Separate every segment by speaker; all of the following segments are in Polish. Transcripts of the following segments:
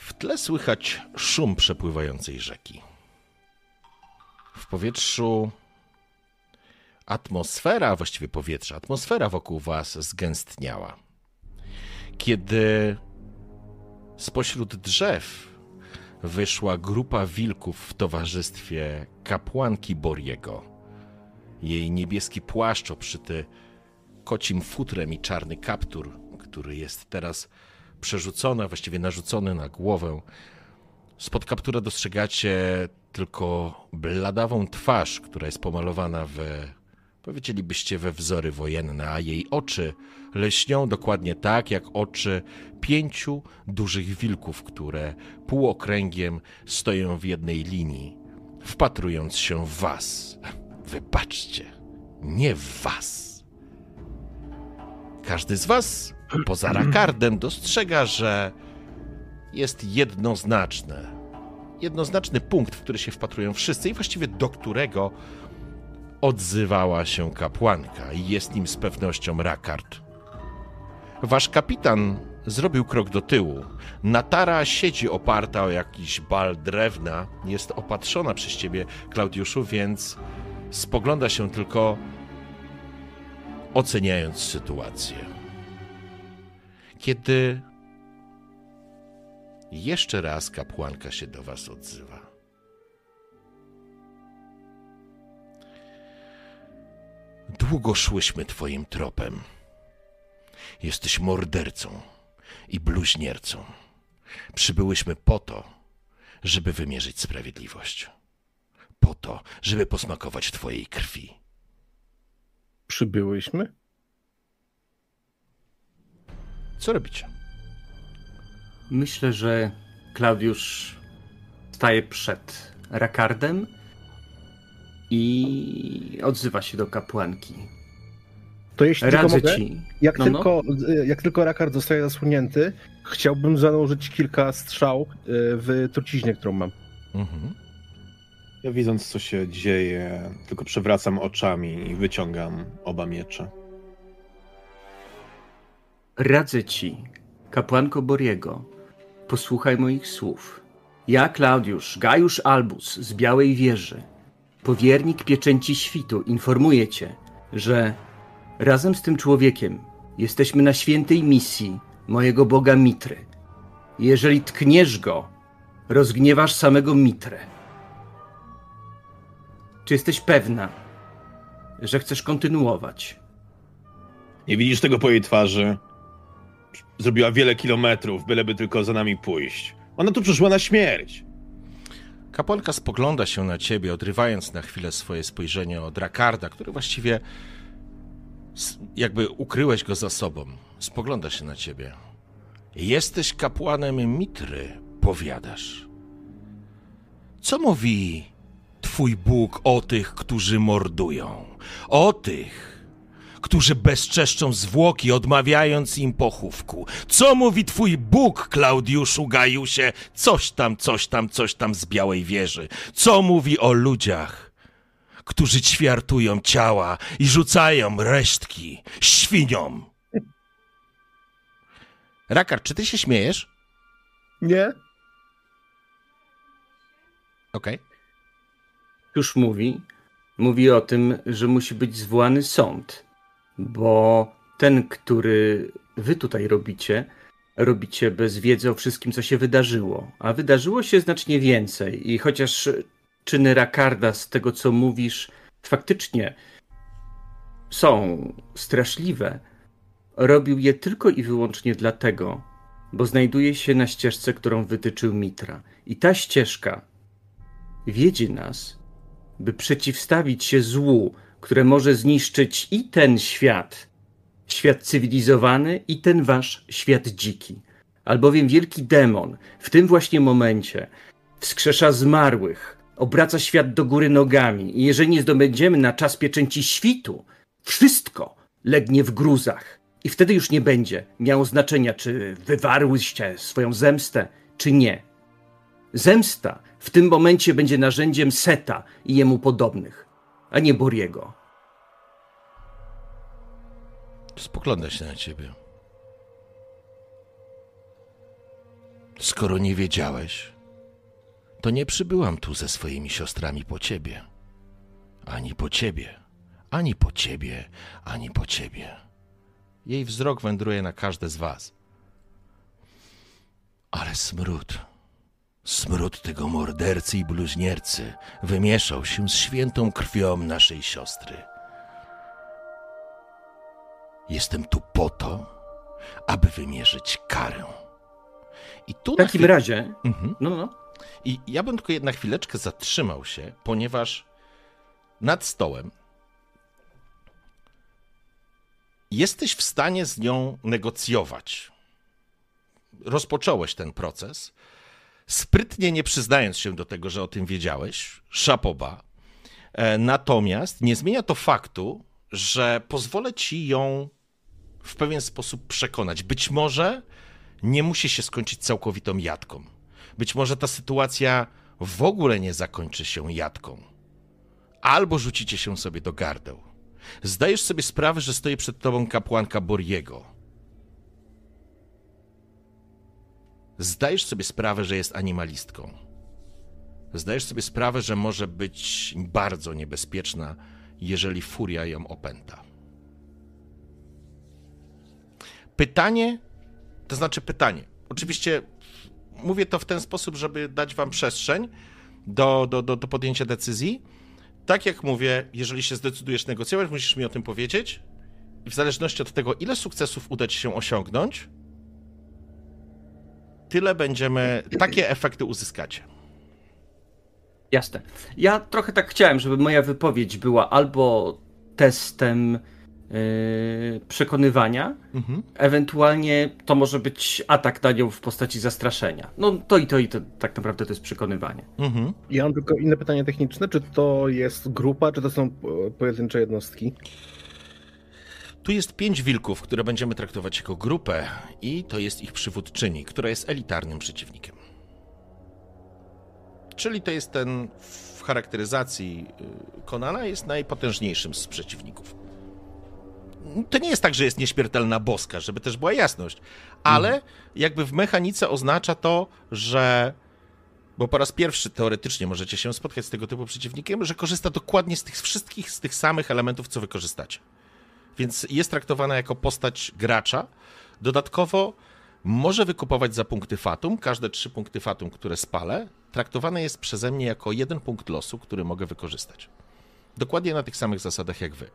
Speaker 1: W tle słychać szum przepływającej rzeki. W powietrzu atmosfera, właściwie powietrze, atmosfera wokół was zgęstniała. Kiedy spośród drzew wyszła grupa wilków w towarzystwie kapłanki Boriego. Jej niebieski płaszcz oprzyty kocim futrem i czarny kaptur, który jest teraz przerzucony, a właściwie narzucony na głowę. Spod kaptura dostrzegacie tylko bladawą twarz, która jest pomalowana w, powiedzielibyście, we wzory wojenne, a jej oczy leśnią dokładnie tak, jak oczy pięciu dużych wilków, które półokręgiem stoją w jednej linii, wpatrując się w was. Wybaczcie, nie w was. Każdy z was, poza Rakardem, dostrzega, że jest jednoznaczne. Jednoznaczny punkt, w który się wpatrują wszyscy i właściwie do którego odzywała się kapłanka i jest nim z pewnością Rakard. Wasz kapitan zrobił krok do tyłu. Natara siedzi oparta o jakiś bal drewna. Jest opatrzona przez ciebie, Klaudiuszu, więc spogląda się tylko oceniając sytuację. Kiedy jeszcze raz kapłanka się do was odzywa. Długo szłyśmy twoim tropem. Jesteś mordercą i bluźniercą. Przybyłyśmy po to, żeby wymierzyć sprawiedliwość. Po to, żeby posmakować twojej krwi.
Speaker 2: Przybyłyśmy?
Speaker 1: Co robicie?
Speaker 3: Myślę, że Klaudiusz staje przed Rakardem i odzywa się do kapłanki.
Speaker 2: To jeśli
Speaker 3: Radzę
Speaker 2: tylko mogę,
Speaker 3: ci.
Speaker 2: jak,
Speaker 3: No, no.
Speaker 2: tylko, jak tylko Rakard zostaje zasłonięty, chciałbym założyć kilka strzał y, w truciźnie, którą mam.
Speaker 1: Mhm.
Speaker 4: Ja widząc, co się dzieje, tylko przewracam oczami i wyciągam oba miecze.
Speaker 3: Radzę ci, kapłanko Boriego, posłuchaj moich słów. Ja, Klaudiusz, Gajusz Albus z Białej Wieży, powiernik pieczęci świtu, informuję cię, że razem z tym człowiekiem jesteśmy na świętej misji mojego boga Mitry. Jeżeli tkniesz go, rozgniewasz samego Mitrę. Czy jesteś pewna, że chcesz kontynuować?
Speaker 4: Nie widzisz tego po jej twarzy? Zrobiła wiele kilometrów, byleby tylko za nami pójść. Ona tu przyszła na śmierć.
Speaker 1: Kapłanka spogląda się na ciebie, odrywając na chwilę swoje spojrzenie od Rakarda, który właściwie jakby ukryłeś go za sobą. Spogląda się na ciebie. Jesteś kapłanem Mitry, powiadasz. Co mówi twój Bóg o tych, którzy mordują? O tych, którzy bezczeszczą zwłoki, odmawiając im pochówku. Co mówi twój Bóg, Klaudiuszu Gajusie? Coś tam, coś tam, coś tam z Białej Wieży. Co mówi o ludziach, którzy ćwiartują ciała i rzucają resztki świniom? Rakar, czy ty się śmiejesz?
Speaker 2: Nie?
Speaker 1: Okej.
Speaker 3: już mówi, mówi o tym, że musi być zwołany sąd, bo ten, który wy tutaj robicie, robicie bez wiedzy o wszystkim, co się wydarzyło. A wydarzyło się znacznie więcej i chociaż czyny Rakarda z tego, co mówisz, faktycznie są straszliwe, robił je tylko i wyłącznie dlatego, bo znajduje się na ścieżce, którą wytyczył Mitra. I ta ścieżka wiedzie nas, by przeciwstawić się złu, które może zniszczyć i ten świat, świat cywilizowany i ten wasz świat dziki. Albowiem wielki demon w tym właśnie momencie wskrzesza zmarłych, obraca świat do góry nogami i jeżeli nie zdobędziemy na czas pieczęci świtu, wszystko legnie w gruzach. I wtedy już nie będzie miało znaczenia, czy wywarłyście swoją zemstę, czy nie. Zemsta w tym momencie będzie narzędziem Seta i jemu podobnych, a nie Boriego.
Speaker 1: Spogląda się na ciebie. Skoro nie wiedziałeś, to nie przybyłam tu ze swoimi siostrami po ciebie. Ani po ciebie, ani po ciebie, ani po ciebie. Jej wzrok wędruje na każde z was. Ale smród, smród tego mordercy i bluźniercy wymieszał się z świętą krwią naszej siostry. Jestem tu po to, aby wymierzyć karę. I tu
Speaker 3: W takim razie,
Speaker 1: Mhm.
Speaker 3: no, no,
Speaker 1: I ja bym tylko jedna chwileczkę zatrzymał się, ponieważ nad stołem jesteś w stanie z nią negocjować. Rozpocząłeś ten proces, sprytnie nie przyznając się do tego, że o tym wiedziałeś, szapoba. E, Natomiast nie zmienia to faktu, że pozwolę ci ją w pewien sposób przekonać. Być może nie musi się skończyć całkowitą jadką. Być może ta sytuacja w ogóle nie zakończy się jadką. Albo rzucicie się sobie do gardeł. Zdajesz sobie sprawę, że stoi przed tobą kapłanka Boriego. Zdajesz sobie sprawę, że jest animalistką. Zdajesz sobie sprawę, że może być bardzo niebezpieczna, jeżeli furia ją opęta. Pytanie, to znaczy pytanie. Oczywiście mówię to w ten sposób, żeby dać wam przestrzeń do, do, do, do podjęcia decyzji. Tak jak mówię, jeżeli się zdecydujesz negocjować, musisz mi o tym powiedzieć. I w zależności od tego, ile sukcesów uda ci się osiągnąć, tyle będziemy, takie efekty uzyskacie.
Speaker 3: jasne. Ja trochę tak chciałem, żeby moja wypowiedź była albo testem yy, przekonywania,
Speaker 1: Mhm.
Speaker 3: ewentualnie to może być atak na nią w postaci zastraszenia. No to i to i to tak naprawdę to jest przekonywanie.
Speaker 1: Mhm.
Speaker 2: Ja mam tylko inne pytanie techniczne. Czy to jest grupa, czy to są e, pojedyncze jednostki?
Speaker 1: Tu jest pięć wilków, które będziemy traktować jako grupę, i to jest ich przywódczyni, która jest elitarnym przeciwnikiem. Czyli to jest ten w charakteryzacji y, Konana jest najpotężniejszym z przeciwników. To nie jest tak, że jest nieśmiertelna boska, żeby też była jasność, ale jakby w mechanice oznacza to, że bo po raz pierwszy teoretycznie możecie się spotkać z tego typu przeciwnikiem, że korzysta dokładnie z tych wszystkich, z tych samych elementów, co wy korzystacie więc jest traktowana jako postać gracza. Dodatkowo może wykupować za punkty fatum. Każde trzy punkty fatum, które spalę, traktowane jest przeze mnie jako jeden punkt losu, który mogę wykorzystać. Dokładnie na tych samych zasadach jak wy.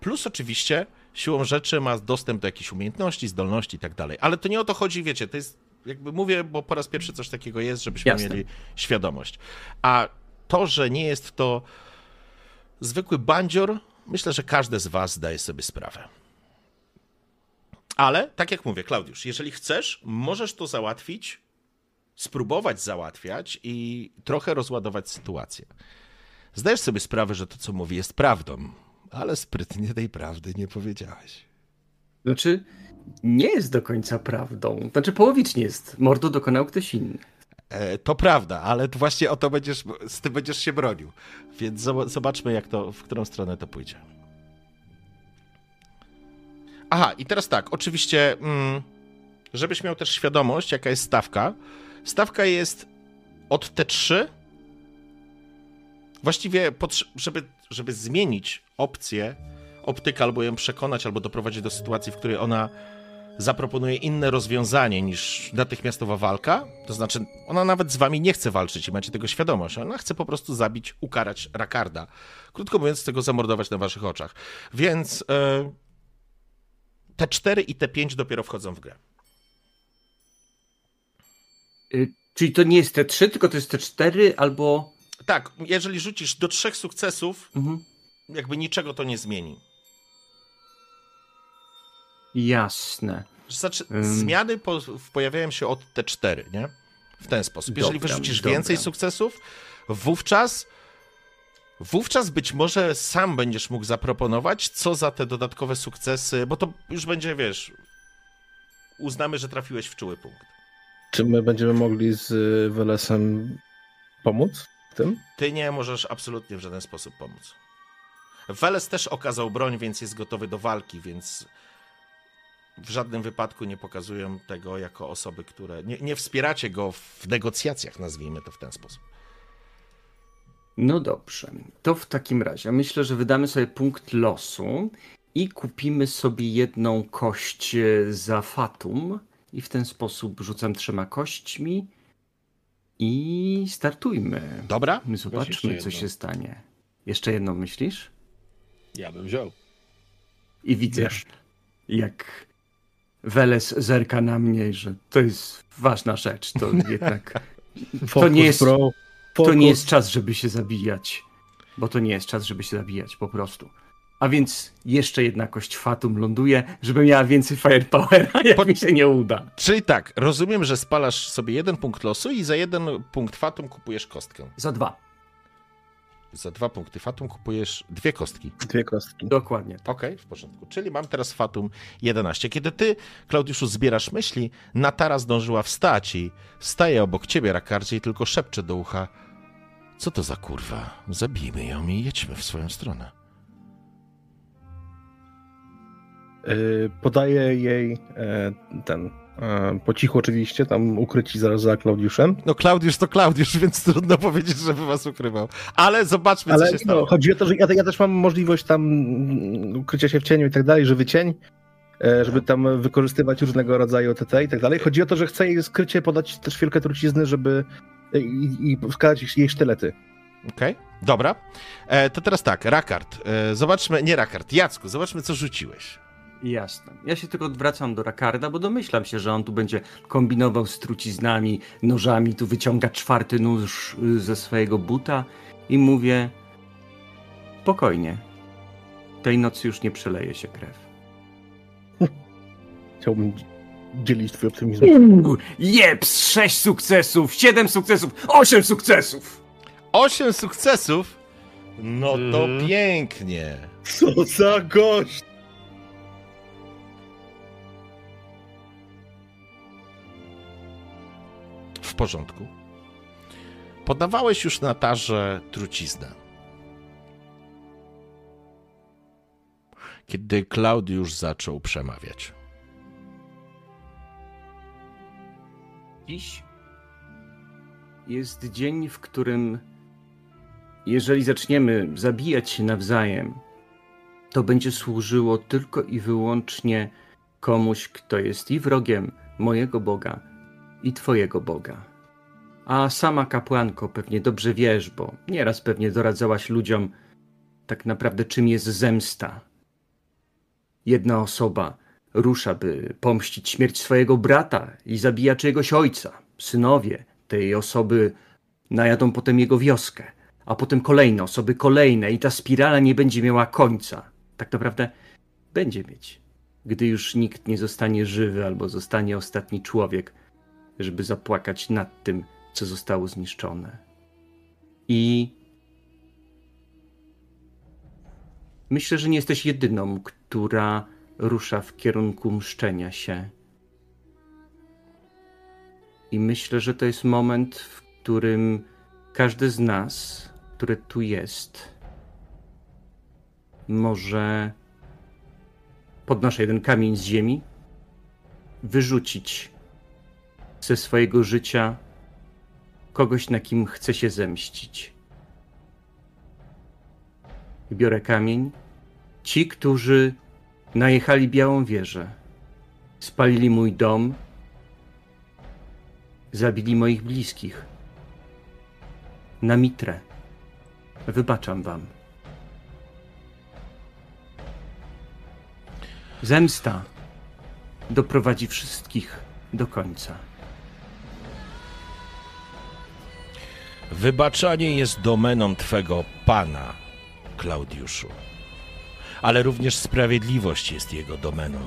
Speaker 1: Plus oczywiście siłą rzeczy ma dostęp do jakichś umiejętności, zdolności i tak dalej. Ale to nie o to chodzi, wiecie, to jest, jakby mówię, bo po raz pierwszy coś takiego jest, żebyśmy
Speaker 3: Jasne.
Speaker 1: mieli świadomość. A to, że nie jest to zwykły bandzior, myślę, że każdy z was zdaje sobie sprawę. Ale, tak jak mówię, Klaudiusz, jeżeli chcesz, możesz to załatwić, spróbować załatwiać i trochę rozładować sytuację. Zdajesz sobie sprawę, że to, co mówię, jest prawdą, ale sprytnie tej prawdy nie powiedziałeś.
Speaker 3: Znaczy, nie jest do końca prawdą. Znaczy, połowicznie jest. Mordu dokonał ktoś inny.
Speaker 1: E, to prawda, ale właśnie o to będziesz, z tym będziesz się bronił. Więc zob- zobaczmy, jak to, w którą stronę to pójdzie. Aha, i teraz tak, oczywiście, mm, żebyś miał też świadomość, jaka jest stawka. Stawka jest od T3. Właściwie, żeby, żeby zmienić opcję, optykę, albo ją przekonać, albo doprowadzić do sytuacji, w której ona zaproponuje inne rozwiązanie niż natychmiastowa walka. To znaczy, ona nawet z wami nie chce walczyć i macie tego świadomość. Ona chce po prostu zabić, ukarać Rakarda. Krótko mówiąc, chce go zamordować na waszych oczach. Więc e, te 4 i te 5 dopiero wchodzą w grę.
Speaker 3: Y, czyli to nie jest te trzy, tylko to jest te cztery albo.
Speaker 1: Tak, jeżeli rzucisz do trzech sukcesów,
Speaker 3: Mhm.
Speaker 1: jakby niczego to nie zmieni.
Speaker 3: Jasne.
Speaker 1: Znaczy,
Speaker 3: Ym.
Speaker 1: zmiany po, pojawiają się od T4, nie? W ten sposób. Jeżeli
Speaker 3: Dobra,
Speaker 1: wyrzucisz
Speaker 3: dobra.
Speaker 1: więcej sukcesów, wówczas wówczas być może sam będziesz mógł zaproponować, co za te dodatkowe sukcesy, bo to już będzie, wiesz, uznamy, że trafiłeś w czuły punkt.
Speaker 2: Czy my będziemy mogli z y, Welesem pomóc w tym?
Speaker 1: Ty nie możesz absolutnie w żaden sposób pomóc. Weles też okazał broń, więc jest gotowy do walki, więc w żadnym wypadku nie pokazują tego jako osoby, które. Nie, nie wspieracie go w negocjacjach, nazwijmy to w ten sposób.
Speaker 3: No dobrze. To w takim razie myślę, że wydamy sobie punkt losu i kupimy sobie jedną kość e, za fatum. I w ten sposób rzucam trzema kośćmi i startujmy.
Speaker 1: Dobra?
Speaker 3: Zobaczmy,
Speaker 4: jeszcze
Speaker 3: co się stanie. Jeszcze jedną myślisz?
Speaker 4: Ja bym wziął.
Speaker 3: I widzę,
Speaker 2: Wiesz.
Speaker 3: jak Weles zerka na mnie, że to jest ważna rzecz. To jednak
Speaker 2: Focus,
Speaker 3: nie jest- to nie jest czas, żeby się zabijać. Bo to nie jest czas, żeby się zabijać, po prostu. A więc jeszcze jedna kość Fatum ląduje, żeby miała więcej firepowera, jak
Speaker 1: Po-
Speaker 3: mi się nie uda.
Speaker 1: Czyli tak, rozumiem, że spalasz sobie jeden punkt losu i za jeden punkt fatum kupujesz kostkę.
Speaker 3: Za dwa.
Speaker 1: Za dwa punkty fatum kupujesz dwie kostki.
Speaker 2: Dwie kostki.
Speaker 3: Dokładnie. tak.
Speaker 1: Okej, w porządku. Czyli mam teraz fatum 11. Kiedy ty, Klaudiuszu, zbierasz myśli, Natara zdążyła wstać i staje obok ciebie, Rakardzie, i tylko szepcze do ucha. Co to za kurwa? Zabijmy ją i jedźmy w swoją stronę.
Speaker 2: Y, Podaję jej e, ten, po cichu oczywiście, tam ukryci zaraz za Klaudiuszem.
Speaker 1: No Klaudiusz to Klaudiusz, więc trudno powiedzieć, żeby was ukrywał. Ale zobaczmy,
Speaker 2: Ale
Speaker 1: co się stało.
Speaker 2: no, chodzi o to, że ja, ja też mam możliwość tam mm, ukrycia się w cieniu i tak dalej, żywy cień, e, żeby tam wykorzystywać różnego rodzaju TT i tak dalej. Chodzi o to, że chcę jej skrycie podać też wielkie trucizny, żeby e, i, i wskazać jej sztylety.
Speaker 1: Okej, dobra. E, to teraz tak, Rakard. E, zobaczmy, nie Rakard, Jacku, zobaczmy, co rzuciłeś.
Speaker 3: Jasne. Ja się tylko odwracam do Rakarda, bo domyślam się, że on tu będzie kombinował z truciznami, nożami, tu wyciąga czwarty nóż y, ze swojego buta i mówię spokojnie. Tej nocy już nie przeleje się krew.
Speaker 2: Chciałbym dzielić twój optymizm.
Speaker 3: Jeps! Sześć sukcesów, siedem sukcesów, osiem sukcesów!
Speaker 1: Osiem sukcesów? No to
Speaker 4: Mhm.
Speaker 1: pięknie.
Speaker 2: Co za gość!
Speaker 1: Porządku. Podawałeś już na tarze truciznę. Kiedy Klaudiusz zaczął przemawiać.
Speaker 3: Dziś jest dzień, w którym jeżeli zaczniemy zabijać się nawzajem, to będzie służyło tylko i wyłącznie komuś, kto jest i wrogiem mojego Boga, i Twojego Boga. A sama kapłanko pewnie dobrze wiesz, bo nieraz pewnie doradzałaś ludziom tak naprawdę czym jest zemsta. Jedna osoba rusza, by pomścić śmierć swojego brata i zabija czyjegoś ojca. Synowie tej osoby najadą potem jego wioskę, a potem kolejne osoby, kolejne i ta spirala nie będzie miała końca. Tak naprawdę będzie mieć, gdy już nikt nie zostanie żywy albo zostanie ostatni człowiek, żeby zapłakać nad tym, co zostało zniszczone. I myślę, że nie jesteś jedyną, która rusza w kierunku mszczenia się. I myślę, że to jest moment, w którym każdy z nas, który tu jest, może podnoszę jeden kamień z ziemi, wyrzucić ze swojego życia kogoś, na kim chce się zemścić. Biorę kamień. Ci, którzy najechali Białą Wieżę, spalili mój dom, zabili moich bliskich. Na mitrę. Wybaczam wam. Zemsta doprowadzi wszystkich do końca.
Speaker 1: Wybaczanie jest domeną Twego Pana, Klaudiuszu. Ale również sprawiedliwość jest jego domeną.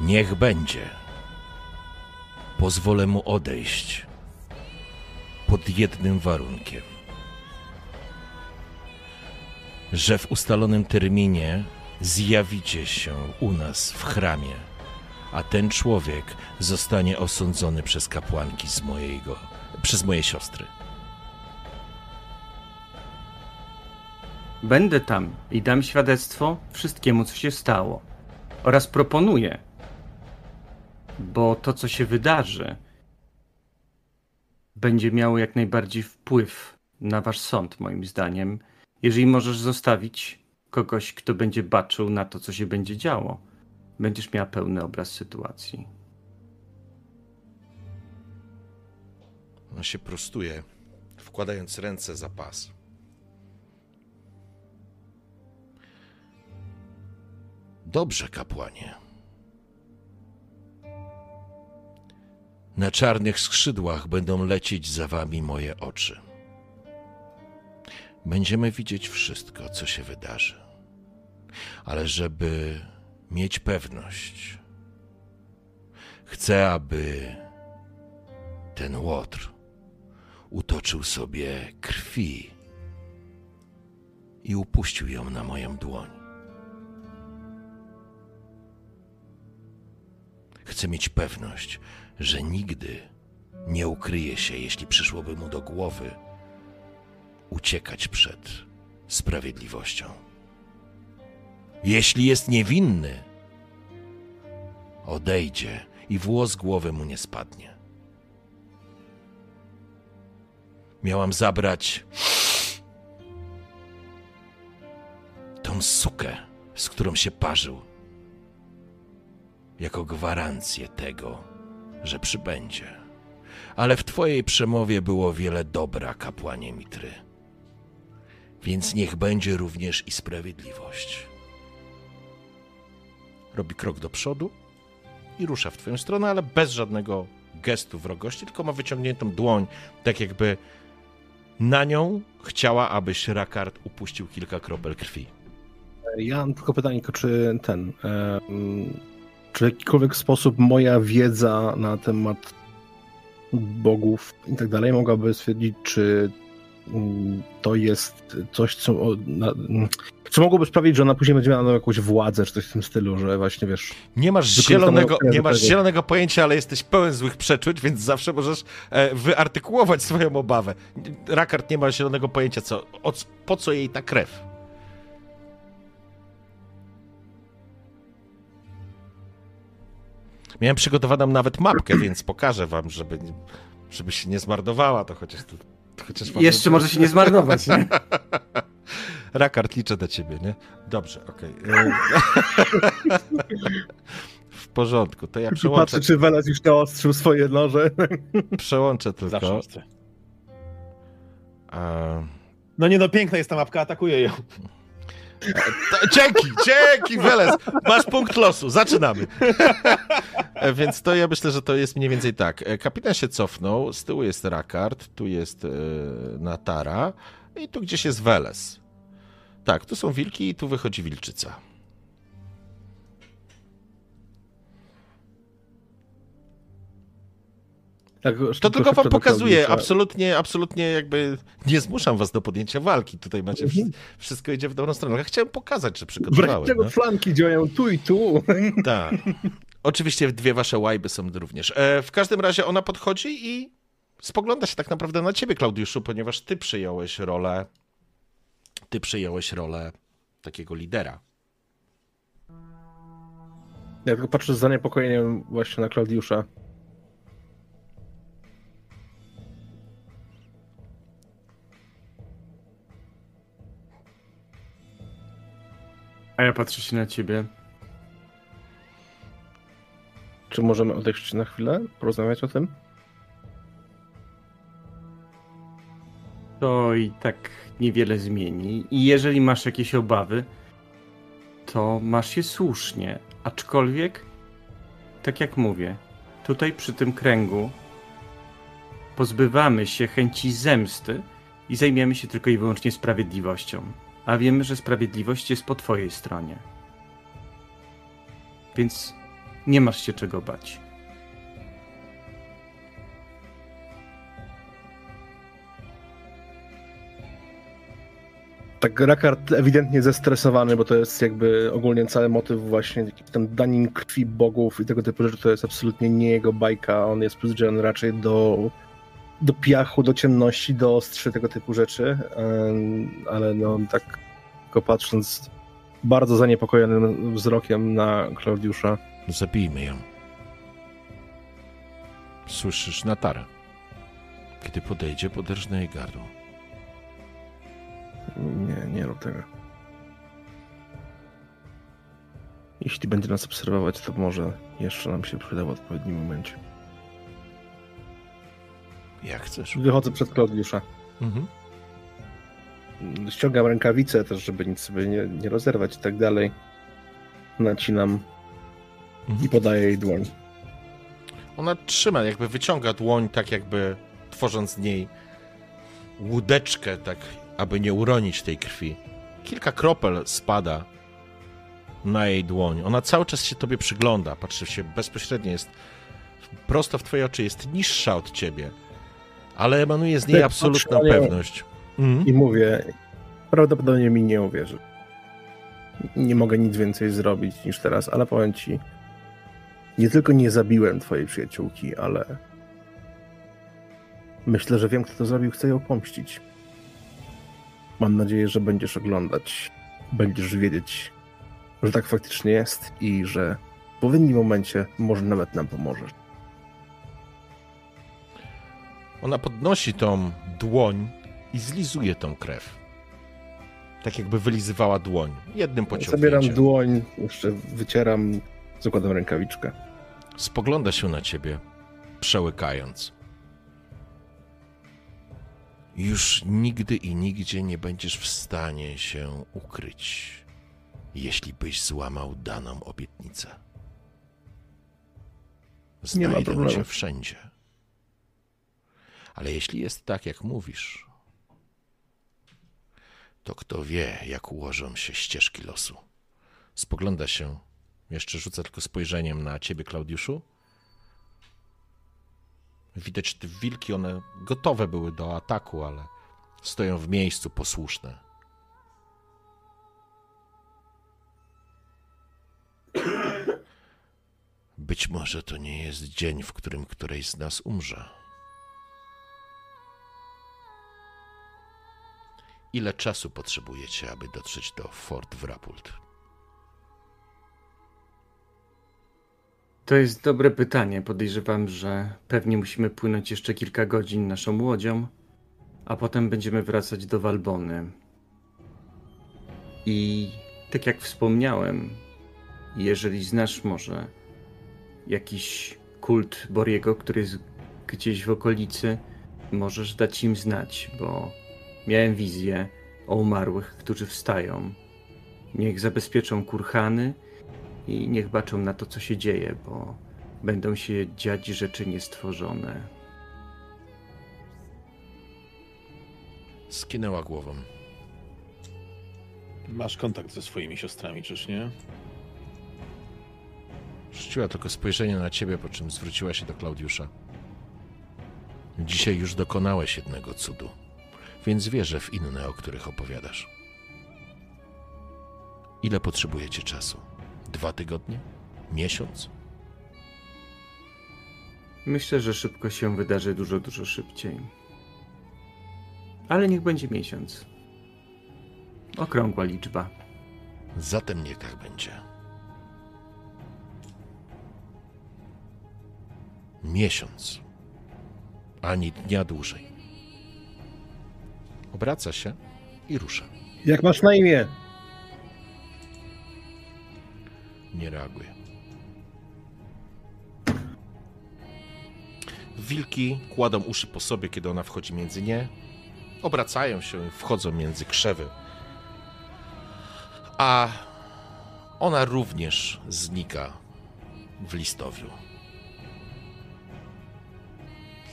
Speaker 1: Niech będzie. Pozwolę mu odejść pod jednym warunkiem. Że w ustalonym terminie zjawicie się u nas w chramie, a ten człowiek zostanie osądzony przez kapłanki z mojego, przez moje siostry.
Speaker 3: Będę tam i dam świadectwo wszystkiemu, co się stało. Oraz proponuję, bo to, co się wydarzy, będzie miało jak najbardziej wpływ na wasz sąd, moim zdaniem, jeżeli możesz zostawić kogoś, kto będzie baczył na to, co się będzie działo. Będziesz miała pełny obraz sytuacji.
Speaker 1: On się prostuje, wkładając ręce za pas. Dobrze, kapłanie. Na czarnych skrzydłach będą lecieć za wami moje oczy. Będziemy widzieć wszystko, co się wydarzy. Ale żeby mieć pewność, chcę, aby ten łotr utoczył sobie krwi i upuścił ją na moją dłoń. Chcę mieć pewność, że nigdy nie ukryje się, jeśli przyszłoby mu do głowy uciekać przed sprawiedliwością. Jeśli jest niewinny, odejdzie i włos głowy mu nie spadnie. Miałam zabrać tą sukę, z którą się parzył, jako gwarancję tego, że przybędzie. Ale w Twojej przemowie było wiele dobra, kapłanie Mitry. Więc niech będzie również i sprawiedliwość. Robi krok do przodu i rusza w Twoją stronę, ale bez żadnego gestu wrogości, tylko ma wyciągniętą dłoń, tak jakby na nią chciała, abyś Rakard upuścił kilka kropel krwi.
Speaker 2: Ja mam tylko pytanie, czy ten. czy w jakikolwiek sposób moja wiedza na temat bogów i tak dalej mogłaby stwierdzić, czy to jest coś, co, na, co mogłoby sprawić, że ona później będzie miała jakąś władzę, czy coś w tym stylu, że właśnie wiesz.
Speaker 1: Nie masz, zielonego, nie masz zielonego pojęcia, ale jesteś pełen złych przeczuć, więc zawsze możesz e, wyartykułować swoją obawę. Rakard nie ma zielonego pojęcia, co, o, po co jej ta krew. Miałem przygotowaną nawet mapkę, więc pokażę wam, żeby, żeby się nie zmarnowała, to chociaż...
Speaker 3: Jeszcze może się nie zmarnować, nie?
Speaker 1: Rakard, liczę do ciebie, nie? Dobrze, okej. Okay. w porządku, to ja przełączę...
Speaker 2: Patrzę, czy Welas już naostrzył swoje noże.
Speaker 1: Przełączę tylko.
Speaker 4: Zawsze A... No nie no, piękna jest ta mapka, atakuję ją.
Speaker 1: Dzięki, dzięki, Weles. Masz punkt losu. Zaczynamy. E, więc to ja myślę, że to jest mniej więcej tak. E, kapitan się cofnął, z tyłu jest Rakard, tu jest e, Natara i tu gdzieś jest Weles. Tak, tu są wilki i tu wychodzi wilczyca. Tak, to tylko wam pokazuje, absolutnie, absolutnie jakby nie zmuszam was do podjęcia walki. Tutaj macie, mhm. wszystko idzie w dobrą stronę. Ja chciałem pokazać, że przygotowałem.
Speaker 2: Dlaczego no? flanki działają tu i tu?
Speaker 1: Tak. Oczywiście dwie wasze łajby są również. E, w każdym razie ona podchodzi i spogląda się tak naprawdę na ciebie, Klaudiuszu, ponieważ ty przyjąłeś rolę, ty przyjąłeś rolę takiego lidera.
Speaker 2: Ja tylko patrzę z zaniepokojeniem właśnie na Klaudiusza.
Speaker 3: A ja patrzę się na ciebie.
Speaker 2: Czy możemy odejść na chwilę, porozmawiać o tym?
Speaker 3: To i tak niewiele zmieni. I jeżeli masz jakieś obawy, to masz je słusznie. Aczkolwiek, tak jak mówię, tutaj przy tym kręgu pozbywamy się chęci zemsty i zajmiemy się tylko i wyłącznie sprawiedliwością a wiemy, że sprawiedliwość jest po Twojej stronie. Więc Nie masz się czego bać.
Speaker 2: Tak, Rakard ewidentnie zestresowany, bo to jest jakby ogólnie cały motyw właśnie ten danin krwi bogów i tego typu rzeczy, to jest absolutnie nie jego bajka, on jest przyzwyczajony raczej do, do piachu, do ciemności, do ostrzy, tego typu rzeczy, ale no tak tylko patrząc bardzo zaniepokojonym wzrokiem na Klaudiusza.
Speaker 1: Zabijmy ją. Słyszysz Natarę. Kiedy podejdzie, poderżnę jej gardło.
Speaker 2: Nie, nie rób tego. Jeśli będzie nas obserwować, to może jeszcze nam się przyda w odpowiednim momencie.
Speaker 1: Jak chcesz.
Speaker 2: Wychodzę przed Klaudiusza. Mhm. Ściągam rękawice też, żeby nic sobie nie, nie rozerwać i tak dalej. Nacinam mhm. i podaję jej dłoń.
Speaker 1: Ona trzyma, jakby wyciąga dłoń, tak jakby tworząc z niej łódeczkę, tak aby nie uronić tej krwi. Kilka kropel spada na jej dłoń. Ona cały czas się tobie przygląda, patrzy się bezpośrednio, jest prosto w twoje oczy, jest niższa od ciebie, ale emanuje z niej absolutna pewność.
Speaker 2: Mhm. I mówię, prawdopodobnie mi nie uwierzy. Nie mogę nic więcej zrobić niż teraz, ale powiem ci, nie tylko nie zabiłem twojej przyjaciółki, ale myślę, że wiem, kto to zrobił, chcę ją pomścić. Mam nadzieję, że będziesz oglądać, będziesz wiedzieć, że tak faktycznie jest i że w odpowiednim momencie może nawet nam pomożesz.
Speaker 1: Ona podnosi tą dłoń i zlizuje tą krew. Tak jakby wylizywała dłoń. Jednym pociągnięciem.
Speaker 2: Zabieram dłoń, jeszcze wycieram, zakładam rękawiczkę.
Speaker 1: Spogląda się na ciebie, przełykając. Już nigdy i nigdzie nie będziesz w stanie się ukryć, jeśli byś złamał daną obietnicę. Znajdę cię wszędzie. Ale jeśli jest tak, jak mówisz, to kto wie, jak ułożą się ścieżki losu. Spogląda się, jeszcze rzuca tylko spojrzeniem na ciebie, Klaudiuszu, Widać te wilki, one gotowe były do ataku, ale stoją w miejscu posłuszne. Być może to nie jest dzień, w którym któreś z nas umrze. Ile czasu potrzebujecie, aby dotrzeć do Fort Wrapult?
Speaker 3: To jest dobre pytanie. Podejrzewam, że pewnie musimy płynąć jeszcze kilka godzin naszą łodzią, a potem będziemy wracać do Walbony. I tak jak wspomniałem, jeżeli znasz może jakiś kult Boriego, który jest gdzieś w okolicy, możesz dać im znać, bo miałem wizję o umarłych, którzy wstają. Niech zabezpieczą kurhany i niech baczą na to, co się dzieje, bo będą się dziać rzeczy niestworzone.
Speaker 1: Skinęła głową.
Speaker 4: Masz kontakt ze swoimi siostrami, czyż nie?
Speaker 1: Rzuciła tylko spojrzenie na ciebie, po czym zwróciła się do Klaudiusza. Dzisiaj już dokonałeś jednego cudu, więc wierzę w inne, o których opowiadasz. Ile potrzebujecie czasu? Dwa tygodnie? Miesiąc?
Speaker 3: Myślę, że szybko się wydarzy dużo, dużo szybciej. Ale niech będzie miesiąc. Okrągła liczba.
Speaker 1: Zatem niech tak będzie. Miesiąc. Ani dnia dłużej. Obraca się i rusza.
Speaker 2: Jak masz na imię?
Speaker 1: nie reaguje. Wilki kładą uszy po sobie, kiedy ona wchodzi między nie. Obracają się i wchodzą między krzewy. A ona również znika w listowiu.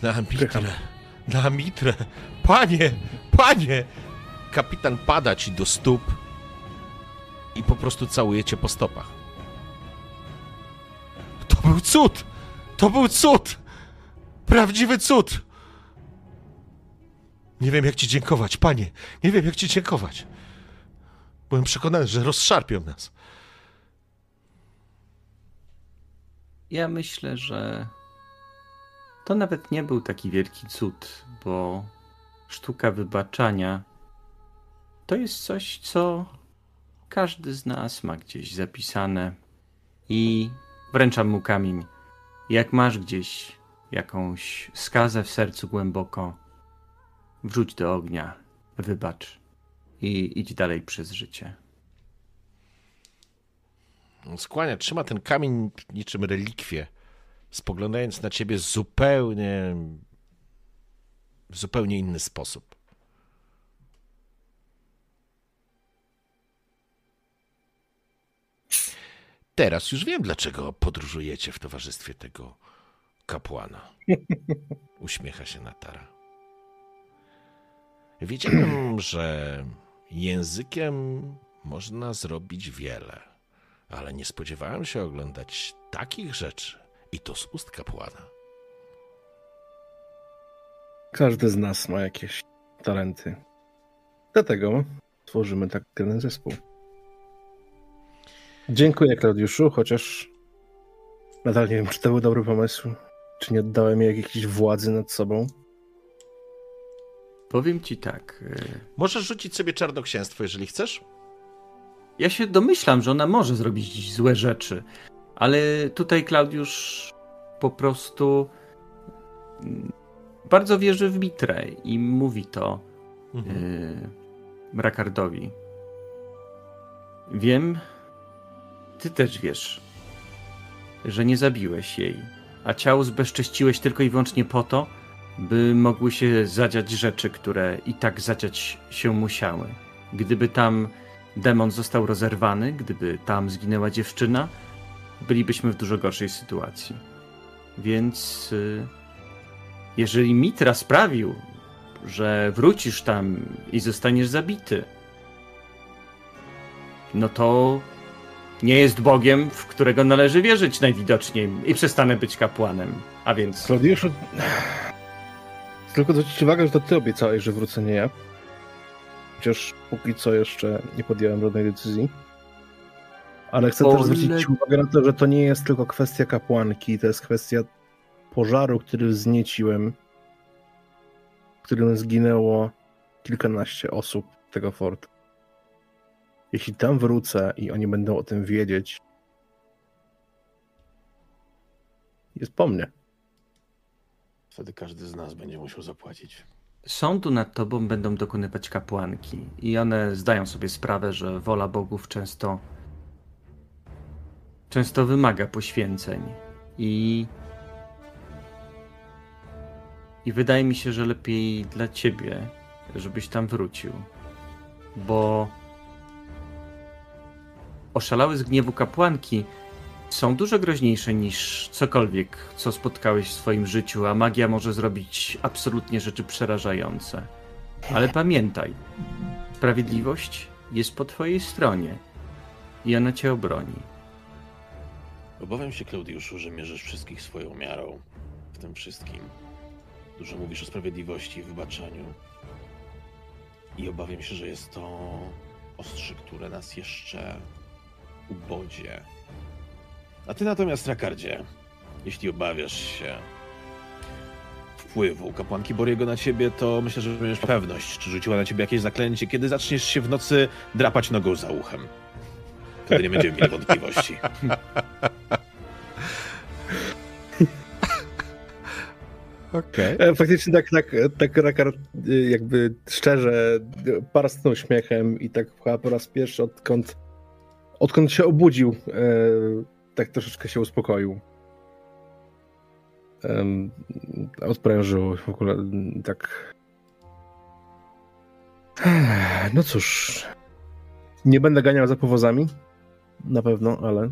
Speaker 1: Na mitrę, na mitrę. Panie, panie! Kapitan pada ci do stóp i po prostu całujecie po stopach. był cud! To był cud! Prawdziwy cud! Nie wiem, jak ci dziękować, panie. Nie wiem, jak ci dziękować. Byłem przekonany, że rozszarpią nas.
Speaker 3: Ja myślę, że to nawet nie był taki wielki cud, bo sztuka wybaczania to jest coś, co każdy z nas ma gdzieś zapisane i wręczam mu kamień. Jak masz gdzieś jakąś skazę w sercu głęboko, wrzuć do ognia, wybacz i idź dalej przez życie.
Speaker 1: Skłania, trzyma ten kamień niczym relikwie, spoglądając na ciebie zupełnie w zupełnie inny sposób. Teraz już wiem, dlaczego podróżujecie w towarzystwie tego kapłana. Uśmiecha się Natara. Wiedziałem, że językiem można zrobić wiele, ale nie spodziewałem się oglądać takich rzeczy i to z ust kapłana.
Speaker 2: Każdy z nas ma jakieś talenty. Dlatego tworzymy tak ten zespół. Dziękuję, Klaudiuszu, chociaż nadal nie wiem, czy to był dobry pomysł. Czy nie oddałem jej jakiejś władzy nad sobą?
Speaker 3: Powiem ci tak. e,
Speaker 1: Możesz rzucić sobie czarnoksięstwo, jeżeli chcesz?
Speaker 3: Ja się domyślam, że ona może zrobić złe rzeczy, ale tutaj Klaudiusz po prostu mm, bardzo wierzy w Mitrę i mówi to
Speaker 1: Mhm.
Speaker 3: yy, Rakardowi. Wiem, ty też wiesz, że nie zabiłeś jej, a ciało zbezcześciłeś tylko i wyłącznie po to, by mogły się zadziać rzeczy, które i tak zadziać się musiały. Gdyby tam demon został rozerwany, gdyby tam zginęła dziewczyna, bylibyśmy w dużo gorszej sytuacji. Więc y, jeżeli Mitra sprawił, że wrócisz tam i zostaniesz zabity, no to nie jest Bogiem, w którego należy wierzyć najwidoczniej i przestanę być kapłanem. A więc
Speaker 2: Klaudiuszu, tylko zwrócić uwagę, że to ty obiecałeś, że wrócę, nie ja. Chociaż póki co jeszcze nie podjąłem żadnej decyzji. Ale chcę
Speaker 3: Ole-
Speaker 2: też zwrócić uwagę na to, że to nie jest tylko kwestia kapłanki, to jest kwestia pożaru, który wznieciłem, w którym zginęło kilkanaście osób tego fortu. Jeśli tam wrócę i oni będą o tym wiedzieć, jest po mnie.
Speaker 4: Wtedy każdy z nas będzie musiał zapłacić.
Speaker 3: sądu nad tobą będą dokonywać kapłanki i one zdają sobie sprawę, że wola bogów często często wymaga poświęceń i i wydaje mi się, że lepiej dla ciebie, żebyś tam wrócił, bo oszalały z gniewu kapłanki są dużo groźniejsze niż cokolwiek, co spotkałeś w swoim życiu, a magia może zrobić absolutnie rzeczy przerażające. Ale pamiętaj, sprawiedliwość jest po twojej stronie i ona cię obroni.
Speaker 4: Obawiam się, Klaudiuszu, że mierzysz wszystkich swoją miarą w tym wszystkim. Dużo mówisz o sprawiedliwości i wybaczeniu. I obawiam się, że jest to ostrze, które nas jeszcze ubodzie. A ty natomiast, Rakardzie, jeśli obawiasz się wpływu kapłanki Boriego na ciebie, to myślę, że będziesz pewność, czy rzuciła na ciebie jakieś zaklęcie, kiedy zaczniesz się w nocy drapać nogą za uchem. Wtedy nie będziemy mieli wątpliwości.
Speaker 1: Okej.
Speaker 2: E, Faktycznie tak, tak, tak Rakar y, jakby szczerze parsknął śmiechem i tak chyba po raz pierwszy odkąd, odkąd się obudził, e, tak troszeczkę się uspokoił. Odprężył w ogóle tak. No cóż, nie będę ganiał za powozami, na pewno, ale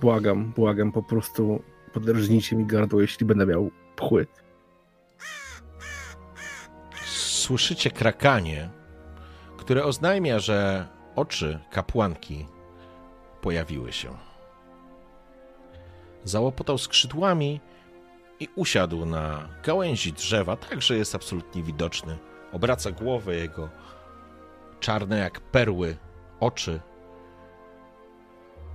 Speaker 2: błagam, błagam, po prostu poderżnijcie mi gardło, jeśli będę miał pchły.
Speaker 1: Słyszycie krakanie, które oznajmia, że oczy kapłanki pojawiły się. załopotał skrzydłami i usiadł na gałęzi drzewa, tak że jest absolutnie widoczny. Obraca głowę jego czarne jak perły oczy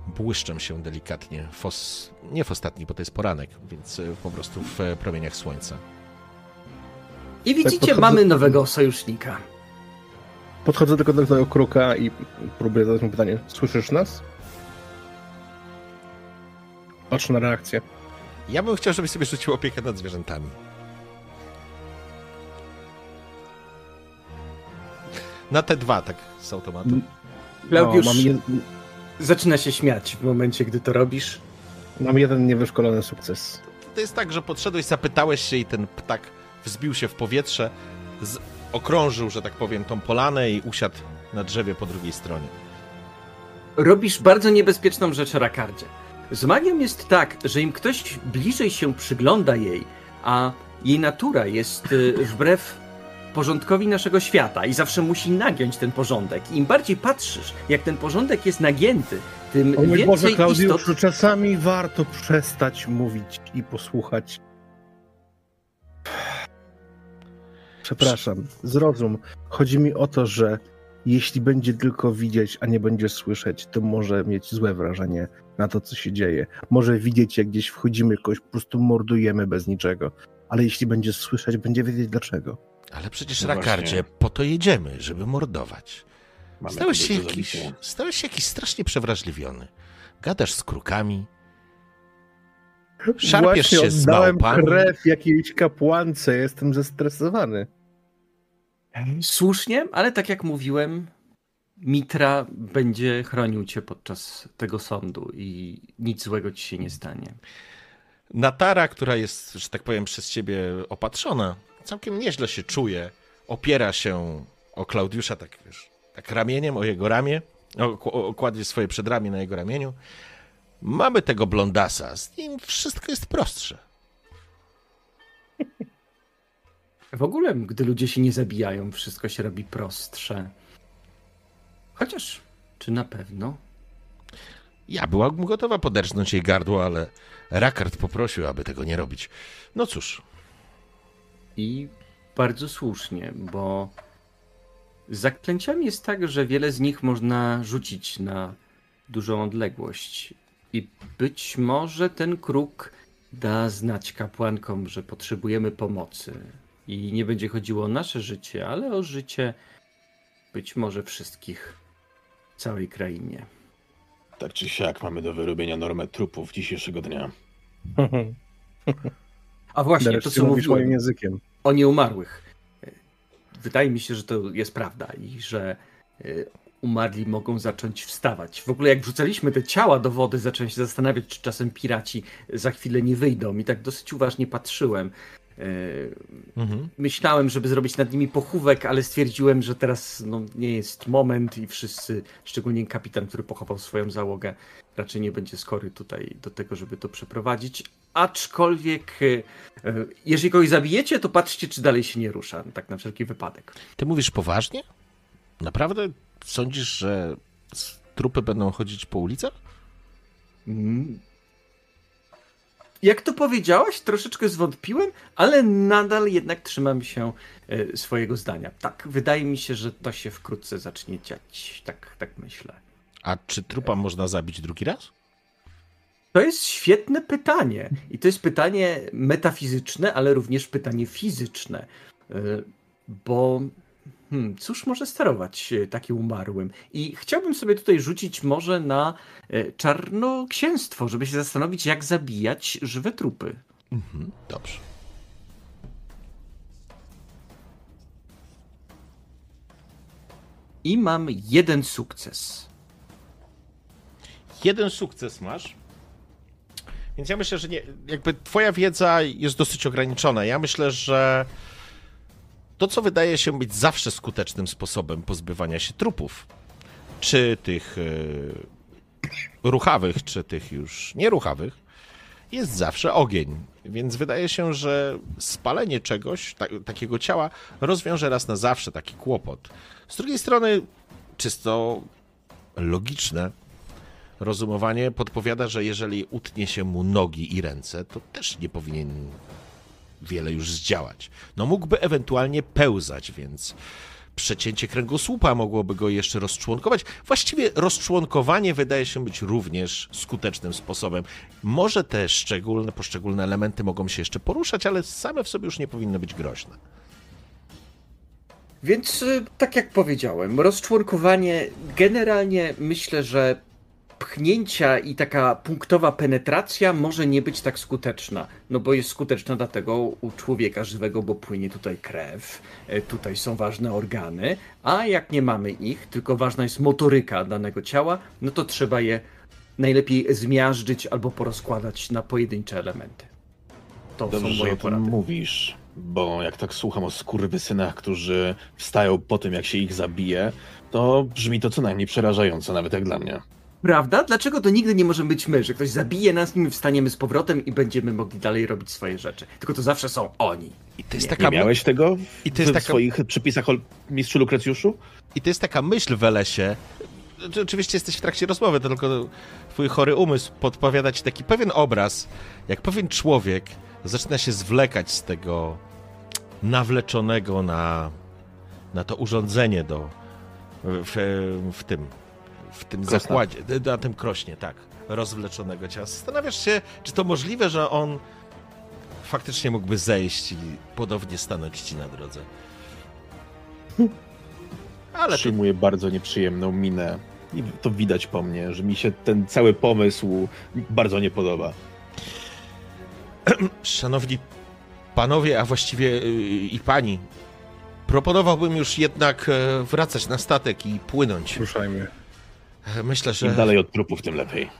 Speaker 1: błyszczą się delikatnie, fos, nie w ostatni, bo to jest poranek, więc e, po prostu w e, promieniach słońca.
Speaker 3: I widzicie,
Speaker 2: podchodzę-
Speaker 3: mamy nowego sojusznika.
Speaker 2: Podchodzę tylko do tego kruka i próbuję zadać mu pytanie. Słyszysz nas? Patrz na reakcję.
Speaker 1: Ja bym chciał, żebyś sobie rzucił opiekę nad zwierzętami. Na te dwa, tak z automatu.
Speaker 3: Klaudiusz
Speaker 2: No, mam, jed...
Speaker 3: zaczyna się śmiać w momencie, gdy to robisz.
Speaker 2: mam jeden niewyszkolony sukces.
Speaker 1: To jest tak, że podszedłeś, zapytałeś się i ten ptak wzbił się w powietrze, z... okrążył, że tak powiem, tą polanę i usiadł na drzewie po drugiej stronie.
Speaker 3: Robisz bardzo niebezpieczną rzecz, Rakardzie. Z magią jest tak, że im ktoś bliżej się przygląda jej, a jej natura jest y, wbrew porządkowi naszego świata i zawsze musi nagiąć ten porządek. Im bardziej patrzysz, jak ten porządek jest nagięty, tym
Speaker 2: O
Speaker 3: więcej
Speaker 2: Boże, Klaudiuszu,
Speaker 3: istot...
Speaker 2: czasami warto przestać mówić i posłuchać. Przepraszam, zrozum. Chodzi mi o to, że jeśli będzie tylko widzieć, a nie będzie słyszeć, to może mieć złe wrażenie na to, co się dzieje. Może widzieć, jak gdzieś wchodzimy, kogoś po prostu mordujemy bez niczego. Ale jeśli będzie słyszeć, będzie wiedzieć dlaczego.
Speaker 1: Ale przecież,
Speaker 4: No
Speaker 1: Rakardzie,
Speaker 4: właśnie.
Speaker 1: po to jedziemy, żeby mordować.
Speaker 4: Mamy
Speaker 1: Stałeś się, jakiś, stałeś się jakiś strasznie przewrażliwiony. Gadasz z krukami, szarpiesz
Speaker 2: Właśnie
Speaker 1: się z
Speaker 2: oddałem
Speaker 1: małpami.
Speaker 2: krew jakiejś kapłance, jestem zestresowany.
Speaker 3: Słusznie, ale tak jak mówiłem, Mitra będzie chronił cię podczas tego sądu i nic złego ci się nie stanie.
Speaker 1: Natara, która jest, że tak powiem, przez ciebie opatrzona, całkiem nieźle się czuje. Opiera się o Klaudiusza, tak wiesz, tak ramieniem, o jego ramię. o- o- Kładzie swoje przedramię na jego ramieniu. Mamy tego blondasa, z nim wszystko jest prostsze.
Speaker 3: W ogóle, gdy ludzie się nie zabijają, wszystko się robi prostsze. Chociaż, czy na pewno?
Speaker 1: Ja byłam gotowa poderżnąć jej gardło, ale Rakard poprosił, aby tego nie robić. No cóż,
Speaker 3: I bardzo słusznie, bo z zaklęciami jest tak, że wiele z nich można rzucić na dużą odległość. I być może ten kruk da znać kapłankom, że potrzebujemy pomocy. I nie będzie chodziło o nasze życie, ale o życie być może wszystkich w całej krainie.
Speaker 4: Tak czy siak mamy do wyrobienia normę trupów dzisiejszego dnia.
Speaker 3: A właśnie, to
Speaker 2: Nareszcie
Speaker 3: co
Speaker 2: mówisz moim językiem.
Speaker 3: o nieumarłych. Wydaje mi się, że to jest prawda i że y, umarli mogą zacząć wstawać. W ogóle jak wrzucaliśmy te ciała do wody, zacząłem się zastanawiać, czy czasem piraci za chwilę nie wyjdą. I tak dosyć uważnie patrzyłem. Y,
Speaker 1: mhm.
Speaker 3: Myślałem, żeby zrobić nad nimi pochówek, ale stwierdziłem, że teraz no, nie jest moment i wszyscy, szczególnie kapitan, który pochował swoją załogę, raczej nie będzie skory tutaj do tego, żeby to przeprowadzić. Aczkolwiek, y, y, jeżeli kogoś zabijecie, to patrzcie, czy dalej się nie rusza, tak na wszelki wypadek.
Speaker 1: Ty mówisz poważnie? Naprawdę sądzisz, że trupy będą chodzić po ulicach?
Speaker 3: Mm. Jak to powiedziałaś, troszeczkę zwątpiłem, ale nadal jednak trzymam się e, swojego zdania. Tak, wydaje mi się, że to się wkrótce zacznie dziać. Tak, tak myślę.
Speaker 1: A czy trupa można zabić drugi raz?
Speaker 3: To jest świetne pytanie. I to jest pytanie metafizyczne, ale również pytanie fizyczne. E, Bo hmm, cóż może sterować e, takim umarłym? I chciałbym sobie tutaj rzucić może na e, czarnoksięstwo, żeby się zastanowić, jak zabijać żywe trupy.
Speaker 1: Mhm, dobrze.
Speaker 3: I mam jeden sukces.
Speaker 1: Jeden sukces masz. Więc ja myślę, że nie, jakby twoja wiedza jest dosyć ograniczona. Ja myślę, że to, co wydaje się być zawsze skutecznym sposobem pozbywania się trupów, czy tych e, ruchawych, czy tych już nieruchawych, jest zawsze ogień. Więc wydaje się, że spalenie czegoś, ta, takiego ciała, rozwiąże raz na zawsze taki kłopot. Z drugiej strony, czysto logiczne, rozumowanie podpowiada, że jeżeli utnie się mu nogi i ręce, to też nie powinien wiele już zdziałać. No mógłby ewentualnie pełzać, więc przecięcie kręgosłupa mogłoby go jeszcze rozczłonkować. Właściwie rozczłonkowanie wydaje się być również skutecznym sposobem. Może te szczególne, poszczególne elementy mogą się jeszcze poruszać, ale same w sobie już nie powinny być groźne.
Speaker 3: Więc y, tak jak powiedziałem, rozczłonkowanie generalnie myślę, że pchnięcia i taka punktowa penetracja może nie być tak skuteczna. No bo jest skuteczna dlatego u człowieka żywego, bo płynie tutaj krew, e, tutaj są ważne organy, a jak nie mamy ich, tylko ważna jest motoryka danego ciała, no to trzeba je najlepiej zmiażdżyć albo porozkładać na pojedyncze elementy. To
Speaker 4: Dobrze,
Speaker 3: są moje
Speaker 4: o tym
Speaker 3: porady.
Speaker 4: mówisz, bo jak tak słucham o skurwysynach, którzy wstają po tym, jak się ich zabije, to brzmi to co najmniej przerażająco, nawet jak dla mnie.
Speaker 3: Prawda? Dlaczego to nigdy nie możemy być my, że ktoś zabije nas, my wstaniemy z powrotem i będziemy mogli dalej robić swoje rzeczy. Tylko to zawsze są oni.
Speaker 1: I to jest
Speaker 3: Nie,
Speaker 1: taka,
Speaker 4: Nie miałeś tego
Speaker 1: I to jest
Speaker 4: w
Speaker 1: taka-
Speaker 4: swoich przepisach o mistrzu Lukrecjuszu?
Speaker 1: I to jest taka myśl w Elesie. Oczywiście jesteś w trakcie rozmowy, to tylko twój chory umysł podpowiada ci taki pewien obraz, jak pewien człowiek zaczyna się zwlekać z tego nawleczonego na, na to urządzenie do w, w tym w tym
Speaker 4: Krosna.
Speaker 1: zakładzie, na tym krośnie, tak, rozwleczonego ciała. Zastanawiasz się, czy to możliwe, że on faktycznie mógłby zejść i podobnie stanąć ci na drodze. Ale
Speaker 4: Przyjmuję bardzo nieprzyjemną minę. I to widać po mnie, że mi się ten cały pomysł bardzo nie podoba.
Speaker 1: Szanowni panowie, a właściwie yy, i pani, proponowałbym już jednak e, wracać na statek i płynąć.
Speaker 2: Ruszajmy.
Speaker 1: E, Myślę,
Speaker 4: Im
Speaker 1: że
Speaker 4: dalej od trupów, tym lepiej.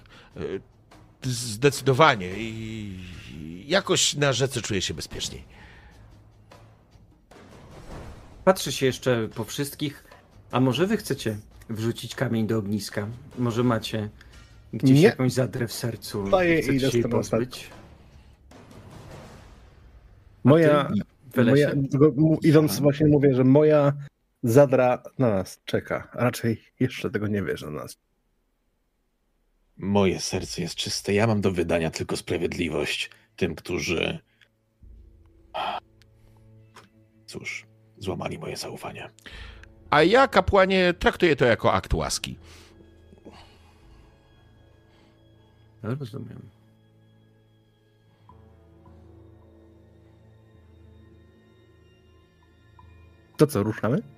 Speaker 1: zdecydowanie i jakoś na rzece czuję się bezpieczniej.
Speaker 3: Patrzy się jeszcze po wszystkich. A może wy chcecie wrzucić kamień do ogniska? Może macie gdzieś
Speaker 2: Nie.
Speaker 3: jakąś zadrę w sercu
Speaker 2: Wstaję
Speaker 3: i chcecie się jej pozbyć?
Speaker 2: Moja, moja tylko mu- idąc właśnie mówię, że moja zadra na nas czeka. A raczej jeszcze tego nie wiesz na nas.
Speaker 4: Moje serce jest czyste. Ja mam do wydania tylko sprawiedliwość tym, którzy. Cóż, złamali moje zaufanie.
Speaker 1: A ja, kapłanie, traktuję to jako akt łaski.
Speaker 3: No, rozumiem.
Speaker 2: To co, ruszamy?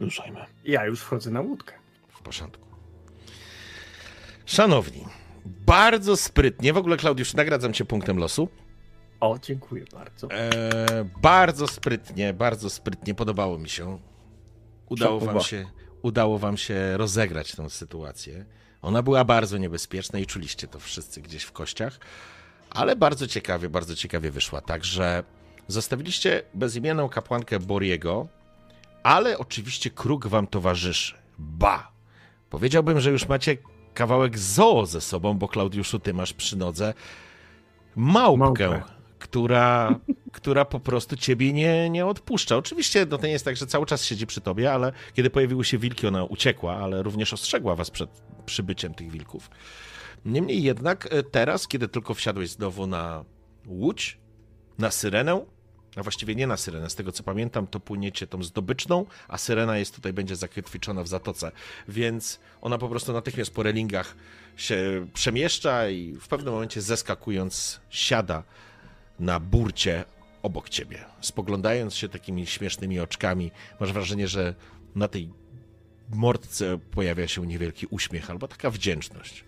Speaker 4: Ruszajmy.
Speaker 3: Ja już wchodzę na łódkę.
Speaker 1: W porządku. Szanowni, bardzo sprytnie, w ogóle Klaudiusz, nagradzam cię punktem losu.
Speaker 3: O, dziękuję bardzo.
Speaker 1: E, bardzo sprytnie, bardzo sprytnie, podobało mi się. Udało wam, się, udało wam się rozegrać tę sytuację. Ona była bardzo niebezpieczna i czuliście to wszyscy gdzieś w kościach, ale bardzo ciekawie, bardzo ciekawie wyszła. Także zostawiliście bezimienną kapłankę Boriego, ale oczywiście kruk wam towarzyszy. Ba! Powiedziałbym, że już macie kawałek zoo ze sobą, bo Klaudiuszu, ty masz przy nodze małpkę,
Speaker 3: Małpę.
Speaker 1: która, która po prostu ciebie nie, nie odpuszcza. Oczywiście no to nie jest tak, że cały czas siedzi przy tobie, ale kiedy pojawiły się wilki, ona uciekła, ale również ostrzegła was przed przybyciem tych wilków. Niemniej jednak e, teraz, kiedy tylko wsiadłeś znowu na łódź, na syrenę, a właściwie nie na syrenę, z tego co pamiętam, to płyniecie tą zdobyczną, a syrena jest tutaj, będzie zakotwiczona w zatoce, więc ona po prostu natychmiast po relingach się przemieszcza i w pewnym momencie zeskakując siada na burcie obok ciebie. Spoglądając się takimi śmiesznymi oczkami, masz wrażenie, że na tej mordce pojawia się niewielki uśmiech albo taka wdzięczność.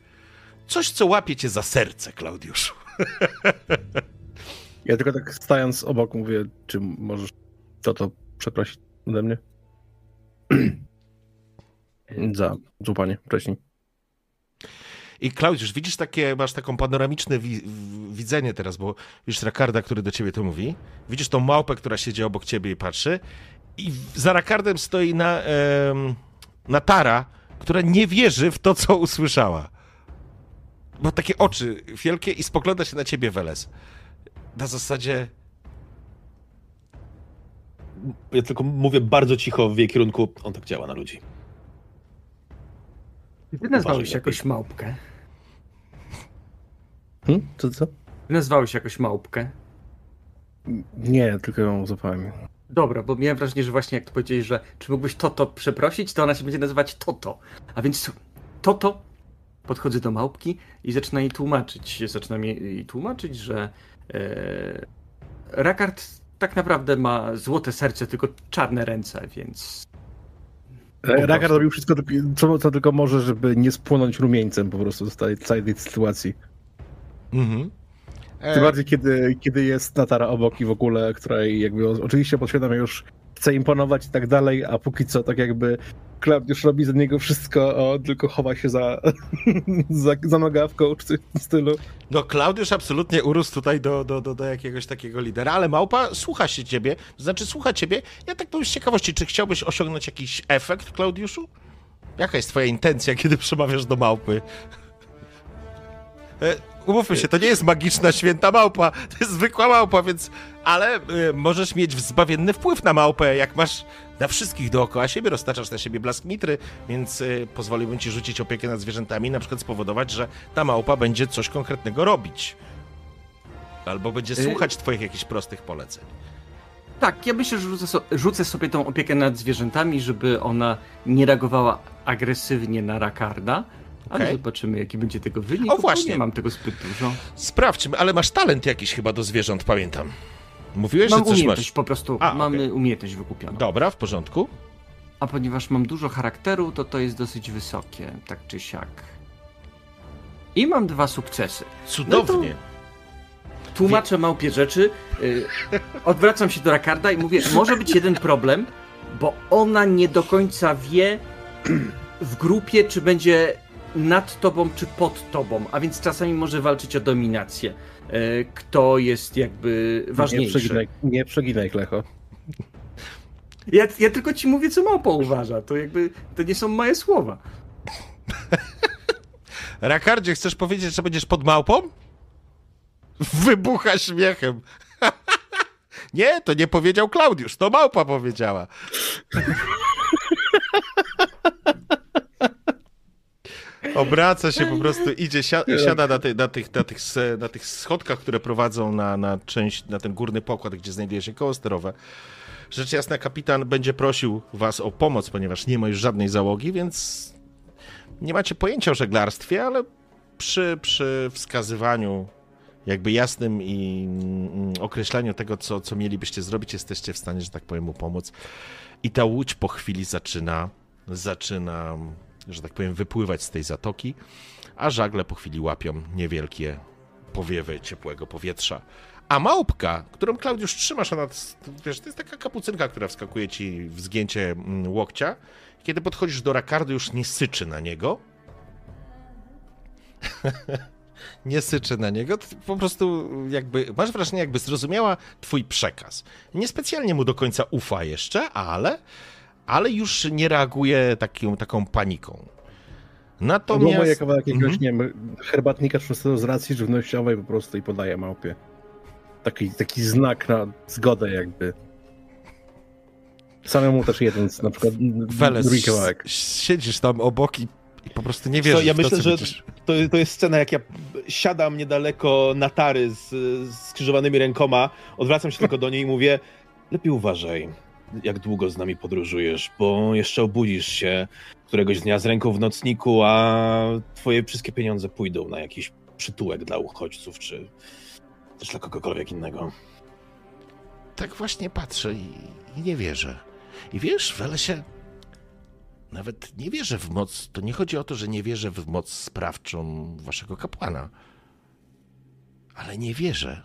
Speaker 1: Coś, co łapie cię za serce, Klaudiuszu.
Speaker 2: Ja tylko tak stając obok mówię, czy możesz to to przeprosić ode mnie? Za złapanie wcześniej.
Speaker 1: I Klaudiusz, widzisz takie, masz taką panoramiczne wi- widzenie teraz, bo widzisz Rakarda, który do ciebie to mówi, widzisz tą małpę, która siedzi obok ciebie i patrzy i za Rakardem stoi na, em, Natara, która nie wierzy w to, co usłyszała. Ma takie oczy wielkie i spogląda się na ciebie, Weles. Na zasadzie,
Speaker 4: Ja tylko mówię bardzo cicho w jej kierunku. On tak działa na ludzi.
Speaker 3: Ty nazwałeś jakoś małpkę.
Speaker 2: Hmm? Co, co?
Speaker 3: Ty nazwałeś jakoś małpkę.
Speaker 2: Nie, tylko ją złapałem.
Speaker 3: Dobra, bo miałem wrażenie, że właśnie jak to powiedziałeś, że czy mógłbyś Toto przeprosić, to ona się będzie nazywać Toto. A więc Toto podchodzę do małpki i zaczyna jej tłumaczyć. Zaczyna jej tłumaczyć, że Rakard tak naprawdę ma złote serce, tylko czarne ręce, więc.
Speaker 2: Rakard robił wszystko, co, co tylko może, żeby nie spłonąć rumieńcem po prostu z tej całej tej sytuacji. Mhm. E... Tym bardziej, kiedy, kiedy jest Natara obok i w ogóle, której jakby oczywiście podświadomie już chce imponować i tak dalej, a póki co tak jakby Klaudiusz robi za niego wszystko, o, tylko chowa się za, za, za nogawką czy coś w tym stylu.
Speaker 1: No Klaudiusz absolutnie urósł tutaj do, do, do, do jakiegoś takiego lidera, ale Małpa słucha się ciebie, to znaczy słucha ciebie. Ja tak powiem z ciekawości, czy chciałbyś osiągnąć jakiś efekt, Klaudiuszu? Jaka jest twoja intencja, kiedy przemawiasz do Małpy? Umówmy się, to nie jest magiczna święta małpa, to jest zwykła małpa, więc... Ale y, możesz mieć zbawienny wpływ na małpę, jak masz na wszystkich dookoła siebie, roztaczasz na siebie blask mitry, więc y, pozwoliłbym ci rzucić opiekę nad zwierzętami, na przykład spowodować, że ta małpa będzie coś konkretnego robić. Albo będzie y- słuchać twoich jakichś prostych poleceń.
Speaker 3: Tak, ja myślę, że rzucę, so rzucę, sobie tą opiekę nad zwierzętami, żeby ona nie reagowała agresywnie na Rakarda, ale okay. zobaczymy, jaki będzie tego wynik.
Speaker 1: O właśnie.
Speaker 3: Nie mam tego zbyt dużo.
Speaker 1: Sprawdźmy, ale masz talent jakiś chyba do zwierząt, pamiętam. Mówiłeś,
Speaker 3: mam
Speaker 1: że coś
Speaker 3: umiejętność,
Speaker 1: masz.
Speaker 3: po prostu A, mamy okay. umiejętność wykupioną.
Speaker 1: Dobra, w porządku.
Speaker 3: A ponieważ mam dużo charakteru, to to jest dosyć wysokie, tak czy siak. I mam dwa sukcesy.
Speaker 1: Cudownie.
Speaker 3: No tłumaczę małpie rzeczy, yy, odwracam się do Rakarda i mówię, może być jeden problem, bo ona nie do końca wie w grupie, czy będzie nad tobą czy pod tobą, a więc czasami może walczyć o dominację. E, kto jest jakby ważniejszy.
Speaker 2: Nie przeginaj, nie przeginaj Klecho.
Speaker 3: Ja, ja tylko ci mówię, co małpa uważa. To jakby, to nie są moje słowa.
Speaker 1: Rakardzie, chcesz powiedzieć, że będziesz pod małpą? Wybucha śmiechem. nie, to nie powiedział Klaudiusz, to małpa powiedziała. Obraca się po prostu, idzie, siada na, ty, na, tych, na, tych, na tych schodkach, które prowadzą na, na część, na ten górny pokład, gdzie znajduje się koło sterowe. Rzecz jasna, kapitan będzie prosił was o pomoc, ponieważ nie ma już żadnej załogi, więc nie macie pojęcia o żeglarstwie, ale przy, przy wskazywaniu jakby jasnym i mm, określaniu tego, co, co mielibyście zrobić, jesteście w stanie, że tak powiem, mu pomóc. I ta łódź po chwili zaczyna, zaczyna że tak powiem, wypływać z tej zatoki, a żagle po chwili łapią niewielkie powiewy ciepłego powietrza. A małpka, którą Klaudiusz trzymasz, ona, wiesz, to jest taka kapucynka, która wskakuje ci w zgięcie mm, łokcia. Kiedy podchodzisz do rakardu, już nie syczy na niego. nie syczy na niego, po prostu jakby, masz wrażenie, jakby zrozumiała twój przekaz. Niespecjalnie mu do końca ufa jeszcze, ale ale już nie reaguje taką, taką paniką.
Speaker 2: Natomiast... Albo moje kawałek jakiegoś, mhm. nie wiem, herbatnika czy z racji żywnościowej po prostu i podaje małpie. Taki, taki znak na zgodę jakby. Samemu też jeden, na przykład
Speaker 1: Weles, drugi kawałek. Siedzisz tam obok i, i po prostu nie wiesz.
Speaker 5: ja myślę, że to, to jest scena, jak ja siadam niedaleko Natary z, z skrzyżowanymi rękoma, odwracam się tylko do niej i mówię, lepiej uważaj jak długo z nami podróżujesz, bo jeszcze obudzisz się któregoś dnia z ręką w nocniku, a twoje wszystkie pieniądze pójdą na jakiś przytułek dla uchodźców, czy też dla kogokolwiek innego.
Speaker 1: Tak właśnie patrzę i, i nie wierzę. I wiesz, Welesie, nawet nie wierzę w moc. To nie chodzi o to, że nie wierzę w moc sprawczą waszego kapłana. Ale nie wierzę,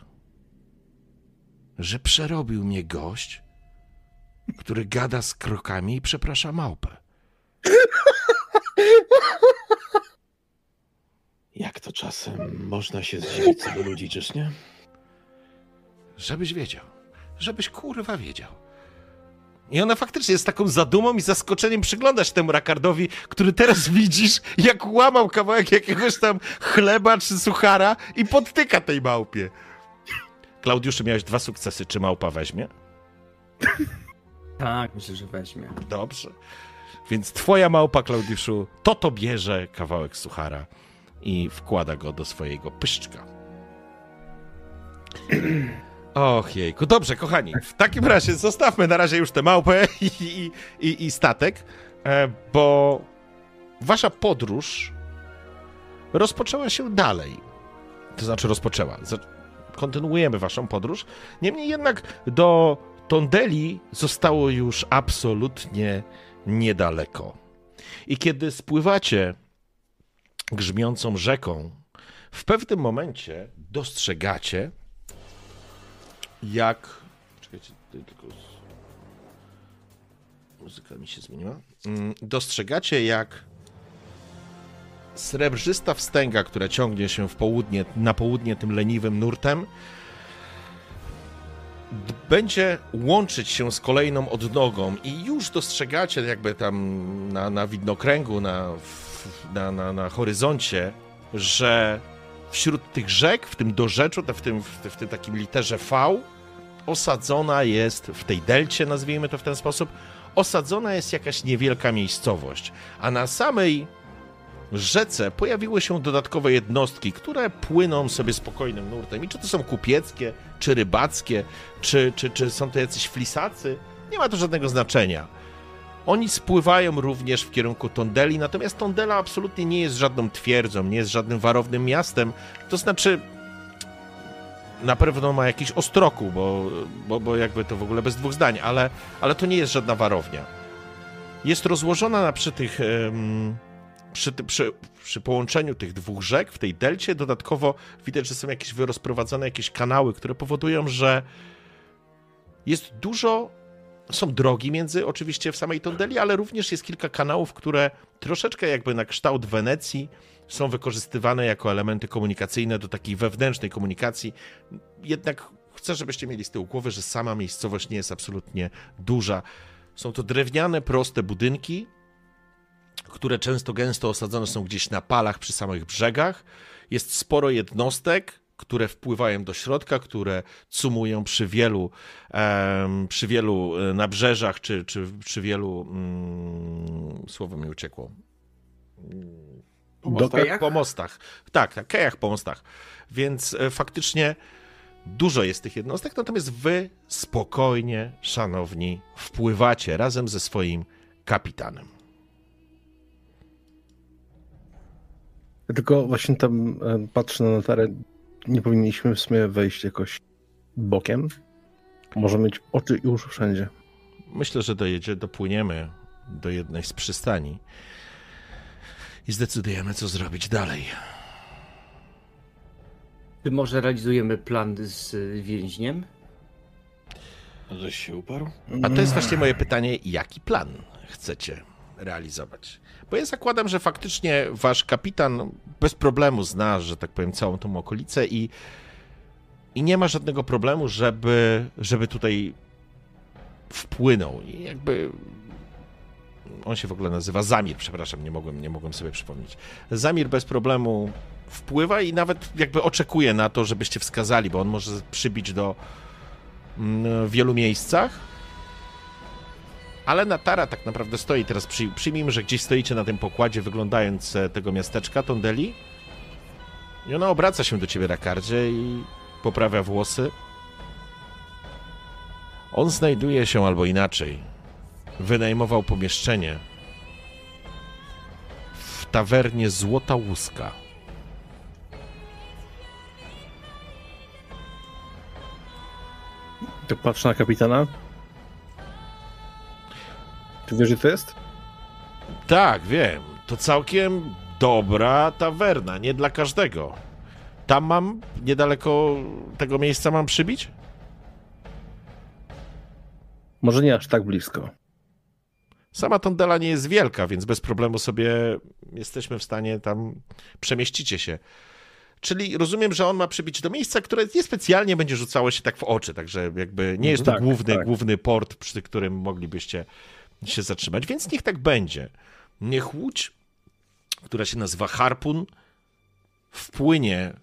Speaker 1: że przerobił mnie gość, który gada z krokami i przeprasza małpę.
Speaker 5: Jak to czasem można się zdziwić co do ludzi, czyż nie?
Speaker 1: Żebyś wiedział. Żebyś kurwa wiedział. I ona faktycznie jest taką zadumą i zaskoczeniem przyglądasz temu Rakardowi, który teraz widzisz, jak łamał kawałek jakiegoś tam chleba czy suchara i podtyka tej małpie. Klaudiuszu, miałeś dwa sukcesy. Czy małpa weźmie?
Speaker 3: Tak, myślę, że weźmie.
Speaker 1: Dobrze. Więc twoja małpa, Klaudiuszu, to to bierze kawałek suchara i wkłada go do swojego pyszczka. Och jejku, dobrze kochani, w takim razie zostawmy na razie już tę małpę i, i, i, i statek, e, bo wasza podróż rozpoczęła się dalej. To znaczy rozpoczęła. Kontynuujemy waszą podróż. Niemniej jednak do Tondeli zostało już absolutnie niedaleko. I kiedy spływacie grzmiącą rzeką, w pewnym momencie dostrzegacie, jak. Czekajcie, tylko. Muzyka mi się zmieniła. Mm, dostrzegacie, jak srebrzysta wstęga, która ciągnie się w południe, na południe tym leniwym nurtem, będzie łączyć się z kolejną odnogą i już dostrzegacie jakby tam na, na widnokręgu, na, na, na, na horyzoncie, że wśród tych rzek, w tym dorzeczu, w tym, w tym takim literze V, osadzona jest, w tej delcie nazwijmy to w ten sposób, osadzona jest jakaś niewielka miejscowość, a na samej rzece pojawiły się dodatkowe jednostki, które płyną sobie spokojnym nurtem. I czy to są kupieckie, czy rybackie, czy, czy, czy są to jacyś flisacy, nie ma to żadnego znaczenia. Oni spływają również w kierunku Tondeli, natomiast Tondela absolutnie nie jest żadną twierdzą, nie jest żadnym warownym miastem. To znaczy, na pewno ma jakiś ostroku, bo, bo, bo jakby to w ogóle bez dwóch zdań, ale, ale to nie jest żadna warownia. Jest rozłożona na przy tych. Przy, przy, przy, połączeniu tych dwóch rzek w tej delcie dodatkowo widać, że są jakieś wyrozprowadzone jakieś kanały, które powodują, że jest dużo są drogi między oczywiście w samej Tondeli, ale również jest kilka kanałów, które troszeczkę jakby na kształt Wenecji są wykorzystywane jako elementy komunikacyjne do takiej wewnętrznej komunikacji. Jednak chcę, żebyście mieli z tyłu głowy, że sama miejscowość nie jest absolutnie duża. Są to drewniane, proste budynki, które często gęsto osadzone są gdzieś na palach przy samych brzegach. Jest sporo jednostek, które wpływają do środka, które cumują przy wielu, um, przy wielu e, nabrzeżach, czy, czy przy wielu. Um, słowo mi uciekło.
Speaker 3: Po mostach?
Speaker 1: Po mostach. Tak, tak, kejach po mostach. Więc e, faktycznie dużo jest tych jednostek, natomiast wy spokojnie, szanowni, wpływacie razem ze swoim kapitanem.
Speaker 2: Ja tylko właśnie tam e, patrzę na notarę. Nie powinniśmy w sumie wejść jakoś bokiem. Może mieć oczy i uszy wszędzie.
Speaker 1: Myślę, że dojedzie, dopłyniemy do jednej z przystani i zdecydujemy, co zrobić dalej.
Speaker 3: Czy może realizujemy plan z więźniem?
Speaker 4: Żeś się uparł?
Speaker 1: A to jest właśnie moje pytanie, jaki plan chcecie realizować? Bo ja zakładam, że faktycznie wasz kapitan bez problemu zna, że tak powiem, całą tą okolicę i, i nie ma żadnego problemu, żeby, żeby tutaj wpłynął. I jakby on się w ogóle nazywa Zamir, przepraszam, nie mogłem, nie mogłem sobie przypomnieć. Zamir bez problemu wpływa i nawet jakby oczekuje na to, żebyście wskazali, bo on może przybić do mm, wielu miejscach. Ale Natara tak naprawdę stoi teraz. Przy, przyjmijmy, że gdzieś stoicie na tym pokładzie, wyglądając e, tego miasteczka, Tondeli. I ona obraca się do ciebie, Rakardzie, i poprawia włosy. On znajduje się albo inaczej wynajmował pomieszczenie w tawernie Złota Łuska.
Speaker 2: Tak patrzę na kapitana. Ty wiesz, gdzie to jest?
Speaker 1: Tak, wiem. To całkiem dobra tawerna, nie dla każdego. Tam mam, niedaleko tego miejsca mam przybić?
Speaker 2: Może nie aż tak blisko.
Speaker 1: Sama tondela nie jest wielka, więc bez problemu sobie jesteśmy w stanie tam przemieścicie się. Czyli rozumiem, że on ma przybić do miejsca, które niespecjalnie będzie rzucało się tak w oczy, także jakby nie jest to tak, główny, tak. główny port, przy którym moglibyście się zatrzymać, więc niech tak będzie. Niech łódź, która się nazywa Harpun, wpłynie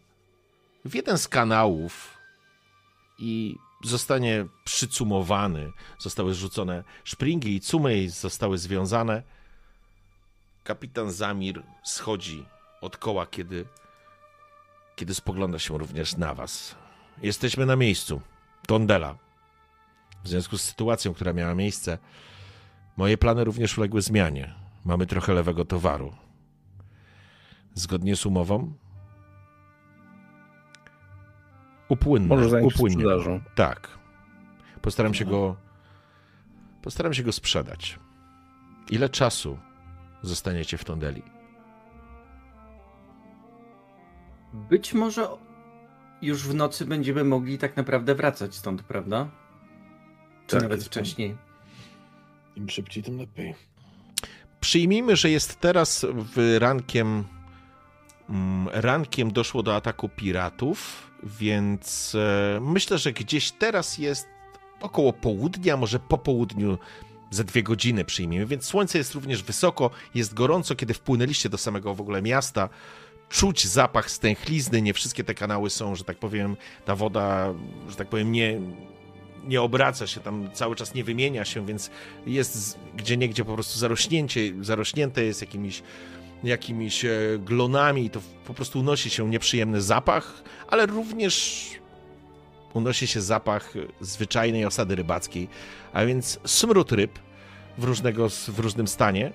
Speaker 1: w jeden z kanałów i zostanie przycumowany, zostały zrzucone szpringi i cumy i zostały związane. kapitan Zamir schodzi od koła, kiedy, kiedy spogląda się również na was. Jesteśmy na miejscu. Tondela. W związku z sytuacją, która miała miejsce, moje plany również uległy zmianie. Mamy trochę lewego towaru. Zgodnie z umową upłynne.
Speaker 2: Może zająć się
Speaker 1: upłynnie.
Speaker 2: sprzedażą.
Speaker 1: Tak. Postaram się go postaram się go sprzedać. Ile czasu zostaniecie w Tondeli?
Speaker 3: Być może już w nocy będziemy mogli tak naprawdę wracać stąd, prawda? Czy
Speaker 2: Tak,
Speaker 3: nawet wcześniej.
Speaker 4: Im szybciej, tym lepiej.
Speaker 1: Przyjmijmy, że jest teraz w rankiem. mm, Rankiem doszło do ataku piratów, więc e, myślę, że gdzieś teraz jest około południa, może po południu za dwie godziny przyjmijmy, więc słońce jest również wysoko, jest gorąco, kiedy wpłynęliście do samego w ogóle miasta. Czuć zapach stęchlizny, nie wszystkie te kanały są, że tak powiem, ta woda, że tak powiem, nie, nie obraca się, tam cały czas nie wymienia się, więc jest gdzie niegdzie po prostu zarośnięcie, zarośnięte jest jakimiś, jakimiś e, glonami i to po prostu unosi się nieprzyjemny zapach, ale również unosi się zapach zwyczajnej osady rybackiej, a więc smród ryb w, różnego, w różnym stanie,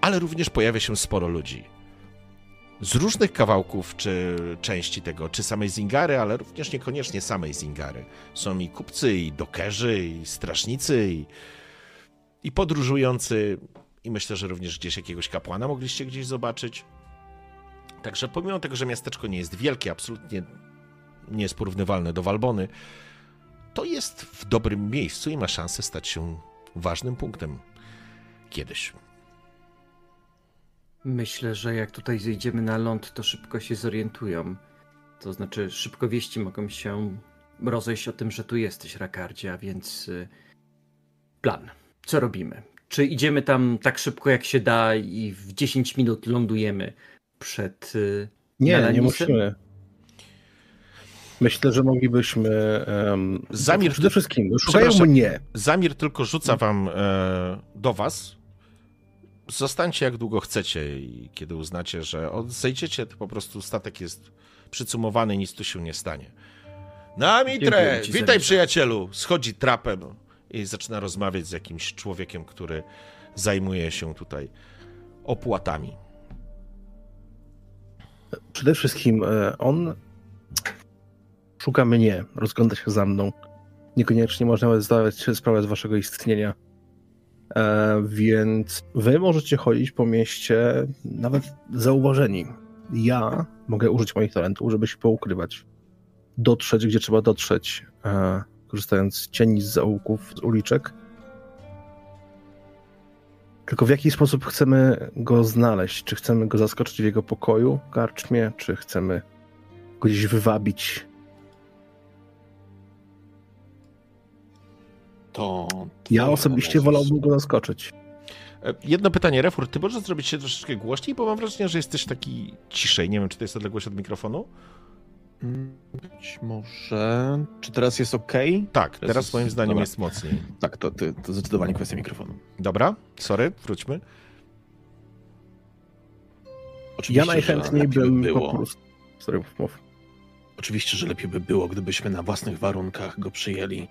Speaker 1: ale również pojawia się sporo ludzi. Z różnych kawałków czy części tego, czy samej Zingary, ale również niekoniecznie samej Zingary. Są i kupcy, i dokerzy, i strażnicy, i, i podróżujący, i myślę, że również gdzieś jakiegoś kapłana mogliście gdzieś zobaczyć. Także pomimo tego, że miasteczko nie jest wielkie, absolutnie nie jest porównywalne do Walbony, to jest w dobrym miejscu i ma szansę stać się ważnym punktem kiedyś.
Speaker 3: Myślę, że jak tutaj zejdziemy na ląd, to szybko się zorientują. To znaczy, szybko wieści mogą się rozejść o tym, że tu jesteś, Rakardzie, a więc y, plan. Co robimy? Czy idziemy tam tak szybko, jak się da i w 10 minut lądujemy przed y,
Speaker 2: Nie, nie
Speaker 3: Melanisem?
Speaker 2: musimy. Myślę, że moglibyśmy. Um,
Speaker 1: Zamir-
Speaker 2: Przede wszystkim, szukają mnie.
Speaker 1: Zamir tylko rzuca wam e, do was. Zostańcie jak długo chcecie i kiedy uznacie, że zejdziecie, to po prostu statek jest przycumowany, nic tu się nie stanie. Na mitre!
Speaker 3: Ci za
Speaker 1: Witaj przyjacielu! Schodzi trapem i zaczyna rozmawiać z jakimś człowiekiem, który zajmuje się tutaj opłatami.
Speaker 2: Przede wszystkim e, on szuka mnie, rozgląda się za mną. Niekoniecznie można nawet zdawać sobie sprawę z waszego istnienia. E, więc wy możecie chodzić po mieście nawet zauważeni. Ja mogę użyć moich talentów, żeby się poukrywać. Dotrzeć, gdzie trzeba dotrzeć, e, korzystając z cieni, z zaułków, z uliczek. Tylko w jaki sposób chcemy go znaleźć? Czy chcemy go zaskoczyć w jego pokoju, karczmie, czy chcemy go gdzieś wywabić?
Speaker 4: To.
Speaker 2: Ja osobiście wolałbym go zaskoczyć.
Speaker 1: E, Jedno pytanie, Refur, ty możesz zrobić się troszeczkę głośniej, bo mam wrażenie, że jesteś taki ciszej. Nie wiem, czy to jest odległość od mikrofonu?
Speaker 5: Mm, Być może. Czy teraz jest ok?
Speaker 1: Tak,
Speaker 5: Teraz
Speaker 1: teraz
Speaker 5: jest-
Speaker 1: moim zdaniem
Speaker 5: dobra.
Speaker 1: jest mocniej.
Speaker 5: Tak, to, to, to zdecydowanie kwestia mikrofonu.
Speaker 1: Dobra, sorry, wróćmy.
Speaker 4: Oczywiście,
Speaker 2: Ja najchętniej
Speaker 4: lepiej by
Speaker 2: bym
Speaker 4: było.
Speaker 2: po prostu... Sorry, mów, mów.
Speaker 4: Oczywiście, że lepiej by było, gdybyśmy na własnych warunkach go przyjęli.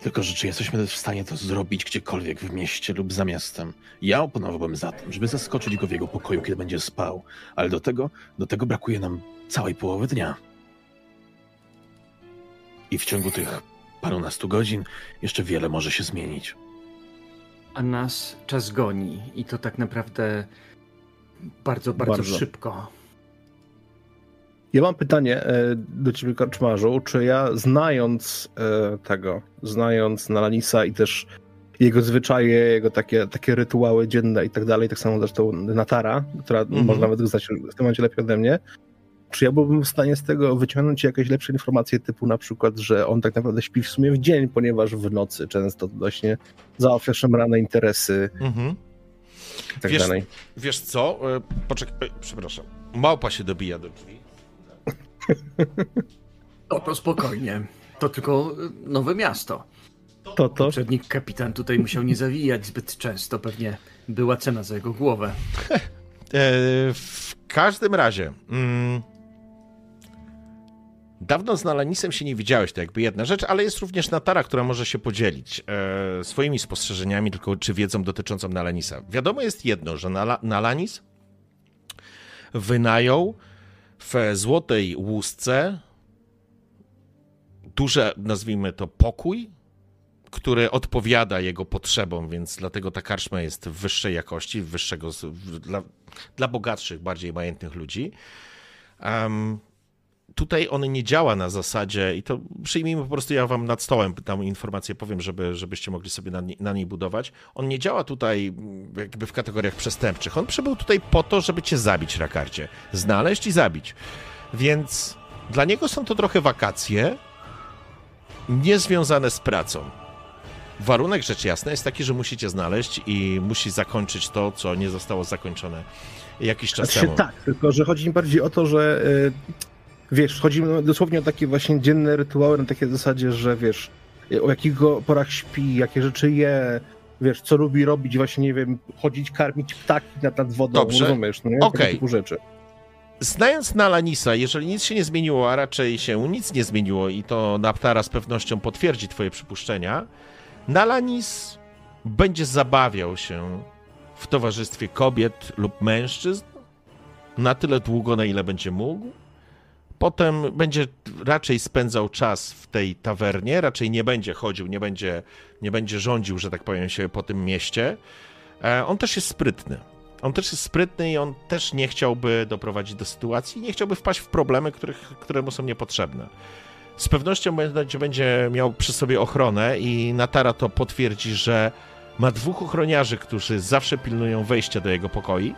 Speaker 4: Tylko, że czy jesteśmy w stanie to zrobić gdziekolwiek w mieście lub za miastem? Ja oponowałbym za tym, żeby zaskoczyć go w jego pokoju, kiedy będzie spał. Ale do tego, do tego brakuje nam całej połowy dnia. I w ciągu tych parunastu godzin jeszcze wiele może się zmienić.
Speaker 3: A nas czas goni i to tak naprawdę bardzo, bardzo,
Speaker 2: Bardzo.
Speaker 3: szybko.
Speaker 2: Ja mam pytanie e, do ciebie, Karczmarzu. Czy ja znając e, tego, znając Nalanisa i też jego zwyczaje, jego takie, takie rytuały dzienne i tak dalej, tak samo zresztą Natara, która
Speaker 1: Mhm.
Speaker 2: może nawet znać w tym momencie lepiej ode mnie, czy ja byłbym w stanie z tego wyciągnąć jakieś lepsze informacje, typu na przykład, że on tak naprawdę śpi w sumie w dzień, ponieważ w nocy często właśnie załatwia szemrane interesy
Speaker 1: Mhm.
Speaker 2: i tak
Speaker 1: Wiesz-
Speaker 2: dalej.
Speaker 1: Wiesz co? E, Poczekaj, przepraszam. Małpa się dobija do drzwi.
Speaker 3: No to spokojnie. To tylko y, nowe miasto.
Speaker 2: To to.
Speaker 3: Poprzedni kapitan tutaj musiał nie zawijać zbyt często, pewnie była cena za jego głowę.
Speaker 1: E, w każdym razie. Mm, dawno z Nalanisem się nie widziałeś, to jakby jedna rzecz, ale jest również Natara, która może się podzielić e, swoimi spostrzeżeniami, tylko czy wiedzą dotyczącą Nalanisa. Wiadomo jest jedno, że Nala, Nalanis wynajął w Złotej Łusce duże, nazwijmy to, pokój, który odpowiada jego potrzebom, więc dlatego ta karczma jest wyższej jakości, wyższego, dla, dla bogatszych, bardziej majętnych ludzi. Um, tutaj on nie działa na zasadzie, i to przyjmijmy po prostu, ja wam nad stołem tam informację powiem, żeby, żebyście mogli sobie na, na niej budować. On nie działa tutaj jakby w kategoriach przestępczych. On przybył tutaj po to, żeby cię zabić, Rakarcie. Znaleźć i zabić. Więc dla niego są to trochę wakacje, niezwiązane z pracą. Warunek rzecz jasna jest taki, że musicie znaleźć i musi zakończyć to, co nie zostało zakończone jakiś czas
Speaker 2: Znaczy,
Speaker 1: temu.
Speaker 2: tak, tylko że chodzi mi bardziej o to, że y, wiesz, chodzi mi dosłownie o takie właśnie dzienne rytuały na takiej zasadzie, że wiesz, o jakich go porach śpi, jakie rzeczy je, wiesz, co lubi robić, właśnie, nie wiem, chodzić, karmić ptaki nad, nad wodą,
Speaker 1: Dobrze.
Speaker 2: rozumiesz, no nie? Tego
Speaker 1: Okej.
Speaker 2: typu rzeczy.
Speaker 1: Znając Nalanisa, jeżeli nic się nie zmieniło, a raczej się nic nie zmieniło i to Naptara z pewnością potwierdzi twoje przypuszczenia, Nalanis będzie zabawiał się w towarzystwie kobiet lub mężczyzn na tyle długo, na ile będzie mógł. Potem będzie raczej spędzał czas w tej tawernie, raczej nie będzie chodził, nie będzie, nie będzie rządził, że tak powiem, się po tym mieście. E, On też jest sprytny. On też jest sprytny i on też nie chciałby doprowadzić do sytuacji, nie chciałby wpaść w problemy, których, które mu są niepotrzebne. Z pewnością będzie, będzie miał przy sobie ochronę i Natara to potwierdzi, że ma dwóch ochroniarzy, którzy zawsze pilnują wejścia do jego pokoi.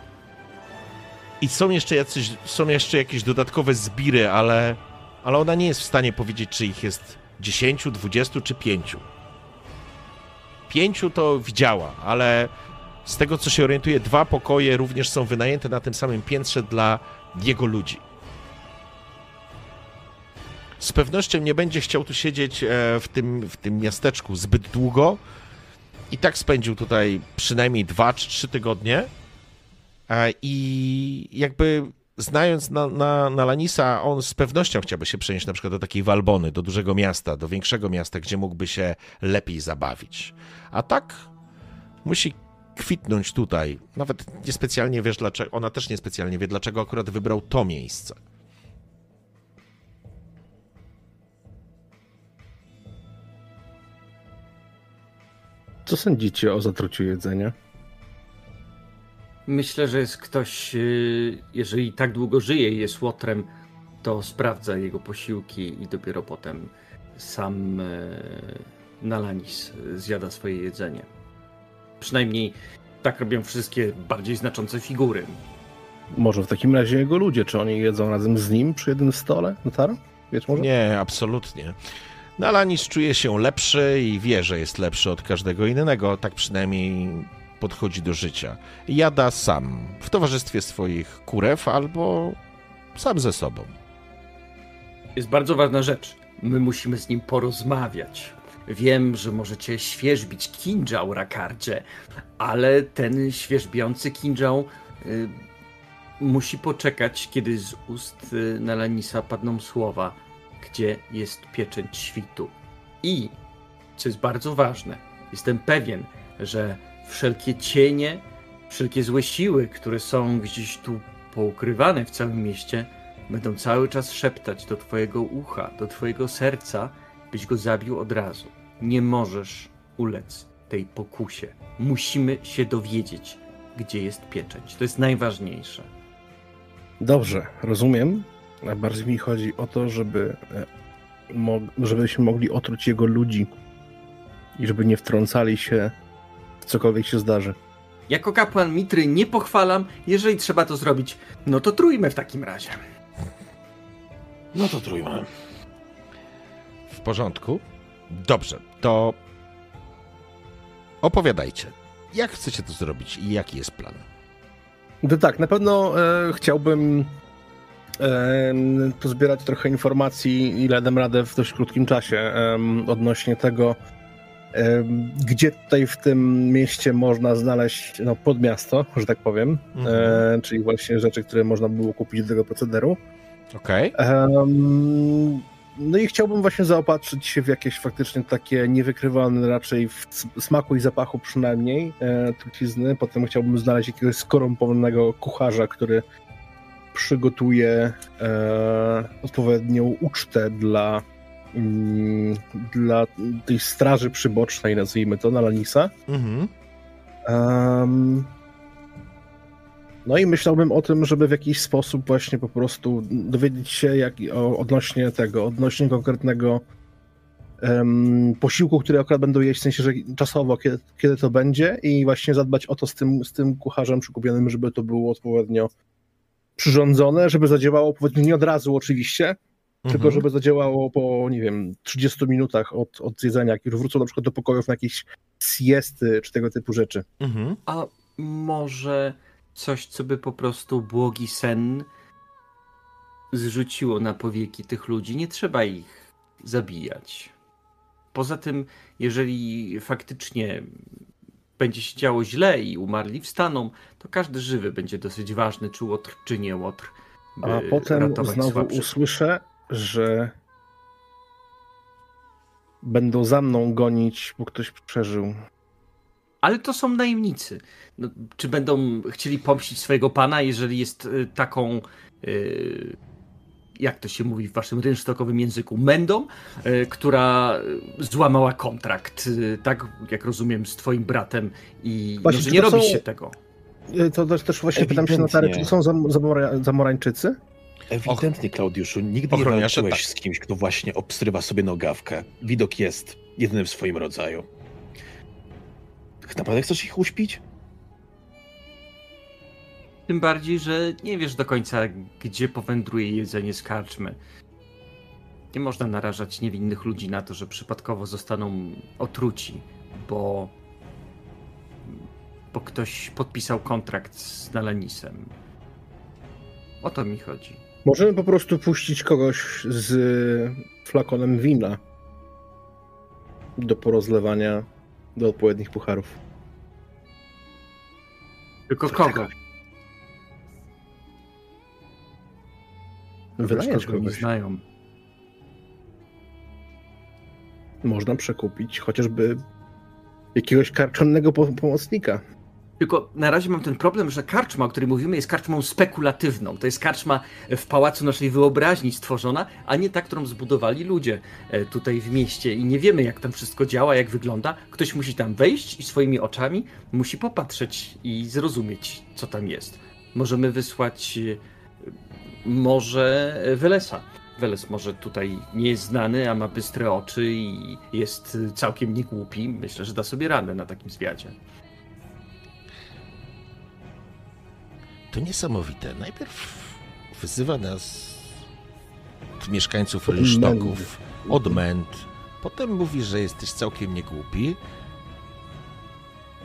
Speaker 1: I są jeszcze, jacyś, są jeszcze jakieś dodatkowe zbiry, ale, ale ona nie jest w stanie powiedzieć, czy ich jest 10, 20 czy 5. Pięciu to widziała, ale z tego co się orientuje, dwa pokoje również są wynajęte na tym samym piętrze dla jego ludzi. Z pewnością nie będzie chciał tu siedzieć e, w tym, w tym miasteczku zbyt długo. I tak spędził tutaj przynajmniej dwa czy trzy tygodnie. E, I jakby znając na, na, na Lanisa, on z pewnością chciałby się przenieść na przykład do takiej Walbony, do dużego miasta, do większego miasta, gdzie mógłby się lepiej zabawić. A tak musi kwitnąć tutaj. Nawet niespecjalnie wiesz dlaczego, ona też niespecjalnie wie, dlaczego akurat wybrał to miejsce.
Speaker 2: Co sądzicie o zatruciu jedzenia?
Speaker 3: Myślę, że jest ktoś, y, jeżeli tak długo żyje i jest łotrem, to sprawdza jego posiłki i dopiero potem sam y, Nalanis zjada swoje jedzenie. Przynajmniej tak robią wszystkie bardziej znaczące figury.
Speaker 2: Może w takim razie jego ludzie, czy oni jedzą razem z nim przy jednym stole? Natara? Wiesz może?
Speaker 1: Nie, absolutnie. Nalanis czuje się lepszy i wie, że jest lepszy od każdego innego, tak przynajmniej podchodzi do życia. Jada sam, w towarzystwie swoich kurew albo sam ze sobą.
Speaker 3: Jest bardzo ważna rzecz. My musimy z nim porozmawiać. Wiem, że możecie świeżbić kinżał, Rakardzie, ale ten świeżbiący kinżał y, musi poczekać, kiedy z ust y, Nalanisa padną słowa, gdzie jest pieczęć świtu. I, co jest bardzo ważne, jestem pewien, że wszelkie cienie, wszelkie złe siły, które są gdzieś tu poukrywane w całym mieście, będą cały czas szeptać do twojego ucha, do twojego serca, byś go zabił od razu. Nie możesz ulec tej pokusie. Musimy się dowiedzieć, gdzie jest pieczęć. To jest najważniejsze.
Speaker 2: Dobrze, rozumiem. A bardziej mi chodzi o to, żeby e, żebyśmy mogli otruć jego ludzi i żeby nie wtrącali się cokolwiek się zdarzy.
Speaker 3: Jako kapłan Mitry nie pochwalam. Jeżeli trzeba to zrobić, no to trójmy w takim razie.
Speaker 4: No to trójmy.
Speaker 1: W porządku? Dobrze, to opowiadajcie. Jak chcecie to zrobić i jaki jest plan?
Speaker 2: To tak, na pewno e, chciałbym e, pozbierać trochę informacji, ile dam radę w dość krótkim czasie em, odnośnie tego, Gdzie tutaj w tym mieście można znaleźć no, podmiasto, że tak powiem,
Speaker 1: Mhm.
Speaker 2: e, czyli właśnie rzeczy, które można było kupić do tego procederu.
Speaker 1: Okej.
Speaker 2: Em, no i chciałbym właśnie zaopatrzyć się w jakieś faktycznie takie niewykrywalne raczej w smaku i zapachu przynajmniej e, trucizny. Potem chciałbym znaleźć jakiegoś skorumpowanego kucharza, który przygotuje e, odpowiednią ucztę dla, dla tej straży przybocznej, nazwijmy to, na Lanisa.
Speaker 1: Mhm.
Speaker 2: Em, no i myślałbym o tym, żeby w jakiś sposób właśnie po prostu dowiedzieć się jak, o, odnośnie tego, odnośnie konkretnego em, posiłku, który akurat będą jeść, w sensie, że czasowo, kiedy, kiedy to będzie i właśnie zadbać o to z tym, z tym kucharzem przykupionym, żeby to było odpowiednio przyrządzone, żeby zadziałało, powiedzmy nie od razu oczywiście, tylko
Speaker 1: Mhm.
Speaker 2: żeby zadziałało po, nie wiem, 30 minutach od, od zjedzenia, jak już wrócą na przykład do pokojów na jakieś siesty czy tego typu rzeczy.
Speaker 1: Mhm.
Speaker 3: A może coś, co by po prostu błogi sen zrzuciło na powieki tych ludzi? Nie trzeba ich zabijać. Poza tym, jeżeli faktycznie będzie się działo źle i umarli wstaną, to każdy żywy będzie dosyć ważny, czy łotr, czy nie łotr.
Speaker 2: A potem znowu
Speaker 3: słabszych.
Speaker 2: usłyszę, że będą za mną gonić, bo ktoś przeżył.
Speaker 3: Ale to są najemnicy. No, czy będą chcieli pomścić swojego pana, jeżeli jest y, taką, y, jak to się mówi w waszym rynsztokowym języku, mędą, y, która y, złamała kontrakt, y, tak jak rozumiem, z twoim bratem i no,
Speaker 2: Właśnie, czy
Speaker 3: nie robi
Speaker 2: są-
Speaker 3: się tego.
Speaker 2: Y, To też, też właśnie pytam się
Speaker 5: Ewidentnie.
Speaker 2: Natary, czy to są zam, zamora, zamorańczycy?
Speaker 5: Ewidentnie, Klaudiuszu, nigdy nie walczyłeś
Speaker 1: tak.
Speaker 5: z kimś, kto właśnie obstrywa sobie nogawkę. Widok jest jedyny w swoim rodzaju. Naprawdę chcesz ich uśpić?
Speaker 3: Tym bardziej, że nie wiesz do końca, gdzie powędruje jedzenie z karczmy. Nie można narażać niewinnych ludzi na to, że przypadkowo zostaną otruci, bo, bo ktoś podpisał kontrakt z Nalanisem. O to mi chodzi.
Speaker 2: Możemy po prostu puścić kogoś z flakonem wina do porozlewania do odpowiednich pucharów.
Speaker 3: Tylko kogo?
Speaker 2: Wynająć
Speaker 3: kogo nie
Speaker 2: kogoś.
Speaker 3: znają.
Speaker 2: Można przekupić chociażby jakiegoś karczonnego po- pomocnika.
Speaker 3: Tylko na razie mam ten problem, że karczma, o której mówimy, jest karczmą spekulatywną. To jest karczma w pałacu naszej wyobraźni stworzona, a nie ta, którą zbudowali ludzie e, tutaj w mieście. I nie wiemy, jak tam wszystko działa, jak wygląda. Ktoś musi tam wejść i swoimi oczami musi popatrzeć i zrozumieć, co tam jest. Możemy wysłać e, może Welesa. Weles może tutaj nie jest znany, a ma bystre oczy i jest całkiem niegłupi. Myślę, że da sobie radę na takim zwiadzie.
Speaker 1: To niesamowite. Najpierw wyzywa nas mieszkańców rynsztoków od męd. Potem mówi, że jesteś całkiem niegłupi.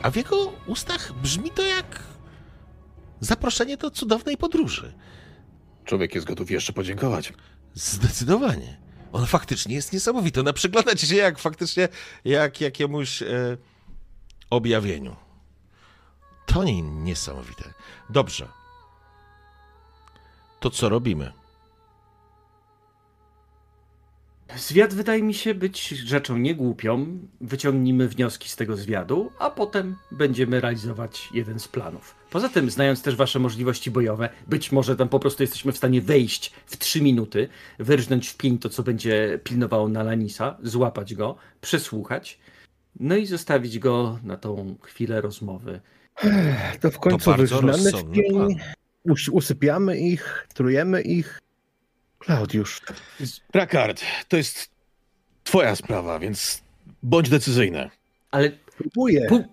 Speaker 1: A w jego ustach brzmi to jak zaproszenie do cudownej podróży.
Speaker 5: Człowiek jest gotów jeszcze podziękować.
Speaker 1: Zdecydowanie. On faktycznie jest niesamowity. Ona przygląda ci się jak faktycznie jak jakiemuś e, objawieniu. To nie, niesamowite. Dobrze. To co robimy?
Speaker 3: Zwiad wydaje mi się być rzeczą niegłupią. Wyciągnijmy wnioski z tego zwiadu, a potem będziemy realizować jeden z planów. Poza tym, znając też wasze możliwości bojowe, być może tam po prostu jesteśmy w stanie wejść w trzy minuty, wyrżnąć w pień to, co będzie pilnowało Nalanisa, złapać go, przesłuchać, no i zostawić go na tą chwilę rozmowy.
Speaker 2: To w końcu
Speaker 1: bardzo
Speaker 2: wyżynamy w
Speaker 1: rozsądny plan.
Speaker 2: Usypiamy ich, trujemy ich. Klaudiusz,
Speaker 5: Rakard, to jest twoja sprawa, więc bądź decyzyjny.
Speaker 3: Ale
Speaker 2: próbuję.
Speaker 3: Pół...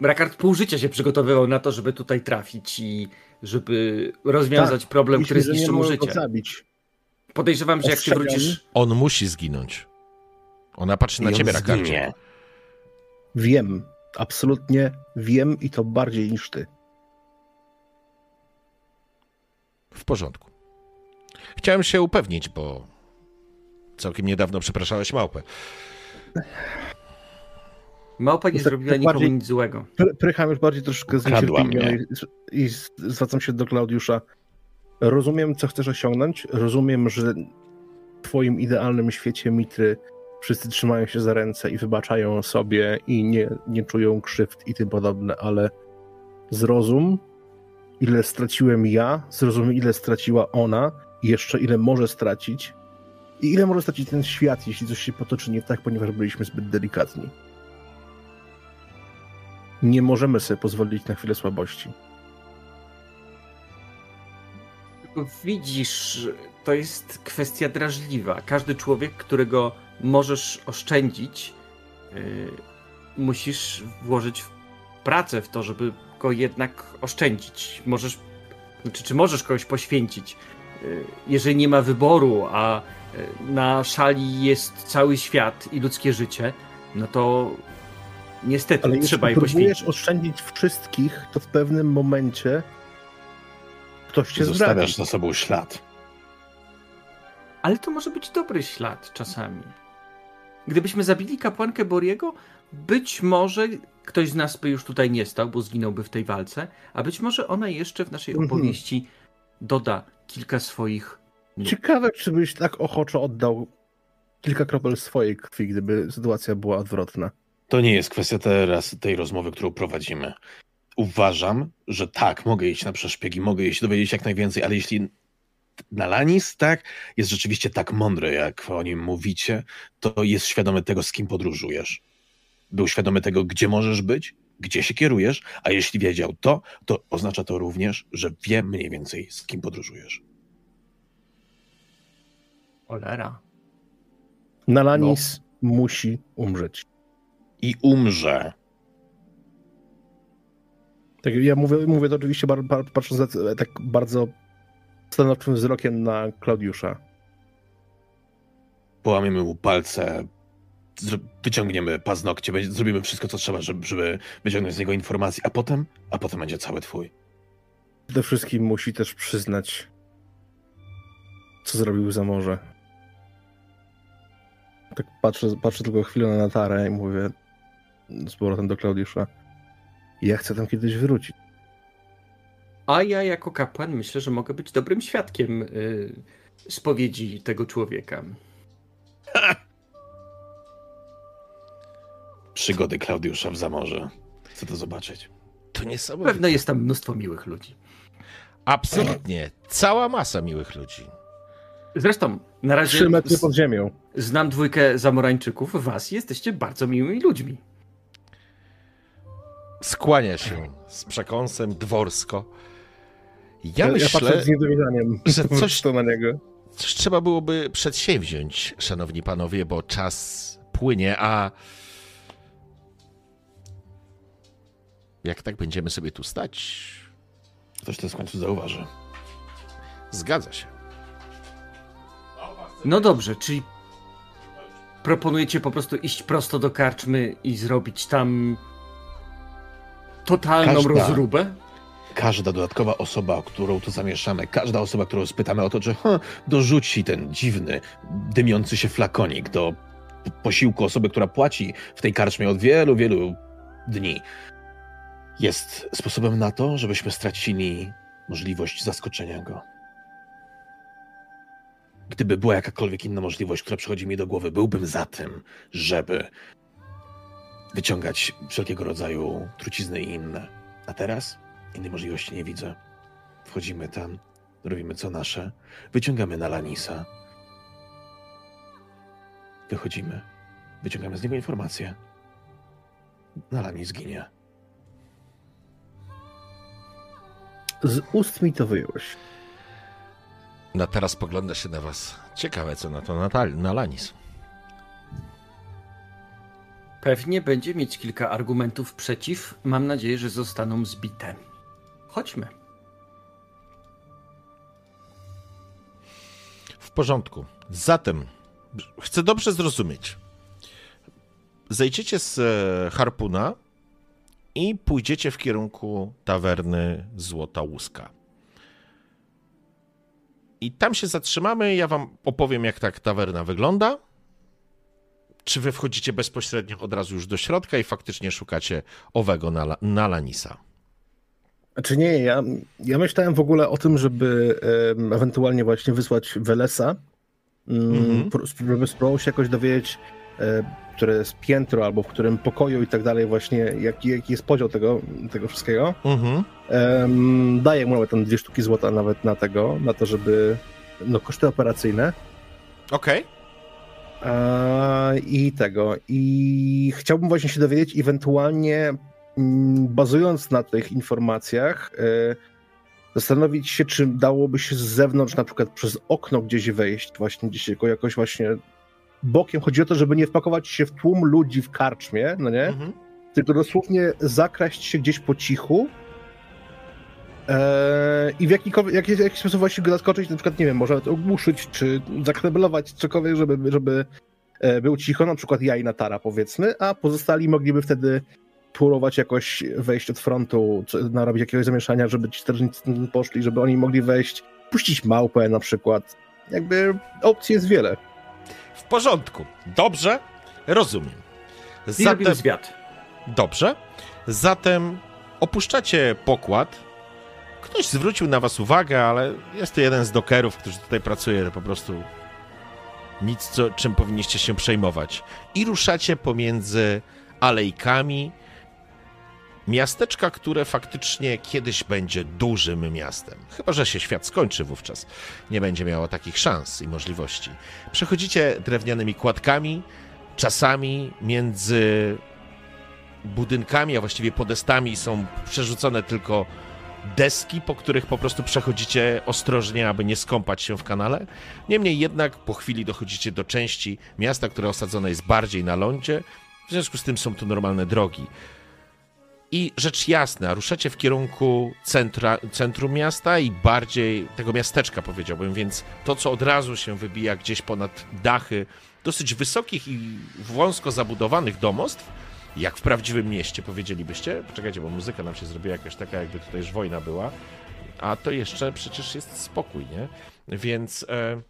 Speaker 3: Rakard pół życia się przygotowywał na to, żeby tutaj trafić i żeby rozwiązać problem, który zniszczył
Speaker 2: nie
Speaker 3: mu życie.
Speaker 2: zabić.
Speaker 3: Podejrzewam, że jak ty
Speaker 2: Ostrzegam.
Speaker 3: wrócisz...
Speaker 1: On musi zginąć. Ona patrzy na
Speaker 5: I on
Speaker 1: ciebie. Rakardzie.
Speaker 2: Wiem, absolutnie wiem i to bardziej niż ty.
Speaker 1: W porządku. Chciałem się upewnić, bo całkiem niedawno przepraszałeś małpę.
Speaker 3: Małpa nie
Speaker 2: Tak-
Speaker 3: zrobiła
Speaker 2: tak
Speaker 3: nikomu
Speaker 2: bardziej-
Speaker 3: nic złego.
Speaker 2: Pry- Prycham już bardziej troszkę zniecierpliwiony i, i zwracam się do Klaudiusza. Rozumiem, co chcesz osiągnąć. Rozumiem, że w twoim idealnym świecie mitry wszyscy trzymają się za ręce i wybaczają sobie i nie, nie czują krzywd i tym podobne, ale zrozum, ile straciłem ja, zrozum, ile straciła ona i jeszcze ile może stracić i ile może stracić ten świat, jeśli coś się potoczy nie tak, ponieważ byliśmy zbyt delikatni. Nie możemy sobie pozwolić na chwilę słabości.
Speaker 3: Widzisz, to jest kwestia drażliwa. Każdy człowiek, którego możesz oszczędzić, yy, musisz włożyć pracę w to, żeby go jednak oszczędzić. Możesz, znaczy, czy możesz kogoś poświęcić, yy, jeżeli nie ma wyboru, a yy, na szali jest cały świat i ludzkie życie, no to niestety
Speaker 2: Ale jeśli
Speaker 3: trzeba je
Speaker 2: próbujesz
Speaker 3: poświęcić.
Speaker 2: oszczędzić wszystkich, to w pewnym momencie ktoś cię zdradzi.
Speaker 5: Zostawiasz za sobą ślad.
Speaker 3: Ale to może być dobry ślad czasami. Gdybyśmy zabili kapłankę Boriego, być może ktoś z nas by już tutaj nie stał, bo zginąłby w tej walce, a być może ona jeszcze w naszej
Speaker 2: Mhm.
Speaker 3: opowieści doda kilka swoich.
Speaker 2: Ciekawe, czy byś tak ochoczo oddał kilka kropel swojej krwi, gdyby sytuacja była odwrotna.
Speaker 5: To nie jest kwestia teraz tej rozmowy, którą prowadzimy. Uważam, że tak, mogę iść na przeszpiegi, mogę iść dowiedzieć jak najwięcej, ale jeśli Nalanis, tak, jest rzeczywiście tak mądry, jak o nim mówicie, to jest świadomy tego, z kim podróżujesz. Był świadomy tego, gdzie możesz być, gdzie się kierujesz, a jeśli wiedział to, to oznacza to również, że wie mniej więcej, z kim podróżujesz.
Speaker 3: Cholera.
Speaker 2: Nalanis musi umrzeć.
Speaker 5: I umrze.
Speaker 2: Tak, ja mówię, mówię to oczywiście bar, bar, patrząc za, tak bardzo stanowczym wzrokiem na Klaudiusza.
Speaker 5: połamiemy mu palce, wyciągniemy paznokcie, zrobimy wszystko, co trzeba, żeby, żeby wyciągnąć z niego informacje, a potem, a potem będzie cały twój.
Speaker 2: Przede wszystkim musi też przyznać, co zrobił za morze. Tak patrzę, patrzę tylko chwilę na Natarę i mówię z powrotem do Klaudiusza. Ja chcę tam kiedyś wrócić.
Speaker 3: A ja jako kapłan myślę, że mogę być dobrym świadkiem y, spowiedzi tego człowieka.
Speaker 5: Przygody Klaudiusza w zamorze. Chcę to zobaczyć.
Speaker 1: To niesamowite.
Speaker 3: Pewno jest tam mnóstwo miłych ludzi.
Speaker 1: Absolutnie. Cała masa miłych ludzi.
Speaker 3: Zresztą, na razie
Speaker 2: Trzy metry pod ziemią.
Speaker 3: znam dwójkę zamorańczyków, was jesteście bardzo miłymi ludźmi.
Speaker 1: Skłania się z przekąsem dworsko. Ja,
Speaker 2: Ja, ja
Speaker 1: myślę,
Speaker 2: patrzę z niedowierzaniem
Speaker 1: że coś-
Speaker 2: to na niego.
Speaker 1: coś trzeba byłoby przedsięwziąć, szanowni panowie, bo czas płynie, a jak tak będziemy sobie tu stać,
Speaker 5: Ktoś to w końcu zauważy.
Speaker 1: zgadza się.
Speaker 3: No dobrze, czyli proponujecie po prostu iść prosto do karczmy i zrobić tam totalną
Speaker 5: Każda.
Speaker 3: rozróbę?
Speaker 5: Każda dodatkowa osoba, o którą tu zamieszamy, każda osoba, którą spytamy o to, czy ha, dorzuci ten dziwny, dymiący się flakonik do posiłku osoby, która płaci w tej karczmie od wielu, wielu dni, jest sposobem na to, żebyśmy stracili możliwość zaskoczenia go. Gdyby była jakakolwiek inna możliwość, która przychodzi mi do głowy, byłbym za tym, żeby wyciągać wszelkiego rodzaju trucizny i inne. A teraz innej możliwości nie widzę. Wchodzimy tam, robimy co nasze, wyciągamy na Lanisa. Wychodzimy, wyciągamy z niego informacje. Nalanis ginie.
Speaker 2: Z ust mi to wyjąłeś.
Speaker 1: No teraz pogląda się na was. Ciekawe, co na to Natal- na Lanis.
Speaker 3: Pewnie będzie mieć kilka argumentów przeciw. Mam nadzieję, że zostaną zbite. Chodźmy.
Speaker 1: W porządku. Zatem chcę dobrze zrozumieć. Zejdziecie z e, harpuna i pójdziecie w kierunku tawerny Złota Łuska. I tam się zatrzymamy. Ja wam opowiem, jak tak tawerna wygląda. czy wy wchodzicie bezpośrednio od razu już do środka i faktycznie szukacie owego na, na Lanisa?
Speaker 2: Znaczy nie, ja, ja myślałem w ogóle o tym, żeby ewentualnie właśnie wysłać Welesa, um, mm -hmm. spróbować się jakoś dowiedzieć, um, które jest piętro, albo w którym pokoju i tak dalej, właśnie jaki, jaki jest podział tego, tego wszystkiego. Mm-hmm. Um, daję mu nawet tam dwie sztuki złota nawet na tego, na to, żeby no koszty operacyjne.
Speaker 1: Okej.
Speaker 2: Okay. I tego. I chciałbym właśnie się dowiedzieć, ewentualnie mm, bazując na tych informacjach, e, zastanowić się, czy dałoby się z zewnątrz, na przykład przez okno gdzieś wejść, właśnie gdzieś jakoś właśnie bokiem. Chodzi o to, żeby nie wpakować się w tłum ludzi w karczmie, no nie? Mhm. Tylko dosłownie zakraść się gdzieś po cichu e, i w jakikolwiek, jaki, jaki sposób właśnie go zaskoczyć, na przykład, nie wiem, może ogłuszyć, czy zakreblować cokolwiek, żeby, żeby e, był cicho, na przykład ja i Natara, powiedzmy, a pozostali mogliby wtedy próbować jakoś wejść od frontu, narobić jakiegoś zamieszania, żeby ci strażnicy poszli, żeby oni mogli wejść, puścić małpę na przykład. Jakby opcji jest wiele.
Speaker 1: W porządku. Dobrze, rozumiem.
Speaker 3: Zatem... zwiat.
Speaker 1: Dobrze. Zatem opuszczacie pokład. Ktoś zwrócił na was uwagę, ale jest to jeden z dokerów, którzy tutaj pracuje, po prostu nic, co, czym powinniście się przejmować. I ruszacie pomiędzy alejkami miasteczka, które faktycznie kiedyś będzie dużym miastem. Chyba, że się świat skończy wówczas. Nie będzie miało takich szans i możliwości. Przechodzicie drewnianymi kładkami, czasami między budynkami, a właściwie podestami są przerzucone tylko deski, po których po prostu przechodzicie ostrożnie, aby nie skąpać się w kanale. Niemniej jednak po chwili dochodzicie do części miasta, które osadzone jest bardziej na lądzie. W związku z tym są tu normalne drogi. I rzecz jasna, ruszacie w kierunku centra, centrum miasta i bardziej tego miasteczka, powiedziałbym, więc to, co od razu się wybija gdzieś ponad dachy dosyć wysokich i wąsko zabudowanych domostw, jak w prawdziwym mieście, powiedzielibyście. Poczekajcie, bo muzyka nam się zrobiła jakaś taka, jakby tutaj już wojna była, a to jeszcze przecież jest spokój, nie? Więc, e,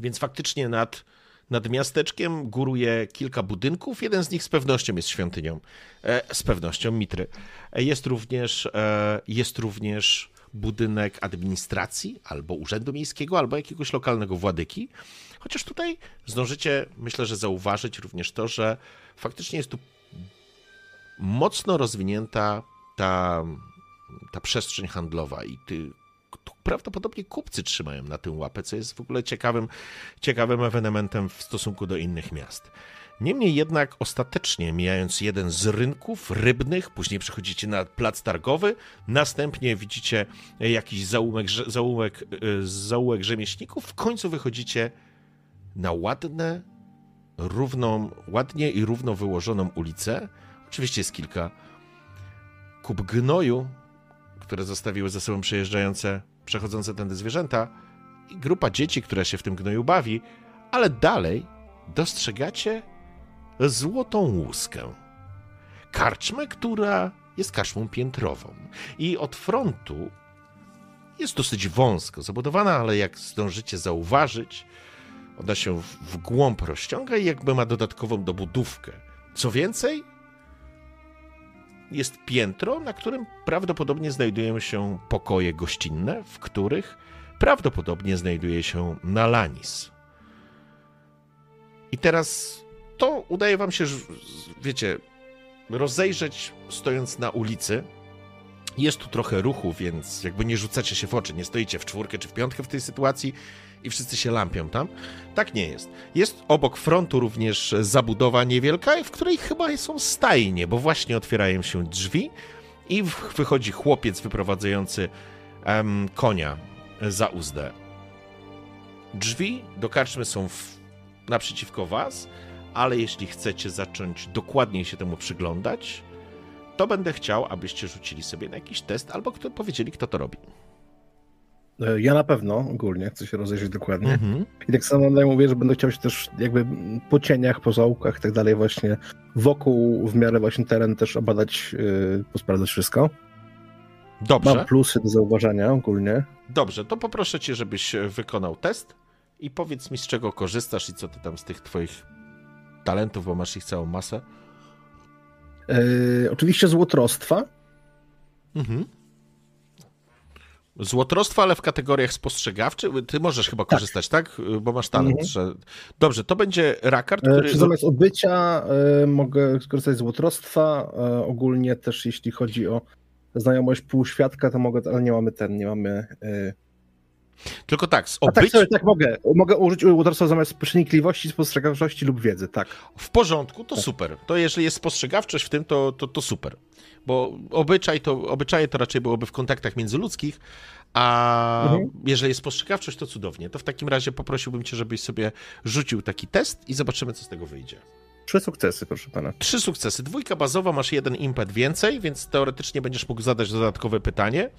Speaker 1: więc faktycznie nad nad miasteczkiem góruje kilka budynków. Jeden z nich z pewnością jest świątynią, e, z pewnością Mitry. E, jest również, e, jest również budynek administracji, albo urzędu miejskiego, albo jakiegoś lokalnego władyki. Chociaż tutaj zdążycie, myślę, że zauważyć również to, że faktycznie jest tu mocno rozwinięta ta, ta przestrzeń handlowa i ty, prawdopodobnie kupcy trzymają na tym łapę, co jest w ogóle ciekawym, ciekawym ewenementem w stosunku do innych miast. Niemniej jednak ostatecznie, mijając jeden z rynków rybnych, później przechodzicie na plac targowy, następnie widzicie jakiś zaułek, zaułek, y, zaułek rzemieślników, w końcu wychodzicie na ładne, równą, ładnie i równo wyłożoną ulicę. Oczywiście jest kilka kup gnoju, które zostawiły za sobą przejeżdżające przechodzące tędy zwierzęta i grupa dzieci, która się w tym gnoju bawi, ale dalej dostrzegacie złotą łuskę. Karczmę, która jest karczmą piętrową. I od frontu jest dosyć wąsko zabudowana, ale jak zdążycie zauważyć, ona się w głąb rozciąga i jakby ma dodatkową dobudówkę. Co więcej, jest piętro, na którym prawdopodobnie znajdują się pokoje gościnne, w których prawdopodobnie znajduje się Nalanis. I teraz to udaje wam się, wiecie, rozejrzeć stojąc na ulicy. Jest tu trochę ruchu, więc jakby nie rzucacie się w oczy, nie stoicie w czwórkę czy w piątkę w tej sytuacji i wszyscy się lampią tam. Tak nie jest. Jest obok frontu również zabudowa niewielka, w której chyba są stajnie, bo właśnie otwierają się drzwi i wychodzi chłopiec wyprowadzający um, konia za uzdę. Drzwi do karczmy są w, naprzeciwko was, ale jeśli chcecie zacząć dokładniej się temu przyglądać, to będę chciał, abyście rzucili sobie na jakiś test albo kto, powiedzieli, kto to robi.
Speaker 2: E, ja na pewno ogólnie chcę się rozejrzeć dokładnie. Mhm. I tak samo dalej mówię, że będę chciał się też jakby po cieniach, po zaułkach i tak dalej właśnie wokół w miarę właśnie teren też obadać, yy, posprawdzać wszystko.
Speaker 1: Dobrze.
Speaker 2: Mam plusy do zauważania ogólnie.
Speaker 1: Dobrze, to poproszę cię, żebyś wykonał test i powiedz mi, z czego korzystasz i co ty tam z tych twoich talentów, bo masz ich całą masę.
Speaker 2: Yy, oczywiście złotrostwa.
Speaker 1: Mhm. Złotrostwo, ale w kategoriach spostrzegawczych. Ty możesz chyba korzystać, tak? Bo masz talent,
Speaker 2: Mhm.
Speaker 1: że... Dobrze, to będzie Rakard,
Speaker 2: Yy,
Speaker 1: który...
Speaker 2: Czy zamiast obycia yy, mogę skorzystać z złotrostwa? Yy, ogólnie też jeśli chodzi o znajomość półświadka, to mogę, ale nie mamy ten, nie mamy...
Speaker 1: Tylko tak, z
Speaker 2: A tak, sorry, tak mogę. Mogę użyć złotrostwa zamiast przenikliwości, spostrzegawczości lub wiedzy, tak.
Speaker 1: W porządku, to super. To jeżeli jest spostrzegawczość w tym, to, to, to super. Bo obyczaj to, obyczaje to raczej byłoby w kontaktach międzyludzkich, a
Speaker 2: Mhm.
Speaker 1: jeżeli jest spostrzegawczość, to cudownie. To w takim razie poprosiłbym cię, żebyś sobie rzucił taki test i zobaczymy, co z tego wyjdzie.
Speaker 2: Trzy sukcesy, proszę pana.
Speaker 1: Trzy sukcesy. Dwójka bazowa, masz jeden impet więcej, więc teoretycznie będziesz mógł zadać dodatkowe pytanie.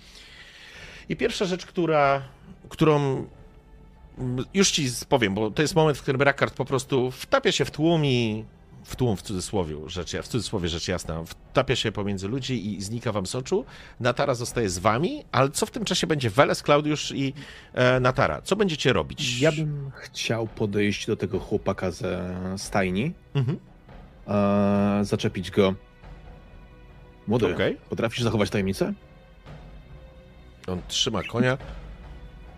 Speaker 1: I pierwsza rzecz, która, którą już ci powiem, bo to jest moment, w którym Rakard po prostu wtapia się w tłum i w tłum w cudzysłowie, rzecz, w cudzysłowie rzecz jasna, wtapia się pomiędzy ludzi i znika wam z oczu. Natara zostaje z wami, ale co w tym czasie będzie Weles, Klaudiusz i e, Natara? Co będziecie robić?
Speaker 5: Ja bym chciał podejść do tego chłopaka ze stajni,
Speaker 1: Mhm.
Speaker 5: e, zaczepić go. Młody,
Speaker 1: Okej.
Speaker 5: potrafisz zachować tajemnicę?
Speaker 1: On trzyma konia,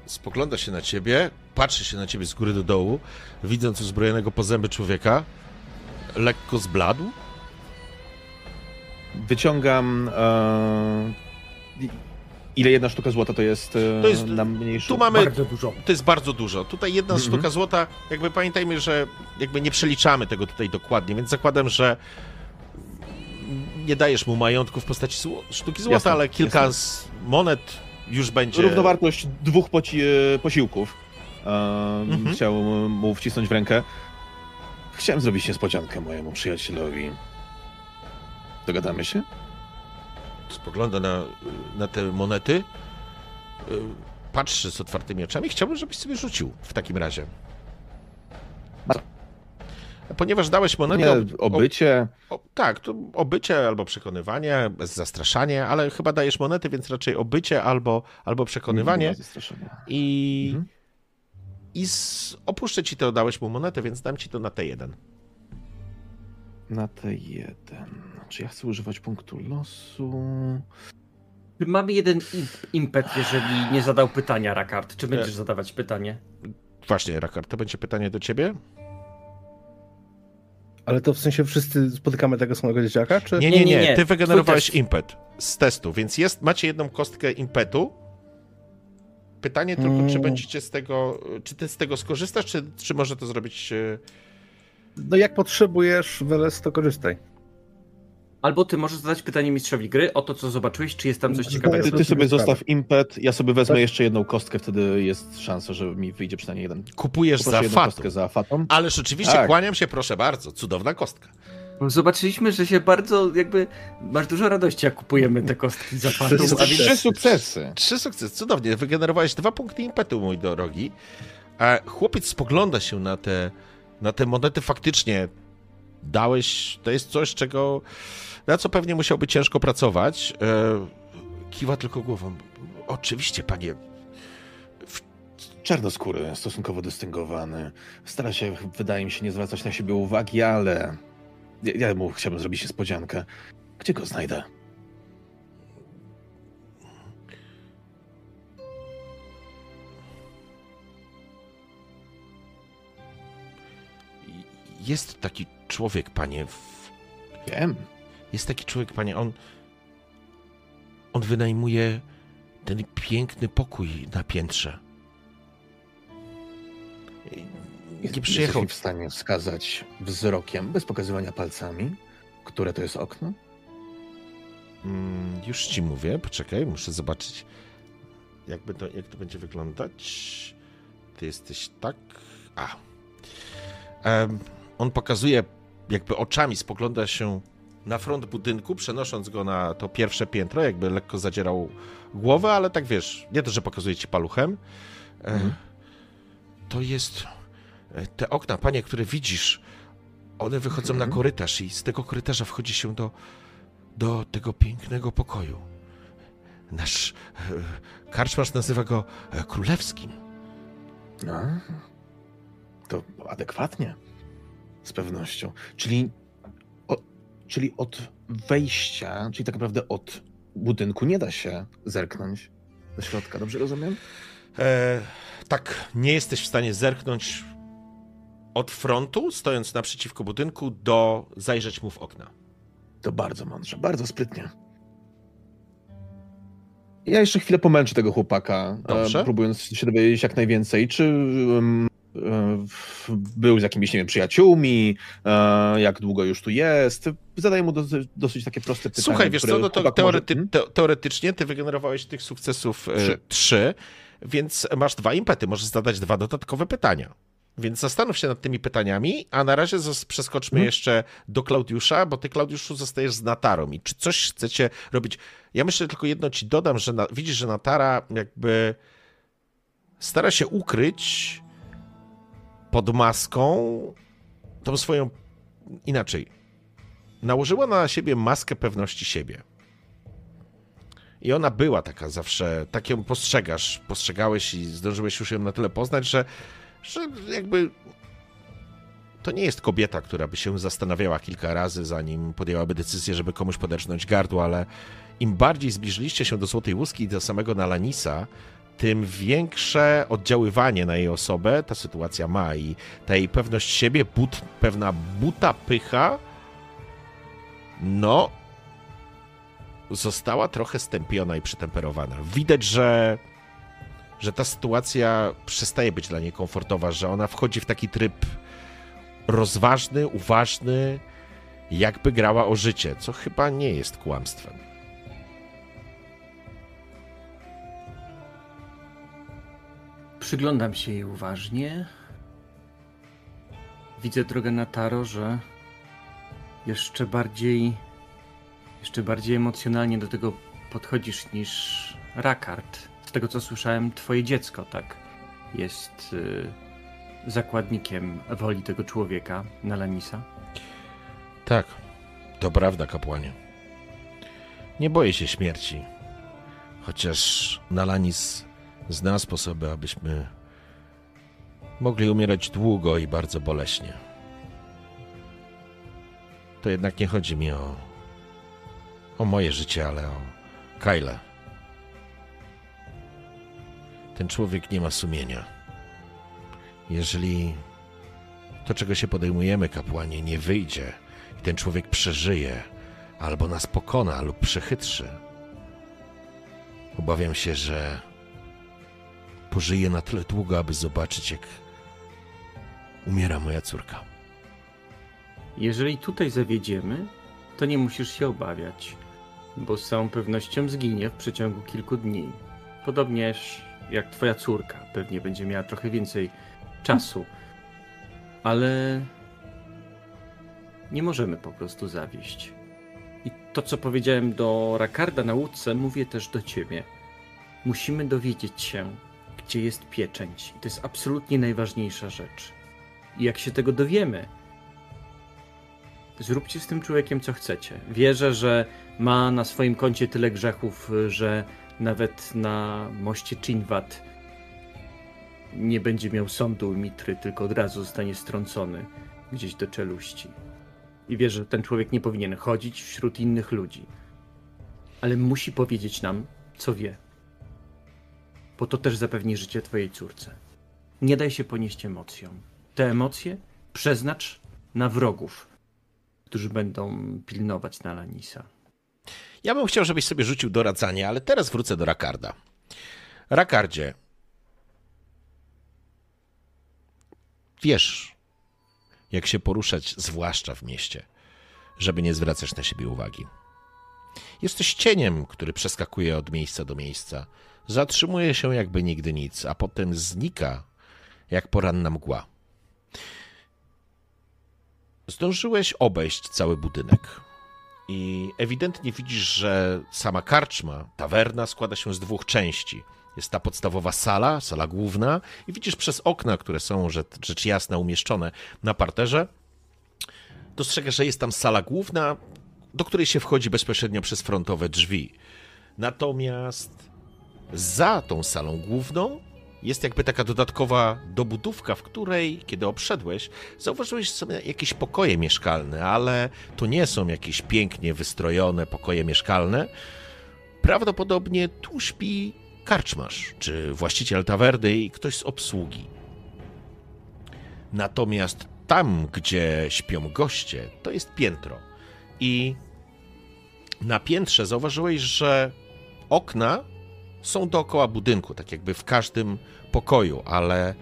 Speaker 1: spogląda się na ciebie, patrzy się na ciebie z góry do dołu, widząc uzbrojonego po zęby człowieka, lekko zbladł.
Speaker 5: Wyciągam. E, ile jedna sztuka złota to jest, e,
Speaker 1: To jest-
Speaker 5: na mniejszy?
Speaker 1: Tu mamy,
Speaker 3: Bardzo dużo.
Speaker 1: to jest bardzo dużo. Tutaj jedna
Speaker 5: Mhm.
Speaker 1: sztuka złota, jakby pamiętajmy, że jakby nie przeliczamy tego tutaj dokładnie, więc zakładam, że nie dajesz mu majątku w postaci sztuki złota,
Speaker 5: Jasne,
Speaker 1: ale kilka monet już będzie...
Speaker 5: Równowartość dwóch poci, e, posiłków. E,
Speaker 1: Mhm.
Speaker 5: Chciał mu wcisnąć w rękę. Chciałem zrobić niespodziankę mojemu przyjacielowi. Dogadamy się?
Speaker 1: spogląda na, na te monety, y, patrzy z otwartymi oczami. Chciałbym, żebyś sobie rzucił w takim razie.
Speaker 5: Bardzo.
Speaker 1: Ponieważ dałeś monetę.
Speaker 5: Nie, obycie.
Speaker 1: o, tak, to obycie albo przekonywanie, bez zastraszanie, ale chyba dajesz monety, więc raczej obycie albo, albo przekonywanie. I,
Speaker 5: Mhm.
Speaker 1: i z, opuszczę ci to, dałeś mu monetę, więc dam ci to na T1.
Speaker 5: Na te jeden. Czy ja chcę używać punktu losu?
Speaker 3: Mamy jeden imp- impet, jeżeli nie zadał pytania, Rakard. Czy będziesz
Speaker 1: E.
Speaker 3: zadawać pytanie?
Speaker 1: Właśnie, Rakard, to będzie pytanie do ciebie?
Speaker 2: Ale to w sensie wszyscy spotykamy tego samego dzieciaka, czy?
Speaker 1: Nie, nie, nie.
Speaker 3: Nie.
Speaker 1: Ty wygenerowałeś impet z testu, więc jest, macie jedną kostkę impetu. Pytanie tylko, czy
Speaker 2: Mm.
Speaker 1: będziecie z tego, czy ty z tego skorzystasz, czy, czy może to zrobić... e,
Speaker 2: No jak potrzebujesz, Weles, to korzystaj.
Speaker 3: Albo ty możesz zadać pytanie mistrzowi gry o to, co zobaczyłeś, czy jest tam coś ciekawego.
Speaker 5: Ty, ty sobie zostaw impet, ja sobie wezmę
Speaker 2: Tak.
Speaker 5: jeszcze jedną kostkę, wtedy jest szansa, że mi wyjdzie przynajmniej jeden.
Speaker 1: Kupujesz
Speaker 5: Poproszę
Speaker 1: za
Speaker 5: jedną
Speaker 1: fatum.
Speaker 5: kostkę za.
Speaker 1: Ależ oczywiście
Speaker 5: Tak.
Speaker 1: kłaniam się, proszę bardzo. Cudowna kostka.
Speaker 3: Zobaczyliśmy, że się bardzo jakby. Masz dużo radości, jak kupujemy te kostki za a więc
Speaker 5: Trzy sukcesy.
Speaker 1: Trzy sukcesy, cudownie. Wygenerowałeś dwa punkty impetu, mój drogi. A chłopiec spogląda się na te, na te monety. Faktycznie dałeś, to jest coś, czego, na co pewnie musiałby ciężko pracować. E, kiwa tylko głową. Oczywiście, panie.
Speaker 5: Czarnoskóry, stosunkowo dystyngowany. Stara się, wydaje mi się, nie zwracać na siebie uwagi, ale ja, ja mu chciałbym zrobić niespodziankę. Gdzie go znajdę?
Speaker 1: Jest taki człowiek, panie. W,
Speaker 5: Wiem.
Speaker 1: Jest taki człowiek, panie. On. On wynajmuje ten piękny pokój na piętrze. Nie przyjechał
Speaker 5: Jesteś w stanie wskazać wzrokiem, bez pokazywania palcami, które to jest okno?
Speaker 1: Mm, już ci mówię, poczekaj, muszę zobaczyć, jakby to, jak to będzie wyglądać. Ty jesteś tak. A. Em, on pokazuje, jakby oczami spogląda się na front budynku, przenosząc go na to pierwsze piętro, jakby lekko zadzierał głowę, ale tak wiesz, nie to, że pokazuje ci paluchem. E,
Speaker 5: Mhm.
Speaker 1: To jest. e, Te okna, panie, które widzisz, one wychodzą
Speaker 5: Mhm.
Speaker 1: na korytarz i z tego korytarza wchodzi się do, do tego pięknego pokoju. Nasz e, karczmarz nazywa go królewskim.
Speaker 5: No. To adekwatnie. z pewnością. Czyli, czyli od wejścia, czyli tak naprawdę od budynku nie da się zerknąć do środka, dobrze rozumiem?
Speaker 1: E, tak, nie jesteś w stanie zerknąć od frontu, stojąc naprzeciwko budynku, do zajrzeć mu w okna.
Speaker 5: To bardzo mądrze, bardzo sprytnie. Ja jeszcze chwilę pomęczę tego chłopaka,
Speaker 1: Dobrze.
Speaker 5: e, próbując się dowiedzieć jak najwięcej. Czy um, był z jakimiś, nie wiem, przyjaciółmi, e, jak długo już tu jest. Zadaję mu dosyć, dosyć takie proste pytania.
Speaker 1: Słuchaj, wiesz co, no to teorety,
Speaker 5: może-
Speaker 1: te, teoretycznie ty wygenerowałeś tych sukcesów e,
Speaker 5: Trzy.
Speaker 1: trzy, więc masz dwa impety, możesz zadać dwa dodatkowe pytania. Więc zastanów się nad tymi pytaniami, a na razie przeskoczmy
Speaker 5: Mhm.
Speaker 1: jeszcze do Klaudiusza, bo ty, Klaudiuszu, zostajesz z Natarą i czy coś chcecie robić? Ja myślę, tylko jedno ci dodam, że na, widzisz, że Natara jakby stara się ukryć pod maską tą swoją, inaczej, nałożyła na siebie maskę pewności siebie. I ona była taka zawsze, tak ją postrzegasz, postrzegałeś i zdążyłeś już ją na tyle poznać, że, że jakby to nie jest kobieta, która by się zastanawiała kilka razy, zanim podjęłaby decyzję, żeby komuś poderznąć gardło, ale im bardziej zbliżyliście się do Złotej Łuski i do samego Nalanisa, tym większe oddziaływanie na jej osobę ta sytuacja ma i ta jej pewność siebie, but, pewna buta pycha, no, została trochę stępiona i przytemperowana. Widać, że, że ta sytuacja przestaje być dla niej komfortowa, że ona wchodzi w taki tryb rozważny, uważny, jakby grała o życie, co chyba nie jest kłamstwem.
Speaker 3: Przyglądam się jej uważnie. Widzę drogę na Taro, że jeszcze bardziej, jeszcze bardziej emocjonalnie do tego podchodzisz niż Rakard. Z tego co słyszałem, twoje dziecko, tak, jest y, zakładnikiem woli tego człowieka, Nalanisa.
Speaker 1: Tak, to prawda, kapłanie. Nie boję się śmierci. Chociaż Nalanis zna sposoby, abyśmy mogli umierać długo i bardzo boleśnie. To jednak nie chodzi mi o, o moje życie, ale o Kyle. Ten człowiek nie ma sumienia. Jeżeli to, czego się podejmujemy, kapłanie, nie wyjdzie i ten człowiek przeżyje, albo nas pokona, lub przechytrzy, obawiam się, że pożyje na tyle długo, aby zobaczyć, jak umiera moja córka.
Speaker 3: Jeżeli tutaj zawiedziemy, to nie musisz się obawiać, bo z całą pewnością zginie w przeciągu kilku dni. Podobnież jak twoja córka, pewnie będzie miała trochę więcej czasu, ale nie możemy po prostu zawieść. I to, co powiedziałem do Rakarda na łódce, mówię też do ciebie. Musimy dowiedzieć się, gdzie jest pieczęć. I to jest absolutnie najważniejsza rzecz. I jak się tego dowiemy, Zróbcie z tym człowiekiem co chcecie. Wierzę, że ma na swoim koncie tyle grzechów, że nawet na moście Chinwat nie będzie miał sądu mitry, tylko od razu zostanie strącony gdzieś do czeluści. I wierzę, że ten człowiek nie powinien chodzić wśród innych ludzi. Ale musi powiedzieć nam, co wie. Bo to też zapewni życie twojej córce. Nie daj się ponieść emocjom. Te emocje przeznacz na wrogów którzy będą pilnować na Lanisa.
Speaker 1: Ja bym chciał, żebyś sobie rzucił doradzanie, ale teraz wrócę do Rakarda. Rakardzie, wiesz, jak się poruszać, zwłaszcza w mieście, żeby nie zwracać na siebie uwagi. Jesteś cieniem, który przeskakuje od miejsca do miejsca. Zatrzymuje się jakby nigdy nic, a potem znika jak poranna mgła. Zdążyłeś obejść cały budynek. I ewidentnie widzisz, że sama karczma, tawerna składa się z dwóch części. Jest ta podstawowa sala, sala główna, i widzisz przez okna, które są rzecz, jasna umieszczone na parterze, dostrzegasz, że jest tam sala główna, do której się wchodzi bezpośrednio przez frontowe drzwi. Natomiast za tą salą główną jest jakby taka dodatkowa dobudówka, w której, kiedy obszedłeś, zauważyłeś sobie jakieś pokoje mieszkalne, ale to nie są jakieś pięknie wystrojone pokoje mieszkalne. Prawdopodobnie tu śpi karczmarz, czy właściciel tawerny i ktoś z obsługi. Natomiast tam, gdzie śpią goście, to jest piętro. I na piętrze zauważyłeś, że okna są dookoła budynku, tak jakby w każdym pokoju, ale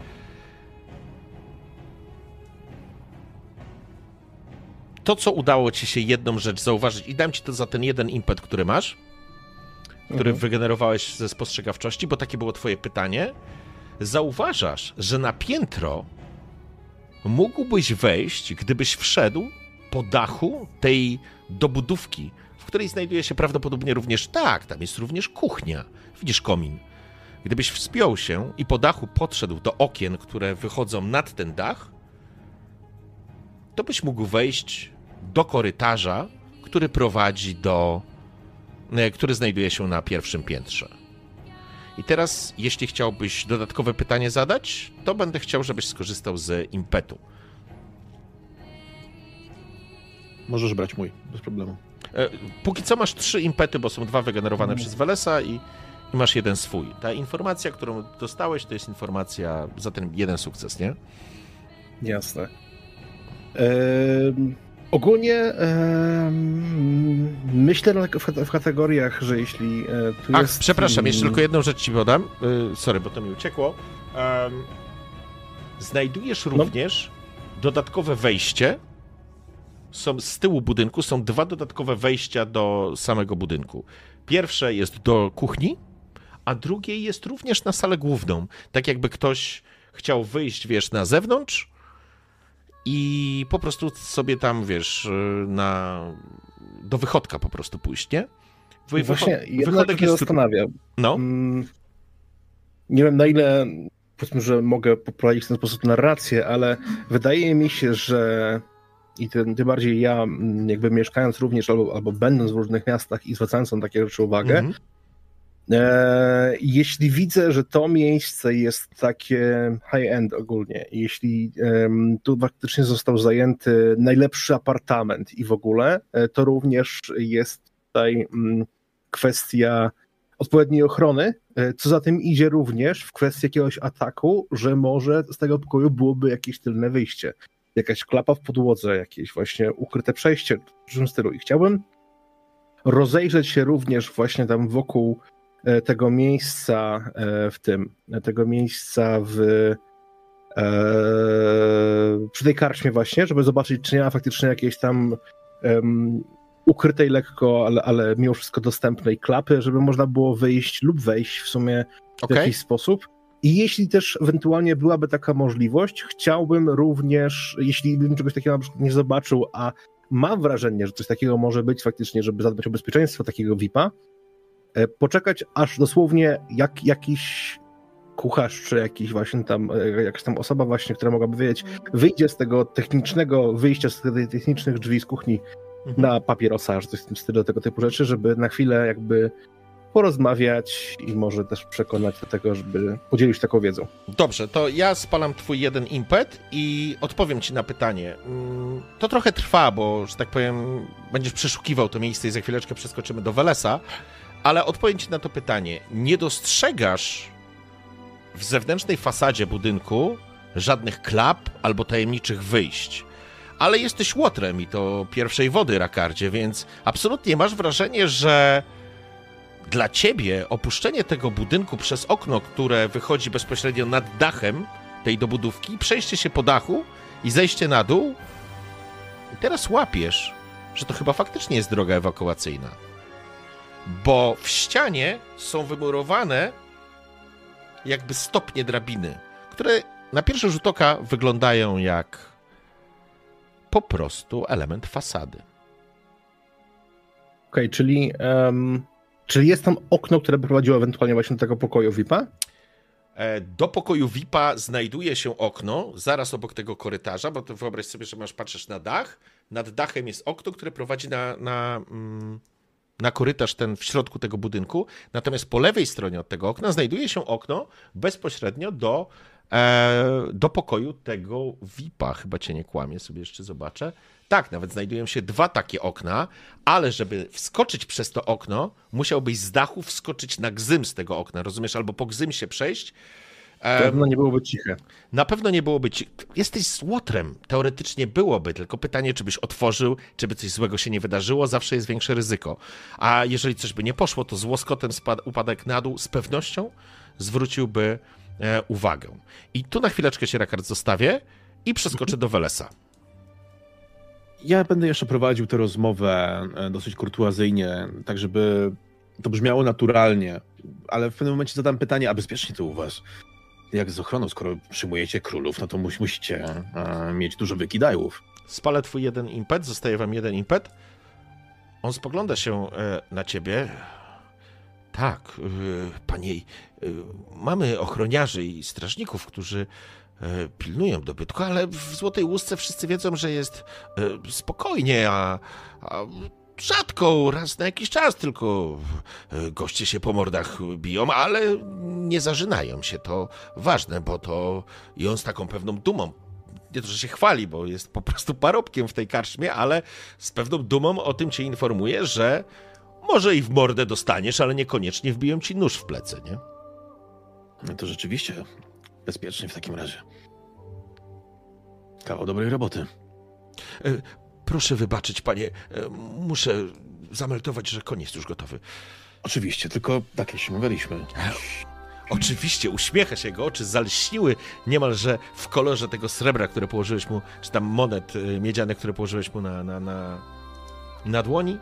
Speaker 1: to, co udało ci się jedną rzecz zauważyć, i dam ci to za ten jeden impet, który masz, który mhm. wygenerowałeś ze spostrzegawczości, bo takie było twoje pytanie. Zauważasz, że na piętro mógłbyś wejść, gdybyś wszedł po dachu tej dobudówki, której znajduje się prawdopodobnie również tak, tam jest również kuchnia. Widzisz komin. Gdybyś wspiął się i po dachu podszedł do okien, które wychodzą nad ten dach, to byś mógł wejść do korytarza, który prowadzi do. E, który znajduje się na pierwszym piętrze. I teraz, jeśli chciałbyś dodatkowe pytanie zadać, to będę chciał, żebyś skorzystał z impetu.
Speaker 5: Możesz brać mój, bez problemu.
Speaker 1: E, póki co masz trzy impety, bo są dwa wygenerowane przez Welesa i, i, masz jeden swój. Ta informacja, którą dostałeś, to jest informacja za ten jeden sukces, nie?
Speaker 2: Jasne. Ehm, ogólnie myślę w, w, kategoriach, że jeśli e, tu
Speaker 1: Ach,
Speaker 2: jest...
Speaker 1: przepraszam, jeszcze tylko jedną rzecz ci podam. E, sorry, bo to mi uciekło. znajdujesz no. również no. dodatkowe wejście są z tyłu budynku są dwa dodatkowe wejścia do samego budynku. Pierwsze jest do kuchni, a drugie jest również na salę główną. Tak jakby ktoś chciał wyjść, wiesz, na zewnątrz i po prostu sobie tam, wiesz, na do wychodka po prostu pójść, nie?
Speaker 2: Wy... Właśnie, ja wychodek jest zastanawia.
Speaker 1: No.
Speaker 2: Mm, nie wiem na ile powiedzmy, że mogę poprowadzić w ten sposób narrację, ale wydaje mi się, że i tym, tym bardziej ja, mm, jakby mieszkając również albo, albo będąc w różnych miastach i zwracając na takie rzeczy uwagę, mm -hmm. e, jeśli widzę, że to miejsce jest takie high-end ogólnie, jeśli e, tu faktycznie został zajęty najlepszy apartament i w ogóle, e, to również jest tutaj m, mm, kwestia odpowiedniej ochrony, e, co za tym idzie również w kwestii jakiegoś ataku, że może z tego pokoju byłoby jakieś tylne wyjście jakaś klapa w podłodze, jakieś właśnie ukryte przejście w tym stylu. I chciałbym rozejrzeć się również właśnie tam wokół e, tego miejsca e, w tym, tego miejsca w e, przy tej karczmie właśnie, żeby zobaczyć, czy nie ma faktycznie jakiejś tam um, ukrytej lekko, ale, ale mimo wszystko dostępnej klapy, żeby można było wyjść lub wejść w sumie okay. w jakiś sposób. I jeśli też ewentualnie byłaby taka możliwość, chciałbym również, jeśli bym czegoś takiego na przykład nie zobaczył, a mam wrażenie, że coś takiego może być faktycznie, żeby zadbać o bezpieczeństwo takiego VIP-a, e, poczekać aż dosłownie jak jakiś kucharz, czy jakiś właśnie tam, e, jakaś tam osoba właśnie, która mogłaby wiedzieć, wyjdzie z tego technicznego wyjścia, z tych technicznych drzwi z kuchni mhm. na papierosa, że coś w tym stylu, tego typu rzeczy, żeby na chwilę jakby porozmawiać i może też przekonać do tego, żeby podzielić taką wiedzą.
Speaker 1: Dobrze, to ja spalam twój jeden impet i odpowiem ci na pytanie. Mm, to trochę trwa, bo, że tak powiem, będziesz przeszukiwał to miejsce i za chwileczkę przeskoczymy do Welesa, ale odpowiem ci na to pytanie. Nie dostrzegasz w zewnętrznej fasadzie budynku żadnych klap albo tajemniczych wyjść. Ale jesteś łotrem i to pierwszej wody, Rakardzie, więc absolutnie masz wrażenie, że dla ciebie opuszczenie tego budynku przez okno, które wychodzi bezpośrednio nad dachem tej dobudówki, przejście się po dachu i zejście na dół, i teraz łapiesz, że to chyba faktycznie jest droga ewakuacyjna. Bo w ścianie są wymurowane jakby stopnie drabiny, które na pierwszy rzut oka wyglądają jak po prostu element fasady.
Speaker 2: Okej, okay, czyli um, czy jest tam okno, które prowadziło ewentualnie właśnie do tego pokoju VIP-a?
Speaker 1: E, do pokoju VIP-a znajduje się okno, zaraz obok tego korytarza, bo to wyobraź sobie, że masz, patrzysz na dach, nad dachem jest okno, które prowadzi na, na, mm, na korytarz ten w środku tego budynku, natomiast po lewej stronie od tego okna znajduje się okno bezpośrednio do, e, do pokoju tego VIP-a. Chyba cię nie kłamie, sobie jeszcze zobaczę. Tak, nawet znajdują się dwa takie okna, ale żeby wskoczyć przez to okno, musiałbyś z dachu wskoczyć na gzym z tego okna, rozumiesz? Albo po gzym się przejść.
Speaker 2: Na pewno nie byłoby ciche.
Speaker 1: Na pewno nie byłoby ci... Jesteś z łotrem. Teoretycznie byłoby, tylko pytanie, czy byś otworzył, czy by coś złego się nie wydarzyło, zawsze jest większe ryzyko. A jeżeli coś by nie poszło, to z łoskotem spad... upadek na dół z pewnością zwróciłby e, uwagę. I tu na chwileczkę się Rakard zostawię i przeskoczę do Welesa.
Speaker 5: Ja będę jeszcze prowadził tę rozmowę e, dosyć kurtuazyjnie, tak żeby to brzmiało naturalnie, ale w pewnym momencie zadam pytanie, a bezpiecznie to u was? Jak z ochroną, skoro przyjmujecie królów, no to mus, musicie e, mieć dużo wykidajów.
Speaker 1: Spalę twój jeden impet, zostaje wam jeden impet. On spogląda się e, na ciebie. Tak, e, panie, e, mamy ochroniarzy i strażników, którzy pilnują dobytku, ale w Złotej Łusce wszyscy wiedzą, że jest e, spokojnie, a, a rzadko, raz na jakiś czas tylko e, goście się po mordach biją, ale nie zażynają się. To ważne, bo to i on z taką pewną dumą nie to, że się chwali, bo jest po prostu parobkiem w tej karczmie, ale z pewną dumą o tym cię informuje, że może i w mordę dostaniesz, ale niekoniecznie wbiją ci nóż w plecy, nie?
Speaker 5: No to rzeczywiście bezpiecznie w takim razie. Kawał dobrej roboty.
Speaker 1: Proszę wybaczyć, panie, e, muszę zameldować, że jest już gotowy.
Speaker 5: Oczywiście, tylko takie się mówiliśmy.
Speaker 1: Oczywiście, uśmiecha się, jego oczy zalśniły niemalże w kolorze tego srebra, które położyłeś mu, czy tam monet miedziane, które położyłeś mu na, na, na, na dłoni,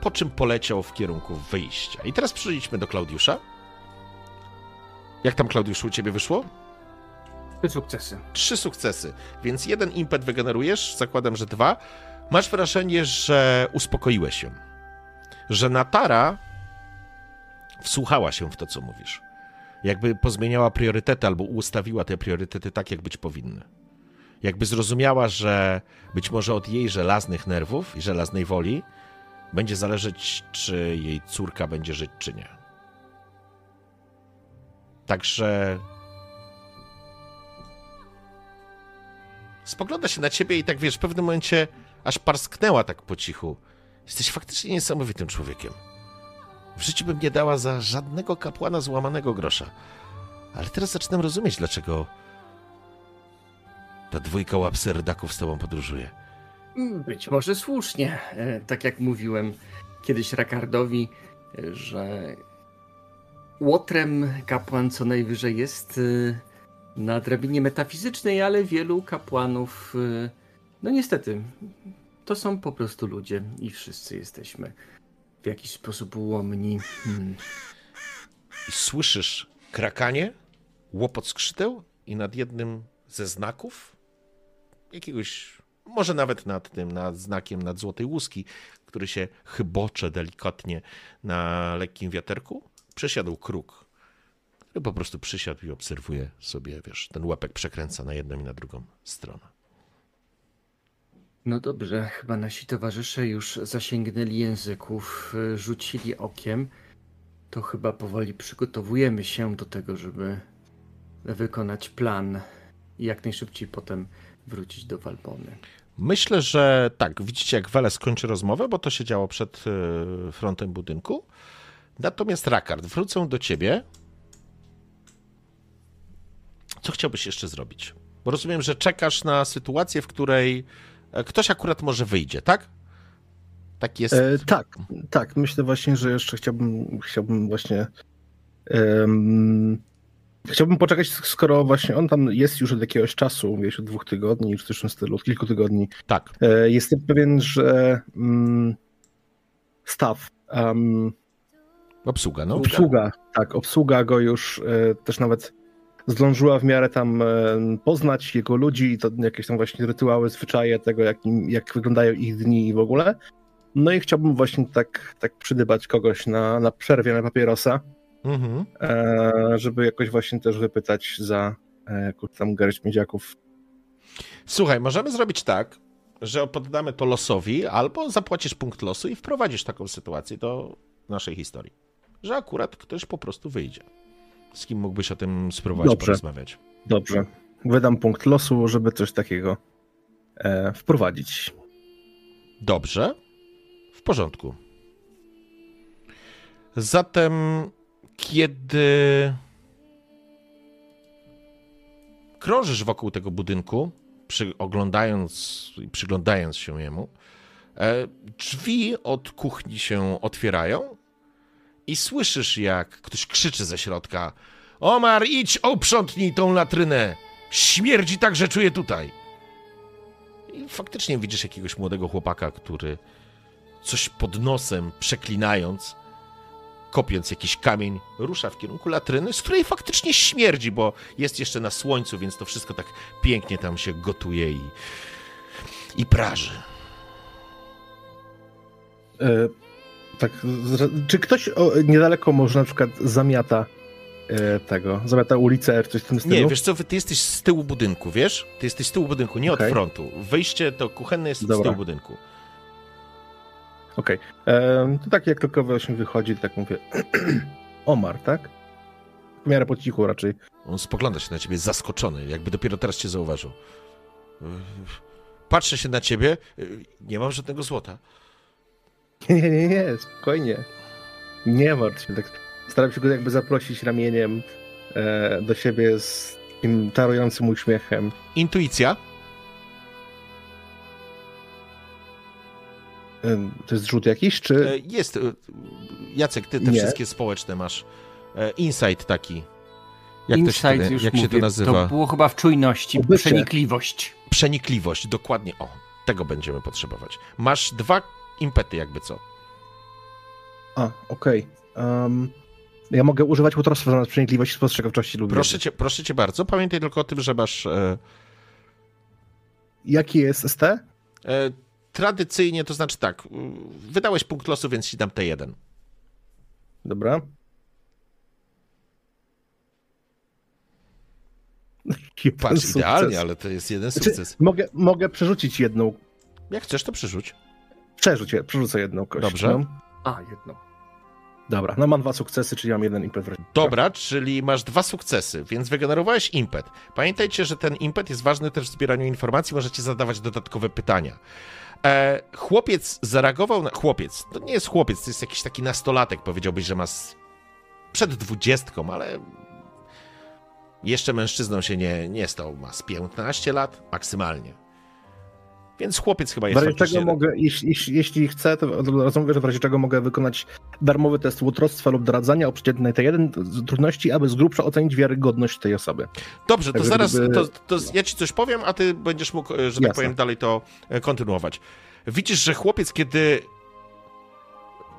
Speaker 1: po czym poleciał w kierunku wyjścia. I teraz przejdźmy do Klaudiusza. Jak tam, Klaudiuszu, u ciebie wyszło?
Speaker 3: Trzy sukcesy.
Speaker 1: Trzy sukcesy, więc jeden impet wygenerujesz, zakładam, że dwa. Masz wrażenie, że uspokoiłeś się. Że Natara wsłuchała się w to, co mówisz. Jakby pozmieniała priorytety albo ustawiła te priorytety tak, jak być powinny. Jakby zrozumiała, że być może od jej żelaznych nerwów i żelaznej woli będzie zależeć, czy jej córka będzie żyć, czy nie. Także spogląda się na ciebie i tak wiesz, w pewnym momencie aż parsknęła tak po cichu. Jesteś faktycznie niesamowitym człowiekiem. W życiu bym nie dała za żadnego kapłana złamanego grosza. Ale teraz zaczynam rozumieć, dlaczego ta dwójka łapserdaków z tobą podróżuje.
Speaker 3: Być może słusznie. E, Tak jak mówiłem kiedyś Rakardowi, e, że łotrem kapłan co najwyżej jest e, na drabinie metafizycznej, ale wielu kapłanów, e, no niestety, to są po prostu ludzie i wszyscy jesteśmy w jakiś sposób ułomni. Hmm.
Speaker 1: Słyszysz krakanie, łopot skrzydeł i nad jednym ze znaków jakiegoś, może nawet nad tym, nad znakiem nad złotej łuski, który się chybocze delikatnie na lekkim wiaterku, przesiadł kruk, który po prostu przysiadł i obserwuje sobie, wiesz, ten łepek przekręca na jedną i na drugą stronę.
Speaker 3: No dobrze, chyba nasi towarzysze już zasięgnęli języków, y, rzucili okiem. To chyba powoli przygotowujemy się do tego, żeby wykonać plan i jak najszybciej potem wrócić do Walbony.
Speaker 1: Myślę, że tak, widzicie jak Wele skończy rozmowę, bo to się działo przed e, frontem budynku. Natomiast Rakard, wrócę do ciebie. Co chciałbyś jeszcze zrobić? Bo rozumiem, że czekasz na sytuację, w której e, ktoś akurat może wyjdzie, tak? Tak jest.
Speaker 2: E, tak, tak. Myślę właśnie, że jeszcze chciałbym, chciałbym właśnie. em, chciałbym poczekać, skoro właśnie on tam jest już od jakiegoś czasu, mówię od dwóch tygodni, czy też stylu, od kilku tygodni.
Speaker 1: Tak.
Speaker 2: E, jestem pewien, że mm, staw, em,
Speaker 1: Obsługa, no.
Speaker 2: obsługa, tak, obsługa go już e, też nawet zdążyła w miarę tam e, poznać jego ludzi i to jakieś tam właśnie rytuały, zwyczaje tego, jak, im- jak wyglądają ich dni i w ogóle. No i chciałbym właśnie tak, tak przydybać kogoś na, na przerwie na papierosa,
Speaker 1: Mhm.
Speaker 2: e, żeby jakoś właśnie też wypytać za jakąś tam garść miedziaków.
Speaker 1: Słuchaj, możemy zrobić tak, że poddamy to losowi, albo zapłacisz punkt losu i wprowadzisz taką sytuację do naszej historii. Że akurat ktoś po prostu wyjdzie. Z kim mógłbyś o tym spróbować
Speaker 2: Dobrze.
Speaker 1: porozmawiać?
Speaker 2: Dobrze. Wydam punkt losu, żeby coś takiego e, wprowadzić.
Speaker 1: Dobrze. W porządku. Zatem, kiedy krążysz wokół tego budynku, oglądając i przyglądając się jemu, e, drzwi od kuchni się otwierają i słyszysz, jak ktoś krzyczy ze środka: Omar, idź, uprzątnij tą latrynę! Śmierdzi tak, że czuję tutaj! I faktycznie widzisz jakiegoś młodego chłopaka, który coś pod nosem przeklinając, kopiąc jakiś kamień, rusza w kierunku latryny, z której faktycznie śmierdzi, bo jest jeszcze na słońcu, więc to wszystko tak pięknie tam się gotuje i, i praży.
Speaker 2: E, tak, z- czy ktoś o, niedaleko może na przykład zamiata e, tego, zamiata ulicę, coś w tym stylu?
Speaker 1: Nie, wiesz co, ty jesteś z tyłu budynku, wiesz? Ty jesteś z tyłu budynku, nie
Speaker 2: Okej.
Speaker 1: od frontu. Wejście to kuchenne jest z
Speaker 2: Dobra.
Speaker 1: tyłu budynku.
Speaker 2: Okej. E, To tak jak tylko właśnie wychodzi, tak mówię. Omar, tak? W miarę po cichu raczej.
Speaker 1: On spogląda się na ciebie zaskoczony, jakby dopiero teraz cię zauważył. Patrzę się na ciebie, nie mam żadnego złota.
Speaker 2: Nie, nie, nie, nie, spokojnie. Nie martw się. Tak staram się go jakby zaprosić ramieniem e, do siebie z takim czarującym uśmiechem.
Speaker 1: Intuicja?
Speaker 2: E, to jest rzut jakiś, czy...
Speaker 1: E, Jest. e, Jacek, ty te
Speaker 2: Nie.
Speaker 1: wszystkie społeczne masz. E, Insight taki. Jak, to się,
Speaker 3: Insight
Speaker 1: to,
Speaker 3: już
Speaker 1: jak
Speaker 3: mówię,
Speaker 1: się to nazywa?
Speaker 3: To było chyba w czujności,
Speaker 2: Obycie.
Speaker 3: przenikliwość.
Speaker 1: Przenikliwość, dokładnie. O, tego będziemy potrzebować. Masz dwa impety, jakby co.
Speaker 2: A, okej. Em, ja mogę używać łutrostwa zamiast przenikliwości spostrzegawczości lub
Speaker 1: Proszę cię, proszę cię bardzo, pamiętaj tylko o tym, że masz. E,
Speaker 2: Jaki jest ST?
Speaker 1: e, tradycyjnie, to znaczy tak, wydałeś punkt losu, więc ci dam T1.
Speaker 2: Dobra.
Speaker 1: Patrz,
Speaker 2: Sukces.
Speaker 1: idealnie, ale to jest jeden
Speaker 2: Znaczy,
Speaker 1: sukces.
Speaker 2: mogę, mogę przerzucić jedną.
Speaker 1: Jak chcesz, to przerzuć.
Speaker 2: Przerzucę, przerzucę jedną kość.
Speaker 1: Dobrze.
Speaker 2: No.
Speaker 3: A, jedno.
Speaker 2: Dobra, no mam dwa sukcesy, czyli mam jeden impet.
Speaker 1: Dobra, czyli masz dwa sukcesy, więc wygenerowałeś impet. Pamiętajcie, że ten impet jest ważny też w zbieraniu informacji, możecie zadawać dodatkowe pytania. E, chłopiec zareagował na... Chłopiec, to nie jest chłopiec, to jest jakiś taki nastolatek, powiedziałbyś, że ma z... przed dwudziestką, ale jeszcze mężczyzną się nie, nie stał, ma z 15 lat maksymalnie. Więc chłopiec chyba jest faktycznie...
Speaker 2: czego mogę, jeśli, jeśli, jeśli chcę, to od razu mówię, że w razie czego mogę wykonać darmowy test łutrostwa lub doradzania o przeciętnej T1 z trudności, aby z grubsza ocenić wiarygodność tej osoby.
Speaker 1: Dobrze, to
Speaker 2: Także
Speaker 1: zaraz,
Speaker 2: gdyby-
Speaker 1: to, to ja ci coś powiem, a ty będziesz mógł, e, że tak powiem, dalej to e, kontynuować. Widzisz, że chłopiec, kiedy,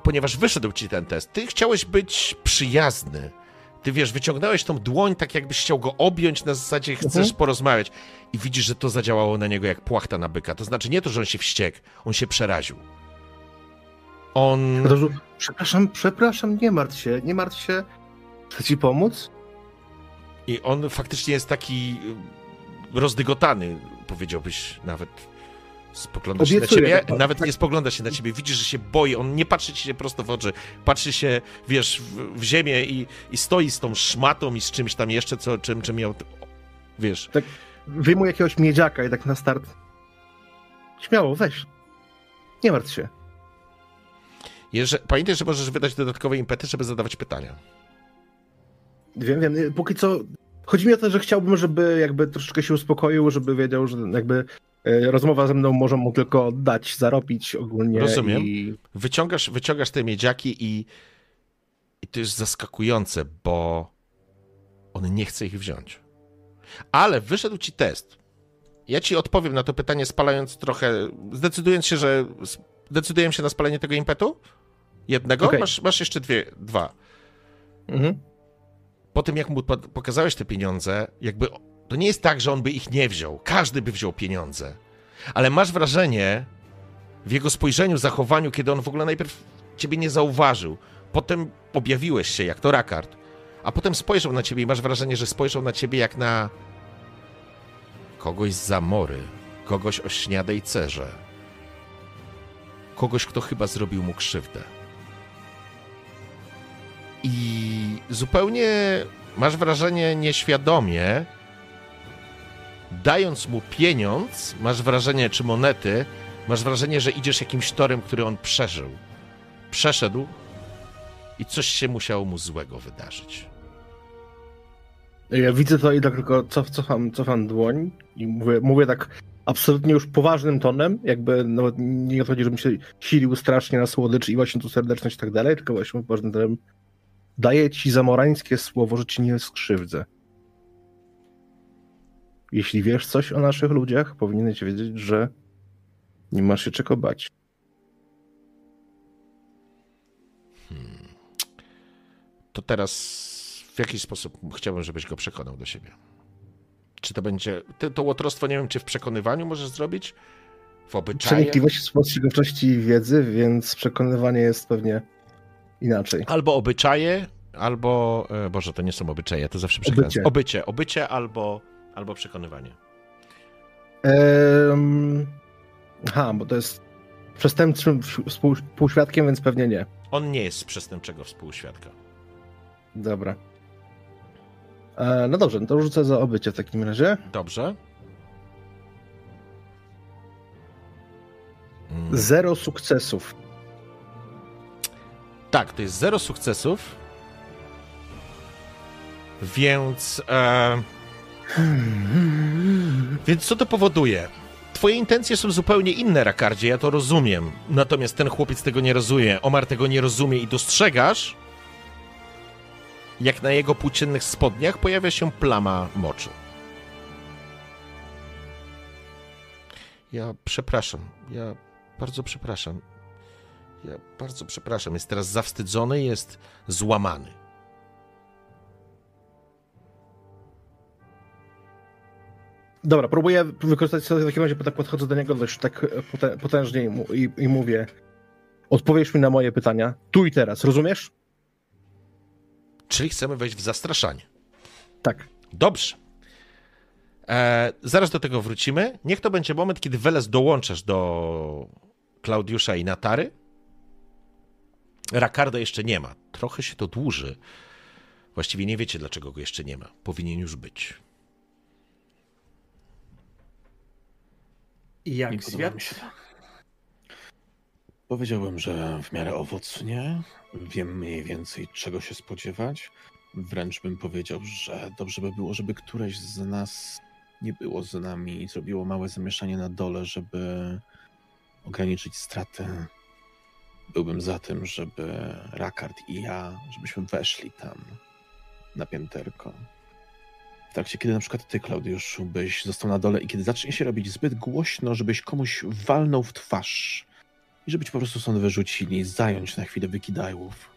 Speaker 1: ponieważ wyszedł ci ten test, ty chciałeś być przyjazny. Ty wiesz, wyciągnąłeś tą dłoń, tak jakbyś chciał go objąć, na zasadzie chcesz
Speaker 2: Mhm.
Speaker 1: porozmawiać. I widzisz, że to zadziałało na niego jak płachta na byka. To znaczy nie to, że on się wściekł, on się przeraził. On...
Speaker 2: Przepraszam, przepraszam, nie martw się, nie martw się. Chcę ci pomóc?
Speaker 1: I on faktycznie jest taki y, rozdygotany, powiedziałbyś nawet. Spogląda się na
Speaker 2: Obiecuję,
Speaker 1: ciebie,
Speaker 2: tak,
Speaker 1: nawet
Speaker 2: tak.
Speaker 1: nie spogląda się na ciebie, widzisz, że się boi, on nie patrzy ci się prosto w oczy, patrzy się, wiesz, w, w ziemię i, i stoi z tą szmatą i z czymś tam jeszcze, co, czym, czym miał, wiesz.
Speaker 2: Wyjmuję jakiegoś miedziaka i tak na start. Śmiało, weź. Nie martw się.
Speaker 1: Jeże, pamiętaj, że możesz wydać dodatkowe impety, żeby zadawać pytania.
Speaker 2: Wiem, wiem. Póki co. Chodzi mi o to, że chciałbym, żeby jakby troszeczkę się uspokoił, żeby wiedział, że jakby rozmowa ze mną może mu tylko dać, zarobić ogólnie.
Speaker 1: Rozumiem.
Speaker 2: I...
Speaker 1: Wyciągasz, wyciągasz te miedziaki i, i to jest zaskakujące, bo on nie chce ich wziąć. Ale wyszedł ci test. Ja ci odpowiem na to pytanie, spalając trochę, zdecydując się, że decyduję się na spalenie tego impetu? Jednego?
Speaker 2: Okej.
Speaker 1: Masz, masz jeszcze dwie, dwa.
Speaker 2: Mhm.
Speaker 1: Po tym, jak mu po- pokazałeś te pieniądze, jakby to nie jest tak, że on by ich nie wziął. Każdy by wziął pieniądze. Ale masz wrażenie w jego spojrzeniu, zachowaniu, kiedy on w ogóle najpierw ciebie nie zauważył, potem objawiłeś się jak to Rakard, a potem spojrzał na ciebie i masz wrażenie, że spojrzał na ciebie jak na kogoś z zamory, kogoś o śniadej cerze, kogoś, kto chyba zrobił mu krzywdę. I zupełnie masz wrażenie nieświadomie, dając mu pieniądz, masz wrażenie, czy monety, masz wrażenie, że idziesz jakimś torem, który on przeżył. Przeszedł i coś się musiało mu złego wydarzyć.
Speaker 2: Ja widzę to i tak tylko cof, cofam, cofam dłoń i mówię, mówię tak absolutnie już poważnym tonem, jakby nawet nie chodzi, żebym się silił strasznie na słodycz i właśnie tu serdeczność i tak dalej, tylko właśnie poważnym tonem daję ci zamorańskie słowo, że ci nie skrzywdzę. Jeśli wiesz coś o naszych ludziach, powinieneś wiedzieć, że nie masz się czego bać.
Speaker 1: To teraz w jakiś sposób chciałbym, żebyś go przekonał do siebie. Czy to będzie. Ty, to łotrostwo nie wiem, czy w przekonywaniu możesz zrobić? W obyczaju?
Speaker 2: Przenikliwość spostrzegawczości i wiedzy, więc przekonywanie jest pewnie inaczej.
Speaker 1: Albo obyczaje, albo. e, Boże, to nie są obyczaje, to zawsze
Speaker 2: Obycie.
Speaker 1: przekręcam. Obycie. Obycie albo, albo przekonywanie.
Speaker 2: Ehm... Aha, bo to jest przestępczym współ- współświadkiem, więc pewnie nie.
Speaker 1: On nie jest przestępczego współświadka.
Speaker 2: Dobra. E, no dobrze, no to rzucę za obycie w takim razie.
Speaker 1: Dobrze. Mm.
Speaker 2: Zero sukcesów.
Speaker 1: Tak, to jest zero sukcesów. Więc. E, więc co to powoduje? Twoje intencje są zupełnie inne, Rakardzie, ja to rozumiem. Natomiast ten chłopiec tego nie rozumie. Omar tego nie rozumie i dostrzegasz, jak na jego płóciennych spodniach pojawia się plama moczu. Ja przepraszam. Ja bardzo przepraszam. Ja bardzo przepraszam. Jest teraz zawstydzony, jest złamany.
Speaker 2: Dobra, próbuję wykorzystać sobie w takim razie, bo tak podchodzę do niego dość tak potę- potężnie i, i mówię odpowiesz mi na moje pytania tu i teraz, rozumiesz?
Speaker 1: Czyli chcemy wejść w zastraszanie.
Speaker 2: Tak.
Speaker 1: Dobrze. E, zaraz do tego wrócimy. Niech to będzie moment, kiedy Weles dołączasz do Klaudiusza i Natary. Rakarda jeszcze nie ma. Trochę się to dłuży. Właściwie nie wiecie, dlaczego go jeszcze nie ma. Powinien już być.
Speaker 3: I jak świat?
Speaker 5: Powiedziałbym, że w miarę owocnie. Wiem mniej więcej, czego się spodziewać. Wręcz bym powiedział, że dobrze by było, żeby któreś z nas nie było z nami i zrobiło małe zamieszanie na dole, żeby ograniczyć straty. Byłbym za tym, żeby Rakard i ja, żebyśmy weszli tam na pięterko. W trakcie, kiedy na przykład ty, Klaudiuszu, byś został na dole i kiedy zacznie się robić zbyt głośno, żebyś komuś walnął w twarz i żeby ci po prostu stąd wyrzucili i zająć na chwilę wykidajłów.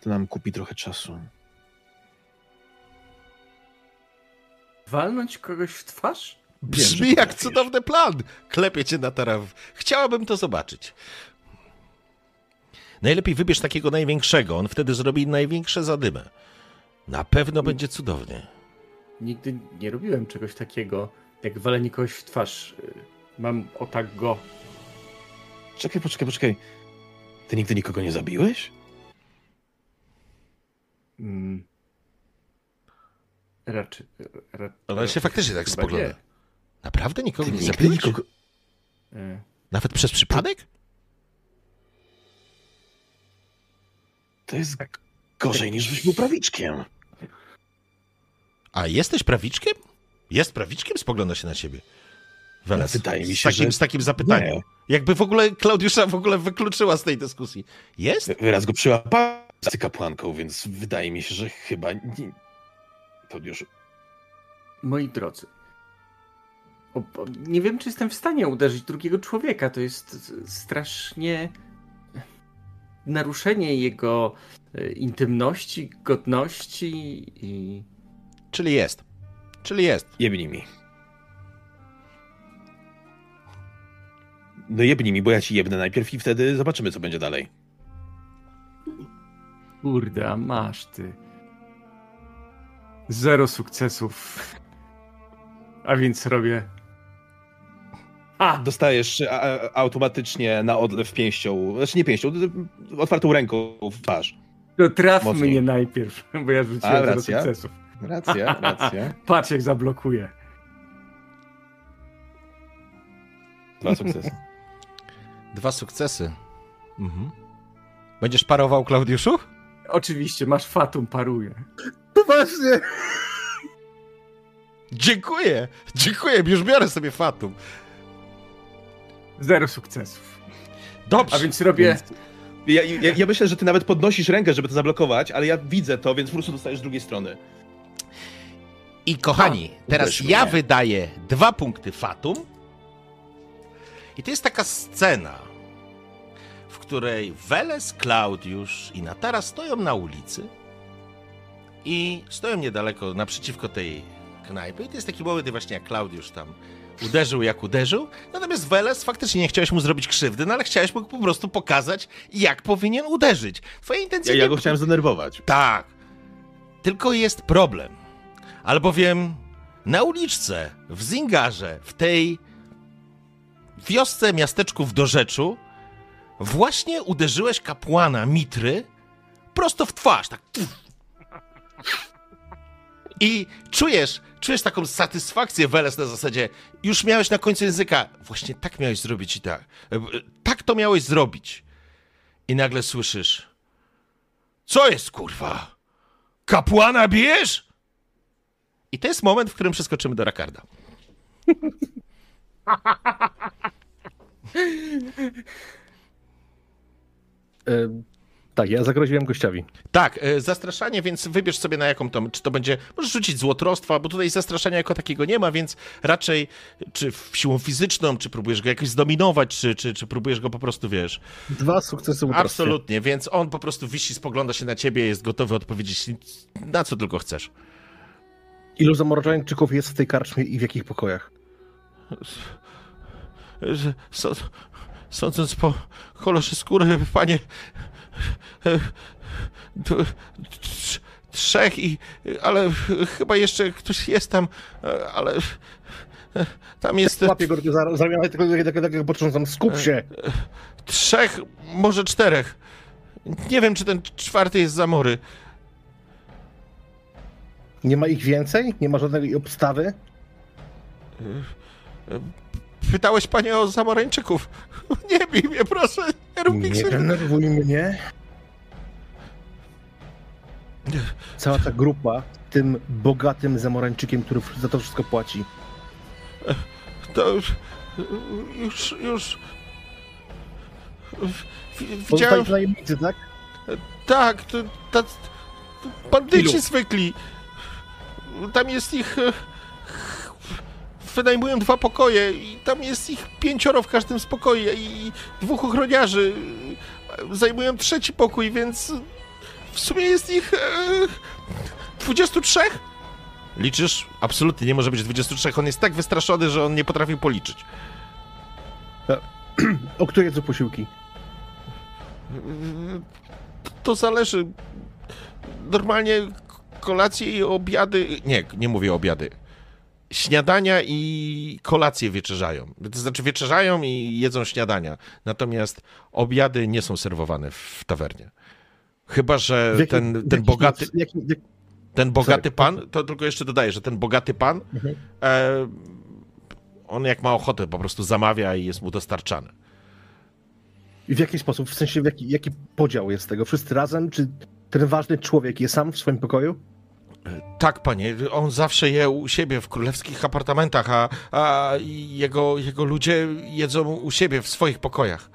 Speaker 5: To nam kupi trochę czasu.
Speaker 3: Walnąć kogoś w twarz?
Speaker 1: Brzmi
Speaker 5: że
Speaker 1: jak cudowny plan. Klepie cię Natara. w- Chciałabym to zobaczyć. Najlepiej wybierz takiego największego. On wtedy zrobi największe zadymę. Na pewno będzie cudownie.
Speaker 3: Nigdy nie robiłem czegoś takiego, jak walenie kogoś w twarz. Mam o tak go.
Speaker 5: Czekaj, poczekaj, poczekaj. Ty nigdy nikogo nie zabiłeś?
Speaker 3: Mm. Raczej. Ra,
Speaker 1: Ale się faktycznie tak spogląda.
Speaker 3: nie.
Speaker 1: Naprawdę nikogo
Speaker 5: Ty
Speaker 1: nie zabiłeś?
Speaker 5: nikogo...
Speaker 3: Y,
Speaker 1: Nawet przez przypadek?
Speaker 5: To jest gorzej niż byś był prawiczkiem.
Speaker 1: A jesteś prawiczkiem? Jest prawiczkiem? Spogląda się na ciebie. Weles.
Speaker 5: Wydaje mi
Speaker 1: z
Speaker 5: się,
Speaker 1: takim,
Speaker 5: że
Speaker 1: Z takim zapytaniem.
Speaker 5: nie.
Speaker 1: Jakby w ogóle Klaudiusza w ogóle wykluczyła z tej dyskusji. Jest?
Speaker 5: Wyraz go przyłapał z kapłanką, więc wydaje mi się, że chyba nie... Klaudiuszu,
Speaker 3: Moi drodzy. O, o, nie wiem, czy jestem w stanie uderzyć drugiego człowieka. To jest strasznie naruszenie jego e, intymności, godności i.
Speaker 1: Czyli jest. Czyli jest.
Speaker 5: jebnij mi. No jebnij mi, bo ja ci jebnę najpierw i wtedy zobaczymy, co będzie dalej.
Speaker 3: Kurde, a masz ty. Zero sukcesów. A więc robię.
Speaker 5: dostajesz a, a, automatycznie na odlew pięścią, znaczy nie pięścią, otwartą ręką w twarz.
Speaker 3: To traf
Speaker 5: Mocniej.
Speaker 3: mnie najpierw, bo ja rzuciłem
Speaker 5: A,
Speaker 3: zero sukcesów.
Speaker 5: Racja, racja.
Speaker 3: Patrz jak zablokuje.
Speaker 5: Dwa sukcesy.
Speaker 1: Dwa sukcesy. Mhm. Będziesz parował, Klaudiuszu?
Speaker 3: Oczywiście, masz fatum, paruje.
Speaker 2: Poważnie!
Speaker 1: Dziękuję! Dziękuję, już biorę sobie fatum.
Speaker 3: Zero sukcesów.
Speaker 1: Dobrze.
Speaker 3: A więc robię...
Speaker 5: Ja, ja, ja myślę, że ty nawet podnosisz rękę, żeby to zablokować, ale ja widzę to, więc po prostu dostajesz z drugiej strony.
Speaker 1: I kochani, teraz
Speaker 4: uderz
Speaker 1: ja
Speaker 4: mnie.
Speaker 1: wydaję dwa punkty fatum. I to jest taka scena, w której Weles, Klaudiusz i Natara stoją na ulicy i stoją niedaleko, naprzeciwko tej knajpy. I to jest taki moment, właśnie jak Klaudiusz tam uderzył jak uderzył. Natomiast Weles faktycznie nie chciałeś mu zrobić krzywdy, no ale chciałeś mu po prostu pokazać, jak powinien uderzyć. Twoja intencja
Speaker 5: Ja, ja go chciałem zdenerwować.
Speaker 1: tak. Tylko jest problem. Albowiem na uliczce, w Zingarze, w tej wiosce, miasteczku w Dorzeczu, właśnie uderzyłeś kapłana Mitry prosto w twarz. Tak. I czujesz, czujesz taką satysfakcję, Weles, na zasadzie, już miałeś na końcu języka, właśnie tak miałeś zrobić i tak. E, Tak to miałeś zrobić. I nagle słyszysz, co jest, kurwa? Kapłana bijesz? I to jest moment, w którym przeskoczymy do Rakarda.
Speaker 2: E, tak, ja zagroziłem gościowi.
Speaker 1: Tak, e, zastraszanie, więc wybierz sobie na jaką to, czy to będzie, możesz rzucić złotrostwa, bo tutaj zastraszania jako takiego nie ma, więc raczej czy w siłą fizyczną, czy próbujesz go jakoś zdominować, czy, czy, czy próbujesz go po prostu, wiesz,
Speaker 2: Dwa sukcesy utracę.
Speaker 1: absolutnie, więc on po prostu wisi, spogląda się na ciebie, jest gotowy odpowiedzieć na co tylko chcesz.
Speaker 2: Ilu zamoroczańczyków jest w tej karczmie i w jakich pokojach?
Speaker 1: sądząc po kolorze skóry, panie, trzech i, ale chyba jeszcze ktoś jest tam, ale tam jest
Speaker 2: Łapię go za, za ramiona i tylko tak, tak, tak potrząsam. Skup się!
Speaker 1: trzech, może czterech. Nie wiem, czy ten czwarty jest zamory.
Speaker 2: Nie ma ich więcej? Nie ma żadnej obstawy?
Speaker 1: Pytałeś panie o zamorańczyków. Nie bij mnie, proszę, nie rób mi
Speaker 2: Nie denerwuj mnie. Cała ta grupa tym bogatym zamorańczykiem, który za to wszystko płaci.
Speaker 1: To już, już, już... Widziałem,
Speaker 2: Pozostali najemnicy, tak?
Speaker 1: tak, to, to, to bandyci
Speaker 2: Ilu?
Speaker 1: zwykli. Tam jest ich... e, Wynajmują dwa pokoje i tam jest ich pięcioro w każdym z pokoi i dwóch ochroniarzy. Zajmują trzeci pokój, więc w sumie jest ich e, 23? Liczysz? Absolutnie nie może być 23. On jest tak wystraszony, że on nie potrafił policzyć.
Speaker 2: O której jedzą posiłki?
Speaker 1: To zależy. Normalnie kolacje i obiady. Nie, nie mówię obiady. Śniadania i kolacje wieczerzają. To znaczy wieczerzają i jedzą śniadania. Natomiast obiady nie są serwowane w tawernie. Chyba, że ten, ten bogaty, ten bogaty
Speaker 2: Sorry.
Speaker 1: pan, to tylko jeszcze dodaję, że ten bogaty pan,
Speaker 2: Mhm.
Speaker 1: e, on jak ma ochotę po prostu zamawia i jest mu dostarczane.
Speaker 2: I w jaki sposób? W sensie, w jaki, jaki podział jest tego? Wszyscy razem? Czy ten ważny człowiek jest sam w swoim pokoju?
Speaker 1: Tak, panie, on zawsze je u siebie w królewskich apartamentach, a, a jego, jego ludzie jedzą u siebie w swoich pokojach.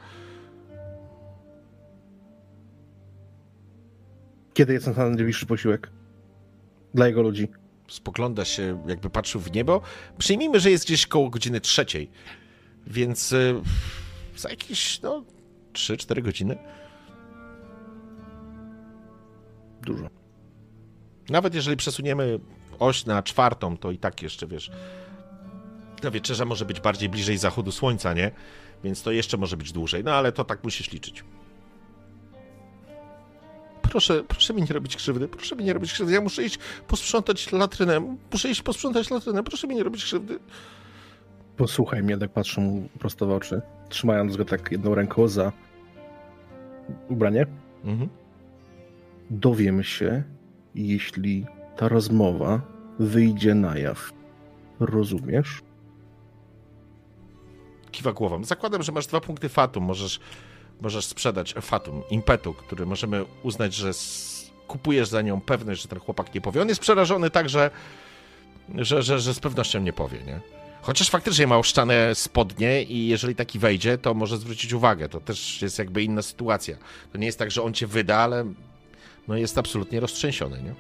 Speaker 2: Kiedy jest ten najbliższy posiłek? Dla jego ludzi.
Speaker 1: Spogląda się, jakby patrzył w niebo. Przyjmijmy, że jest gdzieś koło godziny trzeciej, więc y, za jakieś, no, 3-4 godziny.
Speaker 2: Dużo.
Speaker 1: Nawet jeżeli przesuniemy oś na czwartą, to i tak jeszcze, wiesz, ta wieczerza może być bardziej bliżej zachodu słońca, nie? Więc to jeszcze może być dłużej, no ale to tak musisz liczyć. Proszę, proszę mi nie robić krzywdy, proszę mi nie robić krzywdy. Ja muszę iść posprzątać latrynę, muszę iść posprzątać latrynę, proszę mi nie robić krzywdy.
Speaker 2: Posłuchaj mnie, tak patrzę mu prosto w oczy, trzymając go tak jedną ręką za ubranie.
Speaker 1: Mhm.
Speaker 2: Dowiem się, jeśli ta rozmowa wyjdzie na jaw. Rozumiesz?
Speaker 1: Kiwa głową. Zakładam, że masz dwa punkty fatum. Możesz, możesz sprzedać fatum, impetu, który możemy uznać, że kupujesz za nią pewność, że ten chłopak nie powie. On jest przerażony tak, że, że, że, że z pewnością nie powie, nie? Chociaż faktycznie ma oszczane spodnie i jeżeli taki wejdzie, to może zwrócić uwagę. To też jest jakby inna sytuacja. To nie jest tak, że on cię wyda, ale no jest absolutnie roztrzęsiony, nie?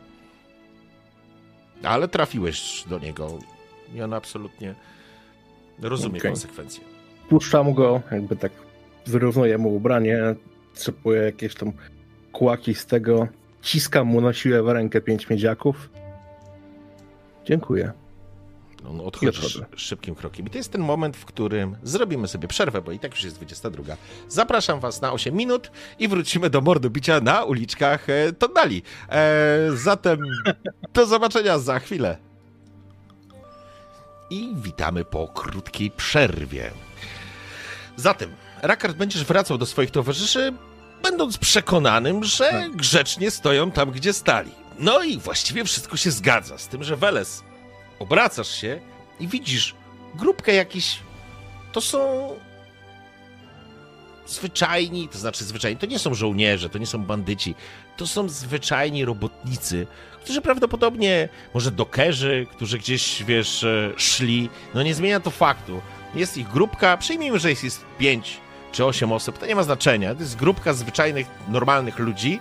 Speaker 1: Ale trafiłeś do niego i on absolutnie rozumie
Speaker 2: Okej.
Speaker 1: konsekwencje.
Speaker 2: Puszczam go, jakby tak wyrównuję mu ubranie, trzepuję jakieś tam kłaki z tego, ciskam mu na siłę w rękę pięć miedziaków. Dziękuję.
Speaker 1: On odchodzi sz- szybkim krokiem. I to jest ten moment, w którym zrobimy sobie przerwę, bo i tak już jest 22. Zapraszam Was na 8 minut i wrócimy do mordobicia na uliczkach e, Tondali. E, zatem do zobaczenia za chwilę. I witamy po krótkiej przerwie. Zatem, Rakard, będziesz wracał do swoich towarzyszy, będąc przekonanym, że grzecznie stoją tam, gdzie stali. No i właściwie wszystko się zgadza, z tym, że Weles obracasz się i widzisz grupkę jakichś. To są. Zwyczajni, to znaczy zwyczajni, to nie są żołnierze, to nie są bandyci, to są zwyczajni robotnicy, którzy prawdopodobnie, może dokerzy, którzy gdzieś, wiesz, e, szli. No nie zmienia to faktu. Jest ich grupka, przyjmijmy, że jest, pięć czy osiem osób, to nie ma znaczenia. To jest grupka zwyczajnych, normalnych ludzi,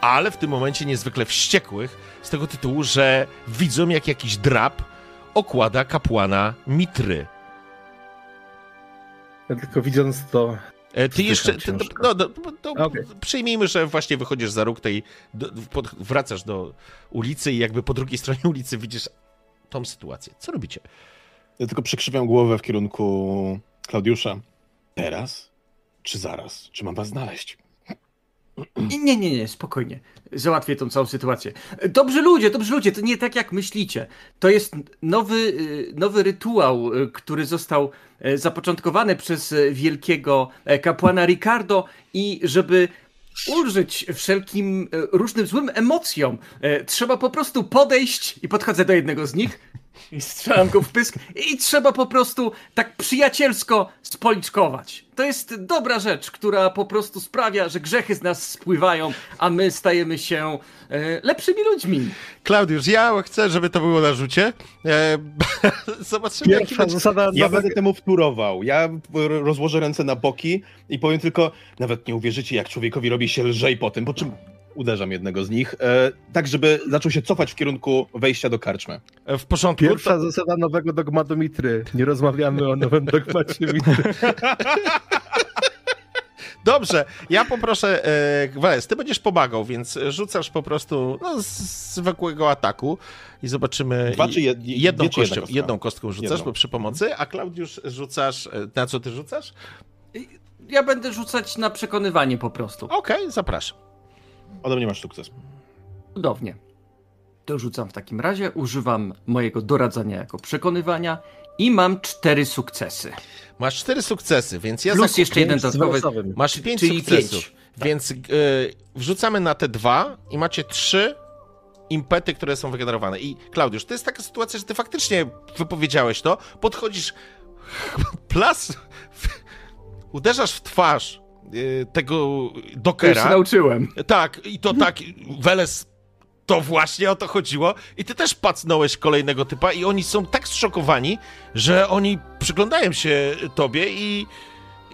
Speaker 1: ale w tym momencie niezwykle wściekłych z tego tytułu, że widzą jak jakiś drab okłada kapłana Mitry.
Speaker 2: Ja tylko widząc to,
Speaker 1: E, Ty jeszcze, ty, no, no, no, to
Speaker 2: Okej.
Speaker 1: przyjmijmy, że właśnie wychodzisz za róg tej, do, pod, wracasz do ulicy i jakby po drugiej stronie ulicy widzisz tą sytuację. Co robicie?
Speaker 5: Ja tylko przykrzywiam głowę w kierunku Klaudiusza. Teraz? Czy zaraz? Czy mam was znaleźć?
Speaker 3: Nie, nie, nie, spokojnie. Załatwię tą całą sytuację. Dobrzy ludzie, dobrzy ludzie, to nie tak jak myślicie. To jest nowy, y, nowy rytuał, y, który został e, zapoczątkowany przez wielkiego e, kapłana Ricardo i żeby ulżyć wszelkim różnym złym emocjom, trzeba po prostu podejść i podchodzę do jednego z nich i strzelam go w pysk i trzeba po prostu tak przyjacielsko spoliczkować. To jest dobra rzecz, która po prostu sprawia, że grzechy z nas spływają, a my stajemy się e, lepszymi ludźmi.
Speaker 1: Klaudiusz, ja chcę, żeby to było na rzucie. E, zobaczymy, jaki
Speaker 2: pierwsza
Speaker 1: będzie...
Speaker 2: zasada
Speaker 5: Ja będę temu wtórował. Ja ro- rozłożę ręce na boki i powiem tylko, nawet nie uwierzycie, jak człowiekowi robi się lżej po tym, po czym uderzam jednego z nich, e, tak żeby zaczął się cofać w kierunku wejścia do karczmy.
Speaker 1: E, W porządku.
Speaker 2: pierwsza
Speaker 1: To,
Speaker 2: zasada nowego dogmatu Mitry. Nie rozmawiamy o nowym dogmacie Mitry.
Speaker 1: dobrze, ja poproszę, e, Wales, ty będziesz pomagał, więc rzucasz po prostu no, z zwykłego ataku i zobaczymy...
Speaker 5: Dwa czy jed-
Speaker 1: jedną,
Speaker 5: jedna
Speaker 1: kością,
Speaker 5: kostka?
Speaker 1: jedną kostką rzucasz,
Speaker 5: Jedną.
Speaker 1: bo przy pomocy, a Klaudiusz rzucasz... e, Na co ty rzucasz?
Speaker 3: Ja będę rzucać na przekonywanie po prostu.
Speaker 1: Okej, zapraszam.
Speaker 5: Ode mnie masz sukces.
Speaker 3: Cudownie. To rzucam w takim razie, używam mojego doradzania jako przekonywania i mam cztery sukcesy.
Speaker 1: Masz cztery sukcesy, więc ja
Speaker 3: Plus
Speaker 1: zaku-
Speaker 3: jeszcze jeden dodatkowy.
Speaker 1: Masz pięć
Speaker 3: Czyli
Speaker 1: sukcesów,
Speaker 3: pięć.
Speaker 1: więc y, wrzucamy na te dwa i macie trzy impety, które są wygenerowane. I Klaudiusz, to jest taka sytuacja, że ty faktycznie wypowiedziałeś to, podchodzisz, plas, uderzasz w twarz y, tego
Speaker 3: To już się nauczyłem.
Speaker 1: Tak, i to tak, Weles, to właśnie o to chodziło. I ty też pacnąłeś kolejnego typa i oni są tak zszokowani, że oni przyglądają się tobie i...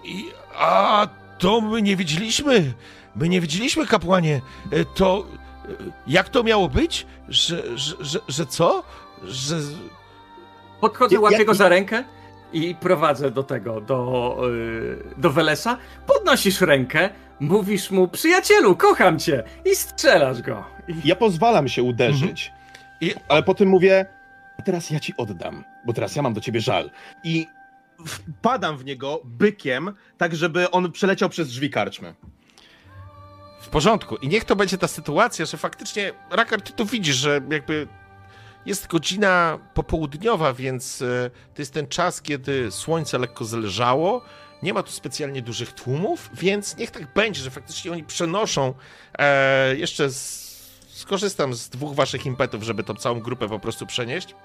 Speaker 1: i a, to my nie wiedzieliśmy. My nie wiedzieliśmy, kapłanie. E, To... e, Jak to miało być? Że, że, że, że co? Że...
Speaker 3: Podchodzę,
Speaker 5: Ja-
Speaker 3: łapię
Speaker 5: ja-
Speaker 3: go za rękę i prowadzę do tego, do, yy, do Welesa. Podnosisz rękę, mówisz mu, przyjacielu, kocham cię i strzelasz go. I
Speaker 5: Ja pozwalam się uderzyć,
Speaker 1: I-
Speaker 5: ale potem mówię, a teraz ja ci oddam, bo teraz ja mam do ciebie żal. I wpadam w niego bykiem, tak żeby on przeleciał przez drzwi karczmy.
Speaker 1: W porządku. I niech to będzie ta sytuacja, że faktycznie, Rakar, ty tu widzisz, że jakby jest godzina popołudniowa, więc e, to jest ten czas, kiedy słońce lekko zależało. Nie ma tu specjalnie dużych tłumów, więc niech tak będzie, że faktycznie oni przenoszą. E, jeszcze z, skorzystam z dwóch waszych impetów, żeby tą całą grupę po prostu przenieść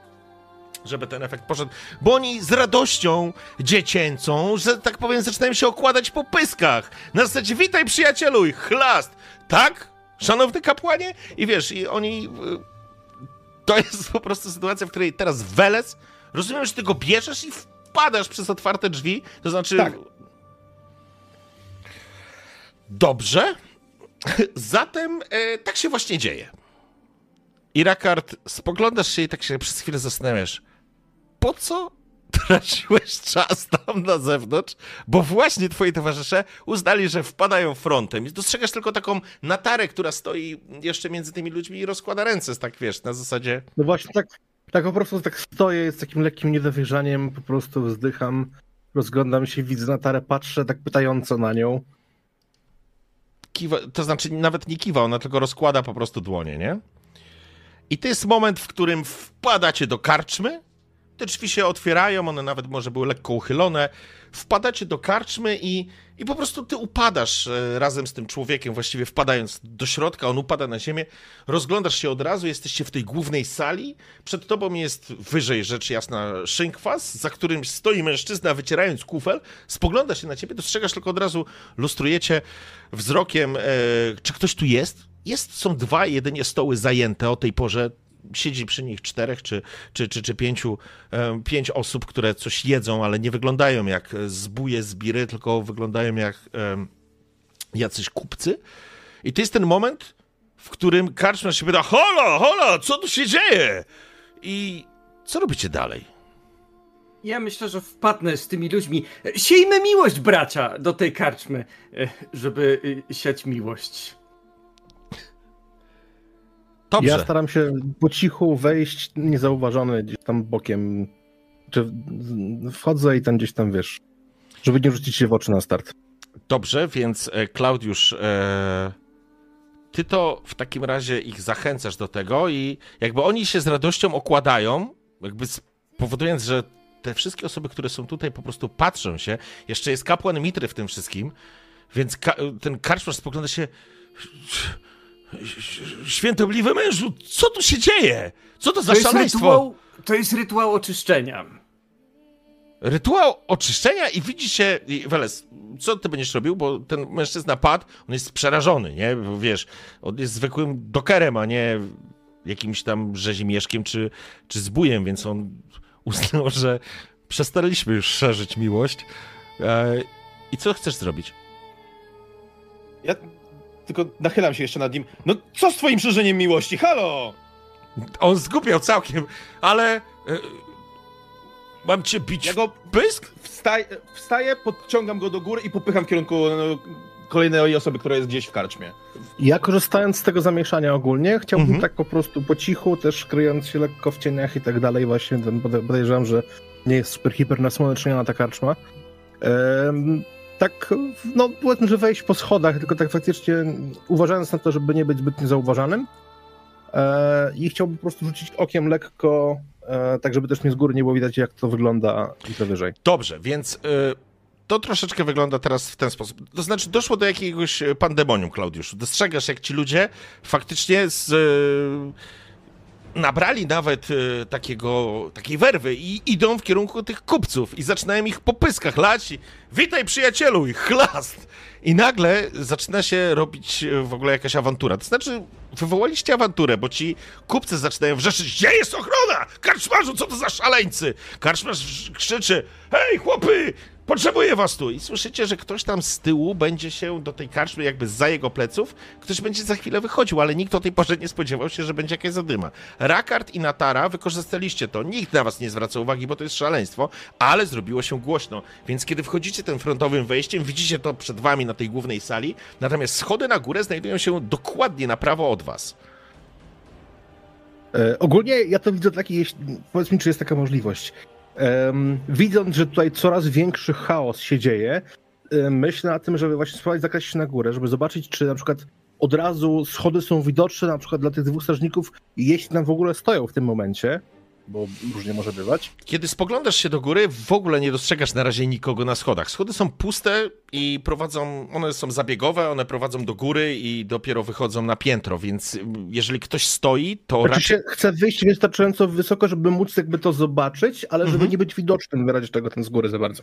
Speaker 1: żeby ten efekt poszedł, bo oni z radością dziecięcą, że tak powiem, zaczynają się okładać po pyskach. Na zasadzie, witaj przyjacielu i chlast. Tak? Szanowny kapłanie? I wiesz, i oni... To jest po prostu sytuacja, w której teraz Weles, rozumiem, że ty go bierzesz i wpadasz przez otwarte drzwi, to znaczy...
Speaker 2: Tak.
Speaker 1: Dobrze. Zatem e, tak się właśnie dzieje. I Rakard, spoglądasz się i tak się przez chwilę zastanawiasz, po co traciłeś czas tam na zewnątrz? Bo właśnie twoi towarzysze uznali, że wpadają frontem i dostrzegasz tylko taką natarę, która stoi jeszcze między tymi ludźmi i rozkłada ręce, tak wiesz, na zasadzie...
Speaker 2: No właśnie tak, tak po prostu tak stoję z takim lekkim niedowierzaniem, po prostu wzdycham, rozglądam się, widzę Natarę, patrzę tak pytająco na nią.
Speaker 1: kiwa, to znaczy nawet nie kiwa, ona tylko rozkłada po prostu dłonie, nie? I to jest moment, w którym wpadacie do karczmy, te drzwi się otwierają, one nawet może były lekko uchylone, wpadacie do karczmy i, i po prostu ty upadasz e, razem z tym człowiekiem, właściwie wpadając do środka, on upada na ziemię, rozglądasz się od razu, jesteście w tej głównej sali, przed tobą jest wyżej rzecz jasna szynkwas, za którym stoi mężczyzna wycierając kufel, spogląda się na ciebie, dostrzegasz tylko od razu, lustrujecie wzrokiem, e, czy ktoś tu jest? Jest, są dwa jedynie stoły zajęte o tej porze, siedzi przy nich czterech czy, czy, czy, czy pięciu, e, pięć osób, które coś jedzą, ale nie wyglądają jak zbóje, zbiry, tylko wyglądają jak e, jacyś kupcy. I to jest ten moment, w którym karczmarz się pyta, hola, hola, co tu się dzieje? I co robicie dalej?
Speaker 3: Ja myślę, że wpadnę z tymi ludźmi. Siejmy miłość, bracia, do tej karczmy, e, żeby siać miłość.
Speaker 1: Dobrze.
Speaker 2: Ja staram się po cichu wejść niezauważony gdzieś tam bokiem. Czy wchodzę i tam gdzieś tam wiesz, żeby nie rzucić się w oczy na start.
Speaker 1: Dobrze, więc e, Klaudiusz, e, ty to w takim razie ich zachęcasz do tego i jakby oni się z radością okładają, jakby powodując, że te wszystkie osoby, które są tutaj, po prostu patrzą się. Jeszcze jest kapłan Mitry w tym wszystkim, więc ka ten karczmarz spogląda się. Świętobliwy mężu, co tu się dzieje? Co to za
Speaker 3: To jest,
Speaker 1: szaleństwo?
Speaker 3: rytuał, to jest rytuał oczyszczenia.
Speaker 1: Rytuał oczyszczenia i widzicie, Weles, co ty będziesz robił, bo ten mężczyzna padł, on jest przerażony, nie? Bo Wiesz, on jest zwykłym dokerem, a nie jakimś tam rzezimieszkiem czy, czy zbójem, więc on uznał, że przestaliśmy już szerzyć miłość. E, I co chcesz zrobić?
Speaker 5: Ja tylko nachylam się jeszcze nad nim. No co z twoim szerzeniem miłości? Halo!
Speaker 1: On zgubiał całkiem, ale... E, mam cię bić
Speaker 5: Ja go
Speaker 1: pysk?
Speaker 5: wstaj, wstaję, podciągam go do góry i popycham w kierunku no, kolejnej osoby, która jest gdzieś w karczmie.
Speaker 2: Ja korzystając z tego zamieszania ogólnie, chciałbym
Speaker 1: Mhm.
Speaker 2: tak po prostu po cichu, też kryjąc się lekko w cieniach i tak dalej, właśnie podejrzewam, że nie jest super hiper nasłoneczniona ta karczma. Em, tak, no powiedzmy, że wejść po schodach, tylko tak faktycznie uważając na to, żeby nie być zbyt niezauważanym. E, I chciałbym po prostu rzucić okiem lekko, e, tak żeby też mnie z góry nie było widać, jak to wygląda i wyżej.
Speaker 1: Dobrze, więc y, to troszeczkę wygląda teraz w ten sposób. To znaczy, doszło do jakiegoś y, pandemonium, Klaudiuszu. Dostrzegasz, jak ci ludzie faktycznie z, y, nabrali nawet y, takiego, takiej werwy i idą w kierunku tych kupców i zaczynają ich po pyskach lać i witaj przyjacielu i chlast. I nagle zaczyna się robić y, w ogóle jakaś awantura. To znaczy, wywołaliście awanturę, bo ci kupcy zaczynają wrzeszczeć, gdzie jest ochrona? Karczmarzu, co to za szaleńcy? Karczmarz krzyczy, hej chłopy, potrzebuję was tu. I słyszycie, że ktoś tam z tyłu będzie się do tej karczmy jakby za jego pleców, ktoś będzie za chwilę wychodził, ale nikt o tej porze nie spodziewał się, że będzie jakaś zadyma. Rakard i Natara wykorzystaliście to. Nikt na was nie zwraca uwagi, bo to jest szaleństwo, ale zrobiło się głośno. Więc kiedy wchodzicie tym frontowym wejściem, widzicie to przed wami na tej głównej sali, natomiast schody na górę znajdują się dokładnie na prawo od was.
Speaker 2: E, ogólnie ja to widzę taki, jeśli- powiedz mi, czy jest taka możliwość. Widząc, że tutaj coraz większy chaos się dzieje, myślę na tym, żeby właśnie spróbować zakraść się na górę, żeby zobaczyć, czy na przykład od razu schody są widoczne, na przykład dla tych dwóch strażników, jeśli tam w ogóle stoją w tym momencie, bo różnie może bywać.
Speaker 1: Kiedy spoglądasz się do góry, w ogóle nie dostrzegasz na razie nikogo na schodach. Schody są puste i prowadzą, one są zabiegowe, one prowadzą do góry i dopiero wychodzą na piętro, więc jeżeli ktoś stoi, to
Speaker 2: Znaczy
Speaker 1: raczej...
Speaker 2: chce wyjść wystarczająco wysoko, żeby móc jakby to zobaczyć, ale żeby
Speaker 1: Mhm.
Speaker 2: nie być widocznym w razie tego ten z góry za bardzo.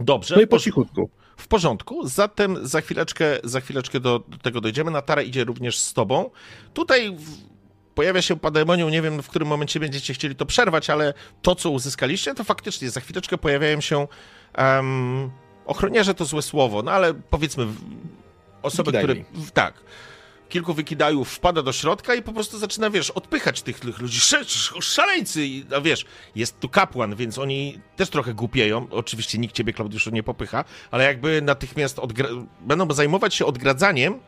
Speaker 1: Dobrze,
Speaker 2: No i po cichutku.
Speaker 1: w porządku. Zatem za chwileczkę, za chwileczkę do, do tego dojdziemy. Natara idzie również z tobą. Tutaj w, pojawia się Pademonium, nie wiem w którym momencie będziecie chcieli to przerwać, ale to, co uzyskaliście, to faktycznie za chwileczkę pojawiają się um, ochroniarze, to złe słowo, no ale powiedzmy osoby, które... W- Tak. Kilku wykidajów wpada do środka i po prostu zaczyna, wiesz, odpychać tych, tych ludzi. Szaleńcy! I, no wiesz, jest tu kapłan, więc oni też trochę głupieją. Oczywiście nikt ciebie, Klaudiuszu, nie popycha, ale jakby natychmiast odgra- będą zajmować się odgradzaniem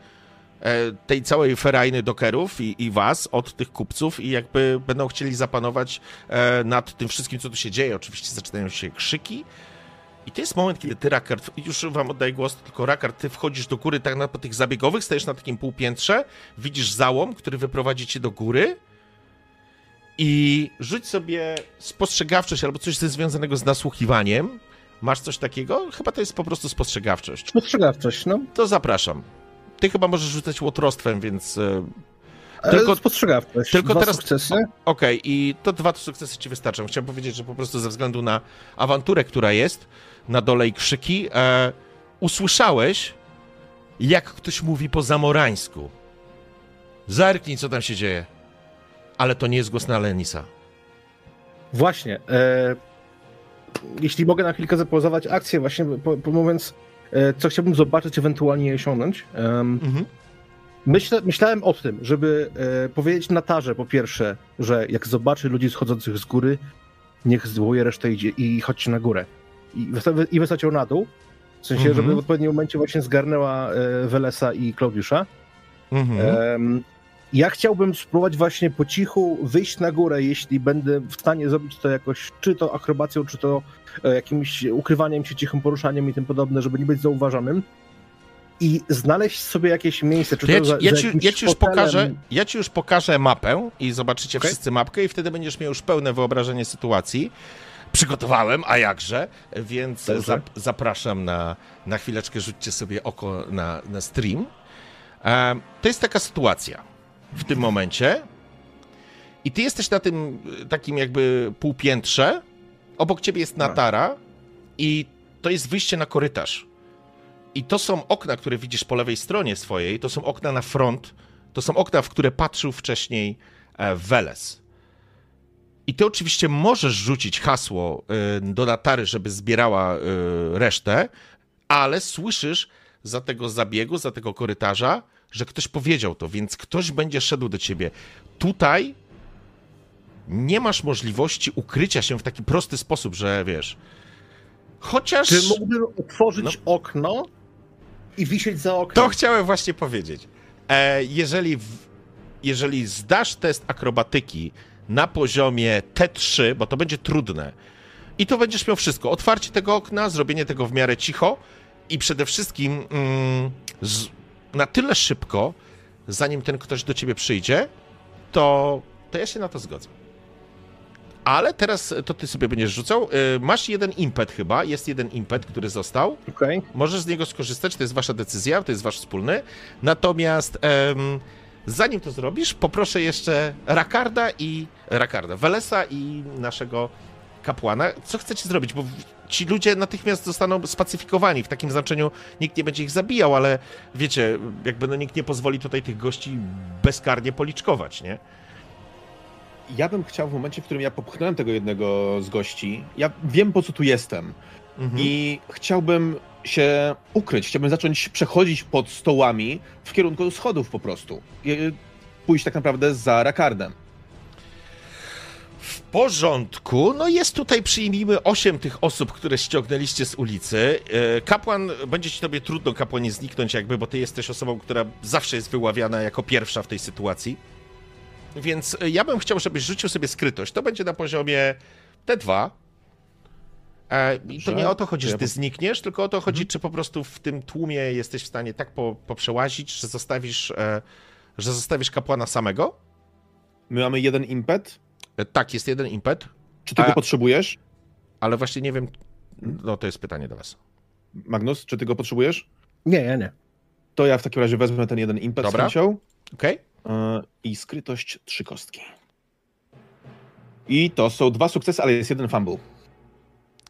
Speaker 1: tej całej ferajny dokerów i, i was od tych kupców i jakby będą chcieli zapanować e, nad tym wszystkim, co tu się dzieje. Oczywiście zaczynają się krzyki. I to jest moment, kiedy ty, Rakard, już wam oddaję głos, tylko Rakard, ty wchodzisz do góry tak na po tych zabiegowych, stajesz na takim półpiętrze, widzisz załom, który wyprowadzi cię do góry i rzuć sobie spostrzegawczość albo coś ze związanego z nasłuchiwaniem. Masz coś takiego? Chyba to jest po prostu spostrzegawczość.
Speaker 2: Spostrzegawczość, no.
Speaker 1: To zapraszam. Ty chyba możesz rzucać łotrostwem, więc... e,
Speaker 2: Tylko,
Speaker 1: Tylko-
Speaker 2: spostrzegawczość.
Speaker 1: tylko
Speaker 2: Dwa
Speaker 1: teraz-
Speaker 2: sukcesy.
Speaker 1: Okej, i to dwa sukcesy ci wystarczą. Chciałem powiedzieć, że po prostu ze względu na awanturę, która jest na dole i krzyki, e, usłyszałeś, jak ktoś mówi po zamorańsku. Zerknij, co tam się dzieje. Ale to nie jest głos na Lenisa.
Speaker 2: Właśnie. E, jeśli mogę na chwilkę zapauzować akcję, właśnie po, po mówiąc, co chciałbym zobaczyć, ewentualnie. Em,
Speaker 1: Mhm.
Speaker 2: Myślę, myślałem o tym, żeby e, powiedzieć Natarze po pierwsze, że jak zobaczy ludzi schodzących z góry, niech zwołuje resztę idzie i chodźcie na górę. I, i wysłać ją na dół. W sensie,
Speaker 1: Mhm.
Speaker 2: żeby w odpowiednim momencie właśnie zgarnęła e, Welesa i Klaudiusza.
Speaker 1: Mhm.
Speaker 2: Em, ja chciałbym spróbować właśnie po cichu wyjść na górę, jeśli będę w stanie zrobić to jakoś, czy to akrobacją, czy to e, jakimś ukrywaniem się, cichym poruszaniem i tym podobne, żeby nie być zauważonym. I znaleźć sobie jakieś miejsce, czy
Speaker 1: To ja,
Speaker 2: to
Speaker 1: ci,
Speaker 2: za,
Speaker 1: ja, ci, ja ci już pokażę, ja ci już pokażę mapę i zobaczycie
Speaker 2: Okej.
Speaker 1: wszyscy mapkę i wtedy będziesz miał już pełne wyobrażenie sytuacji. Przygotowałem, a jakże, więc zap, zapraszam na, na chwileczkę, rzućcie sobie oko na, na stream. Em, to jest taka sytuacja w tym momencie. I ty jesteś na tym y, takim jakby półpiętrze, obok ciebie jest Natara i to jest wyjście na korytarz. I to są okna, które widzisz po lewej stronie swojej, to są okna na front, to są okna, w które patrzył wcześniej e, Weles. I ty oczywiście możesz rzucić hasło y, do Natary, żeby zbierała resztę, ale słyszysz za tego zabiegu, za tego korytarza, że ktoś powiedział to, więc ktoś będzie szedł do ciebie. Tutaj nie masz możliwości ukrycia się w taki prosty sposób, że wiesz. Chociaż.
Speaker 2: Czy mógłbym otworzyć
Speaker 1: No.
Speaker 2: okno i wisieć za oknem?
Speaker 1: To chciałem właśnie powiedzieć. E, jeżeli, w, jeżeli zdasz test akrobatyki na poziomie T3, bo to będzie trudne, i to będziesz miał wszystko. Otwarcie tego okna, zrobienie tego w miarę cicho i przede wszystkim mm, z, na tyle szybko, zanim ten ktoś do ciebie przyjdzie, to, to ja się na to zgodzę. Ale teraz to ty sobie będziesz rzucał. Y, Masz jeden impet chyba, jest jeden impet, który został.
Speaker 2: Okej.
Speaker 1: Możesz z niego skorzystać, to jest wasza decyzja, to jest wasz wspólny. Natomiast zanim to zrobisz, poproszę jeszcze Rakarda i Rakarda, Welesa i naszego kapłana. Co chcecie zrobić? Bo ci ludzie natychmiast zostaną spacyfikowani. W takim znaczeniu nikt nie będzie ich zabijał, ale wiecie, jakby no nikt nie pozwoli tutaj tych gości bezkarnie policzkować, nie?
Speaker 5: Ja bym chciał w momencie, w którym ja popchnąłem tego jednego z gości, ja wiem po co tu jestem
Speaker 1: Mhm.
Speaker 5: i chciałbym się ukryć, chciałbym zacząć przechodzić pod stołami w kierunku schodów po prostu. Pójść tak naprawdę za Rakardem.
Speaker 1: W porządku. No jest tutaj, przyjmijmy, osiem tych osób, które ściągnęliście z ulicy. E, Kapłan, będzie ci tobie trudno, kapłanie, zniknąć jakby, bo ty jesteś osobą, która zawsze jest wyławiana jako pierwsza w tej sytuacji. Więc e, ja bym chciał, żebyś rzucił sobie skrytość. To będzie na poziomie T2. E, I to nie o to chodzi, że ty znikniesz, tylko o to chodzi, czy po prostu w tym tłumie jesteś w stanie tak po, poprzełazić, że zostawisz, że zostawisz kapłana samego.
Speaker 5: My mamy jeden impet.
Speaker 1: E, tak, jest jeden impet,
Speaker 5: Czy ty go potrzebujesz?
Speaker 1: ale właśnie nie wiem. No to jest pytanie do was.
Speaker 5: Magnus, czy ty go potrzebujesz?
Speaker 2: Nie, ja nie.
Speaker 5: To ja w takim razie wezmę ten jeden impet
Speaker 1: Dobra.
Speaker 5: z.
Speaker 1: Okej?
Speaker 5: E, I skrytość trzy kostki. I to są dwa sukcesy, ale jest jeden fumble.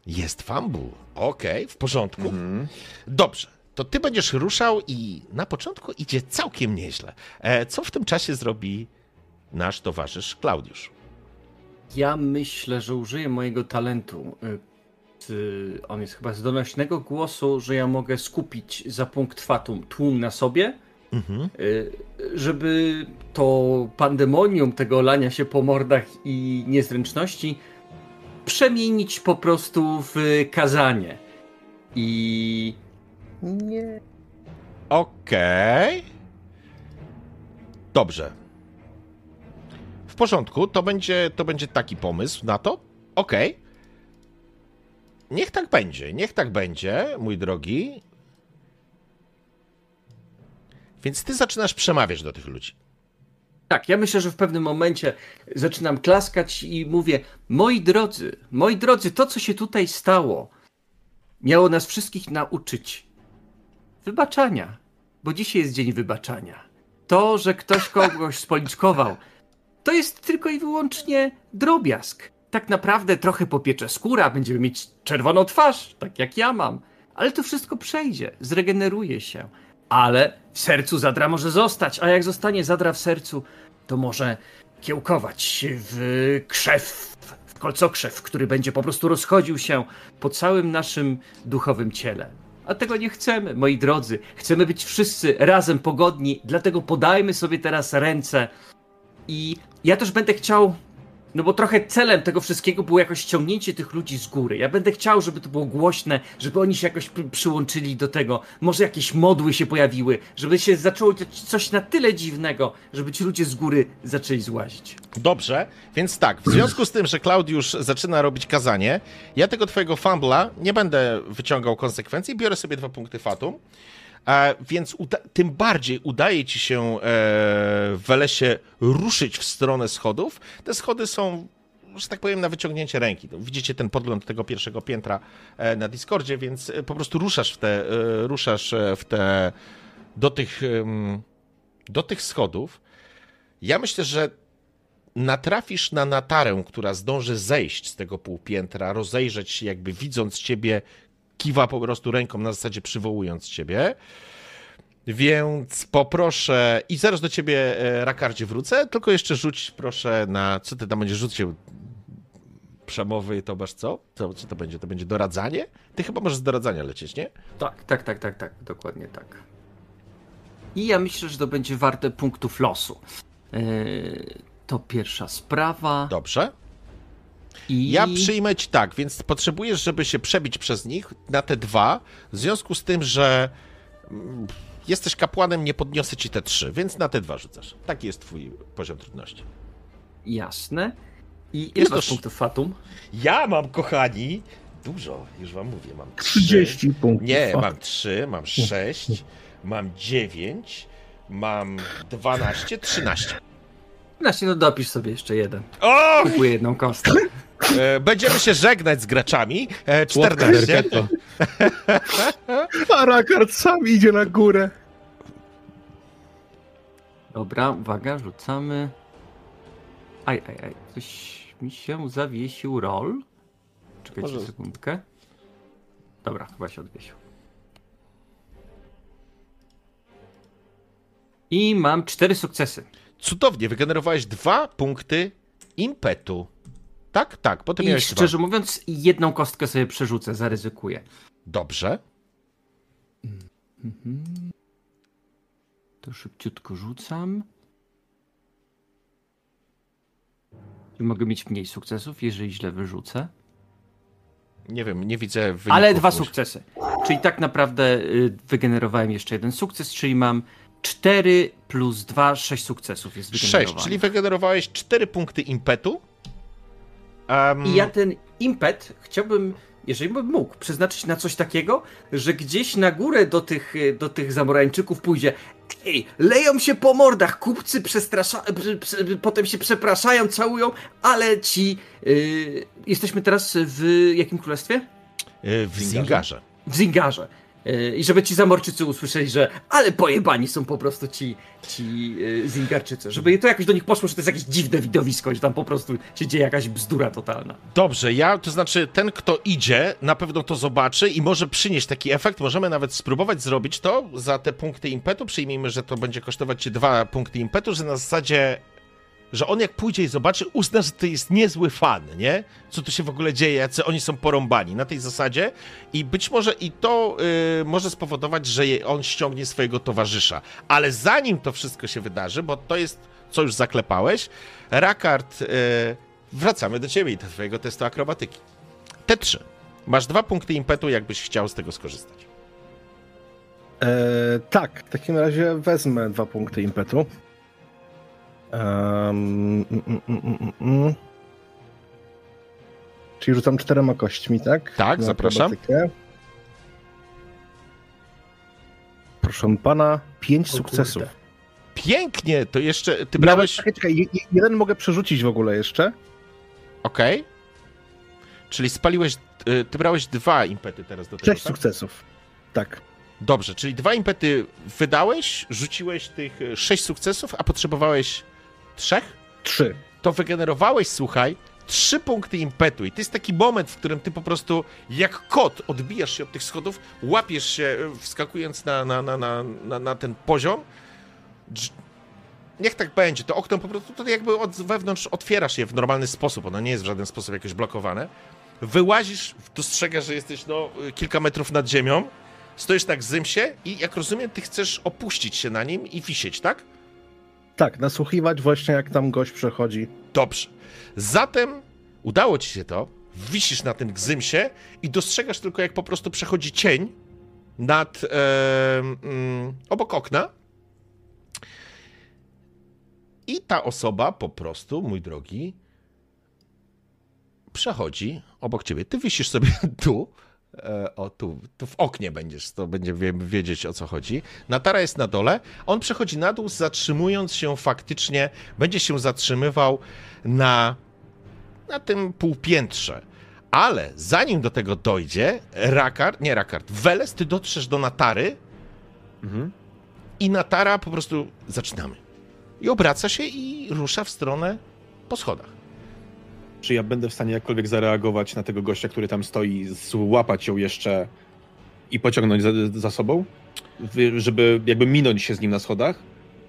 Speaker 1: Jest fumble. Okej, w porządku.
Speaker 5: Mhm.
Speaker 1: Dobrze. To ty będziesz ruszał i na początku idzie całkiem nieźle. E, co w tym czasie zrobi nasz towarzysz Klaudiusz?
Speaker 3: Ja myślę, że użyję mojego talentu. y, On jest chyba z donośnego głosu, że ja mogę skupić za punkt fatum tłum na sobie,
Speaker 1: Mhm.
Speaker 3: y, żeby to pandemonium tego lania się po mordach i niezręczności przemienić po prostu w kazanie. I
Speaker 2: Nie.
Speaker 1: Okej. Dobrze. W porządku, to będzie, to będzie taki pomysł na to. Okej. Niech tak będzie, niech tak będzie, mój drogi. Więc ty zaczynasz przemawiać do tych ludzi.
Speaker 3: Tak, ja myślę, że w pewnym momencie zaczynam klaskać i mówię: Moi drodzy, moi drodzy, to co się tutaj stało, miało nas wszystkich nauczyć wybaczania, bo dzisiaj jest dzień wybaczania. To, że ktoś kogoś spoliczkował, to jest tylko i wyłącznie drobiazg. Tak naprawdę trochę popiecze skóra, będziemy mieć czerwoną twarz, tak jak ja mam, ale to wszystko przejdzie, zregeneruje się. Ale w sercu zadra może zostać, a jak zostanie zadra w sercu, to może kiełkować w krzew, w kolcokrzew, który będzie po prostu rozchodził się po całym naszym duchowym ciele. A tego nie chcemy, moi drodzy. Chcemy być wszyscy razem pogodni, dlatego podajmy sobie teraz ręce. I ja też będę chciał, no bo trochę celem tego wszystkiego było jakoś ściągnięcie tych ludzi z góry. Ja będę chciał, żeby to było głośne, żeby oni się jakoś przy- przyłączyli do tego. Może jakieś modły się pojawiły, żeby się zaczęło coś na tyle dziwnego, żeby ci ludzie z góry zaczęli złazić.
Speaker 1: Dobrze, więc tak, w związku z tym, że Klaudiusz zaczyna robić kazanie, ja tego twojego fumbla nie będę wyciągał konsekwencji, biorę sobie dwa punkty fatum. Więc tym bardziej udaje ci się e, w Welesie ruszyć w stronę schodów. Te schody są, że tak powiem, na wyciągnięcie ręki. No, Widzicie ten podgląd tego pierwszego piętra e, na Discordzie, więc e, po prostu ruszasz w te, ruszasz w te, do tych, do tych schodów. Ja myślę, że natrafisz na Natarę, która zdąży zejść z tego półpiętra, rozejrzeć się, jakby widząc ciebie, kiwa po prostu ręką na zasadzie przywołując ciebie. Więc poproszę, i zaraz do ciebie, e, Rakardzie, wrócę, tylko jeszcze rzuć proszę na, co ty tam będziesz rzucił? Przemowy, to masz co? co? Co to będzie? To będzie doradzanie? Ty chyba możesz z doradzania lecieć, nie?
Speaker 3: Tak, tak, tak, tak, tak, dokładnie tak. I ja myślę, że to będzie warte punktów losu. Yy, to pierwsza sprawa.
Speaker 1: Dobrze.
Speaker 3: I
Speaker 1: Ja przyjmę ci tak, więc potrzebujesz, żeby się przebić przez nich na te dwa. W związku z tym, że mm, jesteś kapłanem, nie podniosę ci te trzy, więc na te dwa rzucasz. Taki jest twój poziom trudności.
Speaker 3: Jasne. I ile
Speaker 1: Jest
Speaker 3: masz
Speaker 1: to-
Speaker 3: punktów fatum?
Speaker 1: Ja mam, kochani, dużo, już wam mówię, mam trzy.
Speaker 2: 30 punktów.
Speaker 1: Nie, mam trzy, mam sześć, mam dziewięć, mam dwanaście, trzynaście.
Speaker 3: Znaczy, no dopisz sobie jeszcze jeden.
Speaker 1: O!
Speaker 3: Kupuję jedną kostkę.
Speaker 1: E, Będziemy się żegnać z graczami. E,
Speaker 5: Słodka
Speaker 1: 14.
Speaker 5: derketo.
Speaker 2: A Rakard sam idzie na górę.
Speaker 3: Dobra, uwaga, rzucamy. Aj, aj, aj. Coś mi się zawiesił roll. Czekajcie
Speaker 5: Może-
Speaker 3: sekundkę. Dobra, chyba się odwiesił. I mam cztery sukcesy.
Speaker 1: Cudownie, wygenerowałeś dwa punkty impetu. Tak, tak, potem
Speaker 3: I
Speaker 1: miałeś
Speaker 3: szczerze
Speaker 1: dwa.
Speaker 3: mówiąc, jedną kostkę sobie przerzucę, zaryzykuję.
Speaker 1: Dobrze.
Speaker 3: To szybciutko rzucam. Czy mogę mieć mniej sukcesów, jeżeli źle wyrzucę?
Speaker 1: Nie wiem, nie widzę wyników.
Speaker 3: Ale dwa sukcesy. Czyli tak naprawdę y, wygenerowałem jeszcze jeden sukces, czyli mam 4 plus 2, 6 sukcesów jest wygenerowane.
Speaker 1: czyli wygenerowałeś cztery punkty impetu. Em,
Speaker 3: I ja ten impet chciałbym jeżeli bym mógł, przeznaczyć na coś takiego, że gdzieś na górę do tych, do tych zamorańczyków pójdzie. Ej, leją się po mordach, kupcy przestraszają, potem się przepraszają, całują, ale ci. Yy, jesteśmy teraz w jakim królestwie?
Speaker 1: Yy, w Zingarze.
Speaker 3: W Zingarze. Yy, I żeby ci zamorczycy usłyszeli, że ale pojebani są po prostu ci, ci yy, Zingarczycy. Żeby to jakoś do nich poszło, że to jest jakieś dziwne widowisko, że tam po prostu się dzieje jakaś bzdura totalna.
Speaker 1: Dobrze, ja, to znaczy ten, kto idzie, na pewno to zobaczy i może przynieść taki efekt. Możemy nawet spróbować zrobić to za te punkty impetu. Przyjmijmy, że to będzie kosztować ci dwa punkty impetu, że na zasadzie że on jak pójdzie i zobaczy, uzna, że to jest niezły fan, nie? Co tu się w ogóle dzieje, jacy oni są porąbani na tej zasadzie i być może i to yy, może spowodować, że on ściągnie swojego towarzysza. Ale zanim to wszystko się wydarzy, bo to jest, co już zaklepałeś, Rakard, yy, wracamy do ciebie i do twojego testu akrobatyki. Te trzy. Masz dwa punkty impetu, jakbyś chciał z tego skorzystać.
Speaker 2: Eee, tak, w takim razie wezmę dwa punkty impetu. Um, mm, mm, mm, Czyli rzucam czterema kośćmi, tak?
Speaker 1: Tak, Na zapraszam. Akrobatykę.
Speaker 2: Proszę pana, pięć o, sukcesów. Kurde.
Speaker 1: Pięknie, to jeszcze ty brałeś...
Speaker 2: Czekaj, czekaj, jeden mogę przerzucić w ogóle jeszcze.
Speaker 1: Okej. Okay. Czyli spaliłeś, y, ty brałeś dwa impety teraz do tego,
Speaker 2: Sześć tak? sukcesów, tak.
Speaker 1: Dobrze, czyli dwa impety wydałeś, rzuciłeś tych sześć sukcesów, a potrzebowałeś Trzech?
Speaker 2: Trzy.
Speaker 1: To wygenerowałeś, słuchaj, trzy punkty impetu. I to jest taki moment, w którym ty po prostu jak kot odbijasz się od tych schodów, łapiesz się, e, wskakując na, na, na, na, na, na ten poziom. Niech tak będzie. To okno po prostu to jakby od wewnątrz otwierasz je w normalny sposób. Ono nie jest w żaden sposób jakoś blokowane. Wyłazisz, dostrzegasz, że jesteś no, kilka metrów nad ziemią. Stoisz tak zymsie i jak rozumiem, ty chcesz opuścić się na nim i wisieć, tak?
Speaker 2: Tak, nasłuchiwać właśnie jak tam gość przechodzi.
Speaker 1: Dobrze. Zatem udało ci się to. Wisisz na tym gzymsie i dostrzegasz tylko, jak po prostu przechodzi cień nad e, mm, obok okna. I ta osoba po prostu, mój drogi, przechodzi obok ciebie. Ty wisisz sobie tu, o tu, tu w oknie będziesz, to będzie wiedzieć o co chodzi. Natara jest na dole, on przechodzi na dół, zatrzymując się faktycznie, będzie się zatrzymywał na, na tym półpiętrze. Ale zanim do tego dojdzie, Rakard, nie Rakard, Weles, ty dotrzesz do Natary mhm. i Natara po prostu zaczynamy. I obraca się i rusza w stronę po schodach.
Speaker 5: Czy ja będę w stanie jakkolwiek zareagować na tego gościa, który tam stoi, złapać ją jeszcze i pociągnąć za, za sobą? Żeby jakby minąć się z nim na schodach?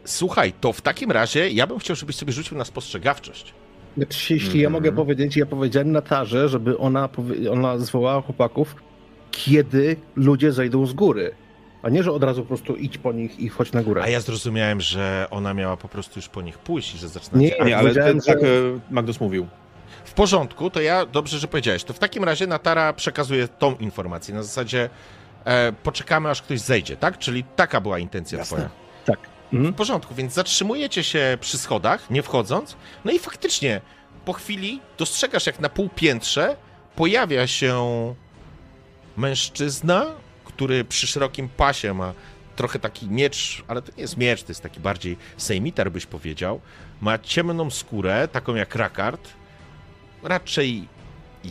Speaker 1: Słuchaj, to w takim razie ja bym chciał, żebyś sobie rzucił na spostrzegawczość.
Speaker 2: Znaczy, jeśli mm. ja mogę mhm. powiedzieć, ja powiedziałem Natarze, żeby ona, ona zwołała chłopaków, kiedy ludzie zejdą z góry. A nie, że od razu po prostu idź po nich i chodź na górę.
Speaker 1: A ja zrozumiałem, że ona miała po prostu już po nich pójść i że zaczyna...
Speaker 5: Nie, nie, ale ten, że... tak Magnus mówił.
Speaker 1: W porządku, to ja dobrze, że powiedziałeś. To w takim razie Natara przekazuje tą informację. Na zasadzie e, poczekamy, aż ktoś zejdzie, tak? Czyli taka była intencja Jasne. twoja.
Speaker 2: Tak.
Speaker 1: Mhm. W porządku, więc zatrzymujecie się przy schodach, nie wchodząc. No i faktycznie po chwili dostrzegasz, jak na półpiętrze pojawia się mężczyzna, który przy szerokim pasie ma trochę taki miecz, ale to nie jest miecz, to jest taki bardziej sejmitar, byś powiedział. Ma ciemną skórę, taką jak rakard, raczej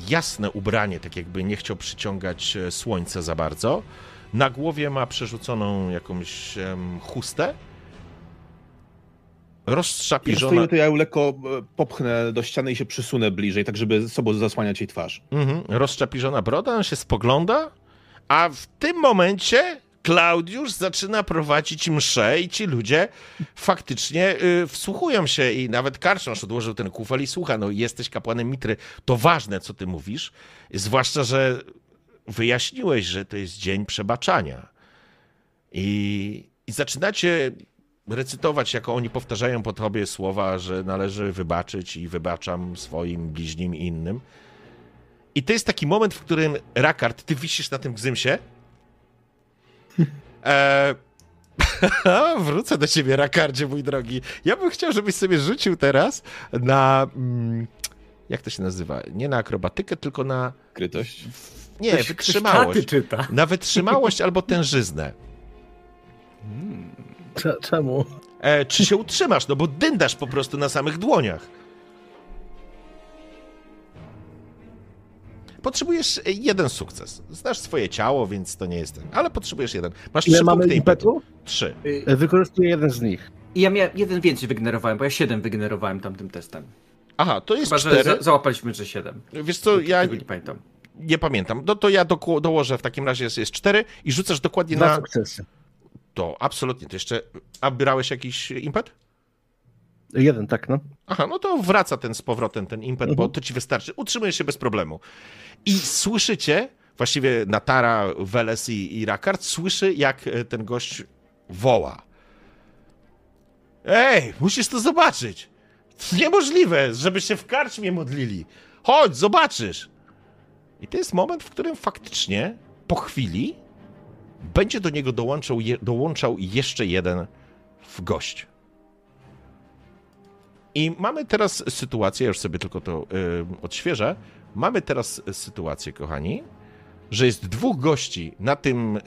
Speaker 1: jasne ubranie, tak jakby nie chciał przyciągać e, słońca za bardzo. Na głowie ma przerzuconą jakąś um, chustę. Roztrzapiżona...
Speaker 5: Wiesz, to ja ją lekko e, popchnę do ściany i się przysunę bliżej, tak żeby sobą zasłaniać jej twarz.
Speaker 1: Mhm. Broda, on się spogląda, a w tym momencie Klaudiusz zaczyna prowadzić mszę i ci ludzie faktycznie y, wsłuchują się i nawet Karczosz odłożył ten kufel i słucha, no jesteś kapłanem Mitry, to ważne, co ty mówisz, zwłaszcza, że wyjaśniłeś, że to jest dzień przebaczania. I, i zaczynacie recytować, jako oni powtarzają po tobie słowa, że należy wybaczyć i wybaczam swoim bliźnim i innym. I to jest taki moment, w którym Rakard, ty wisisz na tym gzymsie, E... Wrócę do ciebie, Rakardzie, mój drogi. Ja bym chciał, żebyś sobie rzucił teraz na... Mm, jak to się nazywa? Nie na akrobatykę, tylko na.
Speaker 4: Krytość?
Speaker 1: Nie,
Speaker 3: Ktoś- ktoś
Speaker 1: wytrzymałość.
Speaker 3: czyta.
Speaker 1: Na wytrzymałość albo tężyznę.
Speaker 2: Cze- Czemu?
Speaker 1: E, czy się utrzymasz? No bo dyndasz po prostu na samych dłoniach. Potrzebujesz e, jeden sukces. Znasz swoje ciało, więc to nie jest ten. Ale potrzebujesz jeden. Masz
Speaker 2: Ile
Speaker 1: trzy
Speaker 2: mamy
Speaker 1: punkty impetu.
Speaker 2: impetu?
Speaker 1: Trzy.
Speaker 2: E, Wykorzystuję jeden z nich.
Speaker 3: I ja miałem jeden więcej wygenerowałem, bo ja siedem wygenerowałem tamtym testem.
Speaker 1: Aha, to jest
Speaker 3: Chyba, że
Speaker 1: cztery.
Speaker 3: za, załapaliśmy, że siedem.
Speaker 1: Wiesz co, ja
Speaker 3: nie pamiętam.
Speaker 1: nie pamiętam. No to ja doku- dołożę w takim razie jest, jest cztery i rzucasz dokładnie
Speaker 2: Dwa
Speaker 1: na
Speaker 2: sukcesy.
Speaker 1: to. Absolutnie. To jeszcze. A brałeś jakiś impet?
Speaker 2: Jeden, tak, no.
Speaker 1: Aha, no to wraca ten z powrotem, ten impet, bo
Speaker 2: Mhm.
Speaker 1: to ci wystarczy. Utrzymujesz się bez problemu. I słyszycie, właściwie Natara, Weles i, i Rakard, słyszy, jak e, ten gość woła. Ej, musisz to zobaczyć. To niemożliwe, żeby się w karczmie modlili. Chodź, zobaczysz. I to jest moment, w którym faktycznie po chwili będzie do niego dołączał, dołączał jeszcze jeden w gość. I mamy teraz sytuację, już sobie tylko to y, odświeżę. Mamy teraz sytuację, kochani, że jest dwóch gości na tym, y,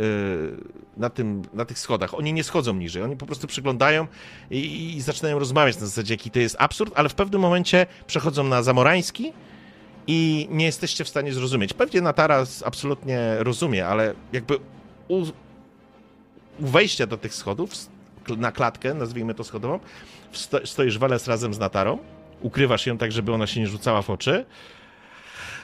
Speaker 1: na tym, na tych schodach. Oni nie schodzą niżej, oni po prostu przyglądają i, i zaczynają rozmawiać na zasadzie, jaki to jest absurd, ale w pewnym momencie przechodzą na zamorański i nie jesteście w stanie zrozumieć. Pewnie Natara absolutnie rozumie, ale jakby u, u wejścia do tych schodów, na klatkę, nazwijmy to schodową, sto, stoisz Weles razem z Natarą, ukrywasz ją tak, żeby ona się nie rzucała w oczy.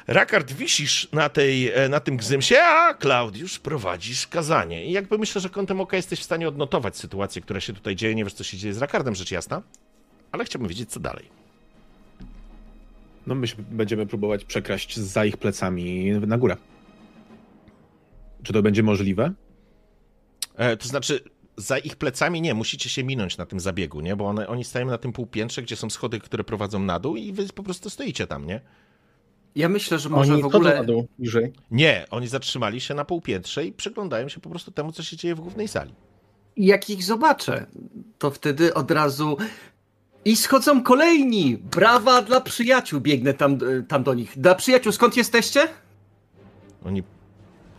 Speaker 1: Rakard wisisz na, tej, e, na tym gzymsie, a Klaudiusz prowadzisz kazanie. I jakby myślę, że kątem oka jesteś w stanie odnotować sytuację, która się tutaj dzieje. Nie wiesz, co się dzieje z Rakardem, rzecz jasna. Ale chciałbym wiedzieć, co dalej.
Speaker 5: No my będziemy próbować przekraść za ich plecami na górę. Czy to będzie możliwe?
Speaker 1: E, to znaczy, za ich plecami nie, musicie się minąć na tym zabiegu, nie? Bo one, oni stają na tym półpiętrze, gdzie są schody, które prowadzą na dół i wy po prostu stoicie tam, nie?
Speaker 3: Ja myślę, że może
Speaker 2: Oni
Speaker 3: w ogóle...
Speaker 2: na dół, niżej.
Speaker 1: Nie, oni zatrzymali się na półpiętrze i przyglądają się po prostu temu, co się dzieje w głównej sali.
Speaker 3: Jak ich zobaczę, to wtedy od razu... I schodzą kolejni! Brawa dla przyjaciół! Biegnę tam, tam do nich. Dla przyjaciół, skąd jesteście?
Speaker 1: Oni,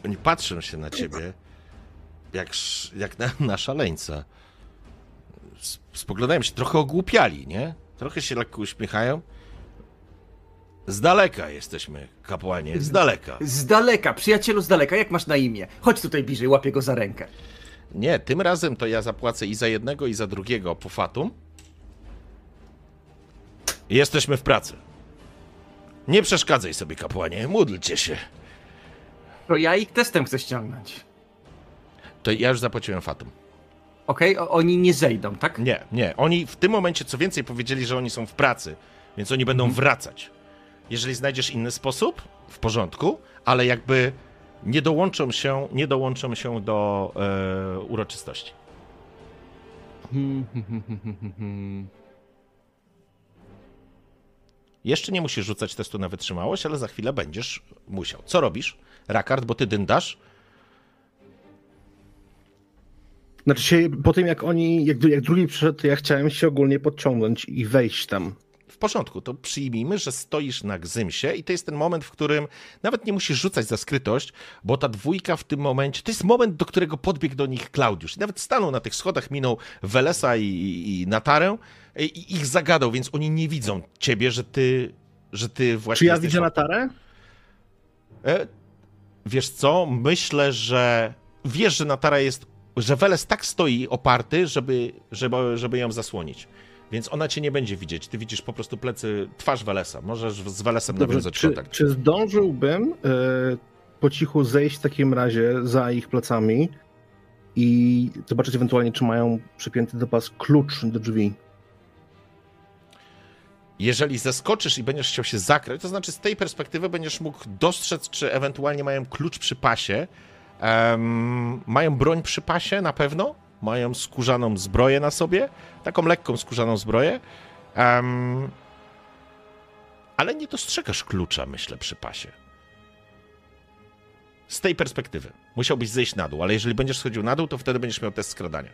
Speaker 1: oni patrzą się na ciebie jak, jak na, na szaleńca. Spoglądają się, trochę ogłupiali, nie? Trochę się lekko uśmiechają. Z daleka jesteśmy, kapłanie, z daleka.
Speaker 3: Z daleka, przyjacielu z daleka, jak masz na imię? Chodź tutaj bliżej, łapię go za rękę.
Speaker 1: Nie, tym razem to ja zapłacę i za jednego, i za drugiego po fatum. Jesteśmy w pracy. Nie przeszkadzaj sobie, kapłanie, módlcie się.
Speaker 3: To ja ich testem chcę ściągnąć.
Speaker 1: To ja już zapłaciłem fatum.
Speaker 3: Okej, O- oni nie zejdą, tak?
Speaker 1: Nie, nie. Oni w tym momencie, co więcej, powiedzieli, że oni są w pracy, więc oni będą wracać. Jeżeli znajdziesz inny sposób, w porządku, ale jakby nie dołączą się, nie dołączą się do e, uroczystości. Jeszcze nie musisz rzucać testu na wytrzymałość, ale za chwilę będziesz musiał. Co robisz, Rakard, bo ty dyndasz?
Speaker 2: Znaczy się, po tym jak oni, jak, jak drugi przyszedł, to ja chciałem się ogólnie podciągnąć i wejść tam.
Speaker 1: W porządku, to przyjmijmy, że stoisz na gzymsie i to jest ten moment, w którym nawet nie musisz rzucać za skrytość, bo ta dwójka w tym momencie, to jest moment, do którego podbiegł do nich Klaudiusz. I nawet stanął na tych schodach, minął Welesa i, i, i Natarę i, ich zagadał, więc oni nie widzą ciebie, że ty, że ty właśnie
Speaker 2: Czy ja widzę Natarę?
Speaker 1: E, Wiesz co, myślę, że wiesz, że Natara jest, że Weles tak stoi oparty, żeby, żeby, żeby ją zasłonić. Więc ona cię nie będzie widzieć. Ty widzisz po prostu plecy, twarz Welesa. Możesz z Welesem
Speaker 2: Dobrze,
Speaker 1: nawiązać
Speaker 2: czy,
Speaker 1: kontakt.
Speaker 2: czy zdążyłbym e, po cichu zejść w takim razie za ich plecami i zobaczyć ewentualnie, czy mają przypięty do pas klucz do drzwi?
Speaker 1: Jeżeli zeskoczysz i będziesz chciał się zakryć, to znaczy z tej perspektywy będziesz mógł dostrzec, czy ewentualnie mają klucz przy pasie. Em, mają broń przy pasie na pewno. Mają skórzaną zbroję na sobie. Taką lekką skórzaną zbroję. Em, ale nie dostrzegasz klucza, myślę, przy pasie. Z tej perspektywy. Musiałbyś zejść na dół, ale jeżeli będziesz schodził na dół, to wtedy będziesz miał test skradania.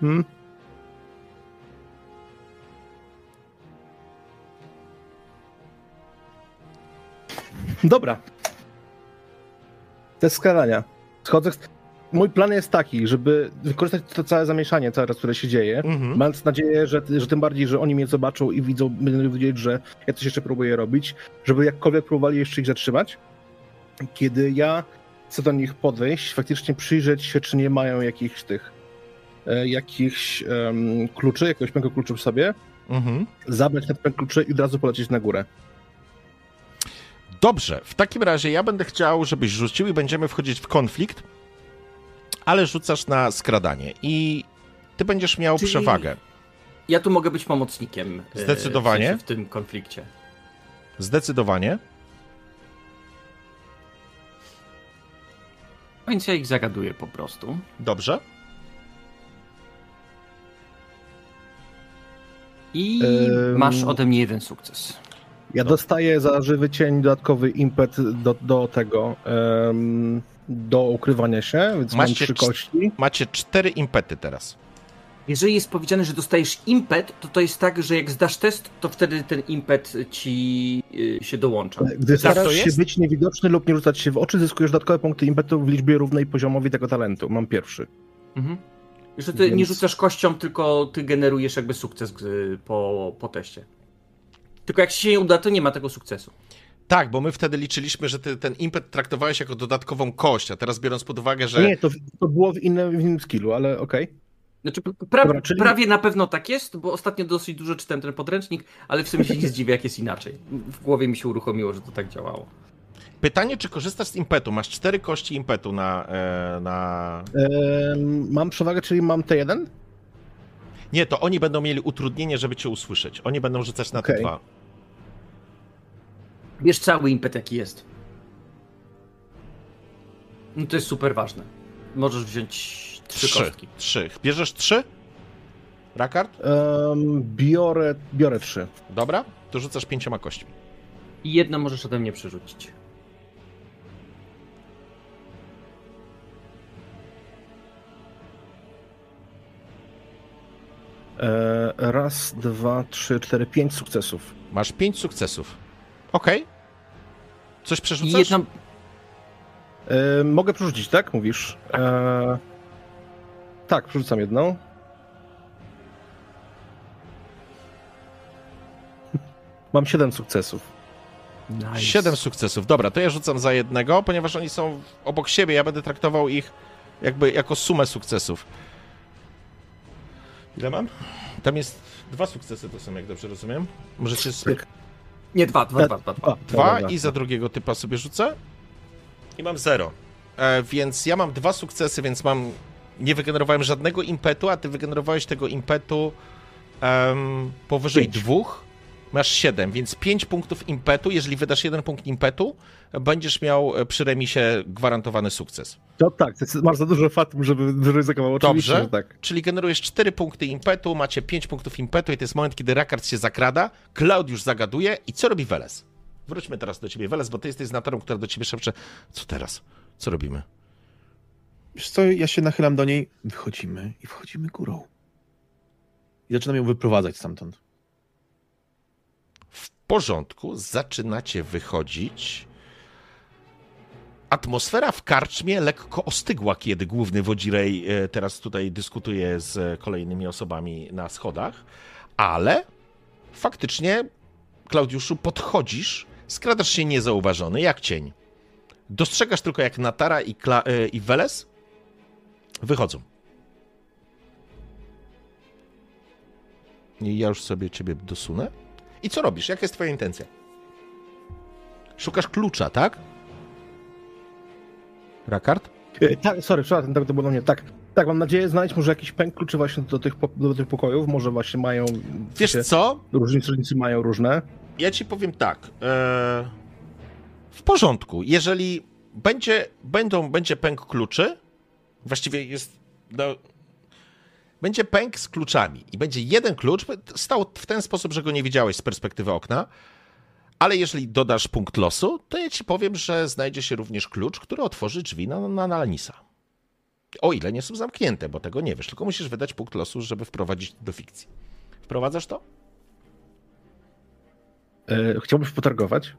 Speaker 2: Hmm? Dobra. Test skradania. Schodzę. Mój plan jest taki, żeby wykorzystać to całe zamieszanie, czas, które się dzieje,
Speaker 1: Mhm.
Speaker 2: mając nadzieję, że, że tym bardziej, że oni mnie zobaczą i widzą, będą wiedzieć, że ja coś jeszcze próbuję robić, żeby jakkolwiek próbowali jeszcze ich zatrzymać. Kiedy ja chcę do nich podejść, faktycznie przyjrzeć się, czy nie mają jakichś tych, e, jakichś kluczy, jakiegoś pęku kluczy w sobie,
Speaker 1: Mhm.
Speaker 2: zabrać ten pęk kluczy i od razu polecieć na górę.
Speaker 1: Dobrze, w takim razie ja będę chciał, żebyś rzucił i będziemy wchodzić w konflikt, ale rzucasz na skradanie i ty będziesz miał
Speaker 3: Czyli-
Speaker 1: przewagę.
Speaker 3: Ja tu mogę być pomocnikiem.
Speaker 1: Zdecydowanie.
Speaker 3: W, sensie w tym konflikcie.
Speaker 1: Zdecydowanie.
Speaker 3: Więc ja ich zagaduję po prostu.
Speaker 1: Dobrze.
Speaker 3: I masz ode mnie jeden sukces.
Speaker 2: Ja dostaję za żywy cień dodatkowy impet do, do tego, em, do ukrywania się, więc mam
Speaker 1: Macie
Speaker 2: trzy
Speaker 1: cz-
Speaker 2: kości.
Speaker 1: Macie cztery impety teraz.
Speaker 3: Jeżeli jest powiedziane, że dostajesz impet, to to jest tak, że jak zdasz test, to wtedy ten impet ci y, się dołącza.
Speaker 2: Gdy
Speaker 1: Tak
Speaker 2: starasz się być niewidoczny lub nie rzucać się w oczy, zyskujesz dodatkowe punkty impetu w liczbie równej poziomowi tego talentu. Mam pierwszy.
Speaker 3: Mhm. Że ty nie
Speaker 2: Więc-
Speaker 3: rzucasz kością, tylko ty generujesz jakby sukces po, po teście. Tylko jak się nie uda, to nie ma tego sukcesu.
Speaker 1: Tak, bo my wtedy liczyliśmy, że ty, ten impet traktowałeś jako dodatkową kość, a teraz biorąc pod uwagę, że.
Speaker 2: Nie, to, to było w innym, w innym skillu, ale okej. Okay.
Speaker 3: Znaczy, pra,
Speaker 2: Dobra, czyli...
Speaker 3: prawie na pewno tak jest, bo ostatnio dosyć dużo czytałem ten podręcznik, ale w sumie się nie zdziwię, jak jest inaczej. W głowie mi się uruchomiło, że to tak działało.
Speaker 1: Pytanie, czy korzystasz z impetu? Masz cztery kości impetu na. E, na...
Speaker 2: Mam przewagę, czyli mam T1?
Speaker 1: Nie, to oni będą mieli utrudnienie, żeby cię usłyszeć. Oni będą rzucać na
Speaker 2: okay.
Speaker 1: T2.
Speaker 3: Bierz cały impet, jaki jest. No to jest super ważne. Możesz wziąć trzy,
Speaker 1: Trzy.
Speaker 3: kostki.
Speaker 1: Trzy. Bierzesz trzy? Rakard?
Speaker 2: Em, biorę, biorę trzy.
Speaker 1: Dobra, to rzucasz pięcioma kośćmi.
Speaker 3: I jedno możesz ode mnie przerzucić.
Speaker 2: E, raz, dwa, trzy, cztery, pięć sukcesów.
Speaker 1: Masz pięć sukcesów. Okej. Coś
Speaker 3: I
Speaker 1: przerzucasz?
Speaker 3: jedna...
Speaker 2: E, mogę przerzucić, tak? Mówisz? E, tak, przerzucam jedną. Mam siedem sukcesów.
Speaker 3: Nice.
Speaker 1: Siedem sukcesów. Dobra, to ja rzucam za jednego, ponieważ oni są obok siebie. Ja będę traktował ich jakby jako sumę sukcesów. Ile mam? Tam jest dwa sukcesy, to są, jak dobrze rozumiem. Możecie.
Speaker 2: Tak.
Speaker 3: Nie, dwa, dwa, dwa, dwa. dwa.
Speaker 1: Dwa i za drugiego typa sobie rzucę. I mam zero. E, więc ja mam dwa sukcesy, więc mam. Nie wygenerowałem żadnego impetu, a ty wygenerowałeś tego impetu em, powyżej
Speaker 2: Pięć.
Speaker 1: dwóch. Masz siedem, więc pięć punktów impetu. Jeżeli wydasz jeden punkt impetu, będziesz miał e, przy remisie gwarantowany sukces.
Speaker 2: To tak, to jest- masz za dużo fatum, żeby wyryzykował. Oczywiście,
Speaker 1: Dobrze.
Speaker 2: tak.
Speaker 1: Czyli generujesz 4 punkty impetu, macie 5 punktów impetu i to jest moment, kiedy Rakard się zakrada, Klaudiusz zagaduje i co robi Weles? Wróćmy teraz do ciebie, Weles, bo ty jesteś znatorem, która do ciebie szepcze. Co teraz? Co robimy?
Speaker 5: Wiesz co, ja się nachylam do niej, wychodzimy i wchodzimy górą. I zaczynam ją wyprowadzać stamtąd.
Speaker 1: Porządku, zaczynacie wychodzić. Atmosfera w karczmie lekko ostygła, kiedy główny wodzirej e, teraz tutaj dyskutuje z kolejnymi osobami na schodach, ale faktycznie, Klaudiuszu, podchodzisz, skradasz się niezauważony, jak cień. Dostrzegasz tylko, jak Natara i, Kla- e, i Weles wychodzą. I ja już sobie ciebie dosunę. I co robisz? Jaka jest twoja intencja? Szukasz klucza, tak? Rakard?
Speaker 2: E, tak, sorry, przepraszam, tak to było do mnie. Tak, tak, mam nadzieję znaleźć może jakiś pęk kluczy właśnie do tych, do tych pokojów. Może właśnie mają.
Speaker 1: Wiesz
Speaker 2: sensie,
Speaker 1: co?
Speaker 2: Różni strażnicy mają różne.
Speaker 1: Ja ci powiem tak. e, w porządku. Jeżeli będzie, będą, będzie pęk kluczy, właściwie jest. No, będzie pęk z kluczami i będzie jeden klucz, stał w ten sposób, że go nie widziałeś z perspektywy okna. Ale jeżeli dodasz punkt losu, to ja ci powiem, że znajdzie się również klucz, który otworzy drzwi na, na, na Lanisa. O ile nie są zamknięte, bo tego nie wiesz, tylko musisz wydać punkt losu, żeby wprowadzić do fikcji. Wprowadzasz to?
Speaker 2: E, chciałbyś potargować?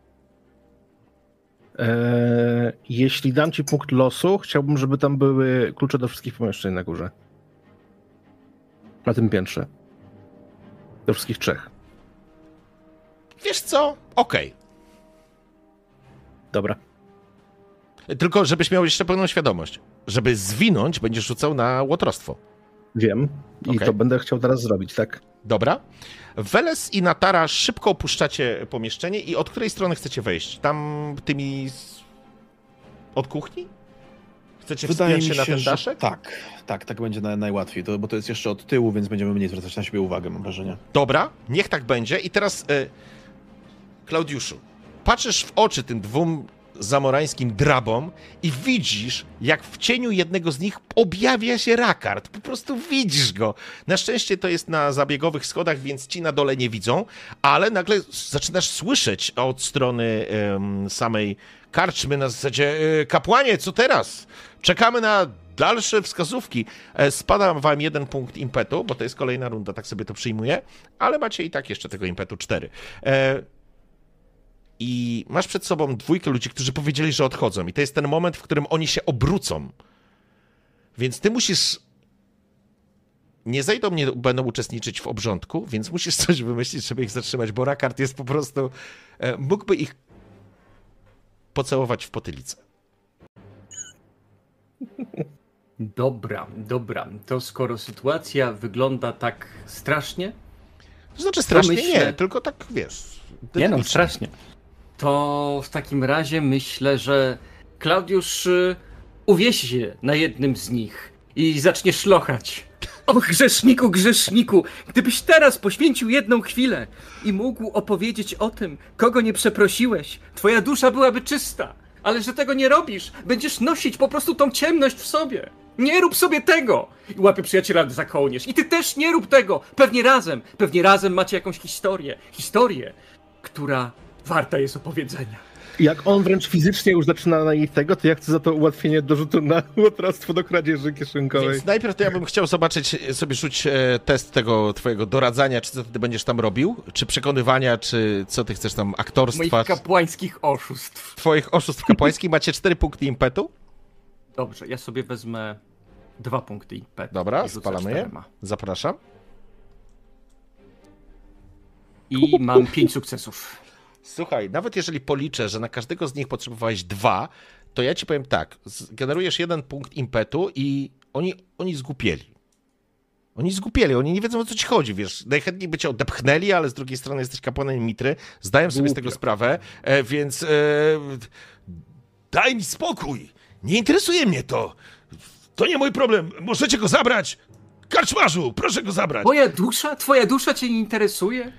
Speaker 2: Eee, jeśli dam ci punkt losu, chciałbym, żeby tam były klucze do wszystkich pomieszczeń na górze. Na tym piętrze. Do wszystkich trzech.
Speaker 1: Wiesz co? Okej.
Speaker 2: Dobra.
Speaker 1: Tylko żebyś miał jeszcze pełną świadomość. Żeby zwinąć, będziesz rzucał na łotrostwo.
Speaker 2: Wiem. I
Speaker 1: Okej.
Speaker 2: to będę chciał teraz zrobić, tak?
Speaker 1: Dobra. Weles i Natara szybko opuszczacie pomieszczenie i od której strony chcecie wejść? Tam tymi... z- Od kuchni? Chcecie wspiąć się na ten
Speaker 5: że
Speaker 1: daszek?
Speaker 5: tak, tak, tak będzie na, najłatwiej, to, bo to jest jeszcze od tyłu, więc będziemy mniej zwracać na siebie uwagę, mam wrażenie.
Speaker 1: Dobra, niech tak będzie. I teraz, e, Klaudiuszu, patrzysz w oczy tym dwóm zamorańskim drabom i widzisz, jak w cieniu jednego z nich objawia się Rakard. Po prostu widzisz go. Na szczęście to jest na zabiegowych schodach, więc ci na dole nie widzą, ale nagle zaczynasz słyszeć od strony samej karczmy na zasadzie e, kapłanie, co teraz? Czekamy na dalsze wskazówki. E, Spada wam jeden punkt impetu, bo to jest kolejna runda, tak sobie to przyjmuję, ale macie i tak jeszcze tego impetu cztery. E, I masz przed sobą dwójkę ludzi, którzy powiedzieli, że odchodzą. I to jest ten moment, w którym oni się obrócą. Więc ty musisz. Nie zejdą, nie będą uczestniczyć w obrządku, więc musisz coś wymyślić, żeby ich zatrzymać, bo Rakard jest po prostu. Mógłby ich pocałować w potylicę.
Speaker 3: Dobra, dobra. To skoro sytuacja wygląda tak strasznie,
Speaker 1: To znaczy strasznie
Speaker 3: myślę-
Speaker 1: nie, tylko tak wiesz.
Speaker 3: Nie no, strasznie. To w takim razie myślę, że Klaudiusz y, uwiesi się na jednym z nich i zacznie szlochać. O grzeszniku, grzeszniku, gdybyś teraz poświęcił jedną chwilę i mógł opowiedzieć o tym, kogo nie przeprosiłeś, twoja dusza byłaby czysta. Ale że tego nie robisz, będziesz nosić po prostu tą ciemność w sobie. Nie rób sobie tego! I łapie przyjaciela za kołnierz. I ty też nie rób tego! Pewnie razem, pewnie razem macie jakąś historię. Historię, która warta jest opowiedzenia.
Speaker 2: Jak on wręcz fizycznie już zaczyna na niej tego, to ja chcę za to ułatwienie do rzutu na łotrostwo do kradzieży kieszonkowej.
Speaker 1: Więc najpierw to ja bym chciał zobaczyć, sobie rzuć e, test tego twojego doradzania, czy co ty będziesz tam robił, czy przekonywania, czy co ty chcesz tam,
Speaker 3: Moich
Speaker 1: aktorstwa,
Speaker 3: kapłańskich oszustw.
Speaker 1: twoich oszustw kapłańskich. Macie cztery punkty impetu.
Speaker 3: Dobrze, ja sobie wezmę dwa punkty impetu.
Speaker 1: Dobra, spalamy je. Zapraszam.
Speaker 3: I mam pięć sukcesów.
Speaker 1: Słuchaj, nawet jeżeli policzę, że na każdego z nich potrzebowałeś dwa, to ja ci powiem tak, generujesz jeden punkt impetu i oni, oni zgłupieli. Oni zgłupieli, oni nie wiedzą o co ci chodzi, wiesz. Najchętniej by cię odepchnęli, ale z drugiej strony jesteś kapłanem Mitry, zdają sobie z tego sprawę, e, więc e, daj mi spokój, nie interesuje mnie to. To nie mój problem, możecie go zabrać. Karczmarzu, proszę go zabrać.
Speaker 3: Moja dusza? Twoja dusza cię nie interesuje?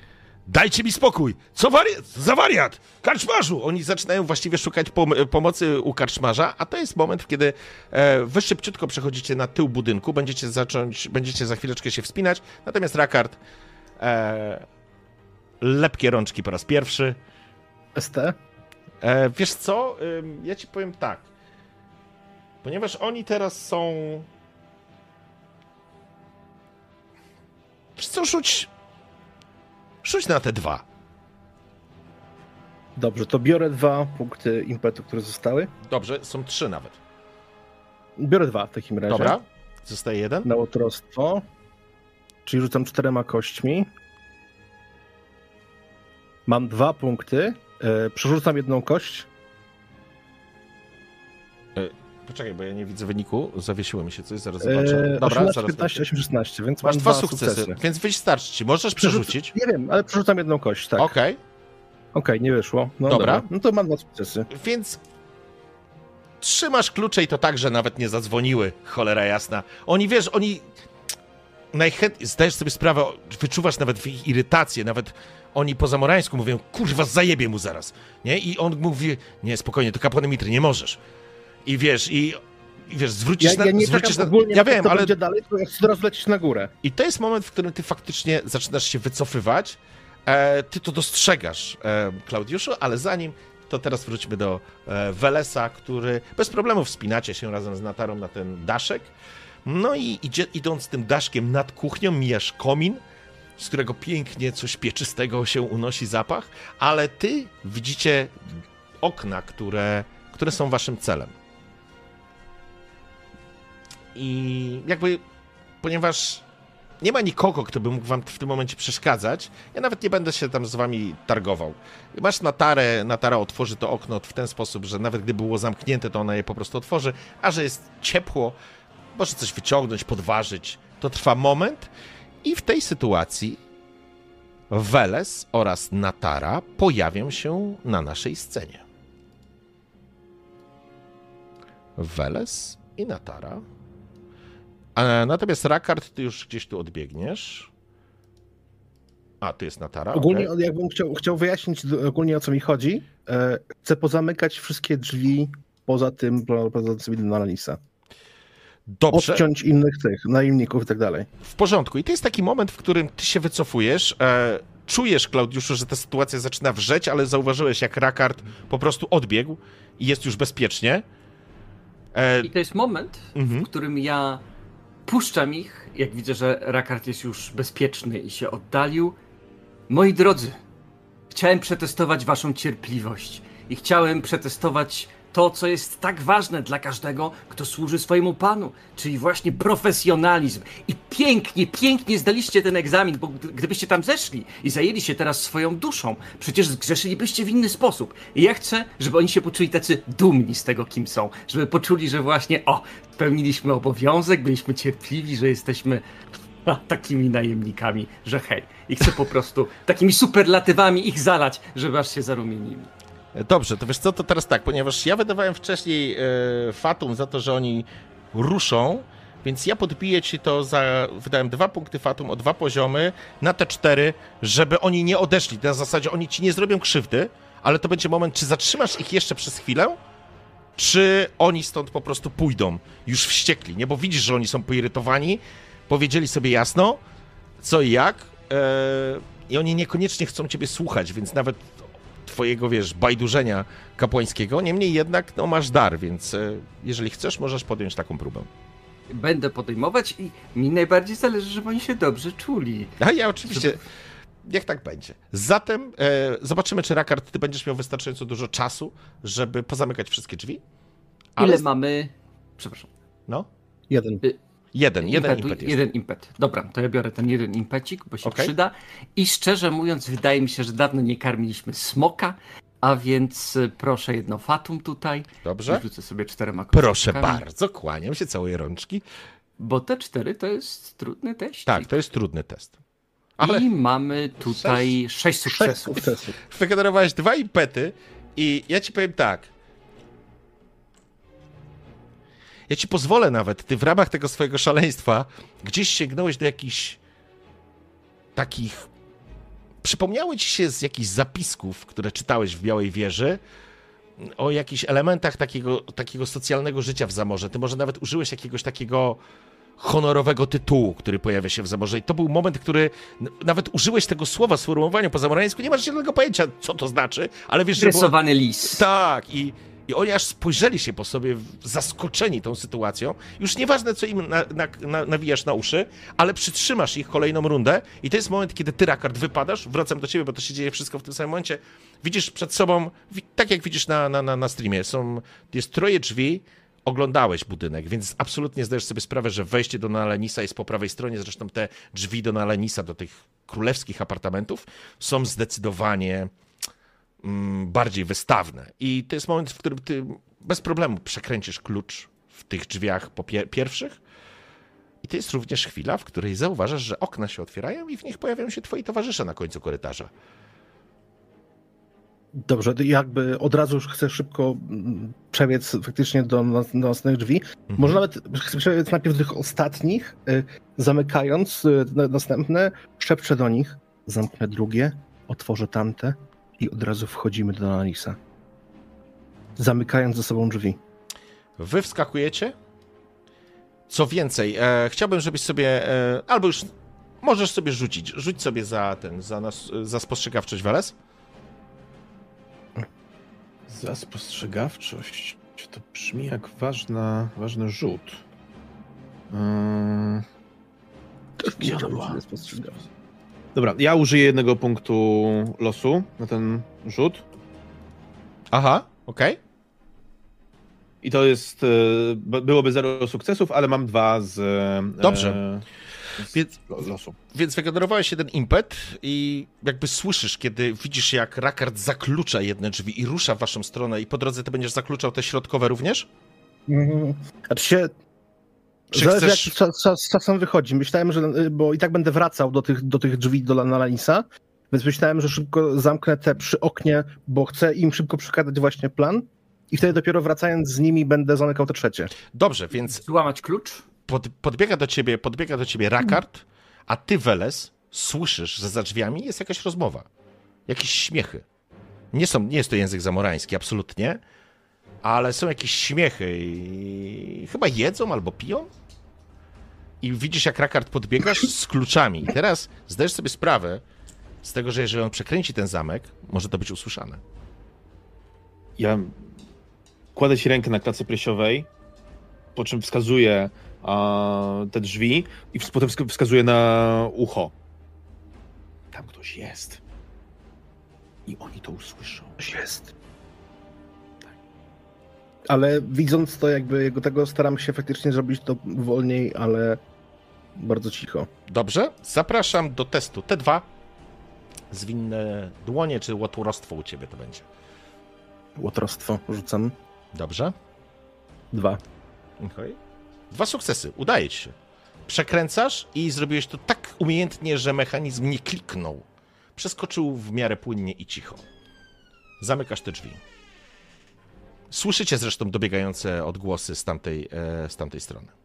Speaker 1: Dajcie mi spokój! Co wariat? Za wariat! Karczmarzu! Oni zaczynają właściwie szukać pom- pomocy u karczmarza, a to jest moment, kiedy e, wy szybciutko przechodzicie na tył budynku, będziecie zacząć, będziecie za chwileczkę się wspinać, natomiast Rakard e, lepkie rączki po raz pierwszy.
Speaker 2: ST?
Speaker 1: E, wiesz co? Ym, ja ci powiem tak. Ponieważ oni teraz są... Wiesz co, rzuć... Rzuć na te dwa.
Speaker 2: Dobrze, to biorę dwa punkty impetu, które zostały.
Speaker 1: Dobrze, są trzy nawet.
Speaker 2: Biorę dwa w takim razie.
Speaker 1: Dobra, zostaje jeden.
Speaker 2: Na łotrostwo. Czyli rzucam czterema kośćmi. Mam dwa punkty. E, przerzucam jedną kość.
Speaker 1: Poczekaj, bo ja nie widzę wyniku. Zawiesiło mi się coś, zaraz zobaczę.
Speaker 2: E,
Speaker 1: Dobra,
Speaker 2: 18,
Speaker 1: zaraz.
Speaker 2: 15, 8, 16, więc
Speaker 1: Masz dwa
Speaker 2: dwa
Speaker 1: sukcesy, więc wystarczy ci. Możesz przerzucić.
Speaker 2: Nie wiem, ale przerzucam jedną kość, tak. Okej,
Speaker 1: Okej,
Speaker 2: nie wyszło. No
Speaker 1: Dobra.
Speaker 2: dobra. No to mam dwa sukcesy.
Speaker 1: więc trzymasz klucze i to tak, że nawet nie zadzwoniły. Cholera jasna. Oni, wiesz, oni najchętniej, zdajesz sobie sprawę, wyczuwasz nawet ich irytację, nawet oni po zamorańsku mówią, kurwa, zajebie mu zaraz, nie? I on mówi, nie, spokojnie, to kapłan Mitry, nie możesz. I wiesz, i, i wiesz, zwrócisz
Speaker 2: Ja,
Speaker 1: na...
Speaker 2: ja nie
Speaker 1: zwrócisz na
Speaker 2: ogólnie
Speaker 1: ja
Speaker 2: to,
Speaker 1: wiem,
Speaker 2: co
Speaker 1: ale
Speaker 2: będzie dalej, to teraz lecieć na górę.
Speaker 1: I to jest moment, w którym ty faktycznie zaczynasz się wycofywać. E, ty to dostrzegasz, e, Klaudiuszu, ale zanim, to teraz wróćmy do e, Welesa, który bez problemu wspinacie się razem z Natarą na ten daszek. No i idzie, idąc tym daszkiem nad kuchnią, mijasz komin, z którego pięknie coś pieczystego się unosi zapach, ale ty widzicie okna, które, które są waszym celem. I jakby, ponieważ nie ma nikogo, kto by mógł wam w tym momencie przeszkadzać, ja nawet nie będę się tam z wami targował. Masz Natarę, Natara otworzy to okno w ten sposób, że nawet gdy było zamknięte, to ona je po prostu otworzy, a że jest ciepło, może coś wyciągnąć, podważyć. To trwa moment i w tej sytuacji Weles oraz Natara pojawią się na naszej scenie. Weles i Natara. A natomiast Rakard, ty już gdzieś tu odbiegniesz. A, tu jest Natara.
Speaker 2: Ogólnie
Speaker 1: okej.
Speaker 2: jakbym chciał, chciał wyjaśnić ogólnie o co mi chodzi. E, chcę pozamykać wszystkie drzwi poza tym prowadzącymi do Alanisa.
Speaker 1: Dobrze.
Speaker 2: Odciąć innych tych, najemników i tak dalej.
Speaker 1: W porządku. I to jest taki moment, w którym ty się wycofujesz. E, czujesz, Klaudiuszu, że ta sytuacja zaczyna wrzeć, ale zauważyłeś, jak Rakard po prostu odbiegł i jest już bezpiecznie. E,
Speaker 3: I to jest moment,
Speaker 1: Mhm.
Speaker 3: w którym ja puszczam ich, jak widzę, że Rakard jest już bezpieczny i się oddalił. Moi drodzy, chciałem przetestować waszą cierpliwość i chciałem przetestować to, co jest tak ważne dla każdego, kto służy swojemu panu, czyli właśnie profesjonalizm. I pięknie, pięknie zdaliście ten egzamin, bo gdy- gdybyście tam zeszli i zajęli się teraz swoją duszą, przecież zgrzeszylibyście w inny sposób. I ja chcę, żeby oni się poczuli tacy dumni z tego, kim są, żeby poczuli, że właśnie, o, spełniliśmy obowiązek, byliśmy cierpliwi, że jesteśmy takimi najemnikami, że hej. I chcę po prostu takimi superlatywami ich zalać, żeby aż się zarumienili.
Speaker 1: Dobrze, to wiesz co, to teraz tak, ponieważ ja wydawałem wcześniej e, Fatum za to, że oni ruszą, więc ja podbiję ci to za, wydałem dwa punkty Fatum o dwa poziomy na te cztery, żeby oni nie odeszli. Na zasadzie oni ci nie zrobią krzywdy, ale to będzie moment, czy zatrzymasz ich jeszcze przez chwilę, czy oni stąd po prostu pójdą, już wściekli, nie? Bo widzisz, że oni są poirytowani, powiedzieli sobie jasno, co i jak, e, i oni niekoniecznie chcą ciebie słuchać, więc nawet twojego, wiesz, bajdurzenia kapłańskiego, niemniej jednak, no, masz dar, więc e, jeżeli chcesz, możesz podjąć taką próbę.
Speaker 3: Będę podejmować i mi najbardziej zależy, żeby oni się dobrze czuli.
Speaker 1: A ja oczywiście, niech tak będzie. Zatem e, zobaczymy, czy Rakard, ty będziesz miał wystarczająco dużo czasu, żeby pozamykać wszystkie drzwi.
Speaker 3: Ile mamy... Przepraszam.
Speaker 1: No,
Speaker 2: Jeden.
Speaker 1: Jeden, jeden
Speaker 3: Impetu-
Speaker 1: impet jest.
Speaker 3: Jeden impet. Dobra, to ja biorę ten jeden impecik, bo się
Speaker 1: Okej.
Speaker 3: przyda. I szczerze mówiąc, wydaje mi się, że dawno nie karmiliśmy smoka, a więc y, proszę jedno fatum tutaj.
Speaker 1: Dobrze?
Speaker 3: Rzucę sobie czterema
Speaker 1: Proszę bardzo, kłaniam się, całej rączki.
Speaker 3: Bo te cztery to jest trudny teść.
Speaker 1: Tak, to jest trudny test. Ale
Speaker 3: I mamy tutaj sześć
Speaker 2: Sześć
Speaker 3: sukcesów.
Speaker 2: sukcesów.
Speaker 1: wygenerowałeś dwa impety i ja ci powiem tak. Ja ci pozwolę nawet, ty w ramach tego swojego szaleństwa gdzieś sięgnąłeś do jakichś takich... Przypomniały ci się z jakichś zapisków, które czytałeś w Białej Wieży, o jakichś elementach takiego, takiego socjalnego życia w Zamorze. Ty może nawet użyłeś jakiegoś takiego honorowego tytułu, który pojawia się w Zamorze. I to był moment, który nawet użyłeś tego słowa w sformułowaniu po zamorańsku. Nie masz żadnego pojęcia, co to znaczy, ale wiesz, że było...
Speaker 3: Rysowany lis.
Speaker 1: Tak, i, i oni aż spojrzeli się po sobie zaskoczeni tą sytuacją. Już nieważne, co im na, na, na, nawijasz na uszy, ale przytrzymasz ich kolejną rundę i to jest moment, kiedy ty, Rakard, wypadasz, wracam do ciebie, bo to się dzieje wszystko w tym samym momencie. Widzisz przed sobą, tak jak widzisz na, na, na, na streamie, są, jest troje drzwi, oglądałeś budynek, więc absolutnie zdajesz sobie sprawę, że wejście do Nalenisa jest po prawej stronie, zresztą te drzwi do Nalenisa, do tych królewskich apartamentów są zdecydowanie bardziej wystawne. I to jest moment, w którym ty bez problemu przekręcisz klucz w tych drzwiach po pie- pierwszych. I to jest również chwila, w której zauważasz, że okna się otwierają i w nich pojawiają się twoi towarzysze na końcu korytarza.
Speaker 2: Dobrze, jakby od razu już chcę szybko mm, przebiec faktycznie do, do następnych drzwi.
Speaker 1: Mhm.
Speaker 2: Może nawet chcę przebiec najpierw tych ostatnich, y, zamykając y, na- następne, szepczę do nich, zamknę drugie, otworzę tamte i od razu wchodzimy do Analisa. Zamykając za sobą drzwi.
Speaker 1: Wy wskakujecie. Co więcej, e, chciałbym, żebyś sobie, e, albo już możesz sobie rzucić, rzuć sobie za ten, za, nas, za spostrzegawczość, Wales.
Speaker 5: Za spostrzegawczość. To brzmi jak ważna, ważny rzut. Yy, Gdzie ona była? Dobra, ja użyję jednego punktu losu na ten rzut.
Speaker 1: Aha, Okej?
Speaker 5: I to jest. e, Byłoby zero sukcesów, ale mam dwa z. e,
Speaker 1: Dobrze.
Speaker 5: Z
Speaker 1: Więc,
Speaker 5: lo- losu.
Speaker 1: więc wygenerowałeś jeden impet i jakby słyszysz, kiedy widzisz, jak Rakard zaklucza jedne drzwi i rusza w waszą stronę i po drodze ty będziesz zakluczał te środkowe również?
Speaker 2: Mhm. Znaczy się.
Speaker 1: Czy
Speaker 2: Zależy
Speaker 1: chcesz-
Speaker 2: jak czas, czas, czasem wychodzi. Myślałem, że. y, Bo i tak będę wracał do tych, do tych drzwi do na Lanisa, więc myślałem, że szybko zamknę te przy oknie, bo chcę im szybko przekazać właśnie plan. I wtedy dopiero wracając z nimi będę zamykał te trzecie.
Speaker 1: Dobrze, więc
Speaker 3: Złamać klucz?
Speaker 1: pod, podbiega do ciebie, podbiega do ciebie Rakard, a ty, Weles, słyszysz, że za drzwiami jest jakaś rozmowa. Jakieś śmiechy. Nie, są, nie jest to język zamorański, absolutnie, ale są jakieś śmiechy i chyba jedzą albo piją. I widzisz, jak Rakard podbiegasz z kluczami. I teraz zdajesz sobie sprawę z tego, że jeżeli on przekręci ten zamek, może to być usłyszane.
Speaker 5: Ja kładę ci rękę na klatce piersiowej, po czym wskazuję a, te drzwi i w- potem wska- wskazuję na ucho. Tam ktoś jest. I oni to usłyszą.
Speaker 2: Coś jest. Ale widząc to, jakby jego tego, staram się faktycznie zrobić to wolniej, ale bardzo cicho.
Speaker 1: Dobrze, zapraszam do testu T2. Zwinne dłonie, czy łoturostwo u ciebie to będzie.
Speaker 2: Łotrostwo rzucam.
Speaker 1: Dobrze.
Speaker 2: Dwa.
Speaker 1: Okej. Dwa sukcesy, udaje ci się. Przekręcasz i zrobiłeś to tak umiejętnie, że mechanizm nie kliknął. Przeskoczył w miarę płynnie i cicho. Zamykasz te drzwi. Słyszycie zresztą dobiegające odgłosy z tamtej, e, z tamtej strony.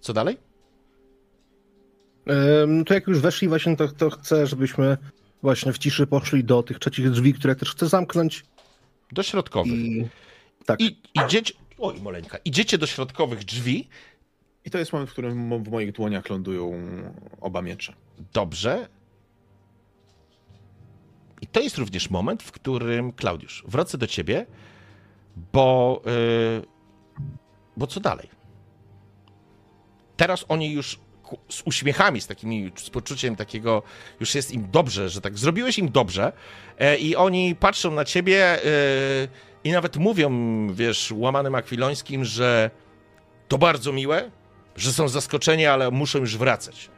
Speaker 1: Co dalej?
Speaker 2: Ym, to jak już weszli właśnie, to, to chcę, żebyśmy właśnie w ciszy poszli do tych trzecich drzwi, które też chcę zamknąć.
Speaker 1: Do środkowych.
Speaker 2: I tak.
Speaker 1: I idziecie. Oj, moleńka. Idziecie do środkowych drzwi.
Speaker 5: I to jest moment, w którym w moich dłoniach lądują oba miecze.
Speaker 1: Dobrze. I to jest również moment, w którym, Klaudiusz, wrócę do ciebie, bo. Yy, bo co dalej? Teraz oni już z uśmiechami, z takimi, z poczuciem takiego, już jest im dobrze, że tak zrobiłeś im dobrze, e, i oni patrzą na ciebie e, i nawet mówią, wiesz, łamanym akwilońskim, że to bardzo miłe, że są zaskoczeni, ale muszą już wracać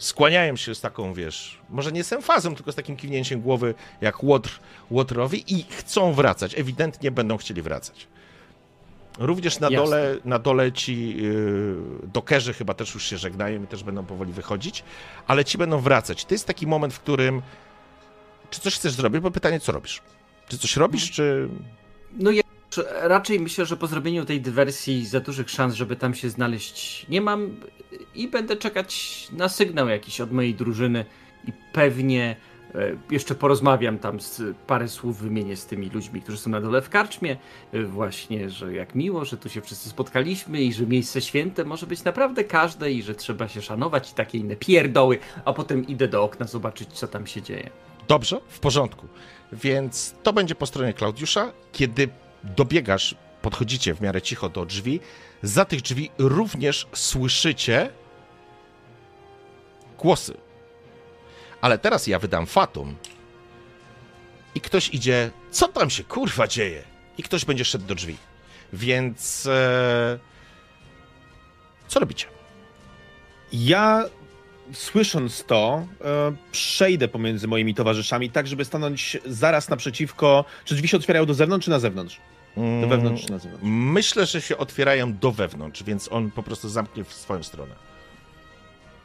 Speaker 1: skłaniają się z taką, wiesz, może nie z emfazą, tylko z takim kiwnięciem głowy jak Łotr, Łotrowi i chcą wracać. Ewidentnie będą chcieli wracać. Również na
Speaker 3: Jasne.
Speaker 1: dole, na dole ci yy, dokerzy chyba też już się żegnają i też będą powoli wychodzić, ale ci będą wracać. To jest taki moment, w którym czy coś chcesz zrobić, bo pytanie, co robisz? Czy coś robisz, czy...
Speaker 3: No ja raczej myślę, że po zrobieniu tej dywersji za dużych szans, żeby tam się znaleźć nie mam i będę czekać na sygnał jakiś od mojej drużyny i pewnie jeszcze porozmawiam tam z parę słów wymienię z tymi ludźmi, którzy są na dole w karczmie, e, właśnie, że jak miło, że tu się wszyscy spotkaliśmy i że miejsce święte może być naprawdę każde i że trzeba się szanować i takie inne pierdoły, a potem idę do okna zobaczyć, co tam się dzieje.
Speaker 1: Dobrze, w porządku. Więc to będzie po stronie Klaudiusza. Kiedy dobiegasz, podchodzicie w miarę cicho do drzwi, za tych drzwi również słyszycie głosy. Ale teraz ja wydam fatum i ktoś idzie, co tam się kurwa dzieje? I ktoś będzie szedł do drzwi. Więc e... co robicie?
Speaker 5: Ja, słysząc to, e, przejdę pomiędzy moimi towarzyszami, tak żeby stanąć zaraz naprzeciwko. Czy drzwi się otwierają do zewnątrz, czy na zewnątrz? Do
Speaker 1: Mm,
Speaker 5: wewnątrz, czy na zewnątrz?
Speaker 1: Myślę, że się otwierają do wewnątrz, więc on po prostu zamknie w swoją stronę.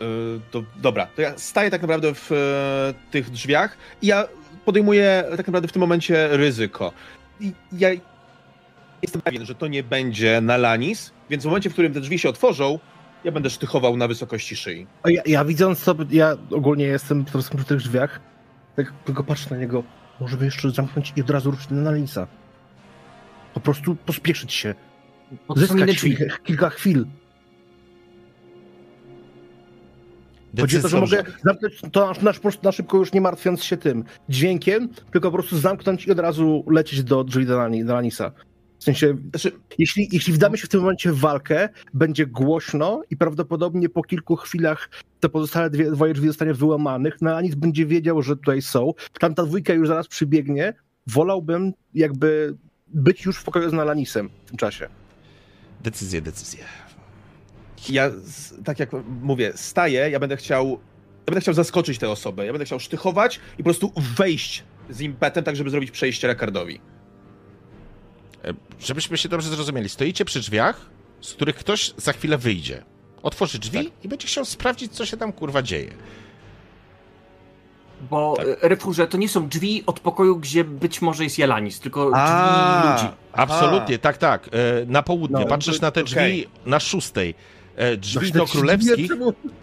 Speaker 5: E, to, dobra, to ja staję tak naprawdę w e, tych drzwiach i ja podejmuję tak naprawdę w tym momencie ryzyko. I ja jestem pewien, że to nie będzie na Lanis, więc w momencie, w którym te drzwi się otworzą, ja będę sztychował na wysokości szyi.
Speaker 2: A ja, ja widząc to, ja ogólnie jestem prostu przy tych drzwiach, tak tylko patrzę na niego, może by jeszcze zamknąć i od razu ruszyć na Linsa. Po prostu pospieszyć się, zyskać
Speaker 3: drzwi?
Speaker 2: kilka chwil. Chodzi o to, że
Speaker 1: Dobrze.
Speaker 2: mogę zamknąć to na, na, szybko już nie martwiąc się tym dźwiękiem, tylko po prostu zamknąć i od razu lecieć do drzwi do, Lani- do Lanisa. sensie,
Speaker 5: Znaczy,
Speaker 2: jeśli, jeśli wdamy się w tym momencie w walkę, będzie głośno i prawdopodobnie po kilku chwilach te pozostałe dwie, dwoje drzwi zostanie wyłamanych, no a nic będzie wiedział, że tutaj są. Tamta dwójka już zaraz przybiegnie. Wolałbym jakby być już w pokoju z Nalanisem w tym czasie.
Speaker 1: Decyzje, decyzje.
Speaker 5: Ja, s- tak jak mówię, staję, ja będę chciał, ja będę chciał zaskoczyć tę osobę, ja będę chciał sztychować i po prostu wejść z impetem, tak żeby zrobić przejście Rakardowi.
Speaker 1: E, Żebyśmy się dobrze zrozumieli, stoicie przy drzwiach, z których ktoś za chwilę wyjdzie. Otworzy drzwi i będzie chciał sprawdzić, co się tam kurwa dzieje.
Speaker 3: Bo
Speaker 5: Tak.
Speaker 3: tak. Refurze to nie są drzwi od pokoju, gdzie być może jest Jalanis, tylko
Speaker 5: A.
Speaker 3: drzwi ludzi.
Speaker 1: Absolutnie, tak, tak. E, Na południe.
Speaker 2: No,
Speaker 1: Patrzysz na te drzwi
Speaker 5: okej.
Speaker 1: na szóstej. E, Drzwi do królewskich,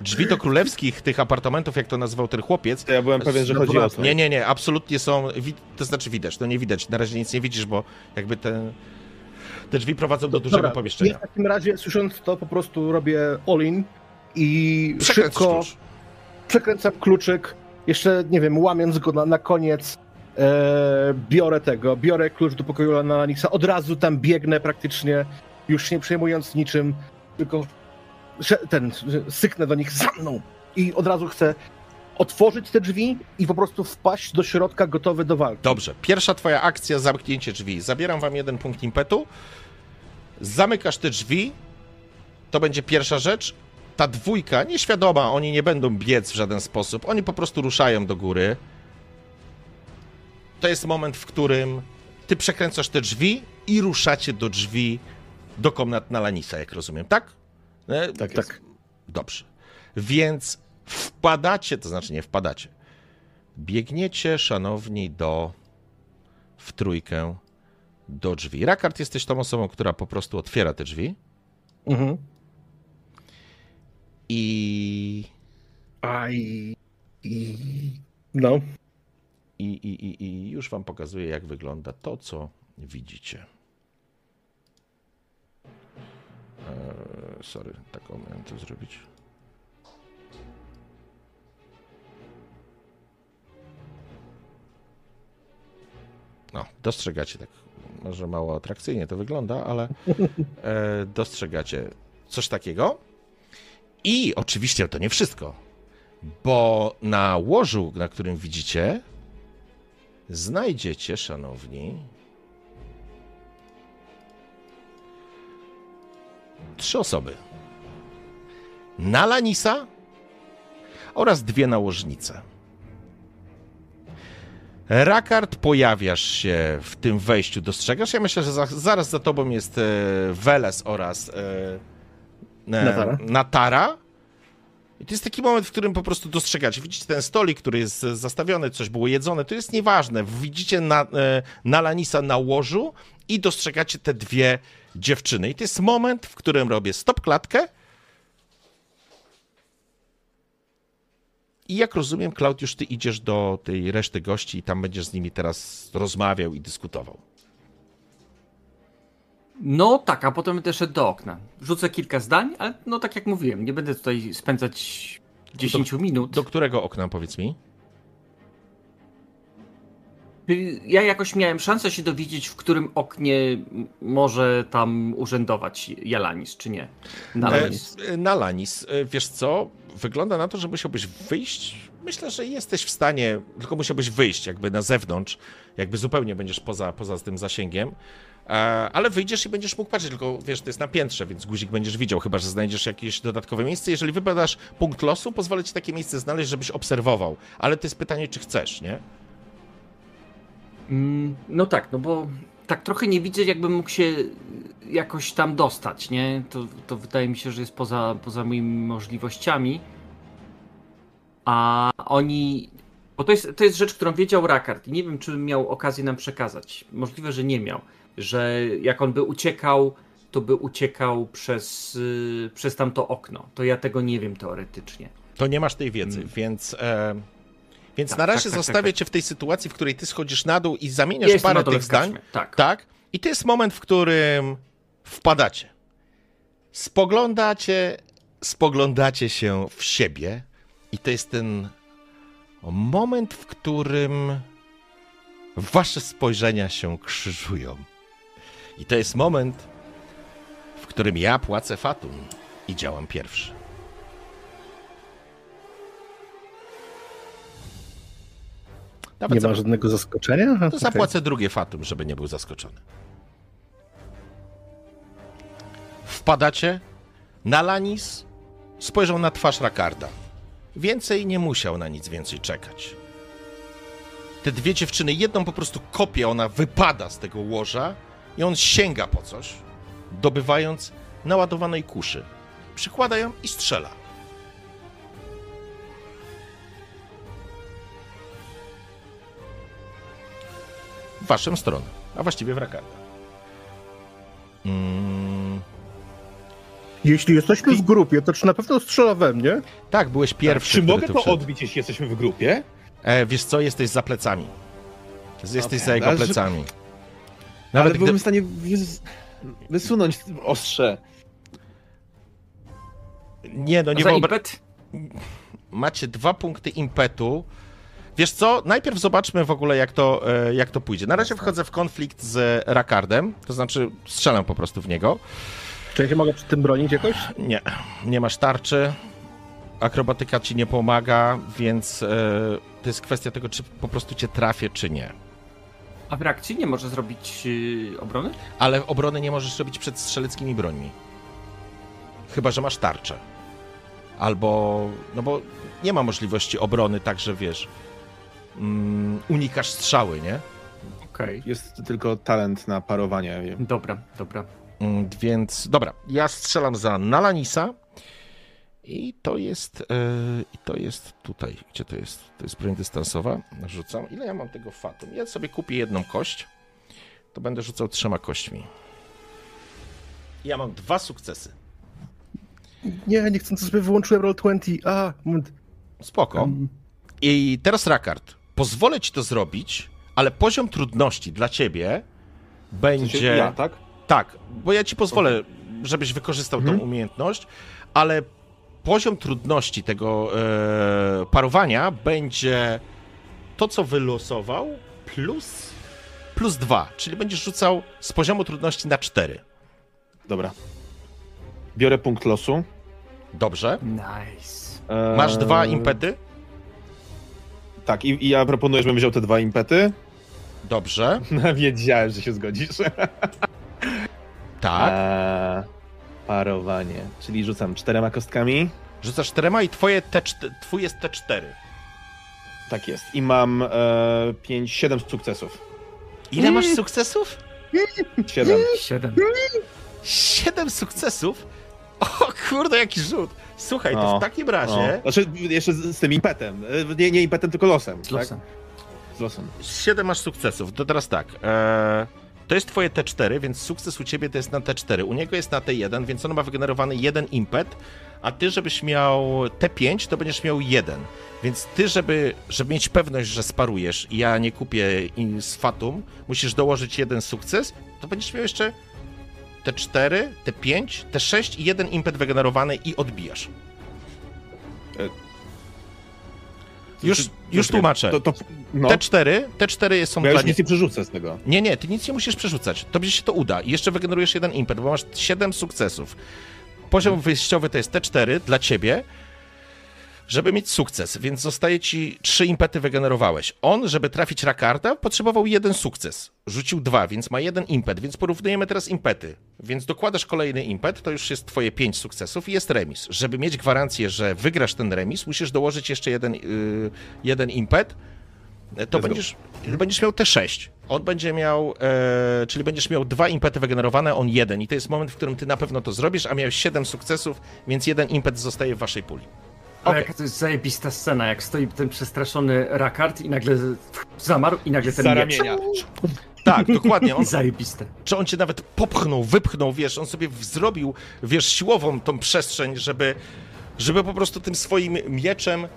Speaker 1: drzwi do królewskich tych apartamentów, jak to nazywał ten chłopiec.
Speaker 5: To ja byłem pewien, że chodzi o to.
Speaker 1: Nie, nie, nie, absolutnie są, to znaczy widać, no nie widać, na razie nic nie widzisz, bo jakby te, te drzwi prowadzą do dużego
Speaker 2: Dobra,
Speaker 1: pomieszczenia.
Speaker 2: Ja w takim razie, słysząc to, po prostu robię all-in i
Speaker 1: Przekręć
Speaker 2: szybko
Speaker 1: klucz.
Speaker 2: przekręcam kluczyk, jeszcze, nie wiem, łamiąc go na, na koniec, e, biorę tego, biorę klucz do pokoju Analixa, od razu tam biegnę praktycznie, już nie przejmując niczym, tylko ten, syknę do nich za mną i od razu chcę otworzyć te drzwi i po prostu wpaść do środka gotowy do walki.
Speaker 1: Dobrze, pierwsza twoja akcja, zamknięcie drzwi. Zabieram wam jeden punkt impetu. Zamykasz te drzwi. To będzie pierwsza rzecz. Ta dwójka, nieświadoma, oni nie będą biec w żaden sposób. Oni po prostu ruszają do góry. To jest moment, w którym ty przekręcasz te drzwi i ruszacie do drzwi do komnat na Lanisa, jak rozumiem, tak? E,
Speaker 5: Tak jest.
Speaker 1: Dobrze. Więc wpadacie, to znaczy nie wpadacie. Biegniecie, szanowni, do w trójkę do drzwi. Rakard, jesteś tą osobą, która po prostu otwiera te drzwi
Speaker 2: Mhm.
Speaker 1: i,
Speaker 2: Aj. I... No.
Speaker 1: i, i, i, i już wam pokazuję, jak wygląda to, co widzicie. Eee, sorry, taką miałem to zrobić. No, dostrzegacie tak, może mało atrakcyjnie to wygląda, ale e, dostrzegacie coś takiego. I oczywiście to nie wszystko, bo na łożu, na którym widzicie, znajdziecie, szanowni, trzy osoby. Nalanisa oraz dwie nałożnice. Rakard, pojawiasz się w tym wejściu, dostrzegasz. Ja myślę, że za, zaraz za tobą jest e, Weles oraz e, e,
Speaker 2: Natara.
Speaker 1: Natara. I to jest taki moment, w którym po prostu dostrzegacie. Widzicie ten stolik, który jest zastawiony, coś było jedzone, to jest nieważne. Widzicie na, e, Nalanisa na łożu i dostrzegacie te dwie dziewczyny. I to jest moment, w którym robię stop klatkę. I jak rozumiem, Klaudiusz, ty idziesz do tej reszty gości i tam będziesz z nimi teraz rozmawiał i dyskutował.
Speaker 3: No tak, a potem szedł do okna. Rzucę kilka zdań, ale no tak jak mówiłem, nie będę tutaj spędzać 10 minut.
Speaker 1: Do którego okna, powiedz mi?
Speaker 3: Ja jakoś miałem szansę się dowiedzieć, w którym oknie może tam urzędować Jalanis, czy nie. Nalanis.
Speaker 1: E, Na Lanis, e, wiesz co? Wygląda na to, że musiałbyś wyjść. Myślę, że jesteś w stanie, tylko musiałbyś wyjść jakby na zewnątrz, jakby zupełnie będziesz poza, poza tym zasięgiem. E, Ale wyjdziesz i będziesz mógł patrzeć, tylko wiesz, to jest na piętrze, więc guzik będziesz widział, chyba że znajdziesz jakieś dodatkowe miejsce. Jeżeli wybadasz punkt losu, pozwolę ci takie miejsce znaleźć, żebyś obserwował. Ale to jest pytanie, czy chcesz, nie?
Speaker 3: Mm, No tak, no bo tak trochę nie widzę, jakbym mógł się jakoś tam dostać, nie? To, to wydaje mi się, że jest poza, poza moimi możliwościami. A oni. Bo to jest, to jest rzecz, którą wiedział Rakard i nie wiem, czy miał okazję nam przekazać. Możliwe, że nie miał. Że jak on by uciekał, to by uciekał przez, y, przez tamto okno. To ja tego nie wiem teoretycznie.
Speaker 1: To nie masz tej wiedzy, więc. E... Więc
Speaker 3: Tak,
Speaker 1: na razie
Speaker 3: tak, tak, tak,
Speaker 1: zostawię
Speaker 3: tak.
Speaker 1: cię w tej sytuacji, w której ty schodzisz na dół i zamieniasz parę tych zdań.
Speaker 3: Tak.
Speaker 1: Tak? I to jest moment, w którym wpadacie. Spoglądacie, spoglądacie się w siebie i to jest ten moment, w którym wasze spojrzenia się krzyżują. I to jest moment, w którym ja płacę fatum i działam pierwszy. Nawet
Speaker 2: Nie
Speaker 1: za-
Speaker 2: ma żadnego zaskoczenia?
Speaker 1: to
Speaker 2: Okej.
Speaker 1: zapłacę drugie fatum, żeby nie był zaskoczony. Wpadacie. Nalanis spojrzał na twarz Rakarda. Więcej nie musiał na nic więcej czekać. Te dwie dziewczyny, jedną po prostu kopie, ona wypada z tego łoża i on sięga po coś, dobywając naładowanej kuszy. Przykłada ją i strzela. W waszą stronę, a właściwie w Rakarda. Mm,
Speaker 2: Jeśli jesteśmy w grupie, to czy na pewno strzela we mnie?
Speaker 1: tak, byłeś pierwszy.
Speaker 5: Czy mogę to
Speaker 1: wszedł.
Speaker 5: odbić, jeśli jesteśmy w grupie?
Speaker 1: E, wiesz co, jesteś za plecami. Jesteś
Speaker 5: Okej,
Speaker 1: za jego
Speaker 5: ale
Speaker 1: plecami.
Speaker 5: Nawet Ale
Speaker 1: gdy...
Speaker 5: byłem w stanie wys... wysunąć ostrze.
Speaker 1: Nie, no nie
Speaker 3: Za
Speaker 1: wyobra-
Speaker 3: impet?
Speaker 1: Macie dwa punkty impetu. Wiesz co, najpierw zobaczmy w ogóle, jak to, e, jak to pójdzie. Na razie wchodzę w konflikt z Rakardem, to znaczy strzelam po prostu w niego.
Speaker 2: Czy ja się mogę przy tym bronić jakoś?
Speaker 1: Nie, nie masz tarczy. Akrobatyka ci nie pomaga, więc e, to jest kwestia tego, czy po prostu cię trafię, czy nie.
Speaker 3: A w reakcji nie może zrobić yy, obrony?
Speaker 1: Ale obrony nie możesz robić przed strzeleckimi brońmi. Chyba, że masz tarczę. Albo, no bo nie ma możliwości obrony, tak że wiesz, mm, unikasz strzały, nie?
Speaker 3: Okej.
Speaker 5: Jest tylko talent na parowanie.
Speaker 3: Dobra, dobra.
Speaker 1: Mm, Więc, dobra, ja strzelam za Nalanisa i to jest, i to jest tutaj, gdzie to jest? To jest broń dystansowa, rzucam. Ile ja mam tego fatum? Ja sobie kupię jedną kość, to będę rzucał trzema kośćmi. Ja mam dwa sukcesy.
Speaker 2: Nie, nie chcę, sobie wyłączyłem Roll20. A, moment.
Speaker 1: Spoko.
Speaker 2: Um,
Speaker 1: I teraz Rakard, pozwolę ci to zrobić, ale poziom trudności dla ciebie będzie...
Speaker 5: Ja, tak?
Speaker 1: Tak, bo ja ci pozwolę, żebyś wykorzystał
Speaker 5: Mhm.
Speaker 1: tą umiejętność, ale poziom trudności tego e, parowania będzie to, co wylosował, plus, plus dwa, czyli będziesz rzucał z poziomu trudności na cztery.
Speaker 5: Dobra. Biorę punkt losu.
Speaker 1: Dobrze.
Speaker 3: Nice.
Speaker 5: Eee,
Speaker 1: Masz dwa impety?
Speaker 5: Tak, i, i ja proponuję, żebym wziął te dwa impety.
Speaker 1: Dobrze.
Speaker 5: Wiedziałem, że się zgodzisz.
Speaker 1: Tak.
Speaker 5: Eee, parowanie. Czyli rzucam czterema kostkami.
Speaker 1: Rzucasz czterema i twoje T4, twój jest T4.
Speaker 5: Tak jest. I mam e, pięć, siedem sukcesów.
Speaker 1: Ile masz sukcesów?
Speaker 5: Siedem.
Speaker 3: Siedem.
Speaker 1: Siedem sukcesów? O kurde, jaki rzut. Słuchaj, to
Speaker 5: O,
Speaker 1: w takim
Speaker 5: O.
Speaker 1: razie
Speaker 5: Znaczy, jeszcze z, z tym impetem. E, Nie, nie impetem, tylko losem.
Speaker 3: Z losem.
Speaker 5: Tak? Z losem.
Speaker 1: 7 masz sukcesów. To teraz tak. E, to jest twoje T4, więc sukces u ciebie to jest na T4. U niego jest na T1, więc on ma wygenerowany jeden impet, a ty, żebyś miał T5, to będziesz miał jeden. Więc ty, żeby, żeby mieć pewność, że sparujesz i ja nie kupię z Fatum, musisz dołożyć jeden sukces, to będziesz miał jeszcze T4, T5, T6 i jeden impet wygenerowany i odbijasz.
Speaker 5: E,
Speaker 1: Już, już tłumaczę.
Speaker 5: To, no,
Speaker 1: T4, T4 są
Speaker 5: bo ja
Speaker 1: dla
Speaker 5: już nic nie przerzucę z tego.
Speaker 1: Nie, nie, ty nic nie musisz przerzucać. Tobie się to uda. I jeszcze wygenerujesz jeden impet, bo masz 7 sukcesów. Poziom wyjściowy to jest T4 dla ciebie, żeby mieć sukces, więc zostaje ci trzy impety wygenerowałeś. On, żeby trafić Rakarda, potrzebował jeden sukces. Rzucił dwa, więc ma jeden impet, więc porównujemy teraz impety. Więc dokładasz kolejny impet, to już jest twoje pięć sukcesów i jest remis. Żeby mieć gwarancję, że wygrasz ten remis, musisz dołożyć jeszcze jeden, yy, jeden impet, to
Speaker 5: Let's go.
Speaker 1: będziesz, będziesz miał T6. On będzie miał, e, czyli będziesz miał dwa impety wygenerowane, on jeden. I to jest moment, w którym ty na pewno to zrobisz, a miałeś 7 sukcesów, więc jeden impet zostaje w waszej puli.
Speaker 3: Ale
Speaker 1: Okej.
Speaker 3: jaka to jest zajebista scena, jak stoi ten przestraszony Rakard i nagle zamarł i nagle ten
Speaker 5: Za
Speaker 3: miecz.
Speaker 5: ramienia.
Speaker 1: Tak, dokładnie. On,
Speaker 3: Zajebiste.
Speaker 1: czy on cię nawet popchnął, wypchnął, wiesz, on sobie zrobił, wiesz, siłową tą przestrzeń, żeby, żeby po prostu tym swoim mieczem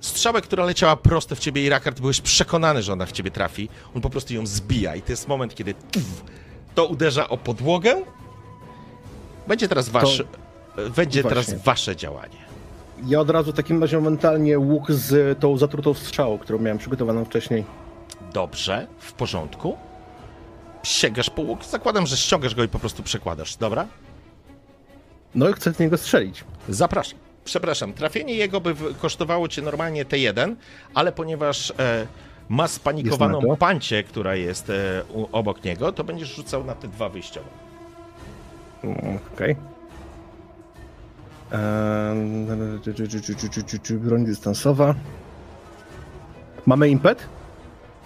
Speaker 1: strzałę, która leciała prosto w ciebie i Rakard, byłeś przekonany, że ona w ciebie trafi, on po prostu ją zbija i to jest moment, kiedy to uderza o podłogę. Będzie teraz wasz, będzie teraz wasze działanie.
Speaker 2: Ja od razu w takim razie mentalnie łuk z tą zatrutą strzałą, którą miałem przygotowaną wcześniej.
Speaker 1: Dobrze, w porządku. sięgasz po łuk. Zakładam, że ściągasz go i po prostu przekładasz, dobra?
Speaker 2: No i chcę z niego strzelić.
Speaker 1: Zapraszam. Przepraszam, trafienie jego by kosztowało cię normalnie T1, ale ponieważ e, ma spanikowaną pancię, która jest e, u, obok niego, to będziesz rzucał na te dwa wyjściowe.
Speaker 2: Mm, Okej. Eee, Broń dystansowa. Mamy impet?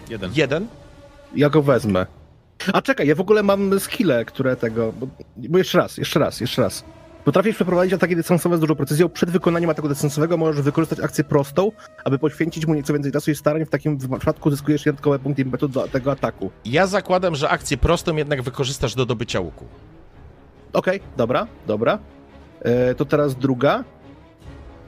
Speaker 5: Jeden.
Speaker 1: Jeden,
Speaker 2: Ja go wezmę. A czekaj, ja w ogóle mam skille, które tego. Bo, bo jeszcze raz, jeszcze raz, jeszcze raz. Potrafisz przeprowadzić ataki dystansowe z dużą precyzją. Przed wykonaniem ataku dystansowego możesz wykorzystać akcję prostą, aby poświęcić mu nieco więcej czasu i starań. W takim przypadku zyskujesz dodatkowe punkty impetu do tego ataku.
Speaker 1: Ja zakładam, że akcję prostą jednak wykorzystasz do dobycia łuku.
Speaker 2: Okej, dobra, dobra. E, to teraz druga.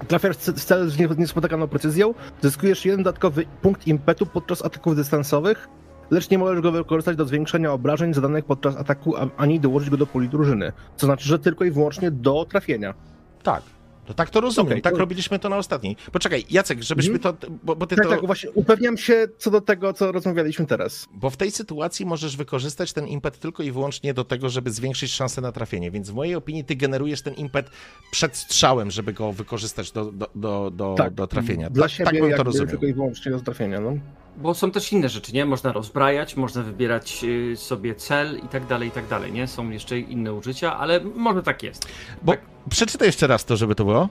Speaker 2: Trafiasz w ce- w cel z nie- niespotykaną precyzją, zyskujesz jeden dodatkowy punkt impetu podczas ataków dystansowych, lecz nie możesz go wykorzystać do zwiększenia obrażeń zadanych podczas ataku, ani dołożyć go do puli drużyny. Co znaczy, że tylko i wyłącznie do trafienia.
Speaker 1: Tak. To tak to rozumiem.
Speaker 2: Okej,
Speaker 1: tak robiliśmy to na ostatniej. Poczekaj, Jacek, żebyśmy to. Bo, bo ty
Speaker 2: Tak,
Speaker 1: to.
Speaker 2: tak, właśnie upewniam się co do tego, co rozmawialiśmy teraz.
Speaker 1: Bo w tej sytuacji możesz wykorzystać ten impet tylko i wyłącznie do tego, żeby zwiększyć szanse na trafienie. Więc w mojej opinii ty generujesz ten impet przed strzałem, żeby go wykorzystać do, do, do, do,
Speaker 2: Tak,
Speaker 1: do trafienia.
Speaker 2: Dla
Speaker 1: tak,
Speaker 2: siebie
Speaker 1: tak bym to rozumiał.
Speaker 2: tylko i wyłącznie do trafienia, no.
Speaker 3: Bo są też inne rzeczy, nie? Można rozbrajać, można wybierać y, sobie cel i tak dalej, i tak dalej, nie? Są jeszcze inne użycia, ale może tak jest.
Speaker 1: Bo
Speaker 3: Tak.
Speaker 1: przeczytaj jeszcze raz to, żeby to było.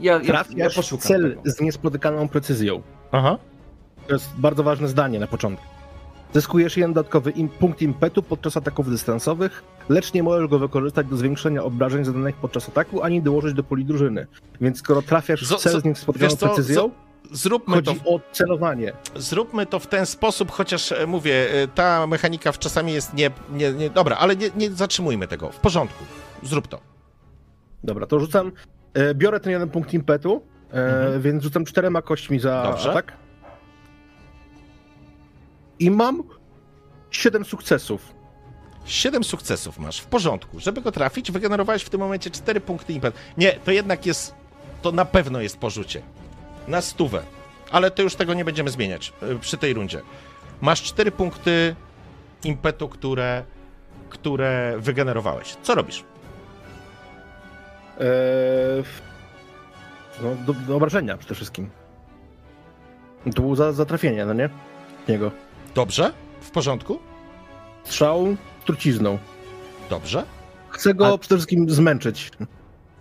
Speaker 3: Ja, ja, ja poszukam
Speaker 2: cel
Speaker 3: tego.
Speaker 2: z niespotykaną precyzją.
Speaker 1: Aha.
Speaker 2: To jest bardzo ważne zdanie na początku. Zyskujesz jeden dodatkowy im, punkt impetu podczas ataków dystansowych, lecz nie możesz go wykorzystać do zwiększenia obrażeń zadanych podczas ataku, ani dołożyć do poli drużyny. Więc skoro trafiasz w cel z niespotykaną
Speaker 1: wiesz co, Zróbmy to,
Speaker 2: chodzi o celowanie.
Speaker 1: zróbmy to w ten sposób, chociaż e, mówię, e, ta mechanika w- czasami jest nie. nie, nie dobra, ale nie, nie zatrzymujmy tego. W porządku. Zrób to.
Speaker 2: Dobra, to rzucam. E, biorę ten jeden punkt impetu,
Speaker 1: Mhm.
Speaker 2: więc rzucam czterema kośćmi za
Speaker 1: Dobrze.
Speaker 2: atak. I mam siedem sukcesów.
Speaker 1: Siedem sukcesów masz, w porządku. Żeby go trafić, wygenerowałeś w tym momencie cztery punkty impet. Nie, to jednak jest, to na pewno jest porzucie. Na stówę. Ale to już tego nie będziemy zmieniać y, przy tej rundzie. Masz cztery punkty impetu, które, które wygenerowałeś. Co robisz?
Speaker 2: E, no, do, do obrażenia przede wszystkim. To było za, za trafienie, no nie? Niego.
Speaker 1: Dobrze? W porządku?
Speaker 2: Strzał trucizną.
Speaker 1: Dobrze?
Speaker 2: Chcę go
Speaker 1: A-
Speaker 2: przede wszystkim zmęczyć.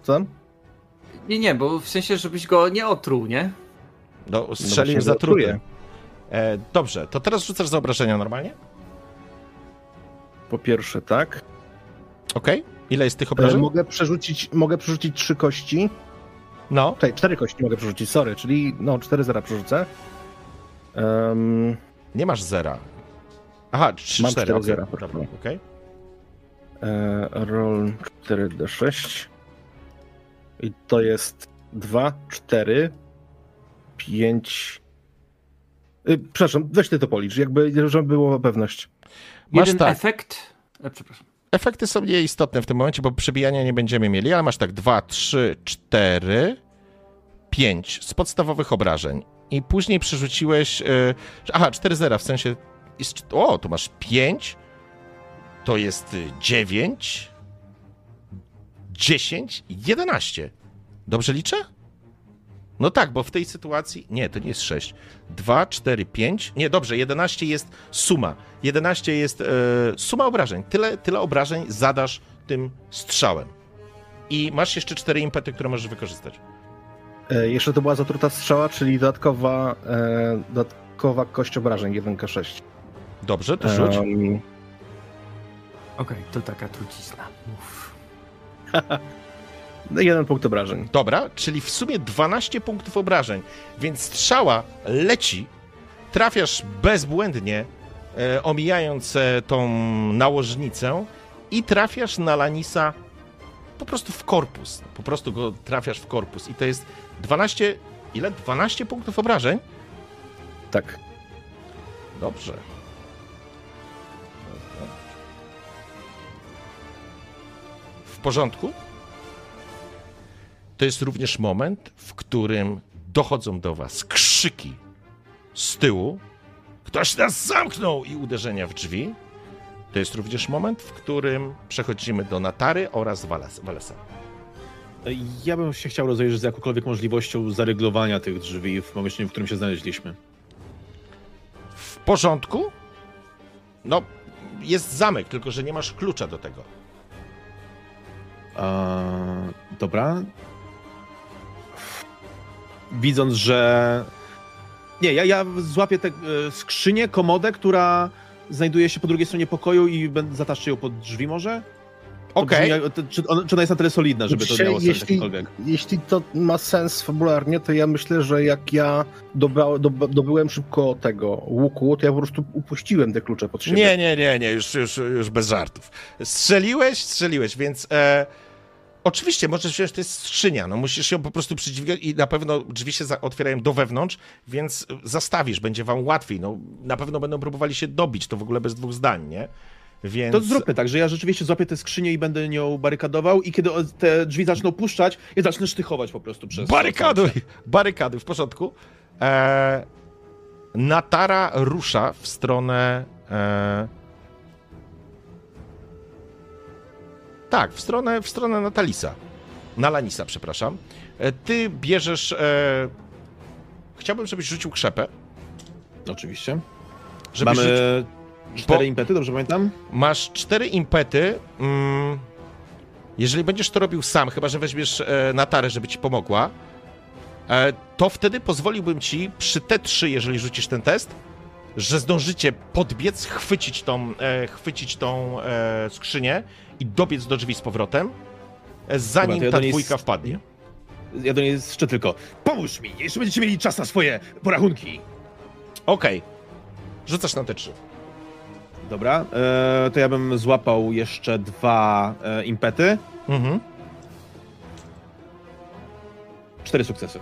Speaker 2: Co?
Speaker 3: Nie, nie, bo w sensie, żebyś go nie otruł, nie?
Speaker 1: No,
Speaker 2: No gratuluję.
Speaker 1: trutę. E, dobrze, to teraz rzucasz za obrażenia normalnie?
Speaker 2: Po pierwsze, tak.
Speaker 1: Okej. Ile jest tych
Speaker 2: E,
Speaker 1: obrażeń?
Speaker 2: mogę przerzucić, mogę przerzucić trzy kości.
Speaker 1: No.
Speaker 2: Czekaj, cztery kości mogę przerzucić, sorry, czyli no, cztery zera przerzucę. Um,
Speaker 1: Nie masz zera. Aha, 3,
Speaker 2: Mam
Speaker 1: 4,
Speaker 2: cztery
Speaker 1: okej.
Speaker 2: zera,
Speaker 1: Dobra, okej.
Speaker 2: e, roll 4d6. I to jest 2, 4, 5. Y, przepraszam, weź ty to policz, jakby, żeby było pewność.
Speaker 1: Masz
Speaker 3: Jeden
Speaker 1: tak.
Speaker 3: efekt. E, przepraszam.
Speaker 1: Efekty są nieistotne w tym momencie, bo przebijania nie będziemy mieli, ale masz tak 2, 3, 4, 5 z podstawowych obrażeń. I później przerzuciłeś. Yy, aha, 4 zera, w sensie. Jest, o, tu masz 5. To jest y, 9, 10, 11. Dobrze liczę? No tak, bo w tej sytuacji. Nie, to nie jest 6. 2, 4, 5. Nie, dobrze, 11 jest suma. 11 jest e, suma obrażeń. Tyle, tyle obrażeń zadasz tym strzałem. I masz jeszcze 4 impety, które możesz wykorzystać.
Speaker 2: E, jeszcze to była zatruta strzała, czyli dodatkowa, e, dodatkowa kość obrażeń 1k6.
Speaker 1: Dobrze, to rzuć.
Speaker 2: Em,
Speaker 3: Okej, to taka trucizna. Uff.
Speaker 2: no, jeden punkt obrażeń.
Speaker 1: Dobra, czyli w sumie 12 punktów obrażeń. Więc strzała leci, trafiasz bezbłędnie, e, omijając e, tą nałożnicę i trafiasz na Lanisa po prostu w korpus. Po prostu go trafiasz w korpus. I to jest 12. Ile? 12 punktów obrażeń?
Speaker 2: Tak.
Speaker 1: Dobrze. W porządku? To jest również moment, w którym dochodzą do was krzyki z tyłu. Ktoś nas zamknął i uderzenia w drzwi. To jest również moment, w którym przechodzimy do Natary oraz Wales- Walesa.
Speaker 5: Ja bym się chciał rozejrzeć z jakąkolwiek możliwością zaryglowania tych drzwi w pomieszczeniu, w którym się znaleźliśmy.
Speaker 1: W porządku? No, jest zamek, tylko że nie masz klucza do tego.
Speaker 5: Eee, dobra. Widząc, że. Nie, ja, ja złapię tę e, skrzynię, komodę, która znajduje się po drugiej stronie pokoju i będę zataszczę ją pod drzwi może? To
Speaker 1: Okej.
Speaker 5: jak- to- Czy, ona, czy ona jest na tyle solidna, żeby to
Speaker 2: Dzisiaj,
Speaker 5: miało sens
Speaker 2: jeśli,
Speaker 5: jakikolwiek?
Speaker 2: jeśli to ma sens fabularnie, to ja myślę, że jak ja dobra, dob, dobyłem szybko tego łuku, to ja po prostu upuściłem te klucze pod siebie.
Speaker 1: Nie, nie, nie, nie, już, już, już bez żartów. Strzeliłeś, strzeliłeś, więc e, oczywiście możesz wziąć, to jest skrzynia, no musisz ją po prostu przydźwigać i na pewno drzwi się otwierają do wewnątrz, więc zastawisz, będzie wam łatwiej, no na pewno będą próbowali się dobić, to w ogóle bez dwóch zdań, nie? Więc...
Speaker 5: To zróbmy tak, że ja rzeczywiście złapię tę skrzynię i będę nią barykadował i kiedy te drzwi zaczną puszczać, ja zacznę sztychować po prostu przez...
Speaker 1: Barykaduj! Barykaduj, w porządku. E, Natara rusza w stronę. E, tak, w stronę, w stronę Natalisa. Nalanisa, przepraszam. E, ty bierzesz. E, chciałbym, żebyś rzucił krzepę.
Speaker 5: Oczywiście.
Speaker 1: Żebyś
Speaker 5: Mamy
Speaker 1: rzucił-
Speaker 5: cztery
Speaker 1: bo-
Speaker 5: impety, dobrze pamiętam?
Speaker 1: Masz cztery impety. Mm, jeżeli będziesz to robił sam, chyba że weźmiesz e, Natarę, żeby ci pomogła, e, to wtedy pozwoliłbym ci przy T3, jeżeli rzucisz ten test, że zdążycie podbiec, chwycić tą, e, chwycić tą e, skrzynię i dobiec do drzwi z powrotem, e, zanim
Speaker 5: Dobra, ja
Speaker 1: ta
Speaker 5: niej
Speaker 1: dwójka wpadnie.
Speaker 5: Ja do niej jeszcze tylko. Pomóż mi, jeszcze będziecie mieli czas na swoje porachunki.
Speaker 1: Okej. Rzucasz na T3.
Speaker 5: Dobra, e, to ja bym złapał jeszcze dwa e, impety.
Speaker 1: Mhm.
Speaker 5: Cztery sukcesy.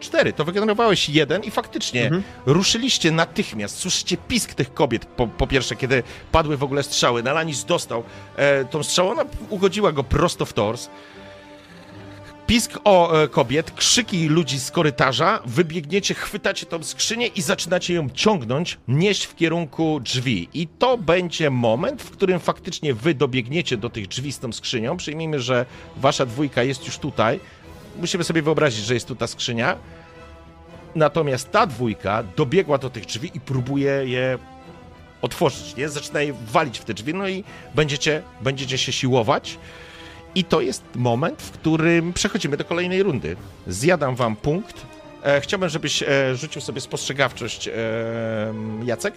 Speaker 1: Cztery, to wygenerowałeś jeden i faktycznie
Speaker 5: Mhm.
Speaker 1: ruszyliście natychmiast. Słyszycie pisk tych kobiet, po, po pierwsze, kiedy padły w ogóle strzały. Nalanis dostał e, tą strzałę, ona ugodziła go prosto w tors. Pisk o e, kobiet, krzyki ludzi z korytarza, wybiegniecie, chwytacie tą skrzynię i zaczynacie ją ciągnąć, nieść w kierunku drzwi. I to będzie moment, w którym faktycznie wy dobiegniecie do tych drzwi z tą skrzynią. Przyjmijmy, że wasza dwójka jest już tutaj. Musimy sobie wyobrazić, że jest tu ta skrzynia. Natomiast ta dwójka dobiegła do tych drzwi i próbuje je otworzyć, nie? Zaczyna je walić w te drzwi, no i będziecie, będziecie się siłować. I to jest moment, w którym przechodzimy do kolejnej rundy. Zjadam wam punkt. E, chciałbym, żebyś e, rzucił sobie spostrzegawczość, e, Jacek.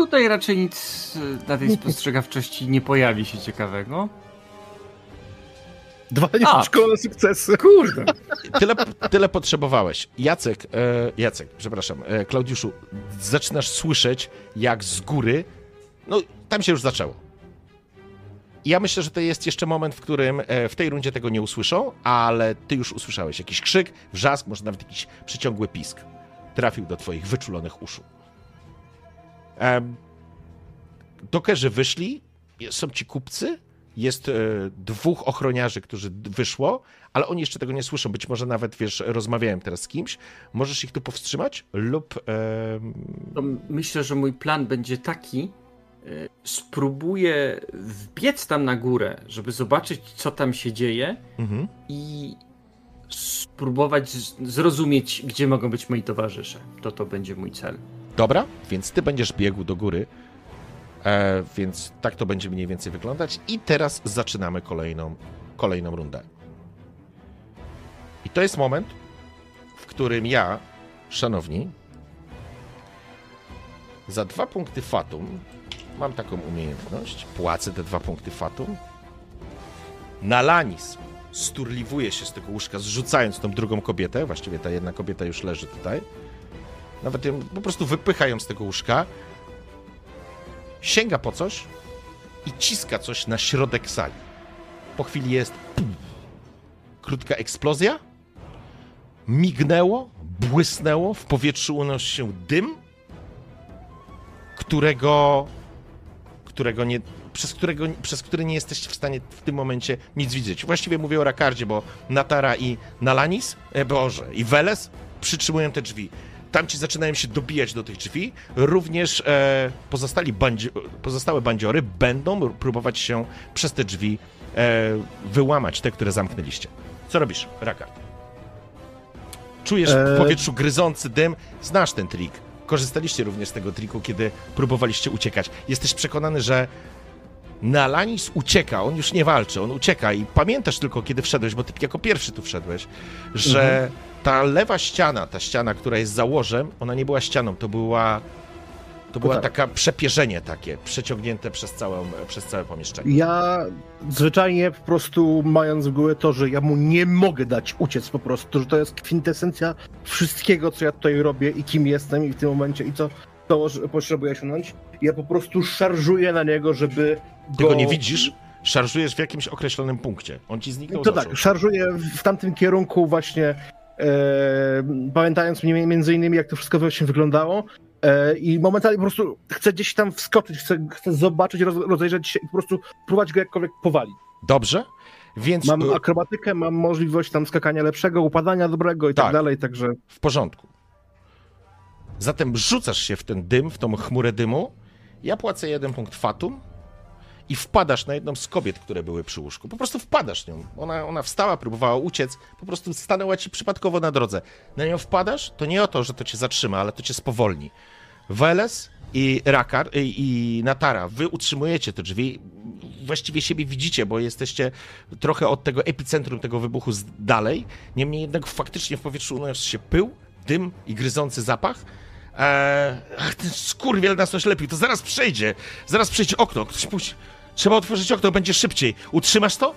Speaker 3: Tutaj raczej nic y, na tej spostrzegawczości nie pojawi się ciekawego.
Speaker 2: Dwa
Speaker 3: A.
Speaker 2: nieszkolone sukcesy.
Speaker 3: Kurde.
Speaker 1: Tyle, tyle potrzebowałeś. Jacek, e, Jacek, przepraszam, e, Klaudiuszu, zaczynasz słyszeć, jak z góry, no tam się już zaczęło. I ja myślę, że to jest jeszcze moment, w którym e, w tej rundzie tego nie usłyszą, ale ty już usłyszałeś jakiś krzyk, wrzask, może nawet jakiś przyciągły pisk. Trafił do twoich wyczulonych uszu. Dokerzy wyszli, są ci kupcy, jest e, dwóch ochroniarzy, którzy wyszło, ale oni jeszcze tego nie słyszą. Być może nawet, wiesz, rozmawiałem teraz z kimś. Możesz ich tu powstrzymać lub...
Speaker 3: myślę, że mój plan będzie taki. y, Spróbuję wbiec tam na górę, żeby zobaczyć, co tam się dzieje
Speaker 1: mhm.
Speaker 3: i spróbować zrozumieć, gdzie mogą być moi towarzysze. To to będzie mój cel.
Speaker 1: Dobra, więc ty będziesz biegł do góry. E, więc tak to będzie mniej więcej wyglądać. I teraz zaczynamy kolejną, kolejną rundę. I to jest moment, w którym ja, szanowni, za dwa punkty fatum, mam taką umiejętność, płacę te dwa punkty fatum. Nalanis sturliwuje się z tego łóżka, zrzucając tą drugą kobietę. Właściwie ta jedna kobieta już leży tutaj. Nawet ją po prostu wypycha ją z tego łóżka. Sięga po coś i ciska coś na środek sali. Po chwili jest krótka eksplozja. Mignęło, błysnęło, w powietrzu unosi się dym, którego, którego nie, przez, którego, przez który nie jesteście w stanie w tym momencie nic widzieć. Właściwie mówię o Rakardzie, bo Natara i Nalanis, e, Boże, i Weles przytrzymują te drzwi. Tamci zaczynają się dobijać do tych drzwi. Również e, pozostali bandzi pozostałe bandziory będą próbować się przez te drzwi e, wyłamać, te, które zamknęliście. Co robisz, Raka? Czujesz w
Speaker 2: E,
Speaker 1: powietrzu gryzący dym, znasz ten trik. Korzystaliście również z tego triku, kiedy próbowaliście uciekać. Jesteś przekonany, że Nalanis ucieka, on już nie walczy, on ucieka i pamiętasz tylko, kiedy wszedłeś, bo ty jako pierwszy tu wszedłeś, że ta lewa ściana, ta ściana, która jest za łożem, ona nie była ścianą, to była to była
Speaker 2: tak.
Speaker 1: taka przepierzenie takie, przeciągnięte przez całe, przez całe pomieszczenie.
Speaker 2: Ja zwyczajnie po prostu mając w głowie to, że ja mu nie mogę dać uciec po prostu, że to jest kwintesencja wszystkiego, co ja tutaj robię i kim jestem i w tym momencie i co to potrzebuję osiągnąć, ja po prostu szarżuję na niego, żeby
Speaker 1: Ty
Speaker 2: go...
Speaker 1: nie widzisz, szarżujesz w jakimś określonym punkcie. On ci zniknął
Speaker 2: To tak, szarżuję w tamtym kierunku właśnie, pamiętając mniej, między innymi jak to wszystko właśnie wyglądało e, i momentalnie po prostu chcę gdzieś tam wskoczyć, chcę, chcę zobaczyć, roz, rozejrzeć się i po prostu próbować go jakkolwiek powalić.
Speaker 1: Dobrze? Więc
Speaker 2: Mam
Speaker 1: e,
Speaker 2: akrobatykę, mam możliwość tam skakania lepszego, upadania dobrego i tak,
Speaker 1: Tak.
Speaker 2: dalej, także
Speaker 1: w porządku. Zatem rzucasz się w ten dym, w tą chmurę dymu. Ja płacę jeden punkt fatum i wpadasz na jedną z kobiet, które były przy łóżku. Po prostu wpadasz nią. Ona, ona wstała, próbowała uciec, po prostu stanęła ci przypadkowo na drodze. Na nią wpadasz, to nie o to, że to cię zatrzyma, ale to cię spowolni. Weles i Rakar i, i Natara, wy utrzymujecie te drzwi. Właściwie siebie widzicie, bo jesteście trochę od tego epicentrum tego wybuchu dalej. Niemniej jednak faktycznie w powietrzu unosi się pył, dym i gryzący zapach. Eee, ach, ten skurwiel nas oślepił, to zaraz przejdzie. Zaraz przejdzie okno, ktoś musi... Trzeba otworzyć okno, będzie szybciej. Utrzymasz to?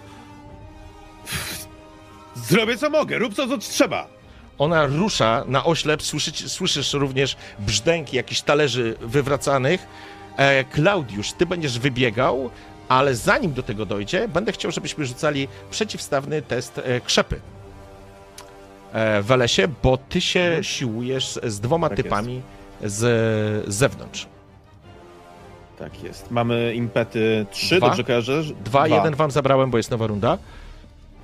Speaker 5: Zrobię co mogę, rób co, co trzeba.
Speaker 1: Ona rusza na oślep, słyszysz, słyszysz również brzdęki jakichś talerzy wywracanych. E, Klaudiusz, ty będziesz wybiegał, ale zanim do tego dojdzie, będę chciał, żebyśmy rzucali przeciwstawny test e, krzepy. E, w lesie, bo ty się siłujesz z dwoma
Speaker 5: Tak
Speaker 1: typami z, z zewnątrz.
Speaker 5: Tak jest. Mamy impety 3,
Speaker 1: Dwa.
Speaker 5: dobrze kojarzę?
Speaker 1: Dwa, jeden wam zabrałem, bo jest nowa runda.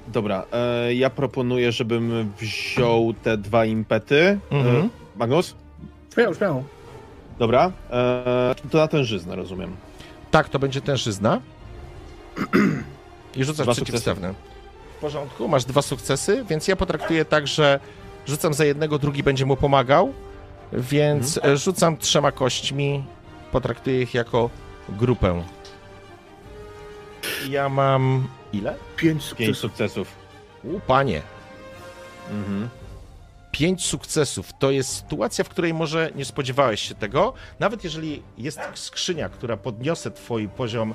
Speaker 5: Dobra, e, ja proponuję, żebym wziął te dwa impety.
Speaker 1: Mhm.
Speaker 5: E, Magnus?
Speaker 2: śmiało, śmiało.
Speaker 5: Dobra, e, to na tężyznę, rozumiem.
Speaker 1: Tak, to będzie tężyzna. I rzucasz
Speaker 5: Dwa
Speaker 1: przeciwstawne. W porządku, masz dwa sukcesy, więc ja potraktuję tak, że rzucam za jednego, drugi będzie mu pomagał, więc
Speaker 5: Mhm.
Speaker 1: e, rzucam trzema kośćmi, potraktuję ich jako grupę. Ja mam... ile?
Speaker 2: Pięć
Speaker 5: Pięć
Speaker 2: sukcesów.
Speaker 5: sukcesów.
Speaker 1: U, panie.
Speaker 5: Mhm.
Speaker 1: Pięć sukcesów to jest sytuacja, w której może nie spodziewałeś się tego. Nawet jeżeli jest skrzynia, która podniosę twój poziom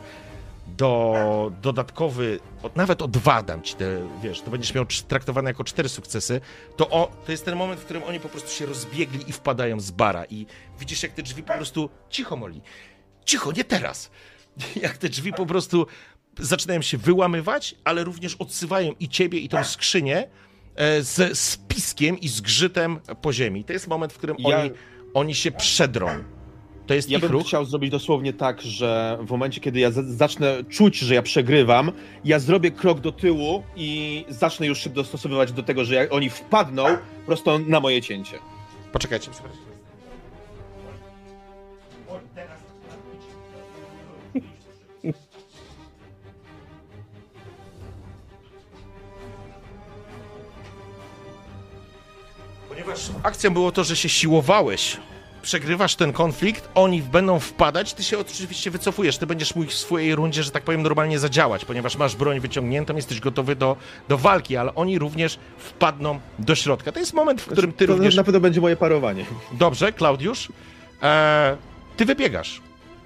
Speaker 1: do dodatkowy, nawet o dwa dam ci te, wiesz, to będziesz miał traktowane jako cztery sukcesy, to o, to jest ten moment, w którym oni po prostu się rozbiegli i wpadają z bara i widzisz, jak te drzwi po prostu, cicho Moli, cicho, nie teraz, jak te drzwi po prostu zaczynają się wyłamywać, ale również odsywają i ciebie, i tą skrzynię e, z spiskiem i zgrzytem po ziemi. To jest moment, w którym
Speaker 5: Ja-
Speaker 1: oni, oni się przedrą. To jest
Speaker 5: Ja
Speaker 1: ich
Speaker 5: bym
Speaker 1: ruch.
Speaker 5: chciał zrobić dosłownie tak, że w momencie, kiedy ja zacznę czuć, że ja przegrywam, ja zrobię krok do tyłu i zacznę już się dostosowywać do tego, że oni wpadną prosto na moje cięcie.
Speaker 1: Poczekajcie, przepraszam. Ponieważ akcją było to, że się siłowałeś, przegrywasz ten konflikt, oni będą wpadać, ty się oczywiście wycofujesz, ty będziesz mógł w swojej rundzie, że tak powiem, normalnie zadziałać, ponieważ masz broń wyciągniętą, jesteś gotowy do, do walki, ale oni również wpadną do środka. To jest moment, w którym ty
Speaker 5: to
Speaker 1: również...
Speaker 5: na pewno będzie moje parowanie.
Speaker 1: Dobrze, Klaudiusz. E, ty wybiegasz.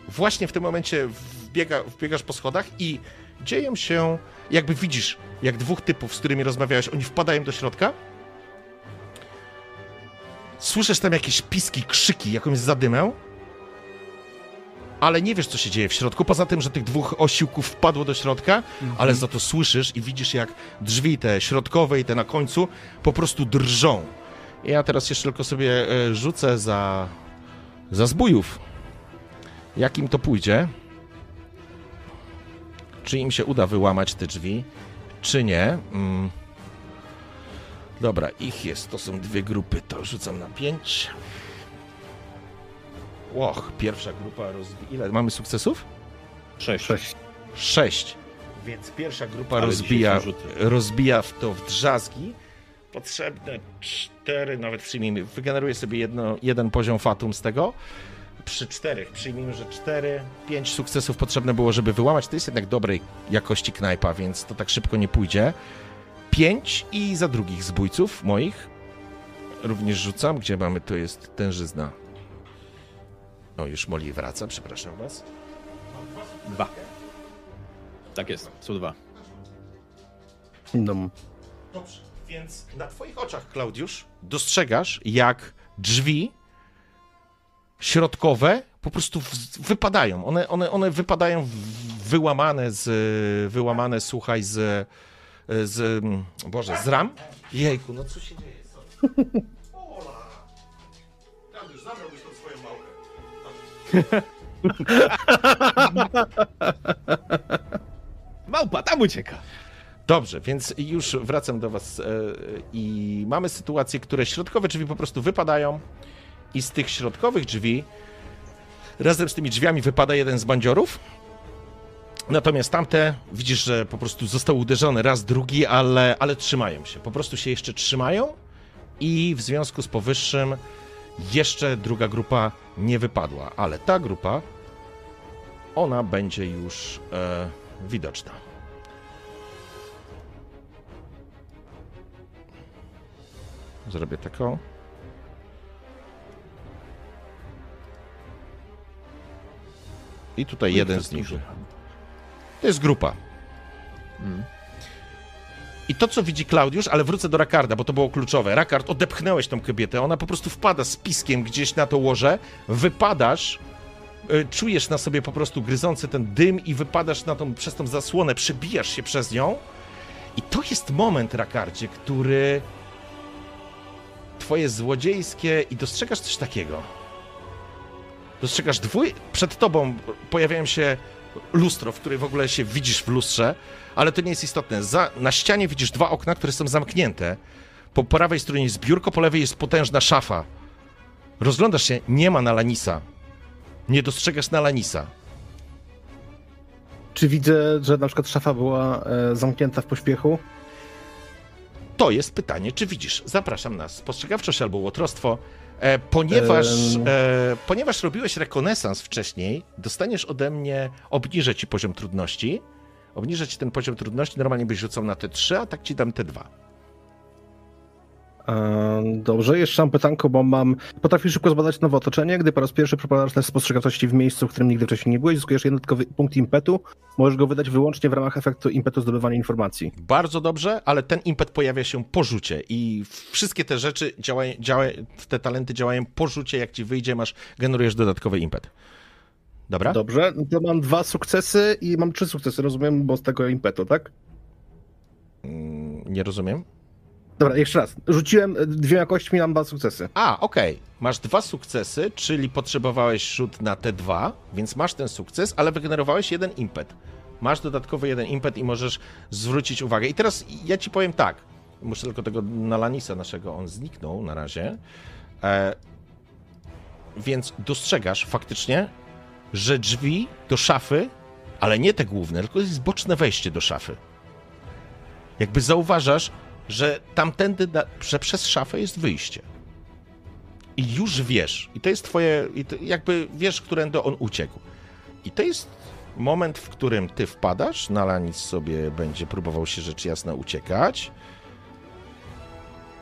Speaker 1: Właśnie w tym momencie wbiega, wbiegasz po schodach i dzieją się, jakby widzisz, jak dwóch typów, z którymi rozmawiałeś, oni wpadają do środka. Słyszysz tam jakieś piski, krzyki, jakąś zadymę. Ale nie wiesz, co się dzieje w środku, poza tym, że tych dwóch osiłków wpadło do środka, ale za to słyszysz i widzisz, jak drzwi te środkowe i te na końcu po prostu drżą. Ja teraz jeszcze tylko sobie e, rzucę za, za zbójów. Jak im to pójdzie? Czy im się uda wyłamać te drzwi, czy nie? Mm. Dobra, ich jest. To są dwie grupy. To rzucam na pięć. Och, pierwsza grupa rozbija. Ile mamy sukcesów?
Speaker 5: Sześć.
Speaker 2: Sześć.
Speaker 1: Sześć. Więc pierwsza grupa rozbija, rozbija w to w drzazgi. Potrzebne cztery, nawet przyjmijmy. Wygeneruję sobie jedno, jeden poziom fatum z tego. Przy czterech przyjmijmy, że cztery, pięć sukcesów potrzebne było, żeby wyłamać. To jest jednak dobrej jakości knajpa, więc to tak szybko nie pójdzie. Pięć i za drugich zbójców moich również rzucam. Gdzie mamy? To jest tężyzna. O, już Moli wraca, przepraszam was.
Speaker 5: Dwa. Tak jest, są dwa.
Speaker 2: No.
Speaker 1: Dobrze, więc na twoich oczach, Klaudiusz, dostrzegasz, jak drzwi środkowe po prostu wypadają. One, one, one wypadają wyłamane z, wyłamane, słuchaj, z, z, mm, Boże, z ram. Jejku, no co się dzieje? Klaudiusz, zabrałbyś tą swoją małpę.
Speaker 5: Małpa, tam ucieka.
Speaker 1: Dobrze, więc już wracam do Was e, i mamy sytuacje, które środkowe drzwi po prostu wypadają i z tych środkowych drzwi razem z tymi drzwiami wypada jeden z bandziorów. Natomiast tamte widzisz, że po prostu został uderzony raz, drugi, ale, ale trzymają się. Po prostu się jeszcze trzymają i w związku z powyższym jeszcze druga grupa nie wypadła, ale ta grupa ona będzie już e, widoczna. Zrobię taką. I tutaj jeden z nich. To jest grupa. I to, co widzi Klaudiusz, ale wrócę do Rakarda, bo to było kluczowe. Rakard, odepchnąłeś tą kobietę, ona po prostu wpada z piskiem gdzieś na to łoże, wypadasz, y, czujesz na sobie po prostu gryzący ten dym i wypadasz na tą, przez tą zasłonę, przebijasz się przez nią. I to jest moment, Rakardzie, który twoje złodziejskie i dostrzegasz coś takiego. Dostrzegasz dwój... Przed tobą pojawiają się lustro, w której w ogóle się widzisz w lustrze, ale to nie jest istotne. Za... Na ścianie widzisz dwa okna, które są zamknięte. Po prawej stronie jest biurko, po lewej jest potężna szafa. Rozglądasz się, nie ma Nalanisa. Nie dostrzegasz Nalanisa.
Speaker 2: Czy widzę, że na przykład szafa była e, zamknięta w pośpiechu?
Speaker 1: To jest pytanie, czy widzisz? Zapraszam nas. Spostrzegawczość albo łotrostwo. E, ponieważ, e, ponieważ robiłeś rekonesans wcześniej, dostaniesz ode mnie, obniżę ci poziom trudności. Obniżę ci ten poziom trudności, normalnie byś rzucał na te 3, a tak ci dam te
Speaker 2: 2. Dobrze, jeszcze mam pytanko, bo mam. Potrafisz szybko zbadać nowe otoczenie, gdy po raz pierwszy przeprowadzasz test spostrzegawczości w miejscu, w którym nigdy wcześniej nie byłeś, zyskujesz jeden dodatkowy punkt impetu. Możesz go wydać wyłącznie w ramach efektu impetu zdobywania informacji.
Speaker 1: Bardzo dobrze, ale ten impet pojawia się po rzucie i wszystkie te rzeczy działają, działają te talenty działają po rzucie, jak ci wyjdzie, masz, generujesz dodatkowy impet. Dobra?
Speaker 2: Dobrze, no to mam dwa sukcesy i mam trzy sukcesy, rozumiem, bo z tego impetu, tak?
Speaker 1: Mm, Nie rozumiem.
Speaker 2: Dobra, jeszcze raz. Rzuciłem e, dwiema kośćmi, mam dwa sukcesy.
Speaker 1: A, okej. Masz dwa sukcesy, czyli potrzebowałeś rzut na te dwa, więc masz ten sukces, ale wygenerowałeś jeden impet. Masz dodatkowy jeden impet i możesz zwrócić uwagę. I teraz ja ci powiem tak. Muszę tylko tego Nalanisa naszego, on zniknął na razie. E, więc dostrzegasz faktycznie, że drzwi do szafy, ale nie te główne, tylko jest boczne wejście do szafy. Jakby zauważasz, że tamtędy, na, że przez szafę jest wyjście. I już wiesz, i to jest twoje, jakby wiesz, którędy on uciekł. I to jest moment, w którym ty wpadasz, Nalanis sobie będzie próbował się rzecz jasna uciekać.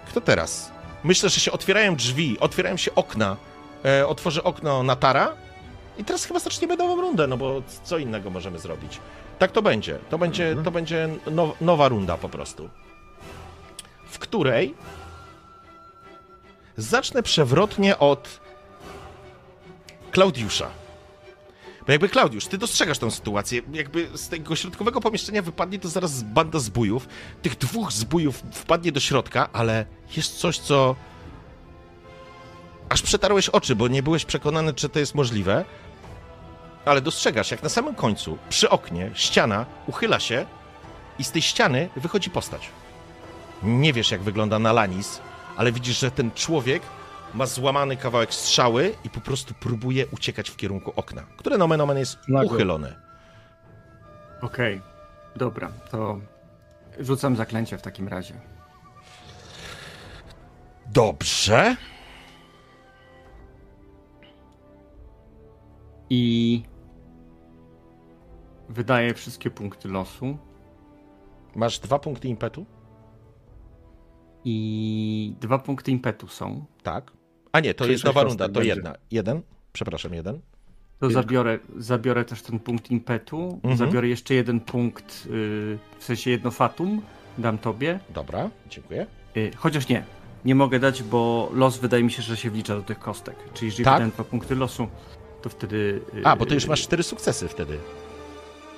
Speaker 1: Kto teraz? Myślę, że się otwierają drzwi, otwierają się okna. E, otworzy okno Natara i teraz chyba zaczniemy nową rundę, no bo co innego możemy zrobić. Tak to będzie. To będzie, to będzie now, nowa runda po prostu. W której zacznę przewrotnie od Klaudiusza. Bo jakby Klaudiusz, ty dostrzegasz tę sytuację, jakby z tego środkowego pomieszczenia wypadnie to zaraz banda zbójów. Tych dwóch zbójów wpadnie do środka, ale jest coś, co aż przetarłeś oczy, bo nie byłeś przekonany, czy to jest możliwe. Ale dostrzegasz, jak na samym końcu, przy oknie, ściana uchyla się i z tej ściany wychodzi postać. Nie wiesz, jak wygląda Nalanis, ale widzisz, że ten człowiek ma złamany kawałek strzały i po prostu próbuje uciekać w kierunku okna, które nomen omen jest uchylone.
Speaker 3: Okej, dobra, to rzucam zaklęcie w takim razie.
Speaker 1: Dobrze.
Speaker 3: I wydaję wszystkie punkty losu.
Speaker 1: Masz dwa punkty impetu?
Speaker 3: I dwa punkty impetu są.
Speaker 1: Tak. A nie, to
Speaker 2: Czyli
Speaker 1: jest nowa runda, to
Speaker 2: będzie.
Speaker 1: jedna. Jeden? Przepraszam, jeden.
Speaker 3: To zabiorę, zabiorę też ten punkt impetu.
Speaker 1: Mhm.
Speaker 3: Zabiorę jeszcze jeden punkt, y, w sensie jedno fatum. Dam tobie.
Speaker 1: Dobra, dziękuję.
Speaker 3: Y, chociaż nie. Nie mogę dać, bo los wydaje mi się, że się wlicza do tych kostek. Czyli jeżeli
Speaker 1: Tak?
Speaker 3: wydałem dwa punkty losu, to wtedy. y,
Speaker 1: A, bo ty już masz cztery sukcesy wtedy.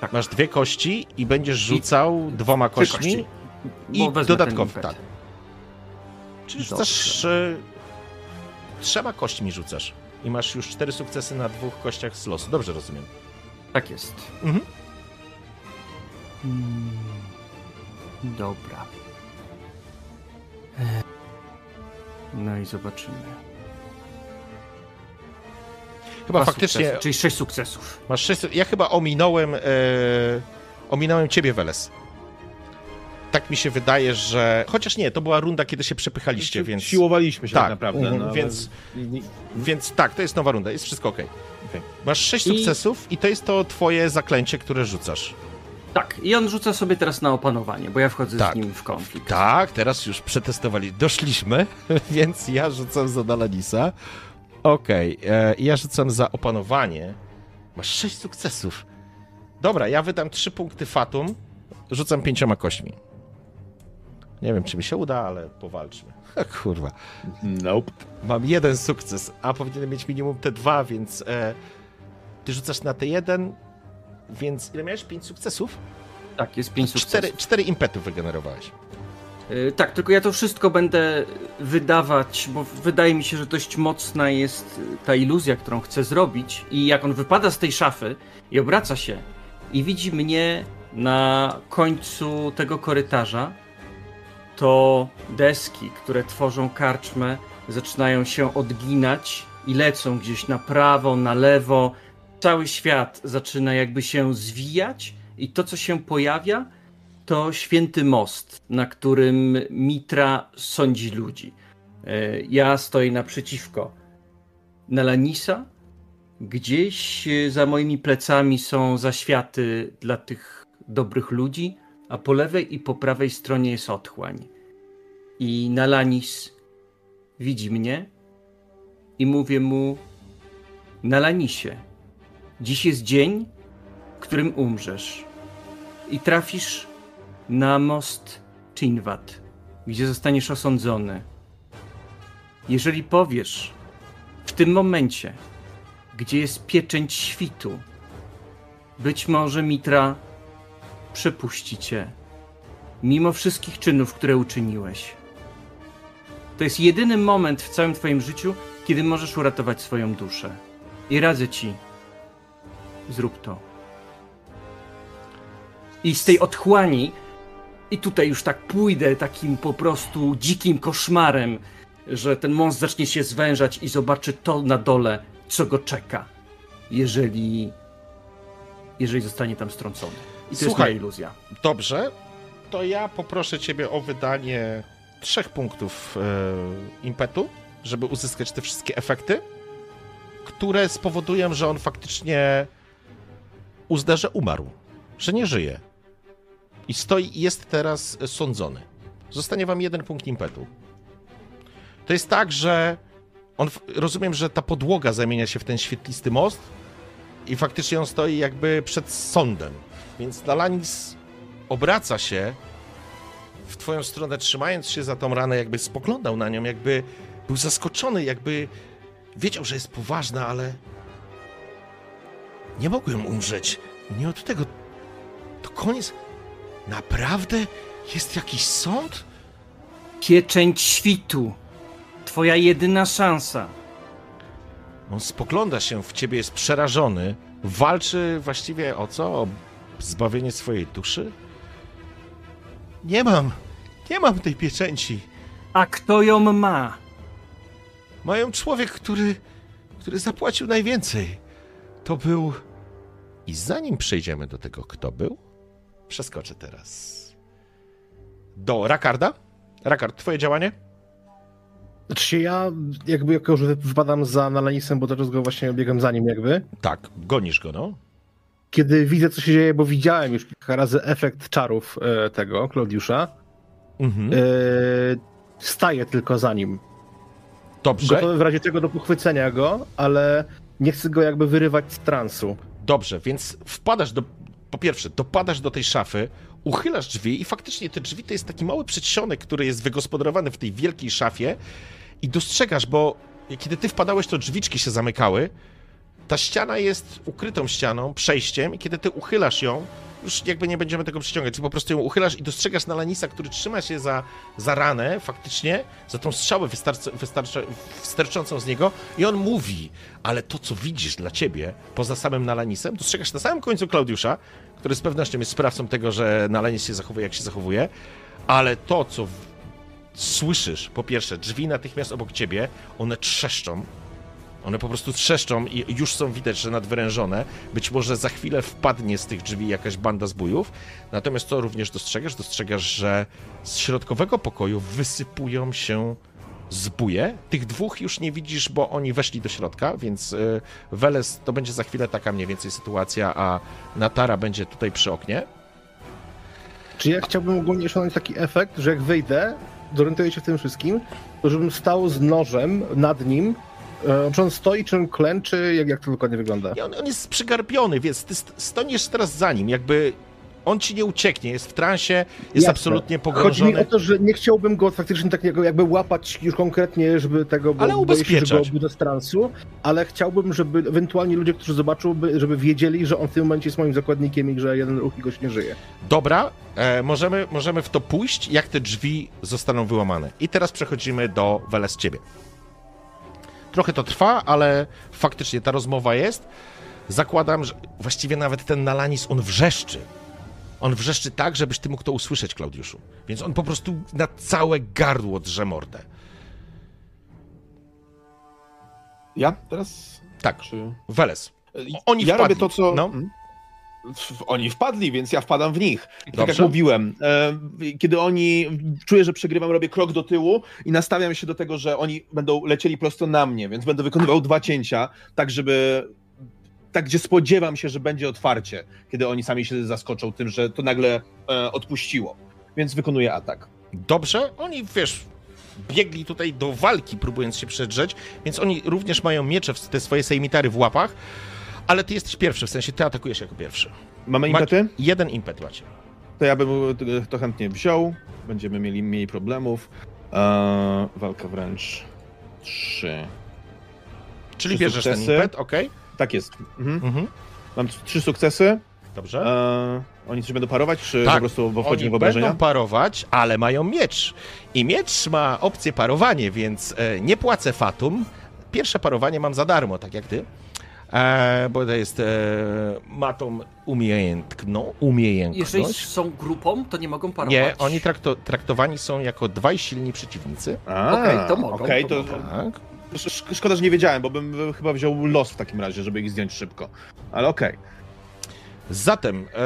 Speaker 3: Tak.
Speaker 1: Masz dwie kości i będziesz rzucał dwoma
Speaker 3: trzy
Speaker 1: kośćmi. I dodatkowo, tak. Czyli
Speaker 3: Dobrze.
Speaker 1: rzucasz. e, trzema kośćmi rzucasz. I masz już cztery sukcesy na dwóch kościach z losu. Dobrze rozumiem.
Speaker 3: Tak jest.
Speaker 1: Mhm.
Speaker 3: Mm, Dobra. E, No i zobaczymy.
Speaker 1: Chyba
Speaker 3: Dwa
Speaker 1: faktycznie
Speaker 3: sukcesy, czyli sześć sukcesów.
Speaker 1: masz sześć. Ja chyba ominąłem. E, ominąłem ciebie, Weles. Tak mi się wydaje, że. Chociaż nie, to była runda, kiedy się przepychaliście, więc.
Speaker 5: Siłowaliśmy się
Speaker 1: Tak,
Speaker 5: tak, naprawdę.
Speaker 1: mhm,
Speaker 5: no, ale-
Speaker 1: więc-
Speaker 5: i-
Speaker 1: Więc tak, to jest nowa runda, jest wszystko ok.
Speaker 5: Okej.
Speaker 1: Masz sześć
Speaker 3: I-
Speaker 1: sukcesów i to jest to twoje zaklęcie, które rzucasz.
Speaker 3: Tak, i on rzuca sobie teraz na opanowanie, bo ja wchodzę
Speaker 1: Tak.
Speaker 3: z nim w konflikt.
Speaker 1: Tak, teraz już przetestowali. Doszliśmy, więc ja rzucam za Dalanisa. Okej, e, ja rzucam za opanowanie. Masz sześć sukcesów. Dobra, ja wydam trzy punkty fatum. Rzucam pięcioma kośćmi. Nie wiem, czy mi się uda, ale powalczmy. Kurwa.
Speaker 5: Nope.
Speaker 1: Mam jeden sukces, a powinienem mieć minimum te dwa, więc e, ty rzucasz na te jeden, więc ile miałeś? Pięć sukcesów?
Speaker 3: Tak, jest pięć
Speaker 1: Cztery,
Speaker 3: sukcesów.
Speaker 1: cztery impetu wygenerowałeś.
Speaker 3: Y, Tak, tylko ja to wszystko będę wydawać, bo wydaje mi się, że dość mocna jest ta iluzja, którą chcę zrobić. I jak on wypada z tej szafy i obraca się i widzi mnie na końcu tego korytarza, to deski, które tworzą karczmę, zaczynają się odginać i lecą gdzieś na prawo, na lewo. Cały świat zaczyna jakby się zwijać, i to, co się pojawia, to święty most, na którym Mitra sądzi ludzi. E, Ja stoję naprzeciwko Nalanisa. Gdzieś za moimi plecami są zaświaty dla tych dobrych ludzi, a po lewej i po prawej stronie jest otchłań. I Nalanis widzi mnie i mówię mu: Nalanisie, dziś jest dzień, w którym umrzesz i trafisz na most Chinwat, gdzie zostaniesz osądzony. Jeżeli powiesz w tym momencie, gdzie jest pieczęć świtu, być może Mitra przepuści cię, mimo wszystkich czynów, które uczyniłeś. To jest jedyny moment w całym twoim życiu, kiedy możesz uratować swoją duszę. I radzę ci, zrób to. I z tej otchłani, i tutaj już tak pójdę takim po prostu dzikim koszmarem, że ten most zacznie się zwężać i zobaczy to na dole, co go czeka, jeżeli, jeżeli zostanie tam strącony. I to jest
Speaker 1: Słuchaj.
Speaker 3: moja iluzja.
Speaker 1: Dobrze, to ja poproszę ciebie o wydanie trzech punktów e, impetu, żeby uzyskać te wszystkie efekty, które spowodują, że on faktycznie uzna, że umarł, że nie żyje. I stoi i jest teraz sądzony. Zostanie wam jeden punkt impetu. To jest tak, że on, rozumiem, że ta podłoga zamienia się w ten świetlisty most i faktycznie on stoi jakby przed sądem. Więc Dalanis obraca się w twoją stronę, trzymając się za tą ranę, jakby spoglądał na nią, jakby był zaskoczony, jakby wiedział, że jest poważna, ale nie mogłem umrzeć. Nie od tego. To koniec. Naprawdę jest jakiś sąd?
Speaker 3: Pieczęć świtu. Twoja jedyna szansa.
Speaker 1: On spogląda się w ciebie, jest przerażony. Walczy właściwie o co? O zbawienie swojej duszy? Nie mam. Nie mam tej pieczęci.
Speaker 3: A kto ją ma?
Speaker 1: Mają człowiek, który, który zapłacił najwięcej. To był. I zanim przejdziemy do tego, kto był, przeskoczę teraz do Rakarda. Rakard, twoje działanie?
Speaker 2: Znaczy się ja jakby jako, że wypadam za Nalanisem, bo teraz go właśnie biegam za nim jakby.
Speaker 1: Tak, gonisz go, no.
Speaker 2: Kiedy widzę, co się dzieje, bo widziałem już kilka razy efekt czarów e, tego, Klaudiusza,
Speaker 1: Mhm.
Speaker 2: e, staję tylko za nim.
Speaker 1: Dobrze,
Speaker 2: Gotowy w razie czego do pochwycenia go, ale nie chcę go jakby wyrywać z transu.
Speaker 1: dobrze, więc wpadasz do. Po pierwsze, dopadasz do tej szafy, uchylasz drzwi i faktycznie te drzwi to jest taki mały przedsionek, który jest wygospodarowany w tej wielkiej szafie i dostrzegasz, bo kiedy ty wpadałeś, to drzwiczki się zamykały. Ta ściana jest ukrytą ścianą, przejściem i kiedy ty uchylasz ją, już jakby nie będziemy tego przyciągać, ty po prostu ją uchylasz i dostrzegasz Nalanisa, który trzyma się za, za ranę faktycznie, za tą strzałę wystarczy, wystarczy, sterczącą z niego i on mówi, ale to, co widzisz dla ciebie, poza samym Nalanisem, dostrzegasz na samym końcu Klaudiusza, który z pewnością jest sprawcą tego, że Nalanis się zachowuje, jak się zachowuje, ale to, co słyszysz, po pierwsze, drzwi natychmiast obok ciebie, one trzeszczą, one po prostu trzeszczą i już są widać, że nadwyrężone. Być może za chwilę wpadnie z tych drzwi jakaś banda zbójów. Natomiast co również dostrzegasz? Dostrzegasz, że z środkowego pokoju wysypują się zbóje. Tych dwóch już nie widzisz, bo oni weszli do środka, więc y, Weles to będzie za chwilę taka mniej więcej sytuacja, a Natara będzie tutaj przy oknie.
Speaker 2: Czy ja chciałbym ogólnie osiągnąć taki efekt, że jak wyjdę, zorientuję się w tym wszystkim, to żebym stał z nożem nad nim, czy on stoi, czy on klęczy, jak, jak to dokładnie wygląda?
Speaker 1: On, on jest przygarbiony, więc ty st- stoniesz teraz za nim, jakby on ci nie ucieknie, jest w transie, jest
Speaker 2: Jasne.
Speaker 1: absolutnie
Speaker 2: Chodzi mi
Speaker 1: pogrążony.
Speaker 2: o to, że nie chciałbym go faktycznie tak jakby- łapać już konkretnie, żeby tego, bo
Speaker 1: Ale
Speaker 2: boję się, że go
Speaker 1: ubezpieczać.
Speaker 2: z transu, ale chciałbym, żeby ewentualnie ludzie, którzy zobaczą, by- żeby wiedzieli, że on w tym momencie jest moim zakładnikiem i że jeden ruch goś nie żyje.
Speaker 1: Dobra, e, możemy, możemy w to pójść, jak te drzwi zostaną wyłamane. I teraz przechodzimy do Weles ciebie. Trochę to trwa, ale faktycznie ta rozmowa jest. Zakładam, że właściwie nawet ten Nalanis, on wrzeszczy. On wrzeszczy tak, żebyś ty mógł to usłyszeć, Klaudiuszu. Więc on po prostu na całe gardło drze mordę.
Speaker 5: Ja teraz?
Speaker 1: Tak,
Speaker 5: Czy...
Speaker 1: Weles. Oni
Speaker 5: ja
Speaker 1: wpadli.
Speaker 5: robię to, co...
Speaker 1: No.
Speaker 5: Mm. Oni wpadli, więc ja wpadam w nich. I Tak jak mówiłem, e, kiedy oni czuję, że przegrywam, robię krok do tyłu i nastawiam się do tego, że oni będą lecieli prosto na mnie, więc będę wykonywał dwa cięcia, tak żeby tak, gdzie spodziewam się, że będzie otwarcie, kiedy oni sami się zaskoczą tym, że to nagle e, odpuściło. Więc wykonuję atak.
Speaker 1: Dobrze, oni wiesz, biegli tutaj do walki, próbując się przedrzeć, więc oni również mają miecze, te swoje sejmitary w łapach, ale ty jesteś pierwszy, w sensie ty atakujesz jako pierwszy.
Speaker 5: Mamy
Speaker 1: Ma-
Speaker 5: impety?
Speaker 1: Jeden impet macie.
Speaker 5: To ja bym e, to chętnie wziął. Będziemy mieli mniej problemów. E, walka wręcz 3.
Speaker 1: Czyli
Speaker 5: Trzy
Speaker 1: bierzesz ten
Speaker 5: sukcesy.
Speaker 1: impet, okej?
Speaker 5: Tak jest. Mhm.
Speaker 1: Mhm.
Speaker 5: Mam trzy sukcesy.
Speaker 1: Dobrze.
Speaker 5: E, oni coś będą parować, czy
Speaker 1: Tak,
Speaker 5: po prostu bo wchodzimy
Speaker 1: Oni
Speaker 5: w obrażenia?
Speaker 1: będą parować, ale mają miecz. I miecz ma opcję parowanie, więc e, nie płacę fatum. Pierwsze parowanie mam za darmo, tak jak ty. E, bo to jest. E, ma tą umiejętną, umiejętność.
Speaker 6: Jeżeli są grupą, to nie mogą parować.
Speaker 1: Nie, oni trakto, traktowani są jako dwaj silni przeciwnicy.
Speaker 5: A,
Speaker 6: Okej, to mogą,
Speaker 5: okej,
Speaker 6: to
Speaker 5: to.
Speaker 1: Tak.
Speaker 5: sz- szkoda, że nie wiedziałem, bo bym chyba wziął los w takim razie, żeby ich zdjąć szybko. Ale okej.
Speaker 1: Zatem e,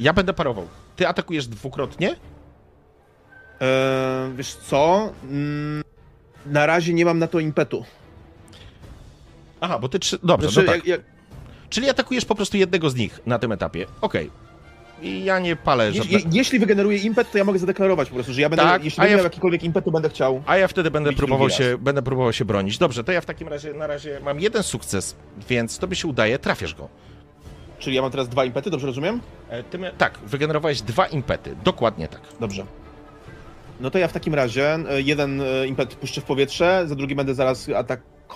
Speaker 1: ja będę parował. Ty atakujesz dwukrotnie?
Speaker 5: E, Wiesz co? Mm, Na razie nie mam na to impetu.
Speaker 1: Aha, bo ty trzy. Dobrze,
Speaker 5: Znaczy,
Speaker 1: no tak.
Speaker 5: jak, jak,
Speaker 1: Czyli atakujesz po prostu jednego z nich na tym etapie. Okej. I ja nie palę
Speaker 5: je,
Speaker 1: żadne...
Speaker 5: je, jeśli wygeneruję impet, to ja mogę zadeklarować po prostu, że ja będę,
Speaker 1: Tak,
Speaker 5: jeśli będę
Speaker 1: ja
Speaker 5: miał
Speaker 1: w-
Speaker 5: jakikolwiek impet, to będę chciał.
Speaker 1: A ja wtedy będę próbował się, będę próbował się bronić. Dobrze, to ja w takim razie na razie mam jeden sukces, więc tobie się udaje, trafiasz go.
Speaker 5: Czyli ja mam teraz dwa impety, dobrze rozumiem?
Speaker 1: E, Ty mia- tak, wygenerowałeś dwa impety. Dokładnie tak.
Speaker 5: Dobrze. No to ja w takim razie e, jeden e, impet puszczę w powietrze, za drugi będę zaraz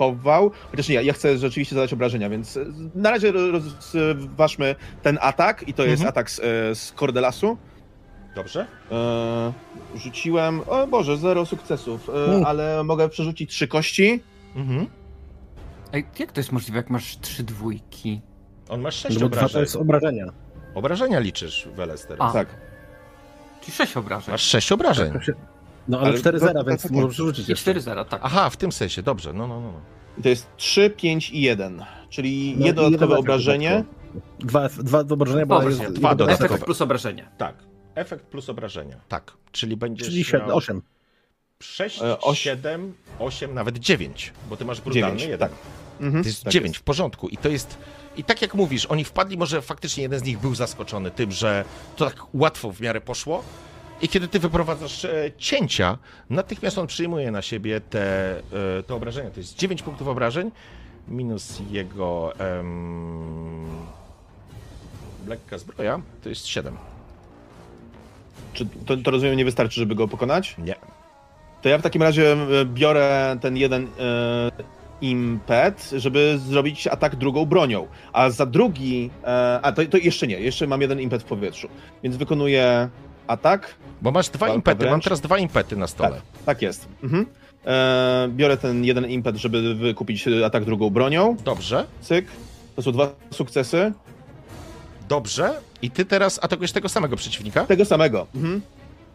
Speaker 5: atakował. Chociaż nie, ja chcę rzeczywiście zadać obrażenia, więc e, na razie rozważmy ten atak i to jest
Speaker 1: Mhm.
Speaker 5: atak z, e, z Cordelasu.
Speaker 1: Dobrze?
Speaker 5: E, rzuciłem, o Boże, zero sukcesów, e, ale mogę przerzucić trzy kości.
Speaker 1: Mhm.
Speaker 6: Ej, jak to jest możliwe, jak masz trzy dwójki?
Speaker 1: On ma sześć
Speaker 2: No dwa to
Speaker 1: obrażeń.
Speaker 2: jest obrażenia.
Speaker 1: Obrażenia liczysz, Weles, teraz.
Speaker 6: A.
Speaker 5: Tak.
Speaker 6: Czyli 6 obrażeń.
Speaker 1: Masz 6 obrażeń.
Speaker 2: Tak, No ale
Speaker 5: Ale
Speaker 2: 4
Speaker 5: to- to-
Speaker 2: więc
Speaker 5: to- to-
Speaker 2: może przerzucić
Speaker 6: I
Speaker 2: jeszcze.
Speaker 6: 4-0, tak.
Speaker 1: Aha, w tym sensie, dobrze, no, no, no. no.
Speaker 5: I to jest 3, 5 i 1. Czyli
Speaker 2: No
Speaker 5: jedno dodatkowe obrażenie.
Speaker 2: Dwa, dwa, obrażenia, bo jest
Speaker 1: dwa dodatkowe.
Speaker 2: efekt.
Speaker 6: Efekt plus obrażenia.
Speaker 1: Tak. Efekt plus obrażenia. Tak. Czyli będziesz
Speaker 2: Czyli 7,
Speaker 1: miał
Speaker 2: 8.
Speaker 1: 6,
Speaker 5: E, oś-
Speaker 1: 7, 8, nawet 9, bo ty masz brutalny
Speaker 5: 9,
Speaker 1: jeden.
Speaker 5: tak. Mhm,
Speaker 1: To jest
Speaker 5: tak
Speaker 1: 9 w porządku i to jest. I tak jak mówisz, oni wpadli, może faktycznie jeden z nich był zaskoczony tym, że to tak łatwo w miarę poszło. I kiedy ty wyprowadzasz e, cięcia, natychmiast on przyjmuje na siebie te, e, te obrażenia. To jest 9 punktów obrażeń minus jego em, lekka zbroja, to jest 7.
Speaker 5: Czy to, to rozumiem nie wystarczy, żeby go pokonać?
Speaker 1: Nie.
Speaker 5: To ja w takim razie e, biorę ten jeden impet, żeby zrobić atak drugą bronią. A za drugi. A to, to jeszcze nie, jeszcze mam jeden impet w powietrzu. Więc wykonuję atak.
Speaker 1: Bo masz dwa impety, mam
Speaker 5: wręcz.
Speaker 1: teraz dwa impety na stole.
Speaker 5: Tak jest. Mhm. E, biorę ten jeden impet, żeby wykupić atak drugą bronią.
Speaker 1: Dobrze,
Speaker 5: Cyk. To są dwa sukcesy.
Speaker 1: dobrze. I ty teraz atakujesz tego samego przeciwnika?
Speaker 5: Tego samego. Mhm.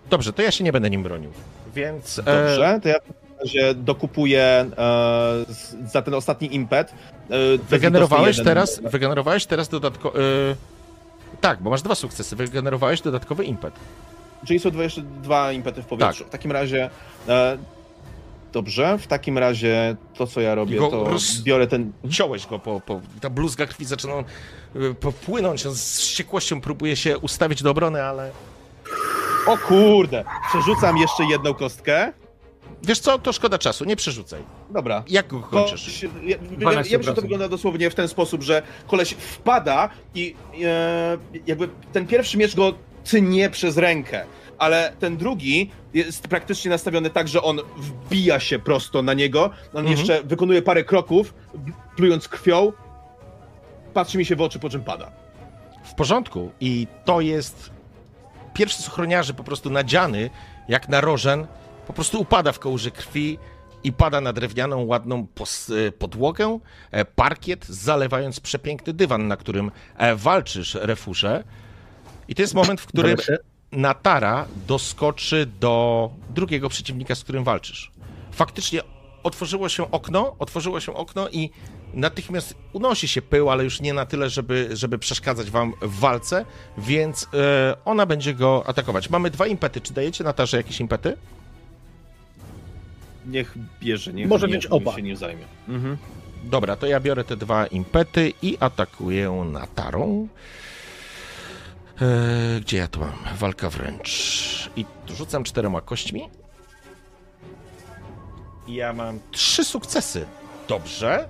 Speaker 1: Dobrze, to ja się nie będę nim bronił. Więc. e,
Speaker 5: Dobrze, to ja w takim razie dokupuję e, za ten ostatni impet. E,
Speaker 1: Wygenerowałeś teraz, wygenerowałeś teraz dodatkowo. Tak, bo masz dwa sukcesy. Wygenerowałeś dodatkowy impet.
Speaker 5: Czyli są dwa, jeszcze dwa impety w powietrzu.
Speaker 1: Tak.
Speaker 5: W takim razie. E, dobrze, w takim razie to, co ja robię, to
Speaker 1: roz-
Speaker 5: biorę ten.
Speaker 1: Ciąłeś go, po, po, ta bluzga krwi zaczyna y, popłynąć. On z wściekłością próbuje się ustawić do obrony, ale.
Speaker 5: O kurde! Przerzucam jeszcze jedną kostkę.
Speaker 1: Wiesz co, to szkoda czasu, nie przerzucaj.
Speaker 5: Dobra.
Speaker 1: Jak go
Speaker 5: To,
Speaker 1: kończysz?
Speaker 5: się- ja, ja,
Speaker 6: 12
Speaker 5: ja myślę, że to wygląda dosłownie w ten sposób, że koleś wpada i e, jakby ten pierwszy miecz go tnie przez rękę, ale ten drugi jest praktycznie nastawiony tak, że on wbija się prosto na niego, on
Speaker 1: Mhm.
Speaker 5: jeszcze wykonuje parę kroków, plując krwią, patrzy mi się w oczy, po czym pada.
Speaker 1: W porządku. I to jest pierwszy z ochroniarzy po prostu nadziany, jak narożen, po prostu upada w kołże krwi i pada na drewnianą, ładną e, podłogę, e, parkiet, zalewając przepiękny dywan, na którym e, walczysz, refusze. I to jest moment, w którym? Natara doskoczy do drugiego przeciwnika, z którym walczysz. Faktycznie otworzyło się okno, otworzyło się okno i natychmiast unosi się pył, ale już nie na tyle, żeby, żeby przeszkadzać wam w walce, więc e, ona będzie go atakować. Mamy dwa impety. Czy dajecie Natarze jakieś impety?
Speaker 5: Niech bierze, niech
Speaker 2: Może
Speaker 5: nie,
Speaker 2: mieć oba.
Speaker 5: się nie zajmie. Mhm.
Speaker 1: Dobra, to ja biorę te dwa impety i atakuję Natarą. E, gdzie ja tu mam? Walka wręcz. I rzucam czterema kośćmi. I ja mam trzy sukcesy. Dobrze.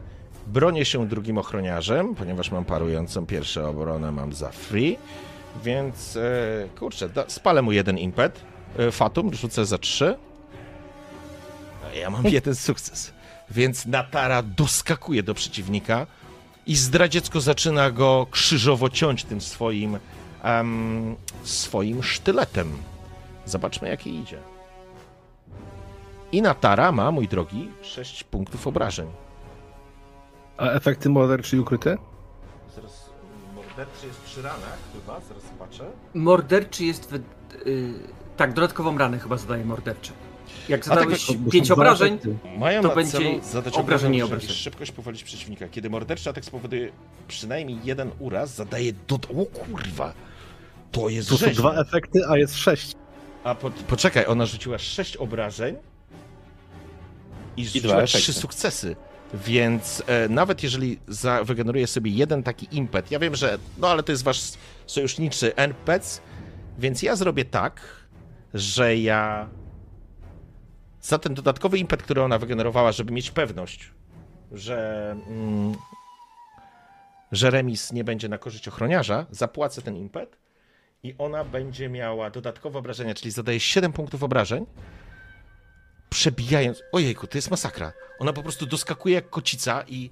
Speaker 1: Bronię się drugim ochroniarzem, ponieważ mam parującą pierwszą obronę, mam za free. Więc e, kurczę, da, spalę mu jeden impet. E, Fatum rzucę za trzy. A ja mam jeden sukces. Więc Natara doskakuje do przeciwnika i zdradziecko zaczyna go krzyżowo ciąć tym swoim, em, swoim sztyletem. Zobaczmy, jaki idzie. I Natara ma, mój drogi, 6 punktów obrażeń.
Speaker 2: A efekty morderczy i ukryte?
Speaker 1: Zaraz, morderczy jest przy ranach chyba, zaraz patrzę.
Speaker 6: Morderczy jest. Wy... y, tak, dodatkową ranę chyba zadaje morderczy. Jak
Speaker 1: tak,
Speaker 6: zadałeś
Speaker 2: Bo są
Speaker 6: 5
Speaker 2: dwa
Speaker 6: obrażeń.
Speaker 1: Mają
Speaker 6: To będzie obrażenie i
Speaker 1: obrażenie szybkość powolić przeciwnika. Kiedy morderczy atak spowoduje przynajmniej jeden uraz, zadaje do... O kurwa! To jest
Speaker 2: Tu są
Speaker 1: rzeźnia.
Speaker 2: dwa efekty, a jest sześć.
Speaker 1: A po, poczekaj, ona rzuciła 6 obrażeń i rzuciła
Speaker 5: dwa
Speaker 1: 3
Speaker 5: efekty.
Speaker 1: sukcesy. Więc e, nawet jeżeli za, wygeneruje sobie jeden taki impet, ja wiem, że no ale to jest wasz sojuszniczy NPC, więc ja zrobię tak, że ja za ten dodatkowy impet, który ona wygenerowała, żeby mieć pewność, że, mm, że remis nie będzie na korzyść ochroniarza, zapłacę ten impet i ona będzie miała dodatkowe obrażenia, czyli zadaje 7 punktów obrażeń, przebijając. Ojejku, to jest masakra. Ona po prostu doskakuje jak kocica i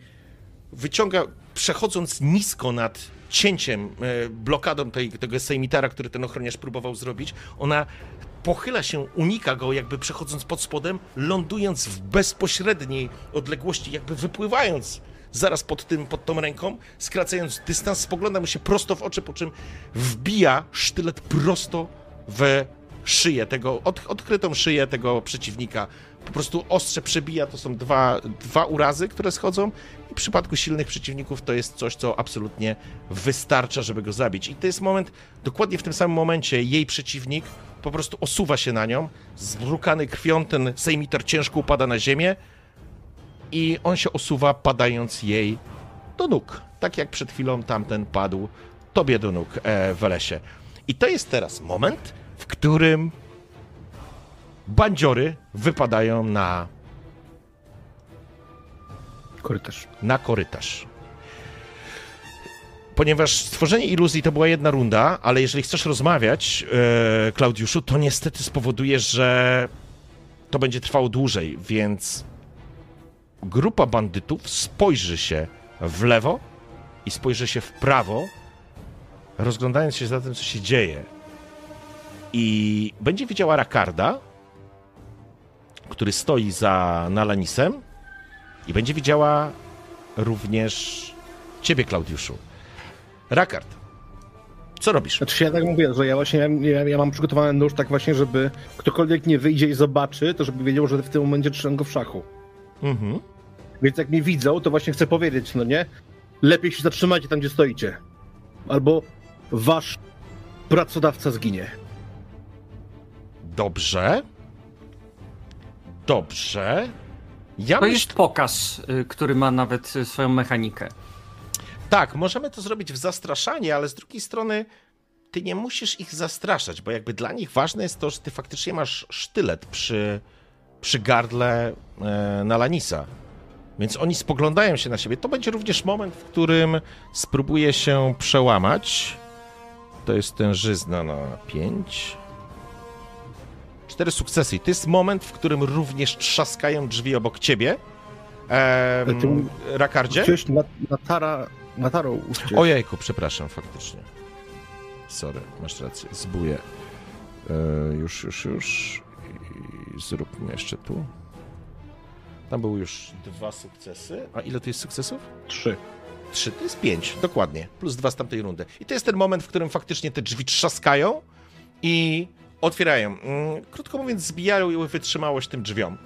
Speaker 1: wyciąga, przechodząc nisko nad cięciem, e, blokadą tej, tego sejmitara, który ten ochroniarz próbował zrobić, ona pochyla się, unika go, jakby przechodząc pod spodem, lądując w bezpośredniej odległości, jakby wypływając zaraz pod, tym, pod tą ręką, skracając dystans, spogląda mu się prosto w oczy, po czym wbija sztylet prosto w szyję tego, od, odkrytą szyję tego przeciwnika. Po prostu ostrze przebija, to są dwa, dwa urazy, które schodzą i w przypadku silnych przeciwników to jest coś, co absolutnie wystarcza, żeby go zabić. I to jest moment, dokładnie w tym samym momencie jej przeciwnik po prostu osuwa się na nią, zbrukany krwią ten sejmitor ciężko upada na ziemię i on się osuwa, padając jej do nóg. Tak jak przed chwilą tamten padł tobie do nóg e, w lesie. I to jest teraz moment, w którym bandziory wypadają na,
Speaker 2: Korytarz.
Speaker 1: na korytarz. Ponieważ stworzenie iluzji to była jedna runda, ale jeżeli chcesz rozmawiać, e, Klaudiuszu, to niestety spowoduje, że to będzie trwało dłużej, więc grupa bandytów spojrzy się w lewo i spojrzy się w prawo, rozglądając się za tym, co się dzieje. I będzie widziała Rakarda, który stoi za Nalanisem, i będzie widziała również ciebie, Klaudiuszu. Rakard, co robisz?
Speaker 2: Znaczy ja tak mówię, że ja właśnie ja, ja mam przygotowany nóż tak właśnie, żeby ktokolwiek nie wyjdzie i zobaczy, to żeby wiedział, że w tym momencie trzymam go w szachu.
Speaker 1: Mhm.
Speaker 2: Więc jak mnie widzą, to właśnie chcę powiedzieć, no nie? Lepiej się zatrzymajcie tam, gdzie stoicie. Albo wasz pracodawca zginie.
Speaker 1: Dobrze. Dobrze. Ja
Speaker 6: To
Speaker 1: myśl...
Speaker 6: jest pokaz, y, który ma nawet y, swoją mechanikę.
Speaker 1: Tak, możemy to zrobić w zastraszanie, ale z drugiej strony ty nie musisz ich zastraszać, bo jakby dla nich ważne jest to, że ty faktycznie masz sztylet przy, przy gardle e, Nalanisa. Więc oni spoglądają się na siebie. To będzie również moment, w którym spróbuję się przełamać. To jest ten żyzna na 5. Cztery sukcesy. I to jest moment, w którym również trzaskają drzwi obok ciebie.
Speaker 2: Ale ty-
Speaker 1: Ehm, Rakardzie?
Speaker 2: Chciałeś na, na tara, na tarą.
Speaker 1: Ojejku, przepraszam, faktycznie. Sorry, masz rację, zbuję. E, już, już, już. I zróbmy jeszcze tu. Tam były już dwa sukcesy. A ile to jest sukcesów?
Speaker 2: Trzy.
Speaker 1: Trzy, to jest pięć, dokładnie. Plus dwa z tamtej rundy. I to jest ten moment, w którym faktycznie te drzwi trzaskają i otwierają. Mm, Krótko mówiąc, zbijają wytrzymałość tym drzwiom.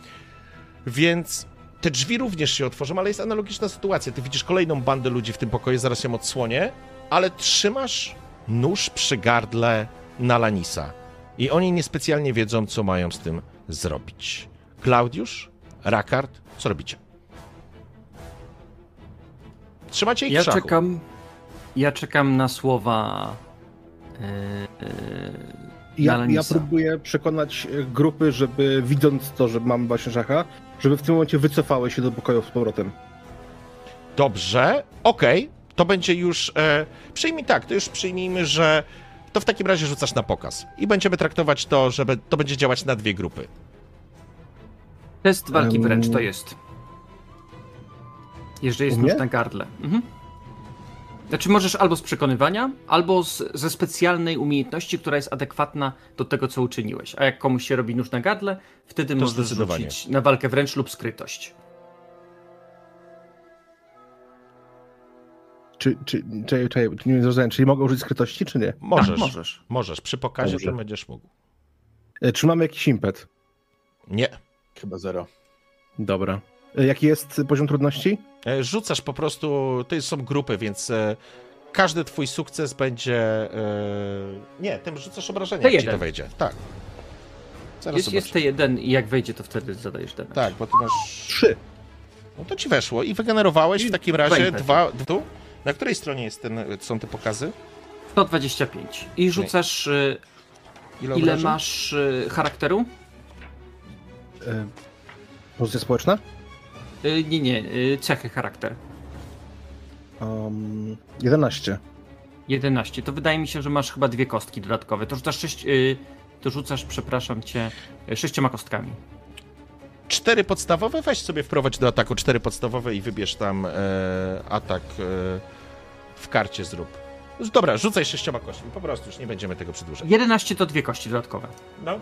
Speaker 1: Więc te drzwi również się otworzą, ale jest analogiczna sytuacja. Ty widzisz kolejną bandę ludzi w tym pokoju, zaraz ją odsłonię, ale trzymasz nóż przy gardle Nalanisa. I oni niespecjalnie wiedzą, co mają z tym zrobić. Klaudiusz, Rakard, co robicie? Trzymacie ich
Speaker 6: Ja czekam, ja czekam na słowa e, e,
Speaker 2: Ja, ja próbuję przekonać e, grupy, żeby widząc to, że mam właśnie szacha, żeby w tym momencie wycofały się do pokoju z powrotem.
Speaker 1: Dobrze, okej, to będzie już. E, przyjmij tak, to już przyjmijmy, że to w takim razie rzucasz na pokaz. I będziemy traktować to, że be- to będzie działać na dwie grupy.
Speaker 6: Test walki
Speaker 2: Em,
Speaker 6: wręcz to jest. Jeżeli jest nóż na gardle. Mhm. Znaczy możesz albo z przekonywania, albo z, ze specjalnej umiejętności, która jest adekwatna do tego, co uczyniłeś. A jak komuś się robi nóż na gardle, wtedy możesz
Speaker 1: zdecydowanie.
Speaker 6: rzucić na walkę wręcz lub skrytość.
Speaker 2: Czy, czy, czy, czy, czy nie zrozumiałem, czyli mogę użyć skrytości, czy nie?
Speaker 1: Możesz.
Speaker 6: Tak, możesz.
Speaker 1: Możesz. Przy pokazie
Speaker 2: Dobrze.
Speaker 1: to będziesz mógł.
Speaker 2: E, Czy mamy jakiś impet?
Speaker 1: Nie.
Speaker 5: Chyba zero.
Speaker 2: Dobra. E, Jaki jest poziom trudności?
Speaker 1: E, Rzucasz po prostu. To są grupy, więc e, każdy twój sukces będzie. Nie, tym rzucasz obrażenia,
Speaker 6: To
Speaker 1: jak ci to wejdzie. Tak. Zaraz
Speaker 6: Jest, jest
Speaker 1: zobaczymy.
Speaker 6: T1 i jak wejdzie, to wtedy zadajesz damage.
Speaker 1: Tak, bo ty masz.
Speaker 2: Trzy.
Speaker 1: No to ci weszło i wygenerowałeś w takim razie dwa. Tu? Na której stronie jest ten, są te pokazy?
Speaker 6: 125. I rzucasz. Ile
Speaker 1: obrażeń?
Speaker 6: masz charakteru?
Speaker 2: Pozycja społeczna?
Speaker 6: Y, Nie, nie, y, cechy charakter.
Speaker 2: Um, 11.
Speaker 6: 11. To wydaje mi się, że masz chyba dwie kostki dodatkowe. To rzucasz sześć, y, to rzucasz, przepraszam cię, sześcioma kostkami.
Speaker 1: Cztery podstawowe, weź sobie wprowadź do ataku cztery podstawowe i wybierz tam e, atak e, w karcie zrób. Dobra, rzucaj sześcioma kośćmi, po prostu już nie będziemy tego przedłużać.
Speaker 6: 11 to dwie kości dodatkowe.
Speaker 1: No,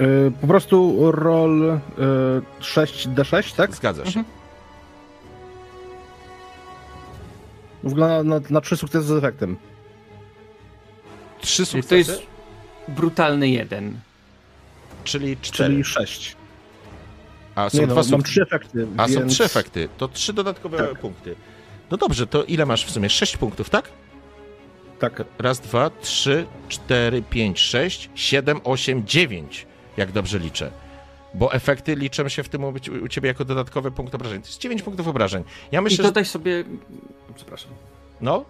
Speaker 2: E, Po prostu roll e, 6d6, tak?
Speaker 1: zgadza się.
Speaker 6: Mhm.
Speaker 2: Wygląda na, na trzy sukcesy z efektem.
Speaker 1: Trzy
Speaker 6: Y,
Speaker 1: sukcesy.
Speaker 6: To jest brutalny jeden.
Speaker 1: Czyli cztery.
Speaker 2: Czyli 6.
Speaker 1: A są
Speaker 2: Nie
Speaker 1: dwa
Speaker 2: no,
Speaker 1: suk-
Speaker 2: trzy efekty,
Speaker 1: A są
Speaker 2: więc...
Speaker 1: trzy efekty. To trzy dodatkowe
Speaker 2: Tak.
Speaker 1: punkty. No dobrze, to ile masz w sumie? Sześć punktów, tak?
Speaker 2: Tak,
Speaker 1: Raz, dwa, trzy, cztery, pięć, sześć, siedem, osiem, dziewięć. Jak dobrze liczę. Bo efekty liczą się w tym momencie u ciebie jako dodatkowy punkt obrażeń. To jest dziewięć punktów obrażeń. Ja
Speaker 6: I
Speaker 1: myślę, że...
Speaker 6: dodaj sobie. Przepraszam.
Speaker 1: No,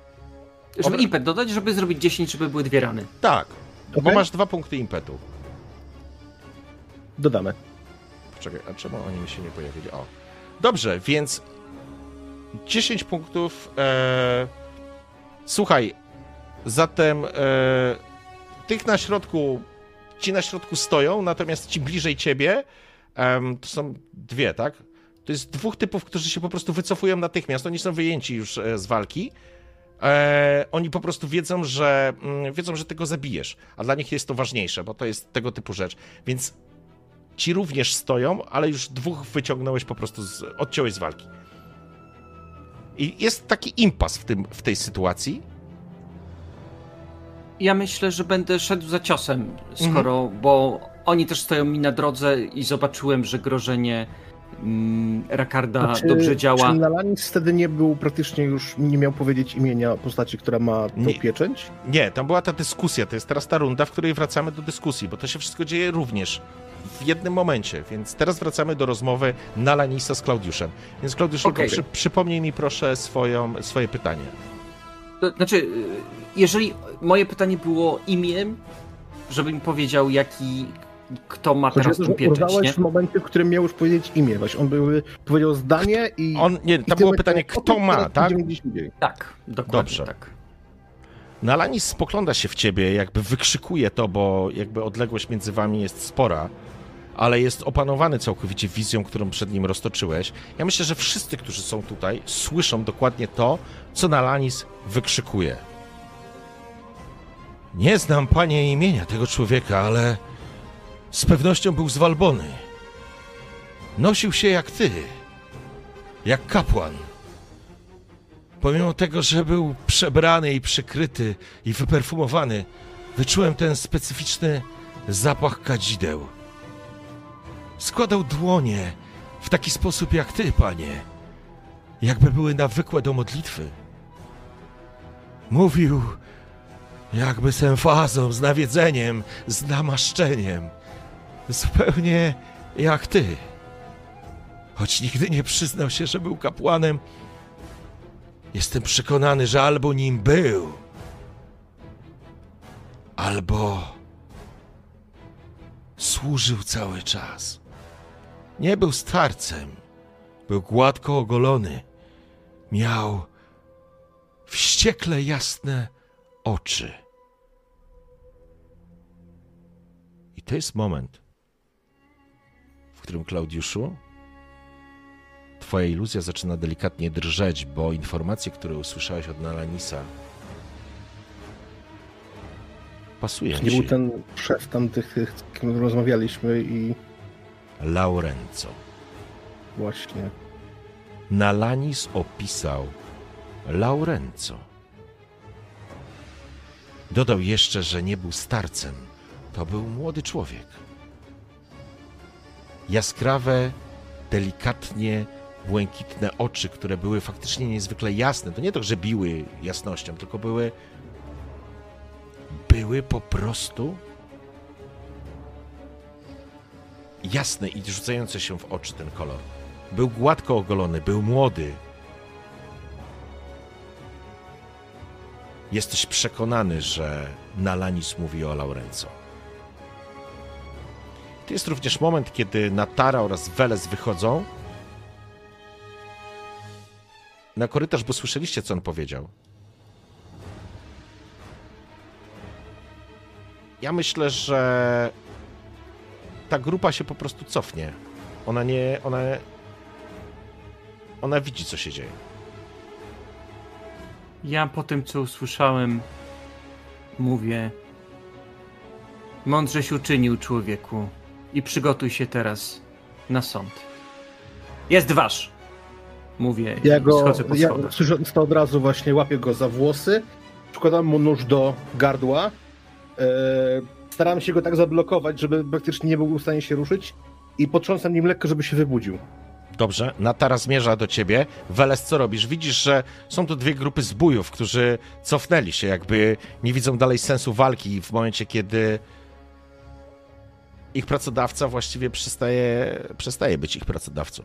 Speaker 6: Żeby
Speaker 1: Obra-
Speaker 6: impet dodać, żeby zrobić 10, żeby były dwie rany.
Speaker 1: tak. Bo
Speaker 2: Okej.
Speaker 1: masz dwa punkty impetu.
Speaker 2: dodamy.
Speaker 1: Czekaj, a czemu oni mi się nie pojawili? O. Dobrze, więc 10 punktów. E... Słuchaj, zatem e... tych na środku, ci na środku stoją, natomiast ci bliżej ciebie em, to są dwie, tak? To jest dwóch typów, którzy się po prostu wycofują natychmiast. Oni są wyjęci już e, z walki. E, oni po prostu wiedzą, że mm, wiedzą, że tego zabijesz, a dla nich jest to ważniejsze, bo to jest tego typu rzecz. Więc ci również stoją, ale już dwóch wyciągnąłeś po prostu, z, odciąłeś z walki. I jest taki impas w, tym, w tej sytuacji.
Speaker 6: Ja myślę, że będę szedł za ciosem, skoro,
Speaker 1: Mhm.
Speaker 6: bo oni też stoją mi na drodze i zobaczyłem, że grożenie mm, Rakarda
Speaker 2: czy-
Speaker 6: dobrze działa.
Speaker 2: Czy Nalanis wtedy nie był praktycznie już, nie miał powiedzieć imienia postaci, która ma tą
Speaker 1: Nie.
Speaker 2: pieczęć?
Speaker 1: Nie, tam była ta dyskusja, to jest teraz ta runda, w której wracamy do dyskusji, bo to się wszystko dzieje również w jednym momencie, więc teraz wracamy do rozmowy Nalanisa z Klaudiuszem. Więc Klaudiusz,
Speaker 6: Okej.
Speaker 1: przy, przypomnij mi proszę swoją, swoje pytanie.
Speaker 6: To Znaczy, jeżeli moje pytanie było imię, żeby mi powiedział, jaki, kto ma
Speaker 2: Chodzi
Speaker 6: teraz
Speaker 2: to,
Speaker 6: tą pieczęć,
Speaker 2: urwałeś
Speaker 6: nie?
Speaker 2: w momencie, w którym miał już powiedzieć imię. Właśnie on był, powiedział zdanie i...
Speaker 1: On, nie,
Speaker 2: ty
Speaker 1: było pytanie, kto
Speaker 2: to
Speaker 1: ma, tak?
Speaker 6: Tak, dokładnie
Speaker 1: Dobrze.
Speaker 6: tak.
Speaker 1: Nalanis spogląda się w ciebie, jakby wykrzykuje to, bo jakby odległość między wami jest spora, ale jest opanowany całkowicie wizją, którą przed nim roztoczyłeś. Ja myślę, że wszyscy, którzy są tutaj, słyszą dokładnie to, co Nalanis wykrzykuje. Nie znam, panie, imienia tego człowieka, ale z pewnością był z. Nosił się jak ty, jak kapłan. Pomimo tego, że był przebrany i przykryty i wyperfumowany, wyczułem ten specyficzny zapach kadzideł. Składał dłonie w taki sposób jak ty, panie, jakby były nawykłe do modlitwy. Mówił jakby z emfazą, z nawiedzeniem, z namaszczeniem. Zupełnie jak ty. Choć nigdy nie przyznał się, że był kapłanem, Jestem przekonany, że albo nim był, albo służył cały czas. Nie był starcem, był gładko ogolony, miał wściekle jasne oczy. I to jest moment, w którym Klaudiuszu Twoja iluzja zaczyna delikatnie drżeć, bo informacje, które usłyszałeś od Nalanisa, pasują
Speaker 2: Nie był ten szef tamtych, tych, z kim rozmawialiśmy i
Speaker 1: Laurenco.
Speaker 2: właśnie...
Speaker 1: Nalanis opisał Laurenco. Dodał jeszcze, że nie był starcem. To był młody człowiek. Jaskrawe, delikatnie błękitne oczy, które były faktycznie niezwykle jasne. To nie to, że biły jasnością, tylko były. były po prostu jasne i rzucające się w oczy ten kolor. Był gładko ogolony, był młody. Jesteś przekonany, że Nalanis mówi o Laurenco. To jest również moment, kiedy Natara oraz Weles wychodzą na korytarz, bo słyszeliście, co on powiedział. Ja myślę, że ta grupa się po prostu cofnie. Ona nie. Ona. Ona widzi, co się dzieje.
Speaker 6: Ja po tym, co usłyszałem, mówię: Mądrześ uczynił, człowieku, i przygotuj się teraz na sąd. Jest wasz! Mówię
Speaker 2: Ja
Speaker 6: i
Speaker 2: go,
Speaker 6: schodzę po
Speaker 2: ja,
Speaker 6: schodach.
Speaker 2: słysząc to od razu właśnie łapię go za włosy, przykładam mu nóż do gardła e, staram się go tak zablokować, żeby praktycznie nie był w stanie się ruszyć i potrząsam nim lekko, żeby się wybudził.
Speaker 1: Dobrze, Natara zmierza do ciebie. Weles, co robisz? Widzisz, że są tu dwie grupy zbójów, którzy cofnęli się, jakby nie widzą dalej sensu walki w momencie, kiedy ich pracodawca właściwie przestaje, przestaje być ich pracodawcą.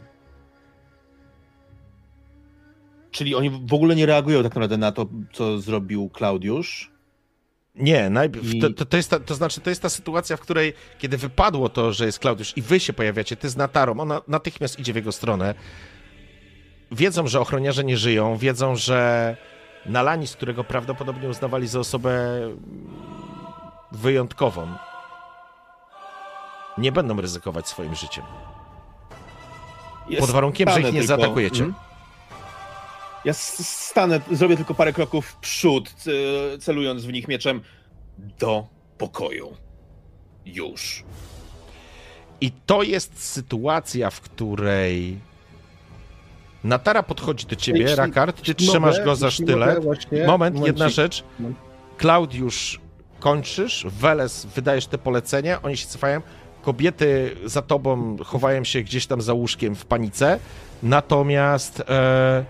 Speaker 5: Czyli oni w ogóle nie reagują tak naprawdę na to, co zrobił Klaudiusz.
Speaker 1: Nie, najpierw,
Speaker 5: I-
Speaker 1: to, to, jest ta, to znaczy, to jest ta sytuacja, w której, kiedy wypadło to, że jest Klaudiusz i wy się pojawiacie, ty z Natarą, ona natychmiast idzie w jego stronę. Wiedzą, że ochroniarze nie żyją, wiedzą, że Nalanis, którego prawdopodobnie uznawali za osobę wyjątkową, nie będą ryzykować swoim życiem.
Speaker 5: Ja
Speaker 1: Pod warunkiem, że ich nie
Speaker 5: tylko-
Speaker 1: zaatakujecie.
Speaker 5: Mhm. Ja stanę, zrobię tylko parę kroków w przód, celując w nich mieczem do pokoju. Już.
Speaker 1: I to jest sytuacja, w której Natara podchodzi do ciebie,
Speaker 2: Jeśli-
Speaker 1: Rakard, ty trzymasz
Speaker 2: mogę,
Speaker 1: go za sztylet. Moment,
Speaker 2: momencik.
Speaker 1: jedna rzecz. Klaudiusz, kończysz, Weles, wydajesz te polecenia, oni się cofają, kobiety za tobą chowają się gdzieś tam za łóżkiem w panice, natomiast e,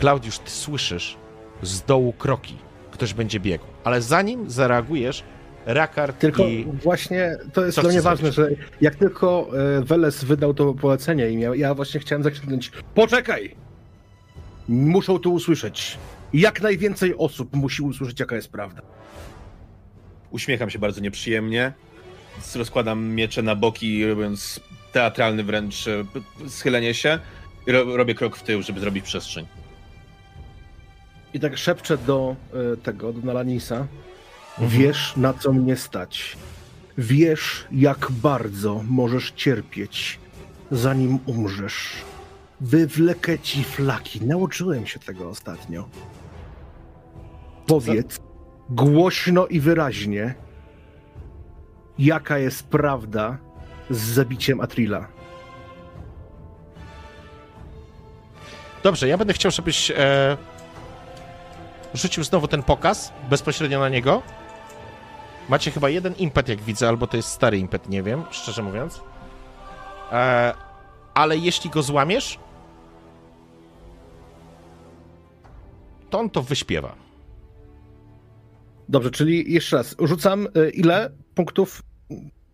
Speaker 1: Klaudiusz, ty słyszysz z dołu kroki, ktoś będzie biegł, ale zanim zareagujesz, Rakard
Speaker 2: Tylko
Speaker 1: i...
Speaker 2: właśnie to jest
Speaker 1: Co
Speaker 2: dla mnie ważne, że jak tylko e, Weles wydał to polecenie i miał, ja właśnie chciałem zakrzyknąć Poczekaj! Muszą to usłyszeć. Jak najwięcej osób musi usłyszeć, jaka jest prawda.
Speaker 5: Uśmiecham się bardzo nieprzyjemnie. Rozkładam miecze na boki, robiąc teatralny wręcz e, schylenie się. Robię krok w tył, żeby zrobić przestrzeń.
Speaker 2: I tak szepczę do e, tego, do Nalanisa.
Speaker 1: Mhm.
Speaker 2: Wiesz, na co mnie stać. Wiesz, jak bardzo możesz cierpieć, zanim umrzesz. Wywlekę ci flaki. Nauczyłem się tego ostatnio. Powiedz głośno i wyraźnie, jaka jest prawda z zabiciem Atrila.
Speaker 1: Dobrze, ja będę chciał, żebyś e, rzucił znowu ten pokaz bezpośrednio na niego. Macie chyba jeden impet, jak widzę, albo to jest stary impet, nie wiem, szczerze mówiąc. E, ale jeśli go złamiesz, to on to wyśpiewa.
Speaker 2: Dobrze, czyli jeszcze raz, rzucam e, ile punktów?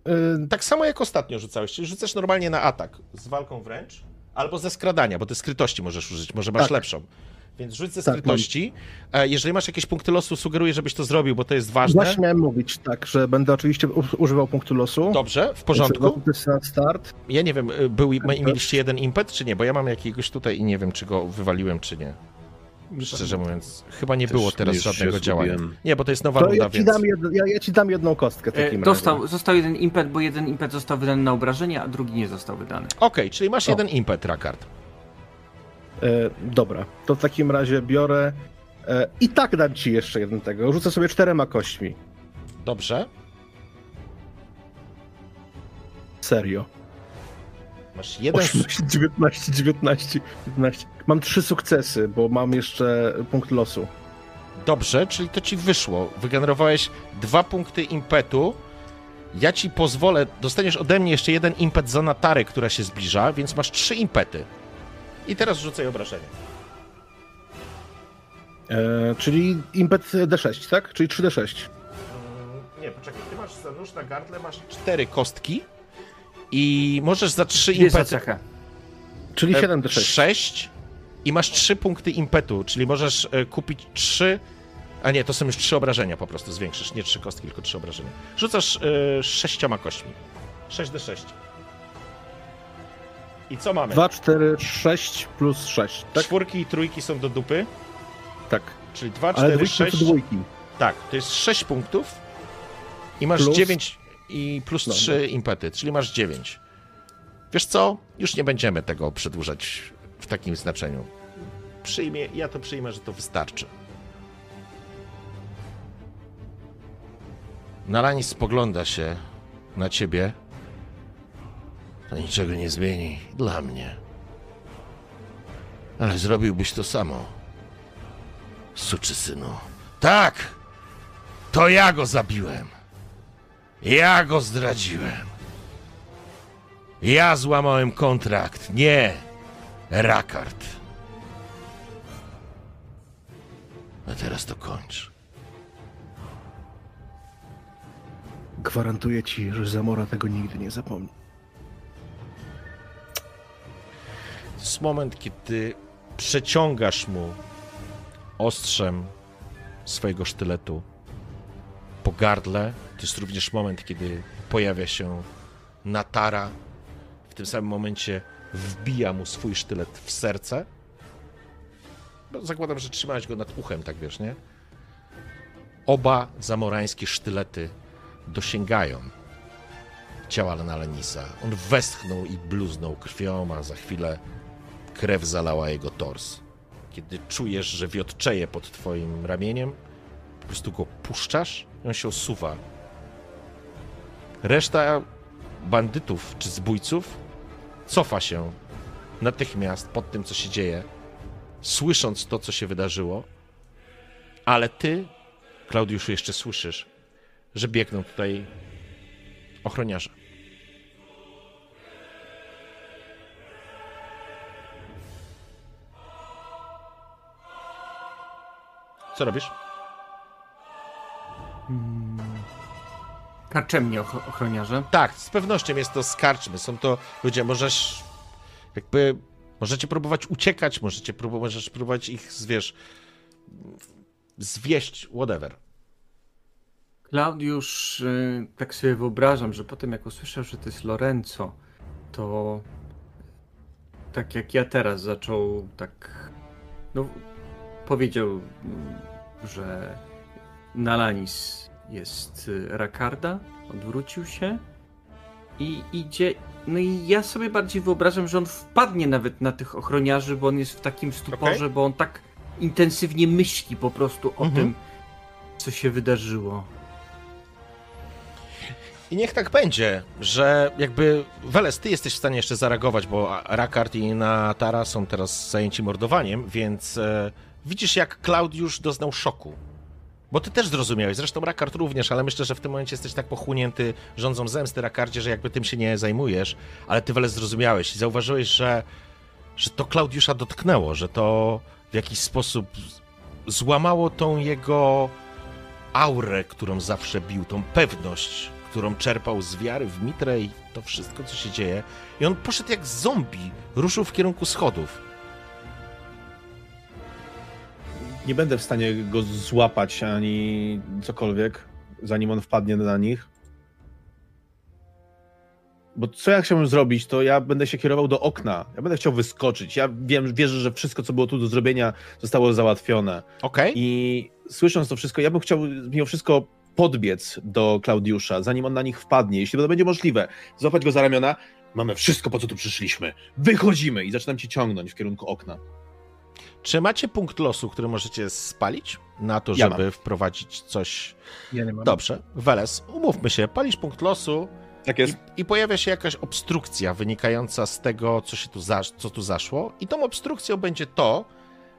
Speaker 2: e,
Speaker 1: Tak samo jak ostatnio rzucałeś, czyli rzucasz normalnie na atak z walką wręcz, albo ze skradania, bo ty skrytości możesz użyć, może masz
Speaker 2: Tak.
Speaker 1: lepszą. Więc rzuć ze
Speaker 2: Tak,
Speaker 1: skrytości. E, Jeżeli masz jakieś punkty losu, sugeruję, żebyś to zrobił, bo to jest ważne.
Speaker 2: Właśnie miałem mówić, tak, że będę oczywiście używał punktu losu.
Speaker 1: Dobrze, w porządku.
Speaker 2: Na start.
Speaker 1: Ja nie wiem, y, był, mieliście jeden impet, czy nie? Bo ja mam jakiegoś tutaj i nie wiem, czy go wywaliłem, czy nie. Szczerze mówiąc, chyba nie
Speaker 4: Też
Speaker 1: było teraz żadnego działania. Nie, bo to jest nowa
Speaker 2: To
Speaker 1: runda,
Speaker 2: ja ci,
Speaker 1: więc...
Speaker 2: dam jed, ja, ja ci dam jedną kostkę w
Speaker 6: E,
Speaker 2: takim
Speaker 6: dostał,
Speaker 2: razie.
Speaker 6: został jeden impet, bo jeden impet został wydany na obrażenie, a drugi nie został wydany.
Speaker 1: Okej, czyli masz
Speaker 2: O.
Speaker 1: jeden impet, Rakard.
Speaker 2: E, dobra, to w takim razie biorę e, i tak dam ci jeszcze jeden tego. Rzucę sobie czterema kośćmi.
Speaker 1: Dobrze.
Speaker 2: Serio.
Speaker 1: Masz jeden...
Speaker 2: 18, 19, 19, 19. Mam trzy sukcesy, bo mam jeszcze punkt losu.
Speaker 1: Dobrze, czyli to ci wyszło. Wygenerowałeś dwa punkty impetu. Ja ci pozwolę, dostaniesz ode mnie jeszcze jeden impet za Natary, która się zbliża, więc masz trzy impety. I teraz rzucaj obrażenie.
Speaker 2: E, czyli impet D6, tak? Czyli 3D6.
Speaker 1: Mm, Nie, poczekaj, ty masz za nóż na gardle, masz cztery kostki i możesz za trzy impety...
Speaker 6: cechę.
Speaker 2: Czyli
Speaker 1: e,
Speaker 2: 7D6.
Speaker 1: Sześć i masz trzy punkty impetu, czyli możesz e, kupić trzy... A nie, to są już trzy obrażenia po prostu, zwiększysz, nie trzy kostki, tylko trzy obrażenia. Rzucasz e, sześcioma kośćmi. 6d6. I co mamy?
Speaker 2: 2, 4, 6 plus 6, tak?
Speaker 1: Czwórki i trójki są do dupy,
Speaker 2: Tak.
Speaker 1: czyli 2,
Speaker 2: Ale
Speaker 1: 4,
Speaker 2: dwójki
Speaker 1: 6.
Speaker 2: to dwójki.
Speaker 1: Tak, to jest 6 punktów i masz
Speaker 2: Plus-
Speaker 1: 9 i plus
Speaker 2: No,
Speaker 1: 3 impety, czyli masz 9. Wiesz co? Już nie będziemy tego przedłużać w takim znaczeniu. Przyjmie, ja to przyjmę, że to wystarczy. Nalanis spogląda się na ciebie. To niczego nie zmieni dla mnie. Ale zrobiłbyś to samo. Suczy synu. Tak! To ja go zabiłem. Ja go zdradziłem. Ja złamałem kontrakt, nie Rakard. A teraz to kończ.
Speaker 2: Gwarantuję ci, że Zamora tego nigdy nie zapomni.
Speaker 1: Jest moment, kiedy przeciągasz mu ostrzem swojego sztyletu po gardle. To jest również moment, kiedy pojawia się Natara. W tym samym momencie wbija mu swój sztylet w serce. No, zakładam, że trzymałeś go nad uchem, tak wiesz, nie? Oba zamorańskie sztylety dosięgają ciała Lenisa. On westchnął i bluznął krwią, a za chwilę krew zalała jego tors. Kiedy czujesz, że wiotczeje pod twoim ramieniem, po prostu go puszczasz i on się osuwa. Reszta bandytów czy zbójców cofa się natychmiast pod tym, co się dzieje, słysząc to, co się wydarzyło, ale ty, Klaudiuszu, jeszcze słyszysz, że biegną tutaj ochroniarze. Co robisz?
Speaker 6: Karczemnie och- ochroniarze.
Speaker 1: Tak, z pewnością jest to skarczmy. Są to ludzie, możesz jakby, możecie próbować uciekać, możecie próbować, możesz próbować ich, wiesz, zwieść, whatever.
Speaker 6: Klaudiusz, y, tak sobie wyobrażam, że potem jak usłyszał, że to jest Lorenzo, to tak jak ja teraz zaczął tak, no powiedział, że Nalanis jest y, Rakarda, odwrócił się i idzie, no i ja sobie bardziej wyobrażam, że on wpadnie nawet na tych ochroniarzy, bo on jest w takim stuporze,
Speaker 1: Okej.
Speaker 6: bo on tak intensywnie myśli po prostu o
Speaker 1: Mhm.
Speaker 6: tym, co się wydarzyło.
Speaker 1: I niech tak będzie, że jakby Weles, ty jesteś w stanie jeszcze zareagować, bo Rakard i Natara są teraz zajęci mordowaniem, więc e, widzisz jak Klaudiusz doznał szoku. Bo ty też zrozumiałeś, zresztą Rakard również, ale myślę, że w tym momencie jesteś tak pochłonięty rządzą zemsty Rakardzie, że jakby tym się nie zajmujesz, ale ty Weles zrozumiałeś i zauważyłeś, że, że to Klaudiusza dotknęło, że to w jakiś sposób złamało tą jego aurę, którą zawsze bił, tą pewność, którą czerpał z wiary w Mitrę i to wszystko, co się dzieje. I on poszedł jak zombie, ruszył w kierunku schodów.
Speaker 5: Nie będę w stanie go złapać ani cokolwiek, zanim on wpadnie na nich. Bo co ja chciałbym zrobić, to ja będę się kierował do okna. Ja będę chciał wyskoczyć. Ja wiem, wierzę, że wszystko, co było tu do zrobienia, zostało załatwione.
Speaker 1: Okej?
Speaker 5: I słysząc to wszystko, ja bym chciał mimo wszystko podbiec do Klaudiusza, zanim on na nich wpadnie, jeśli to będzie możliwe. Złapać go za ramiona. Mamy wszystko, po co tu przyszliśmy. Wychodzimy! I zaczynam cię ciągnąć w kierunku okna.
Speaker 1: Czy macie punkt losu, który możecie spalić na to,
Speaker 5: Ja
Speaker 1: żeby wprowadzić coś...
Speaker 2: Ja nie mam.
Speaker 1: Dobrze, Weles, umówmy się, palisz punkt losu
Speaker 5: Tak
Speaker 1: i,
Speaker 5: jest.
Speaker 1: i pojawia się jakaś obstrukcja wynikająca z tego, co, się tu za, co tu zaszło i tą obstrukcją będzie to,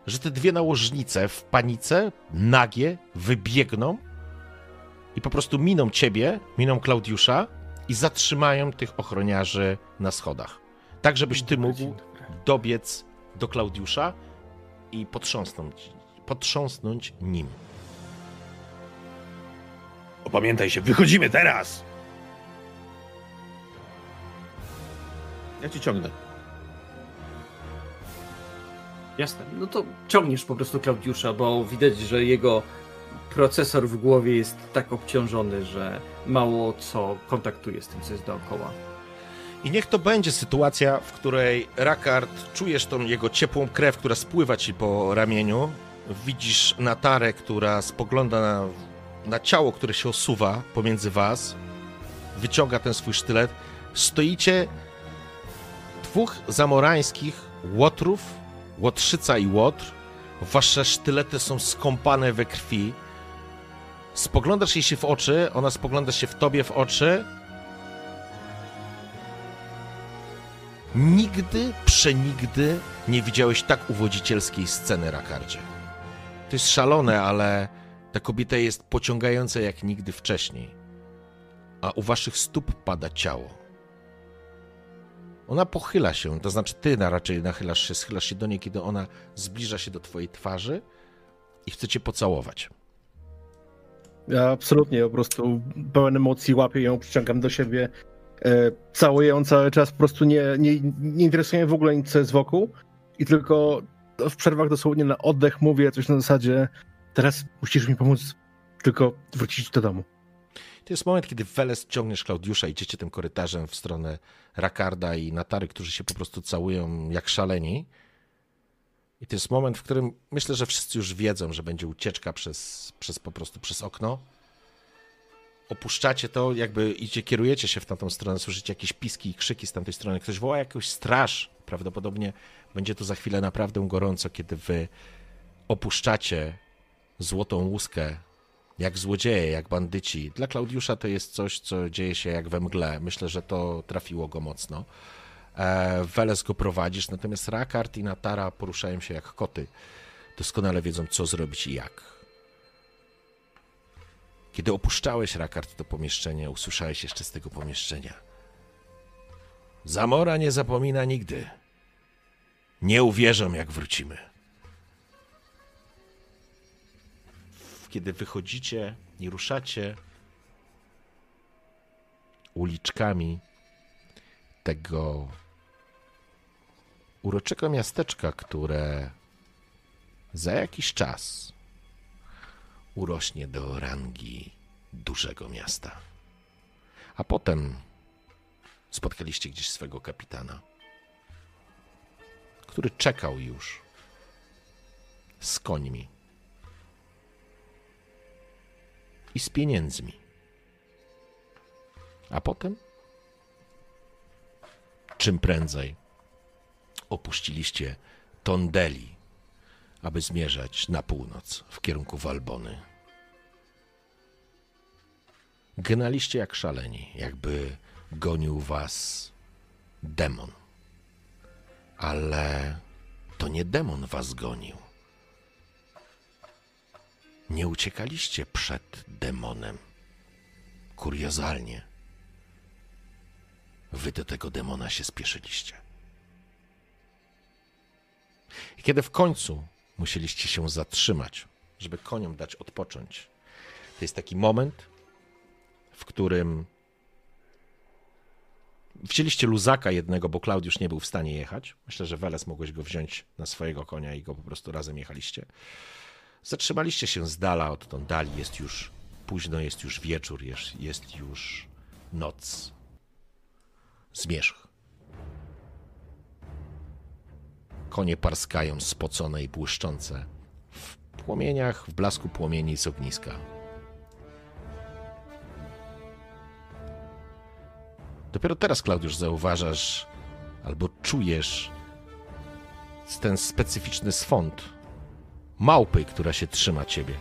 Speaker 1: że te dwie nałożnice w panice, nagie, wybiegną i po prostu miną ciebie, miną Klaudiusza i zatrzymają tych ochroniarzy na schodach. Tak, żebyś ty mógł dobiec do Klaudiusza i potrząsnąć, potrząsnąć nim.
Speaker 5: Opamiętaj się, wychodzimy teraz! Ja ci ciągnę.
Speaker 6: Jasne. No to ciągniesz po prostu Klaudiusza, bo widać, że jego procesor w głowie jest tak obciążony, że mało co kontaktuje z tym, co jest dookoła.
Speaker 1: I niech to będzie sytuacja, w której Rakard czujesz tą jego ciepłą krew, która spływa ci po ramieniu. Widzisz Natarę, która spogląda na, na ciało, które się osuwa pomiędzy was. Wyciąga ten swój sztylet. Stoicie dwóch zamorańskich łotrów, łotrzyca i łotr. Wasze sztylety są skąpane we krwi. Spoglądasz jej się w oczy, ona spogląda się w tobie w oczy. Nigdy, przenigdy nie widziałeś tak uwodzicielskiej sceny, Rakardzie. To jest szalone, ale Ta kobieta jest pociągająca jak nigdy wcześniej, a u waszych stóp pada ciało. Ona pochyla się, to znaczy ty na raczej nachylasz się, schylasz się do niej, kiedy ona zbliża się do twojej twarzy i chce cię pocałować.
Speaker 2: Ja absolutnie po prostu pełen emocji łapię ją, przyciągam do siebie, e, całuję ją cały czas, po prostu nie, nie, nie interesuje mnie w ogóle nic, co jest wokół i tylko w przerwach dosłownie na oddech mówię coś na zasadzie teraz musisz mi pomóc tylko wrócić do domu.
Speaker 1: To jest moment, kiedy Weles ciągniesz Klaudiusza, idziecie tym korytarzem w stronę Rakarda i Natary, którzy się po prostu całują jak szaleni. I to jest moment, w którym myślę, że wszyscy już wiedzą, że będzie ucieczka przez, przez po prostu przez okno. Opuszczacie to, jakby idzie, kierujecie się w tamtą stronę, słyszycie jakieś piski i krzyki z tamtej strony. Ktoś woła jakąś straż. Prawdopodobnie będzie to za chwilę naprawdę gorąco, kiedy wy opuszczacie złotą łuskę jak złodzieje, jak bandyci. Dla Klaudiusza to jest coś, co dzieje się jak we mgle. Myślę, że to trafiło go mocno. E, Weles go prowadzisz, natomiast Rakard i Natara poruszają się jak koty. Doskonale wiedzą, co zrobić i jak. Kiedy opuszczałeś Rakard to pomieszczenie, usłyszałeś jeszcze z tego pomieszczenia. Zamora nie zapomina nigdy. Nie uwierzą, jak wrócimy. Kiedy wychodzicie i ruszacie uliczkami tego uroczego miasteczka, które za jakiś czas urośnie do rangi dużego miasta. A potem spotkaliście gdzieś swego kapitana, który czekał już z końmi i z pieniędzmi. A potem, czym prędzej, opuściliście Tondeli, aby zmierzać na północ w kierunku Walbony. Gnaliście jak szaleni, jakby gonił was demon. Ale to nie demon was gonił. Nie uciekaliście przed demonem. Kuriozalnie. Wy do tego demona się spieszyliście. I kiedy w końcu musieliście się zatrzymać, żeby koniom dać odpocząć, to jest taki moment, w którym wzięliście luzaka jednego, bo Klaudiusz nie był w stanie jechać. Myślę, że Weles mogłeś go wziąć na swojego konia i go po prostu razem jechaliście. Zatrzymaliście się z dala od dali, jest już późno, jest już wieczór, jest, jest już noc. Zmierzch. Konie parskają spocone i błyszczące w płomieniach, w blasku płomieni z ogniska. Dopiero teraz, Klaudiusz, zauważasz albo czujesz ten specyficzny swąd małpy, która się trzyma ciebie.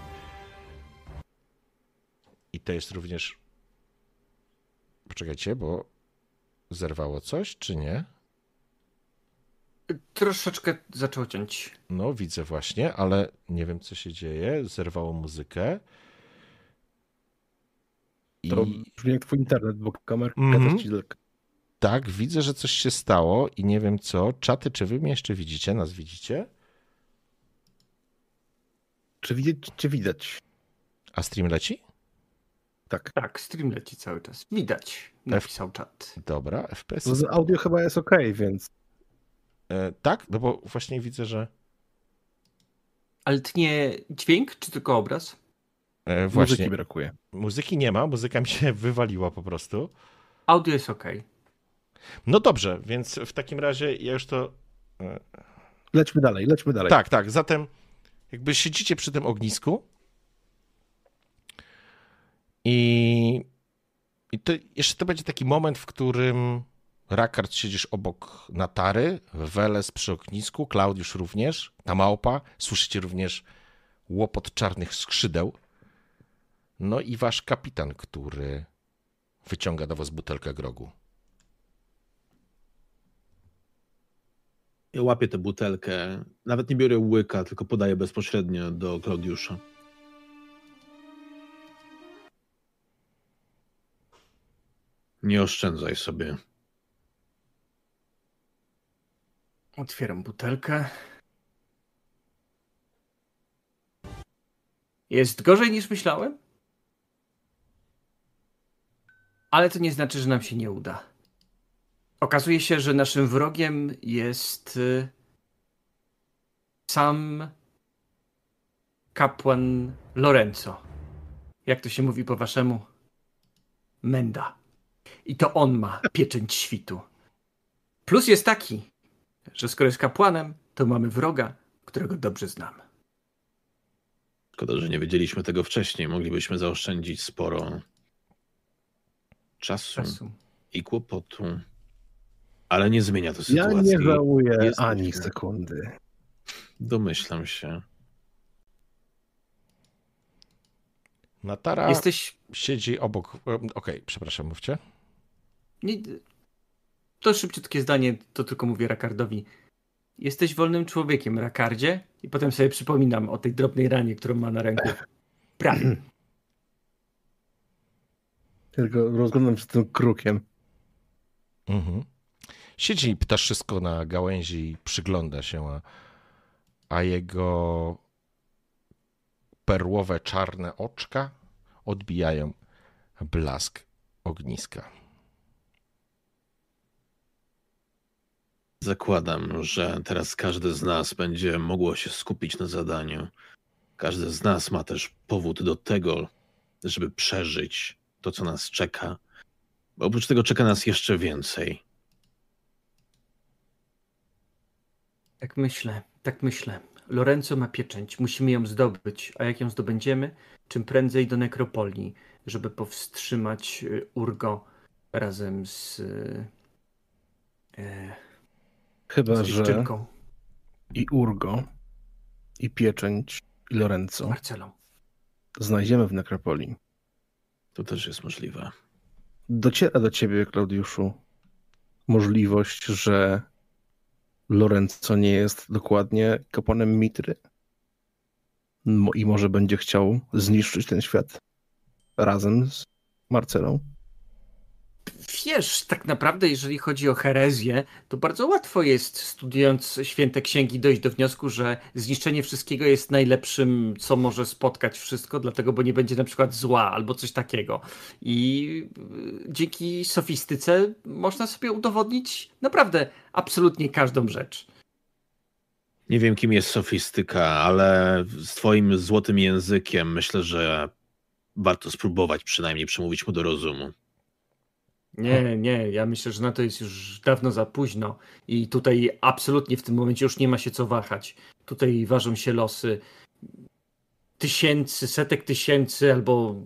Speaker 1: I to jest również. Poczekajcie, bo zerwało coś, czy nie?
Speaker 6: Troszeczkę zaczął ciąć.
Speaker 1: No, widzę właśnie, ale nie wiem, co się dzieje. Zerwało muzykę.
Speaker 2: I... To brzmi jak twój internet, bo kamerka
Speaker 1: mm
Speaker 2: -hmm. ci daleka.
Speaker 1: Tak, widzę, że coś się stało i nie wiem co. Czaty, czy wy mnie jeszcze widzicie? Nas widzicie?
Speaker 2: Czy widać, czy widać?
Speaker 1: A stream leci?
Speaker 2: Tak.
Speaker 6: Tak, stream leci cały czas. Widać, napisał czat.
Speaker 1: Dobra, FPS.
Speaker 2: Z audio chyba jest ok, więc.
Speaker 1: E, tak, no bo właśnie widzę, że.
Speaker 6: Ale tnie dźwięk, czy tylko obraz?
Speaker 1: E, właśnie.
Speaker 2: Muzyki brakuje.
Speaker 1: Muzyki nie ma, muzyka mi się wywaliła po prostu.
Speaker 6: Audio jest ok.
Speaker 1: No dobrze, więc w takim razie ja już to. E,
Speaker 2: lećmy dalej, lećmy dalej.
Speaker 1: Tak, tak. Zatem jakby siedzicie przy tym ognisku i, i to jeszcze to będzie taki moment, w którym Rakard siedzisz obok Natary, Weles przy oknisku, Klaudiusz również, ta małpa. Słyszycie również łopot czarnych skrzydeł. No i wasz kapitan, który wyciąga do was butelkę grogu.
Speaker 5: Ja łapię tę butelkę. Nawet nie biorę łyka, tylko podaję bezpośrednio do Klaudiusza. Nie oszczędzaj sobie
Speaker 3: Otwieram butelkę. Jest gorzej niż myślałem? Ale to nie znaczy, że nam się nie uda. Okazuje się, że naszym wrogiem jest y, sam kapłan Lorenzo. Jak to się mówi po waszemu? Menda. I to on ma pieczęć świtu. Plus jest taki, że skoro jest kapłanem, to mamy wroga, którego dobrze znamy.
Speaker 5: Szkoda, że nie wiedzieliśmy tego wcześniej. Moglibyśmy zaoszczędzić sporo czasu,
Speaker 3: Czasu.
Speaker 5: i kłopotu. Ale nie zmienia to
Speaker 2: Ja
Speaker 5: sytuacji.
Speaker 2: nie żałuję ani sekundy.
Speaker 5: Domyślam się.
Speaker 1: Natara
Speaker 3: Jesteś.
Speaker 1: siedzi obok. e, Okej, przepraszam, mówcie.
Speaker 3: Nie, to szybciutkie zdanie, to tylko mówię Rakardowi. Jesteś wolnym człowiekiem, Rakardzie? I potem sobie przypominam o tej drobnej ranie, którą ma na ręku. Prawie.
Speaker 2: Tylko rozglądam się z tym krukiem.
Speaker 1: Mhm. Siedzi ptaszysko na gałęzi i przygląda się, a, a jego perłowe, czarne oczka odbijają blask ogniska.
Speaker 5: Zakładam, że teraz każde z nas będzie mogło się skupić na zadaniu. Każdy z nas ma też powód do tego, żeby przeżyć to, co nas czeka. Bo oprócz tego czeka nas jeszcze więcej.
Speaker 3: Tak myślę, tak myślę. Lorenzo ma pieczęć, musimy ją zdobyć, a jak ją zdobędziemy? Czym prędzej do nekropolii, żeby powstrzymać y, Urgo razem z, y, e,
Speaker 2: Chyba,
Speaker 3: z
Speaker 2: że i Urgo, i Pieczęć, i Lorenzo
Speaker 3: Marcelą.
Speaker 2: znajdziemy w nekropolii.
Speaker 5: To też jest możliwe.
Speaker 2: Dociera do ciebie, Klaudiuszu, możliwość, że Lorenzo nie jest dokładnie kapłanem Mitry i może będzie chciał zniszczyć ten świat razem z Marcelą.
Speaker 3: Wiesz, tak naprawdę, jeżeli chodzi o herezję, to bardzo łatwo jest, studiując święte księgi, dojść do wniosku, że zniszczenie wszystkiego jest najlepszym, co może spotkać wszystko, dlatego, bo nie będzie na przykład zła albo coś takiego. I y, dzięki sofistyce można sobie udowodnić naprawdę absolutnie każdą rzecz.
Speaker 5: Nie wiem, kim jest sofistyka, ale z twoim złotym językiem myślę, że warto spróbować przynajmniej przemówić mu do rozumu.
Speaker 3: Nie, nie, ja myślę, że na to jest już dawno za późno i tutaj absolutnie w tym momencie już nie ma się co wahać. Tutaj ważą się losy tysięcy, setek tysięcy albo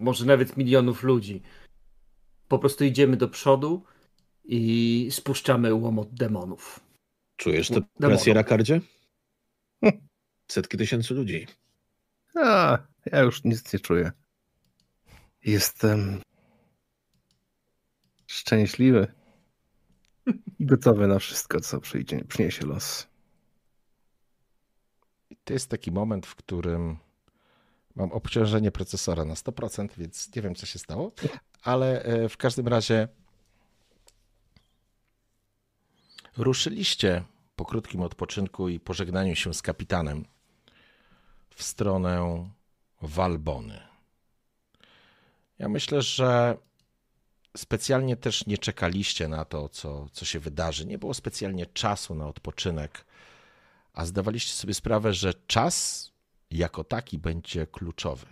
Speaker 3: może nawet milionów ludzi. Po prostu idziemy do przodu i spuszczamy łomot demonów.
Speaker 5: Czujesz tę presję, Rakardzie? Setki tysięcy ludzi.
Speaker 2: A, ja już nic nie czuję. Jestem szczęśliwy i gotowy na wszystko, co przyjdzie, przyniesie los.
Speaker 1: I to jest taki moment, w którym mam obciążenie procesora na 100%, więc nie wiem, co się stało, ale e, w każdym razie ruszyliście po krótkim odpoczynku i pożegnaniu się z kapitanem w stronę Walbony. Ja myślę, że specjalnie też nie czekaliście na to, co, co się wydarzy. Nie było specjalnie czasu na odpoczynek, a zdawaliście sobie sprawę, że czas jako taki będzie kluczowy.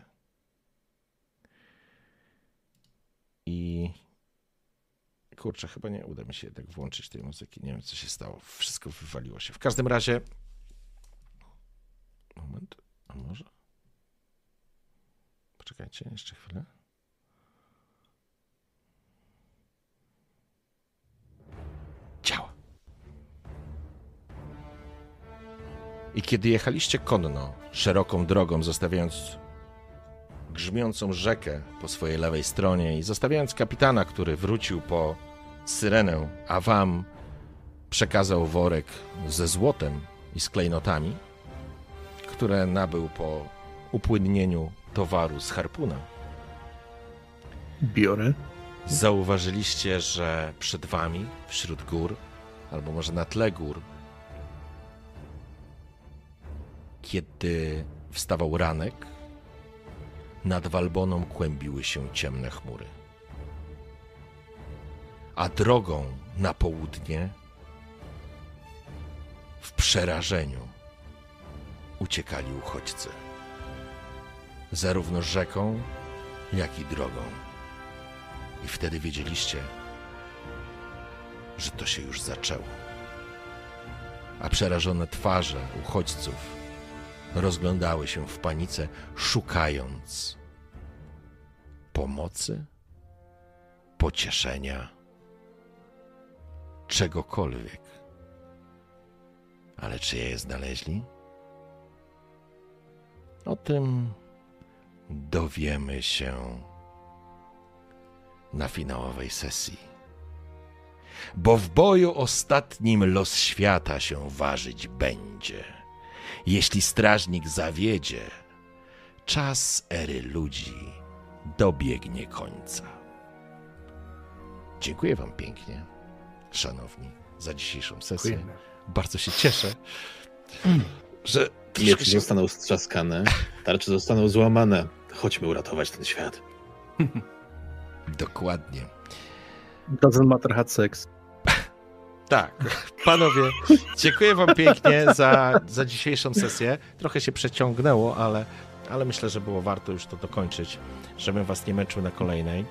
Speaker 1: I kurczę, chyba nie uda mi się jednak włączyć tej muzyki. Nie wiem, co się stało. Wszystko wywaliło się. W każdym razie. Moment, a może? Poczekajcie, jeszcze chwilę. I kiedy jechaliście konno, szeroką drogą, zostawiając grzmiącą rzekę po swojej lewej stronie i zostawiając kapitana, który wrócił po syrenę, a wam przekazał worek ze złotem i z klejnotami, które nabył po upłynnieniu towaru z harpuna,
Speaker 2: Biorę.
Speaker 1: Zauważyliście, że przed wami, wśród gór, albo może na tle gór, kiedy wstawał ranek, nad Walboną kłębiły się ciemne chmury. A drogą na południe, w przerażeniu, uciekali uchodźcy. Zarówno rzeką, jak i drogą. I wtedy wiedzieliście, że to się już zaczęło. A przerażone twarze uchodźców rozglądały się w panice, szukając pomocy, pocieszenia, czegokolwiek. Ale czy je znaleźli? O tym dowiemy się na finałowej sesji. Bo w boju ostatnim los świata się ważyć będzie. Jeśli strażnik zawiedzie, czas ery ludzi dobiegnie końca. Dziękuję Wam pięknie, szanowni, za dzisiejszą sesję.
Speaker 6: Dziękujemy.
Speaker 1: Bardzo się cieszę, że
Speaker 5: Miecze
Speaker 1: się
Speaker 5: zostaną strzaskane, tarcze zostaną złamane. Chodźmy uratować ten świat.
Speaker 1: Dokładnie.
Speaker 2: Doesn't matter had sex.
Speaker 1: Tak, panowie, dziękuję wam pięknie za, za dzisiejszą sesję. Trochę się przeciągnęło, ale, ale myślę, że było warto już to dokończyć, żebym was nie męczył na kolejnej.